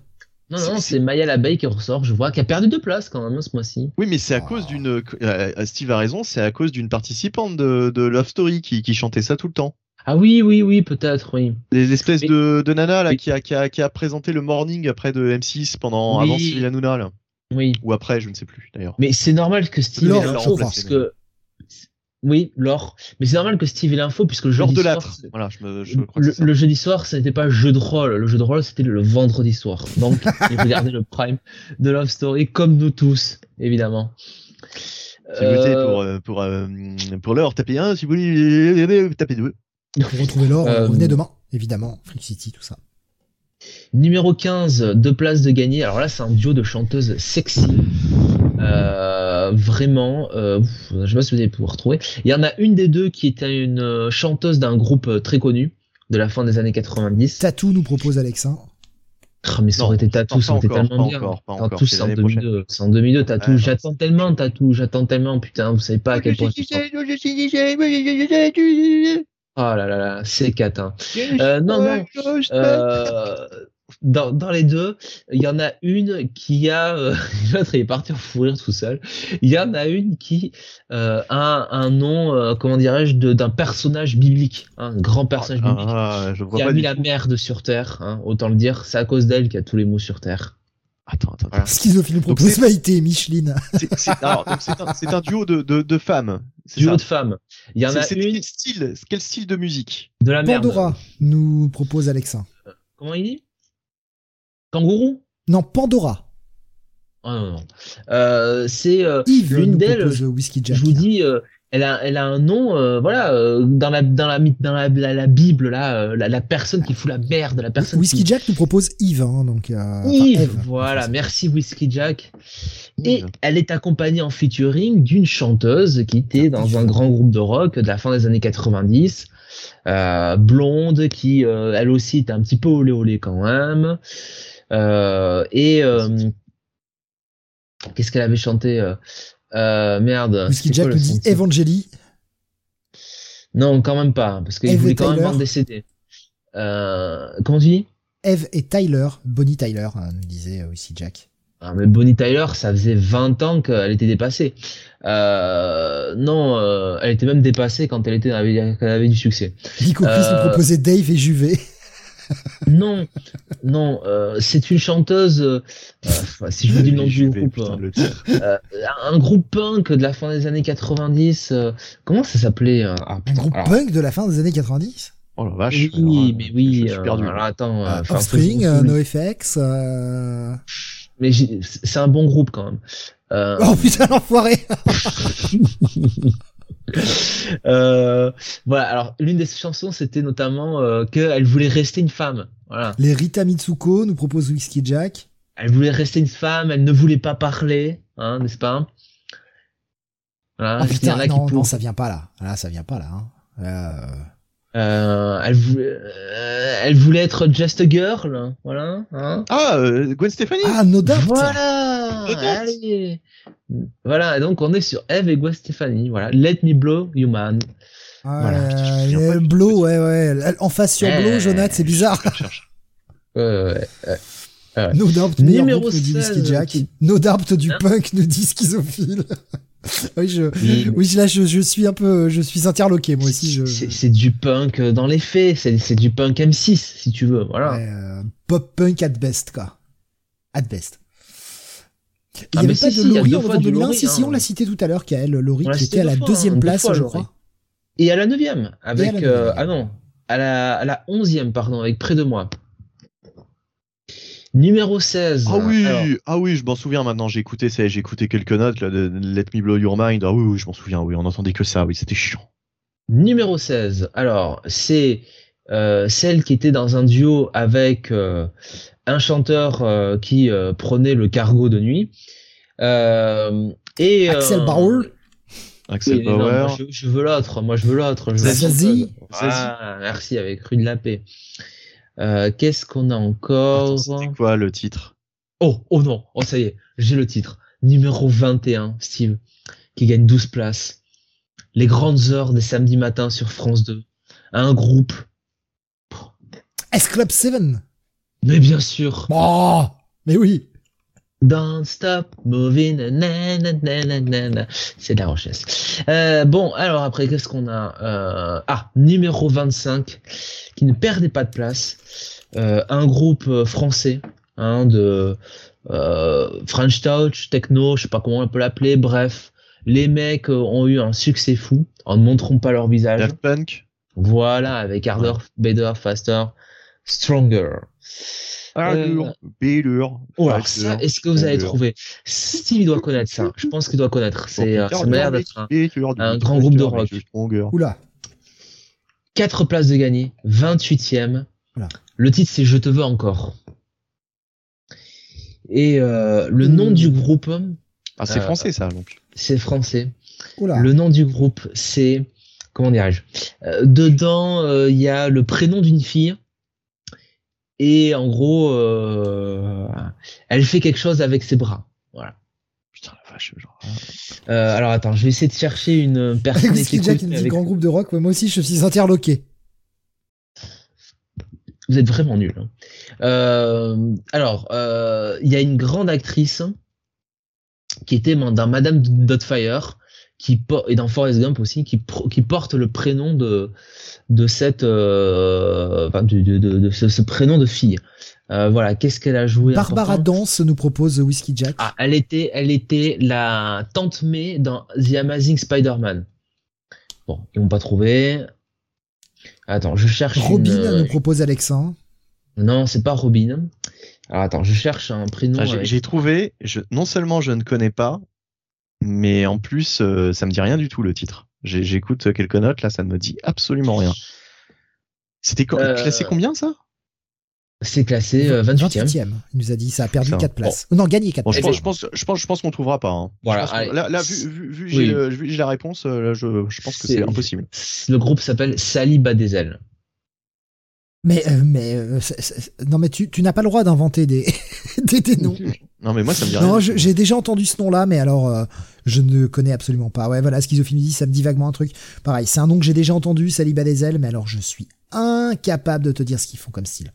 Non, non, c'est- Maya l'abeille qui ressort, je vois, qui a perdu deux places quand même hein, ce mois-ci. Oui, mais c'est à Oh. cause d'une. euh, Steve a raison, c'est à cause d'une participante de, de Love Story qui, qui chantait ça tout le temps. Ah oui, oui, oui, peut-être, oui. Des espèces Mais- de, de nana là Oui. qui a, qui, a, qui a présenté le morning après de M6 pendant Oui. avant Cyril Hanouna là. Oui. ou après, je ne sais plus d'ailleurs. Mais c'est normal que Steve Laure, crois. puisque... Oui, Laure. Mais c'est normal que Steve ait l'info, puisque le Genre jeudi de soir... Voilà, je, me, je crois que Le, jeudi soir, ce n'était pas jeu de rôle. Le jeu de rôle, c'était le vendredi soir. Donc, <laughs> il regardait le prime de Love Story, comme nous tous, évidemment. J'ai voté Euh, pour, euh, pour, euh, pour l'heure, tapez un, si vous voulez, tapez deux. Pour retrouver l'or, Euh, revenez demain, évidemment. Freak City, tout ça. Numéro 15, deux places de gagner. Alors là, c'est un duo de chanteuses sexy. Euh, vraiment, euh, je sais pas si vous allez pouvoir retrouver. Il y en a une des deux qui était une euh, chanteuse d'un groupe euh, très connu de la fin des années 90. Tatou nous propose Alexin. Ah, mais ça aurait été Tatou, ça aurait été tellement pas bien. encore, pas encore, Tatou, c'est c'est en l'année 2002. C'est en 2002, Tatou. Ouais, j'attends tellement, Tatou, j'attends tellement, putain, vous savez pas à quel point. Oh là là là, c'est 4 hein. Euh, non, non. Euh, dans, dans les deux, il y en a une qui a, euh, <laughs> l'autre il est parti en fou rire tout seul. Il y en a une qui euh, a un nom, euh, comment dirais-je, d'un personnage biblique, hein, un grand personnage biblique. Ah, je vois qui a mis la merde sur terre, hein, autant le dire. C'est à cause d'elle qu'il y a tous les mots sur terre. Attends, attends, attends. Schizophile propose Maïté et Micheline. <laughs> C'est- un, duo de, de, de femmes. c'est Duo ça de femmes. Il y en C'est- a c'est une quel style, quel style de musique de la merde. Pandora nous propose Alexin. Comment il dit? Kangourou? Non, Pandora. Non, non. Euh, c'est euh, Yves l'une d'elles. Jack. Je vous dis, euh, elle a, elle a un nom, euh, voilà, euh, dans la, dans la, dans la, la, la Bible là, euh, la, la personne qui fout la merde, la personne Whisky qui. Jack nous propose Yves, hein, donc. euh, enfin, Yves, Eve. voilà, merci Whisky Jack. Et Yves. elle est accompagnée en featuring d'une chanteuse qui était dans un grand groupe de rock de la fin des années 90, euh, blonde, qui euh, elle aussi était un petit peu olé olé quand même. Euh, et euh, qu'est-ce qu'elle avait chanté euh, Merde. C'était Jack nous dit Evangélie. Non, quand même pas, parce qu'il voulait quand même vendre des CD. Comment tu dis? Eve et Tyler, Bonnie Tyler, hein, nous disait Whisky Jack. ah, mais Bonnie Tyler, ça faisait 20 ans qu'elle était dépassée. Euh, non, euh, elle était même dépassée quand elle était elle avait du succès. Nico Euh, nous proposait Dave et Juvé. <laughs> Non, non, euh, c'est une chanteuse. euh, euh, si je vous dis le nom du groupe, euh, euh, un groupe punk de la fin des années 90. euh, comment ça s'appelait euh, ah, Un groupe alors, punk de la fin des années 90. Oh la vache. Oui, alors, euh, mais oui. Je, suis euh, perdu. alors attends, euh, enfin, Offspring, NoFX. Euh... mais c'est un bon groupe quand même. Euh, Oh putain, l'enfoiré <laughs> Euh, voilà. Alors, l'une des chansons, c'était notamment euh, qu'elle voulait rester une femme. Voilà. Les Rita Mitsuko nous proposent Whisky Jack. Elle voulait rester une femme. Elle ne voulait pas parler, hein, n'est-ce pas? Voilà. En putain, non, pour- non, ça vient pas là. Là, ça vient pas là. Hein. Euh, Euh, elle voulait, euh, elle voulait être just a girl, voilà. Hein Ah, euh, Gwen Stefani Ah, No Doubt voilà, Voilà, allez. Voilà, donc on est sur Eve et Gwen Stefani. Voilà, Let Me Blow You Man. Voilà. je pas du Blow, ouais, ouais. En face sur Blow, Eh. Jonathan, c'est bizarre. Euh, <laughs> ouais, ouais. No Doubt, meilleur Numéro groupe, nous dit 16, Whiskey Jack. qui- No Doubt du Hein punk, nous dit Schizophile. <laughs> <laughs> oui, je, Oui, oui, là, je, je suis un peu, je suis interloqué, moi aussi, je. C'est du punk euh, dans les faits, c'est du punk M6 si tu veux, voilà. Euh, pop punk at best, quoi. At best. Il Ah, n'y avait pas si, de Laurie en fois novembre du 2001. Laurie, Si, si, hein. on l'a cité tout à l'heure, Kael, Laurie, qui était à la fois, hein, deuxième deux place, fois, je crois. Et à la neuvième, avec la euh, ah non, à la à la onzième pardon, avec près de moi. Numéro 16. Ah oui, alors, ah oui, je m'en souviens maintenant. J'ai écouté, ça, j'ai écouté quelques notes là, de Let Me Blow Your Mind. Ah oui, oui, je m'en souviens. Oui, on entendait que ça. Oui, c'était chiant. numéro 16. Alors, c'est euh, celle qui était dans un duo avec euh, un chanteur euh, qui euh, prenait le cargo de nuit. Euh, et Axel euh, Bauer. Axel oui, non, Bauer. moi, je, je veux l'autre, moi je veux l'autre. Zazie. Ah, merci, avec Rue de la Paix. Euh, Qu'est-ce qu'on a encore C'était quoi le titre? Oh, oh non, oh ça y est, j'ai le titre. Numéro 21, Steve, qui gagne 12 places. Les grandes heures des samedis matins sur France 2. Un groupe. S Club 7. Mais bien sûr. Oh, mais oui. Don't stop moving. na, na, na, na, na, na. C'est de la rochesse. Euh, bon, alors après, qu'est-ce qu'on a Euh, Ah, numéro 25, qui ne perdait pas de place. Euh, un groupe français hein, de French Touch, Techno, je sais pas comment on peut l'appeler. Bref, les mecs ont eu un succès fou en ne montrant pas leur visage. Daft Punk? Voilà, avec Harder, Better, Faster, Stronger. Allure, bellure. Oh, alors ça, est-ce que vous avez stronger. trouvé? Steve, il doit connaître ça. Je pense qu'il doit connaître. C'est, euh, ça m'a l'air d'être un. Grand groupe de rock. Oula. 4 places de gagné, 28ème. Voilà. Le titre, c'est Je te veux encore. Et euh, le Hmm. nom du groupe, Ah, c'est Euh, français ça donc. c'est français. Oula. Le nom du groupe, c'est comment dirais-je Euh, Dedans, euh, il y a le prénom d'une fille. Et en gros, euh, elle fait quelque chose avec ses bras. Voilà. Putain la vache, genre. Euh, alors attends, je vais essayer de chercher une personne Avec qui Jack, il me dit avec- grand groupe de rock. Ouais, moi aussi, je suis interloqué. Vous êtes vraiment nuls. hein. Euh, alors, euh, il y a une grande actrice qui était dans Madame Dotfire, qui et dans Forrest Gump aussi, qui porte le prénom de de cette, euh, enfin, de, de, de, de ce, ce prénom de fille. Euh, voilà, qu'est-ce qu'elle a joué Barbara Dance nous propose Whiskey Jack. Ah, elle était, elle était la tante May dans The Amazing Spider-Man. Bon, ils m'ont pas trouvé. Attends, je cherche. Robin une, euh, nous propose Alexandre. non, c'est pas Robin. Alors attends, je cherche un prénom. Ah, j'ai- avec- J'ai trouvé, je, non seulement je ne connais pas, mais en plus euh, ça me dit rien du tout le titre. J'écoute quelques notes là, ça ne me dit absolument rien. C'était Euh, classé combien ça? C'est classé euh, 28e. 28e. Il nous a dit ça a perdu Ça. 4 places. Non, gagné 4 Bon, je, Eh places. pense, je pense, je pense, je pense qu'on trouvera pas. hein. Voilà, là, là, vu, vu, vu que Oui. j'ai le- la réponse, euh, là, je, je pense que C'est- impossible. Le groupe s'appelle Sally Badezel. Mais, euh, mais, euh, c'est- non, mais tu, tu n'as pas le droit d'inventer des, <laughs> des, des noms. Non, mais moi ça me dit rien. Non, j'ai déjà entendu ce nom-là, mais alors euh, je ne connais absolument pas. Ouais, voilà, schizophrénie, ça me dit vaguement un truc. Pareil, c'est un nom que j'ai déjà entendu, Saliba des ailes, mais alors je suis incapable de te dire ce qu'ils font comme style.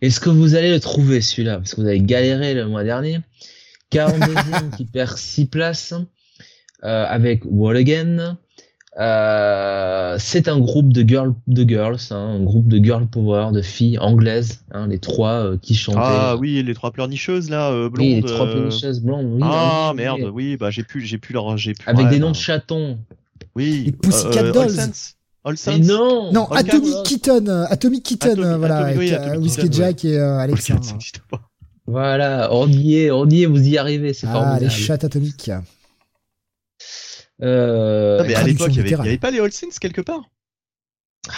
Est-ce que vous allez le trouver celui-là? Parce que vous avez galéré le mois dernier. 42e <laughs> qui perd 6 places euh, avec Wall Again. Euh, c'est un groupe de, girl, de girls, hein, un groupe de girl power, de filles anglaises, hein, les trois euh, qui chantaient. Ah oui, les trois pleurnicheuses là, euh, blondes. Oui, les trois euh, pénicheuses blondes. Oui, Ah merde, oui. oui, bah j'ai pu, j'ai pu leur, j'ai pu. Avec ouais, des noms de chatons. Oui. Les Pussycat All Dolls. Saints. All Mais Saints. non Non, All Atomic Cats. Kitten, euh, Atomic Kitten, Atomic- voilà, Atomic- oui, avec Atomic Whiskey Kitten, Jack et euh, All Alexa. Cats, ça n'existe pas. Voilà, on y est, on y est, vous y arrivez, c'est Ah, formidable. les chats atomiques. Euh, Ah, mais à l'époque, il y avait, pas les All Saints quelque part?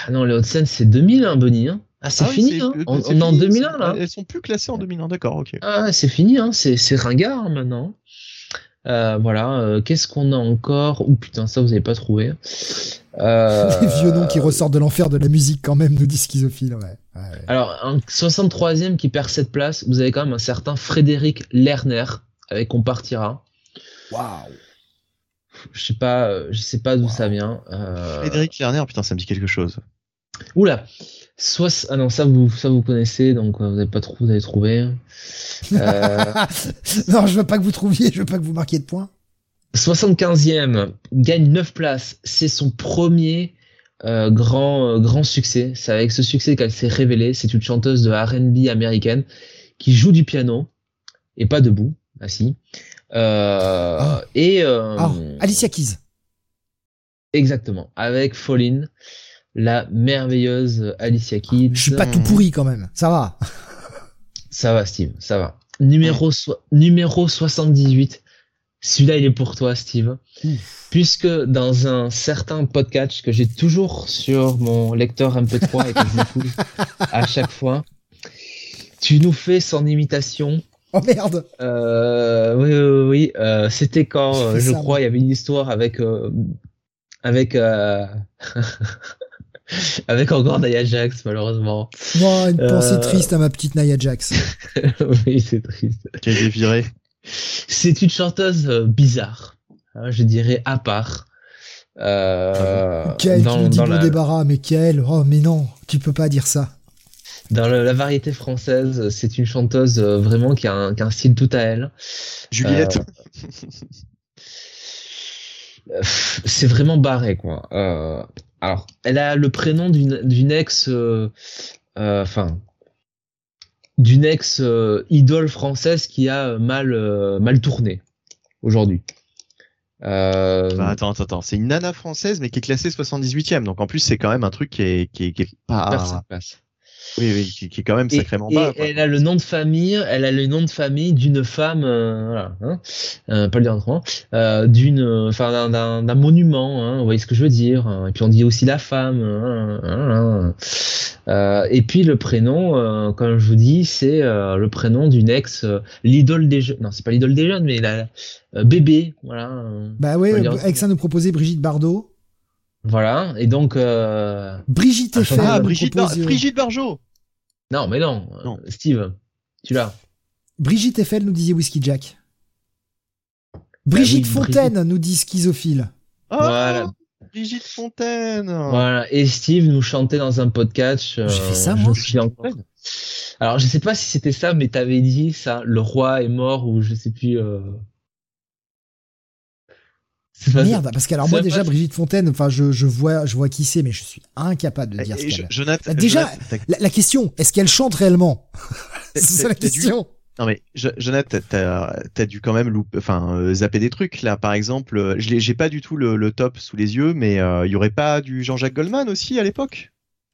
ah non, les Hauts-de-Seine, c'est 2000, hein, Bonnie. Hein. Ah, c'est Ah fini, hein. euh, On, est en fini, 2001, c'est- là. Elles sont plus classées en 2001, d'accord, ok. Ah, c'est fini, hein. C'est, ringard, maintenant. Euh, voilà, euh, qu'est-ce qu'on a encore? Ouh putain, ça vous avez pas trouvé. Euh, Les <laughs> vieux noms qui ressortent de l'enfer de la musique quand même, nous dit schizophile, ouais. Alors, un 63e qui perd cette place, vous avez quand même un certain Frédéric Lerner, avec On partira. Waouh Je sais pas, euh, je sais pas d'où ça vient. Euh... Frédéric Lerner, putain, ça me dit quelque chose. Oula Soit, ah non, ça vous, ça vous connaissez, donc euh, vous n'avez pas trop, vous avez trouvé. Euh... <laughs> non, je veux pas que vous trouviez, je veux pas que vous marquiez de points. 75e, gagne 9 places. C'est son premier euh, grand, euh, grand succès. C'est avec ce succès qu'elle s'est révélée. C'est une chanteuse de R&B américaine qui joue du piano et pas debout, assis. Euh, Ah. Et euh, Ah, Alicia Keys. exactement, avec Falling, la merveilleuse Alicia Keys. Je suis pas tout pourri quand même. Ça va. <laughs> Ça va, Steve, ça va. Numéro, so- numéro 78. Celui-là, il est pour toi, Steve. Puisque dans un certain podcast que j'ai toujours sur mon lecteur MP3 et que j'écoute <laughs> à chaque fois, tu nous fais son imitation. Oh merde. Euh, oui, oui, oui. euh, C'était quand, euh, je Ça, crois, il y avait une histoire avec, euh, avec, euh, <laughs> avec encore Nia Jax, malheureusement. Moi, une pensée Euh. triste à ma petite Nia Jax. <laughs> oui, c'est triste. Qui a été viré. C'est une chanteuse euh, bizarre, hein, je dirais à part. Euh, Quel dans, dit dans bon la, débarras, mais quel Oh, mais non, tu peux pas dire ça. Dans la variété française, c'est une chanteuse euh, vraiment qui a, un, qui a un style tout à elle. Juliette. Euh, C'est vraiment barré, quoi. Euh, alors, elle a le prénom d'une ex, euh, euh, enfin, d'une ex idole française qui a mal mal tourné aujourd'hui. Bah, attends, attends, attends. C'est une nana française, mais qui est classée 78e. Donc en plus, c'est quand même un truc qui est, qui est, qui est pas. perd sa place. Oui, oui, qui, qui est quand même sacrément et bas. quoi. elle a le nom de famille, elle a le nom de famille d'une femme, euh, voilà, hein, euh, pas le euh, d'une, euh, enfin d'un- monument, hein, vous voyez ce que je veux dire. hein. Et puis on dit aussi la femme. hein, hein, hein. Euh, et puis le prénom, euh, comme je vous dis, c'est euh, le prénom d'une ex, euh, l'idole des jeunes. Non, c'est pas l'idole des jeunes, mais la euh, bébé, voilà. euh, Bah dire- avec ça nous proposait Brigitte Bardot. Voilà. Et donc, euh, Brigitte Ah, Eiffel Ah, Brigitte, propose, Brigitte Barjot. non, mais non, Non. euh, Steve, tu l'as. Brigitte Eiffel nous disait Whisky Jack. Brigitte Bah oui, Fontaine nous dit schizophile. Ah, Voilà. Brigitte Fontaine. Voilà, et Steve nous chantait dans un podcast. euh, J'ai fait ça, je moi encore. Alors, je sais pas si c'était ça, mais t'avais dit ça, le roi est mort ou je sais plus. Euh... Merde, parce que alors moi déjà Brigitte Fontaine, enfin je, je vois je vois qui c'est, mais je suis incapable de dire ce Et qu'elle. Jo- Jonathan, Bah, déjà, Jonathan, t'as- La, la question, est-ce qu'elle chante réellement <laughs> C'est ça la t'as dû- question. Non mais Jo- Jonathan, t'as as dû quand même louper, enfin euh, zapper des trucs là. Par exemple, euh, je l'ai- j'ai pas du tout le, le top sous les yeux, mais euh, il y aurait pas du Jean-Jacques Goldman aussi à l'époque,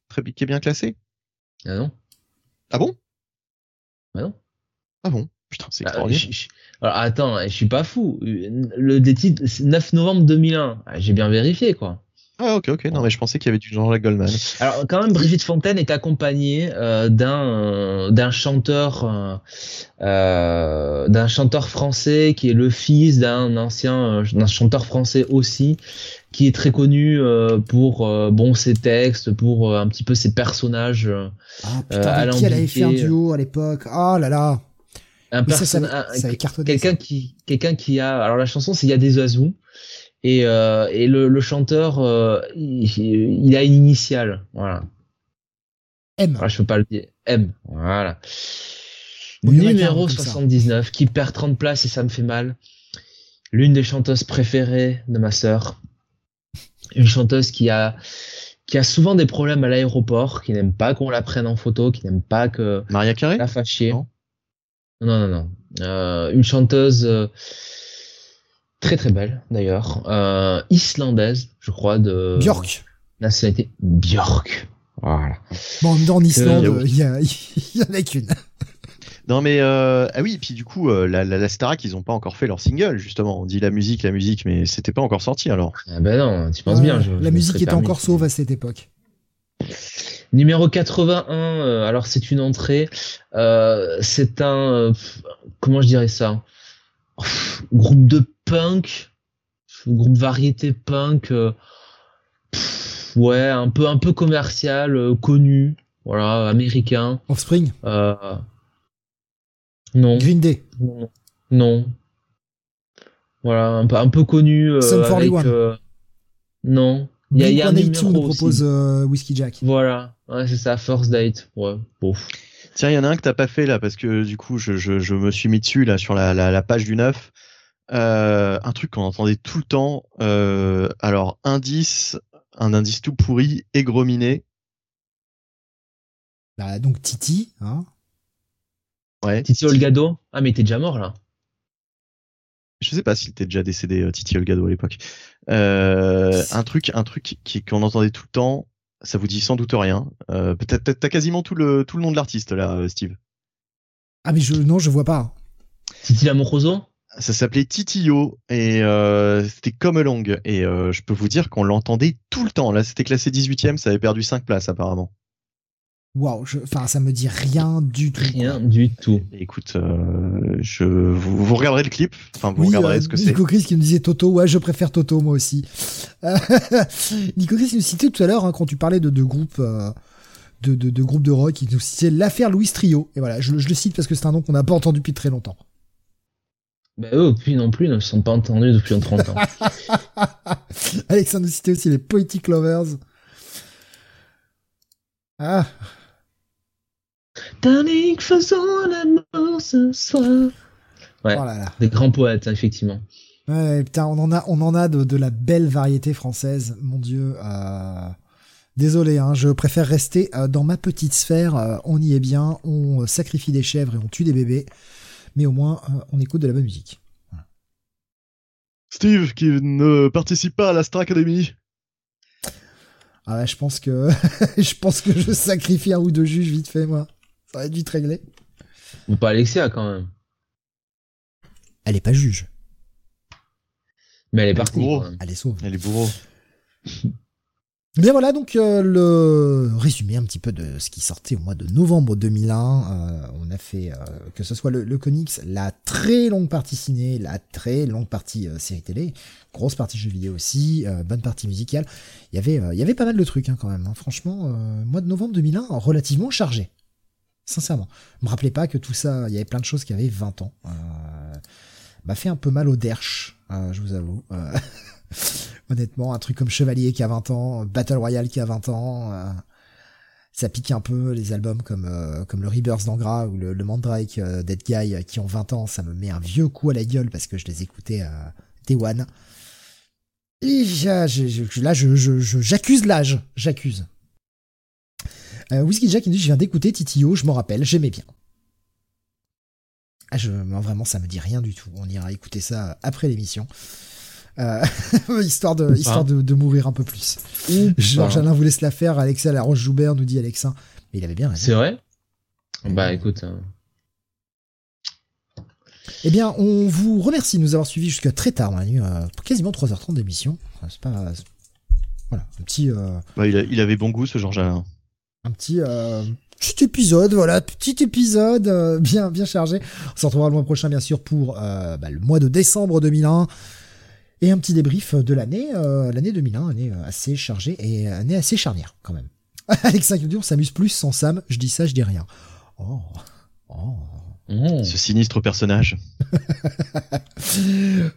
très bi- qui est bien classé. Ah non Ah bon? Bah non. Ah bon? Putain, c'est Ah, extraordinaire. je- je- Alors, attends, je suis pas fou. Le des titres, c'est 9 novembre 2001. Ah, J'ai bien vérifié, quoi. Ah ok ok. Non mais je pensais qu'il y avait du Jean-Jacques Goldman. Alors quand même, Brigitte Fontaine est accompagnée euh, d'un euh, d'un chanteur euh, d'un chanteur français qui est le fils d'un ancien euh, d'un chanteur français aussi qui est très connu euh, pour euh, bon ses textes, pour euh, un petit peu ses personnages. euh, Ah Euh, putain, avec qui elle avait fait un duo à l'époque? Oh là là. Un Mais ça, ça, personnage, avait- ça avait cartonné. quelqu'un qui quelqu'un qui a alors la chanson c'est il y a des oiseaux et euh, et le, le chanteur euh, il, il a une initiale voilà M. Voilà, je peux pas le dire. M. Voilà. Bon, Numéro qu'un, comme ça. 79, qui perd 30 places et ça me fait mal. L'une des chanteuses préférées de ma sœur. Une chanteuse qui a, qui a souvent des problèmes à l'aéroport, qui n'aime pas qu'on la prenne en photo, qui n'aime pas que Maria Carré la fâcher. Non. Non, non, non. Euh, une chanteuse euh, très très belle d'ailleurs, euh, islandaise, je crois, de Björk. nationalité Björk. Voilà. Bon, en Islande, il y, a- <laughs> il y en a qu'une. Non mais euh, ah oui, puis du coup euh, la, la, la Starac ils ont pas encore fait leur single justement. On dit la musique, la musique, mais c'était pas encore sorti alors. Ah ben non, tu penses Ouais, bien. je- la musique était permis. encore sauve à cette époque. Numéro 81, euh, alors c'est une entrée, euh, c'est un, euh, comment je dirais ça, Pff, groupe de punk, groupe variété punk, euh, pff, ouais, un peu un peu commercial, euh, connu, voilà, américain. Offspring? Euh... Non. Green Day? Non. Non. Voilà, un peu, un peu connu. Euh, avec, 41. euh, Non. Il y a, y a un Blink-182 numéro nous aussi. propose euh, Whiskey Jack. Voilà, ouais, c'est ça, First Date. Ouais, bon. Tiens, il y en a un que t'as pas fait là parce que du coup, je, je, je me suis mis dessus là sur la, la, la page du 9. Euh, un truc qu'on entendait tout le temps. Euh, alors, indice, un indice tout pourri, égrominé. Bah, donc Titi, hein. Ouais. Titi Olgado Ah, mais t'es déjà mort là. Je sais pas s'il était déjà décédé, euh, Titi Olgado à l'époque. Euh, un truc, un truc qui qu'on entendait tout le temps. Ça vous dit sans doute rien. Euh, peut-être t'as- quasiment tout le tout le nom de l'artiste là, Steve. Ah, mais je, non, je vois pas. Titi Lamoroso Ça s'appelait Titio et euh, c'était Come Along. Et euh, je peux vous dire qu'on l'entendait tout le temps. Là, c'était classé 18ème, ça avait perdu 5 places apparemment. Waouh, je- enfin, ça me dit rien du tout. Rien du tout. Écoute, euh, je vous, vous regarderez le clip. Enfin, vous Oui, regarderez euh, ce que c'est. Nico Chris qui nous disait Toto, ouais, je préfère Toto, moi aussi. <laughs> Nico Chris nous citait tout à l'heure, hein, quand tu parlais de, de groupes euh, de, de, de groupes de rock, il nous citait l'affaire Louis Trio. Et voilà, je, je le cite parce que c'est un nom qu'on n'a pas entendu depuis très longtemps. Bah eux, puis non plus, ils ne se sont pas entendus depuis 30 ans. <laughs> Alexandre nous citait aussi les Poetic Lovers. Ah, Tonique, faisons l'amour ce soir. Ouais. oh là là. Des grands poètes, effectivement. Ouais, putain, on en a, on en a de, de la belle variété française, mon dieu. euh, Désolé, hein, je préfère rester euh, dans ma petite sphère. euh, on y est bien, on sacrifie des chèvres et on tue des bébés, mais au moins on écoute de la bonne musique. Steve qui ne participe pas à la Star Academy. Ah ouais, je pense que <laughs> je pense que je sacrifie un ou deux juges vite fait, moi. Ça va être vite réglé. Ou pas Alexia quand même. Elle est pas juge, Mais elle est partie. Elle est sauve. Elle est bourreau. <laughs> Bien voilà donc euh, le résumé un petit peu de ce qui sortait au mois de novembre 2001. Euh, on a fait euh, que ce soit le, le comics, la très longue partie ciné, la très longue partie euh, série télé, grosse partie jeux vidéo aussi, euh, bonne partie musicale. Il y avait euh, il y avait pas mal de trucs hein, quand même. hein. Franchement, euh, mois de novembre 2001 relativement chargé. Sincèrement, me rappelais pas que tout ça, il y avait plein de choses qui avaient 20 ans. Euh, m'a fait un peu mal au derche, euh, je vous avoue. Euh, <laughs> Honnêtement, un truc comme Chevalier qui a 20 ans, Battle Royale qui a 20 ans, euh, ça pique un peu les albums comme euh, comme le Rebirth d'Angra ou le, Mandrake Dead Guy qui ont 20 ans, ça me met un vieux coup à la gueule parce que je les écoutais à Day One. Et là, je, je- je- j'accuse l'âge, j'accuse. Euh, Whiskey Jack il dit, je viens d'écouter Titio, je m'en rappelle, j'aimais bien. Ah, je, non, vraiment, ça me dit rien du tout. On ira écouter ça après l'émission. Euh, <laughs> histoire de, histoire de, de mourir un peu plus. Georges Alain vous laisse la faire, Alexa La Roche-Joubert nous dit Alexa. Mais il avait bien raison. C'est vrai? Bah écoute. hein. Eh bien, on vous remercie de nous avoir suivis jusqu'à très tard nuit, euh, quasiment 3h30 d'émission. Enfin, C'est pas. Voilà, un petit. euh, Bah, il, a- il avait bon goût ce Georges Alain. Un petit euh, petit épisode, voilà, petit épisode euh, bien bien chargé. On se retrouvera le mois prochain bien sûr pour euh, bah, le mois de décembre 2001 et un petit débrief de l'année euh, l'année 2001, année euh, assez chargée et année assez charnière quand même. <laughs> Alexa on s'amuse plus sans Sam, je dis ça, je dis rien. Oh. Oh. Oh. Ce sinistre personnage. <laughs>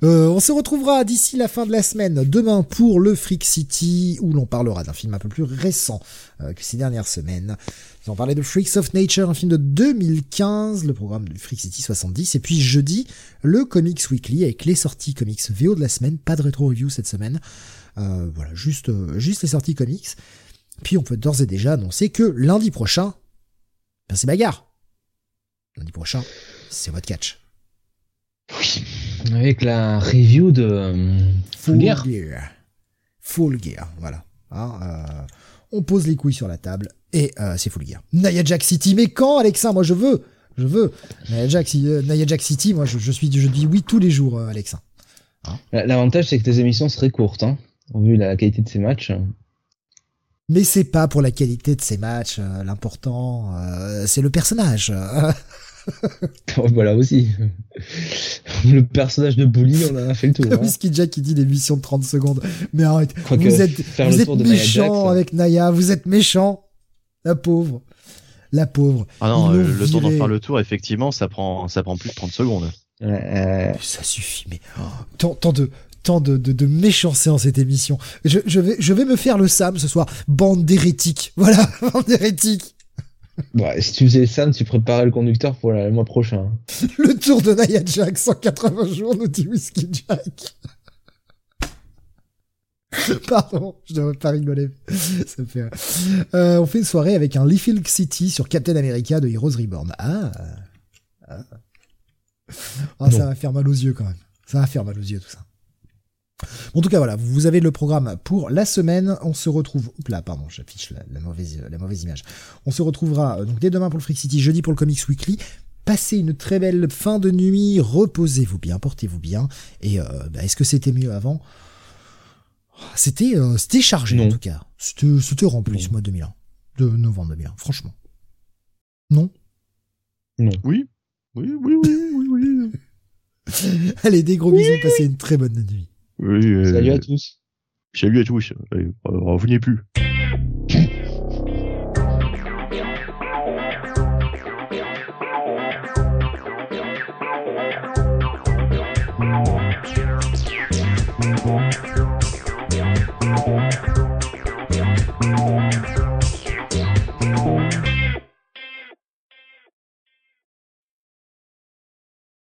Euh, on se retrouvera d'ici la fin de la semaine, demain pour le Freak City, où l'on parlera d'un film un peu plus récent euh, que ces dernières semaines. Nous allons parler de Freaks of Nature, un film de 2015, le programme du Freak City 70, et puis jeudi, le Comics Weekly avec les sorties comics VO de la semaine, pas de rétro review cette semaine. Euh, voilà, juste, juste les sorties comics. Puis on peut d'ores et déjà annoncer que lundi prochain, ben c'est bagarre. Lundi prochain, c'est votre catch. Avec la review de euh, Full Gear. gear. Full gear, voilà. Hein, euh, on pose les couilles sur la table et euh, c'est full gear. Naya Jack City, mais quand, Alexa Moi, je veux, je veux. Naya Jack, euh, Naya Jack City, moi, je, je suis, je dis oui tous les jours, euh, Alexa. L'avantage, c'est que tes émissions seraient courtes, hein, vu la qualité de ces matchs. Mais c'est pas pour la qualité de ces matchs. euh, L'important, euh, c'est le personnage. <laughs> voilà aussi. Le personnage de Bully, on en a fait le tour. hein. Whisky Jack qui dit l'émission de 30 secondes. Mais arrête, vous êtes, vous êtes méchant Jax, avec Naya, vous êtes méchant. La pauvre. La pauvre. Ah non, euh, le temps d'en faire le tour, effectivement, ça prend, ça prend plus de 30 secondes. Euh, Ça suffit, mais oh, tant, tant de tant de, de, de méchanceté dans cette émission. Je, je, vais, je vais me faire le Sam ce soir. Bande d'hérétiques. <laughs> Voilà, bande d'hérétiques. bah, si tu faisais Sam, tu préparais le conducteur pour le mois prochain. <laughs> Le tour de Naya Jack, 180 jours, nous dit Whiskey Jack. <laughs> Pardon, je devrais pas rigoler. Ça me fait... Euh, on fait une soirée avec un Leafield City sur Captain America de Heroes Reborn. Ah, ah. Ah, ça va faire mal aux yeux quand même. Ça va faire mal aux yeux tout ça. Bon, en tout cas, voilà, vous avez le programme pour la semaine. On se retrouve. Oups là, pardon, j'affiche la, la mauvaise, la mauvaise image. On se retrouvera euh, donc dès demain pour le Freak City, jeudi pour le Comics Weekly. Passez une très belle fin de nuit, reposez-vous bien, portez-vous bien. Et euh, bah, est-ce que c'était mieux avant? C'était euh, c'était chargé Non. en tout cas. C'était c'était rempli ce Non. mois 2001. De novembre 2001, franchement. Non? Oui, oui, oui, oui, oui, oui. <laughs> Allez, des gros bisous, passez une très bonne nuit. Oui euh, Salut à tous. Salut à tous. Euh, revenez plus.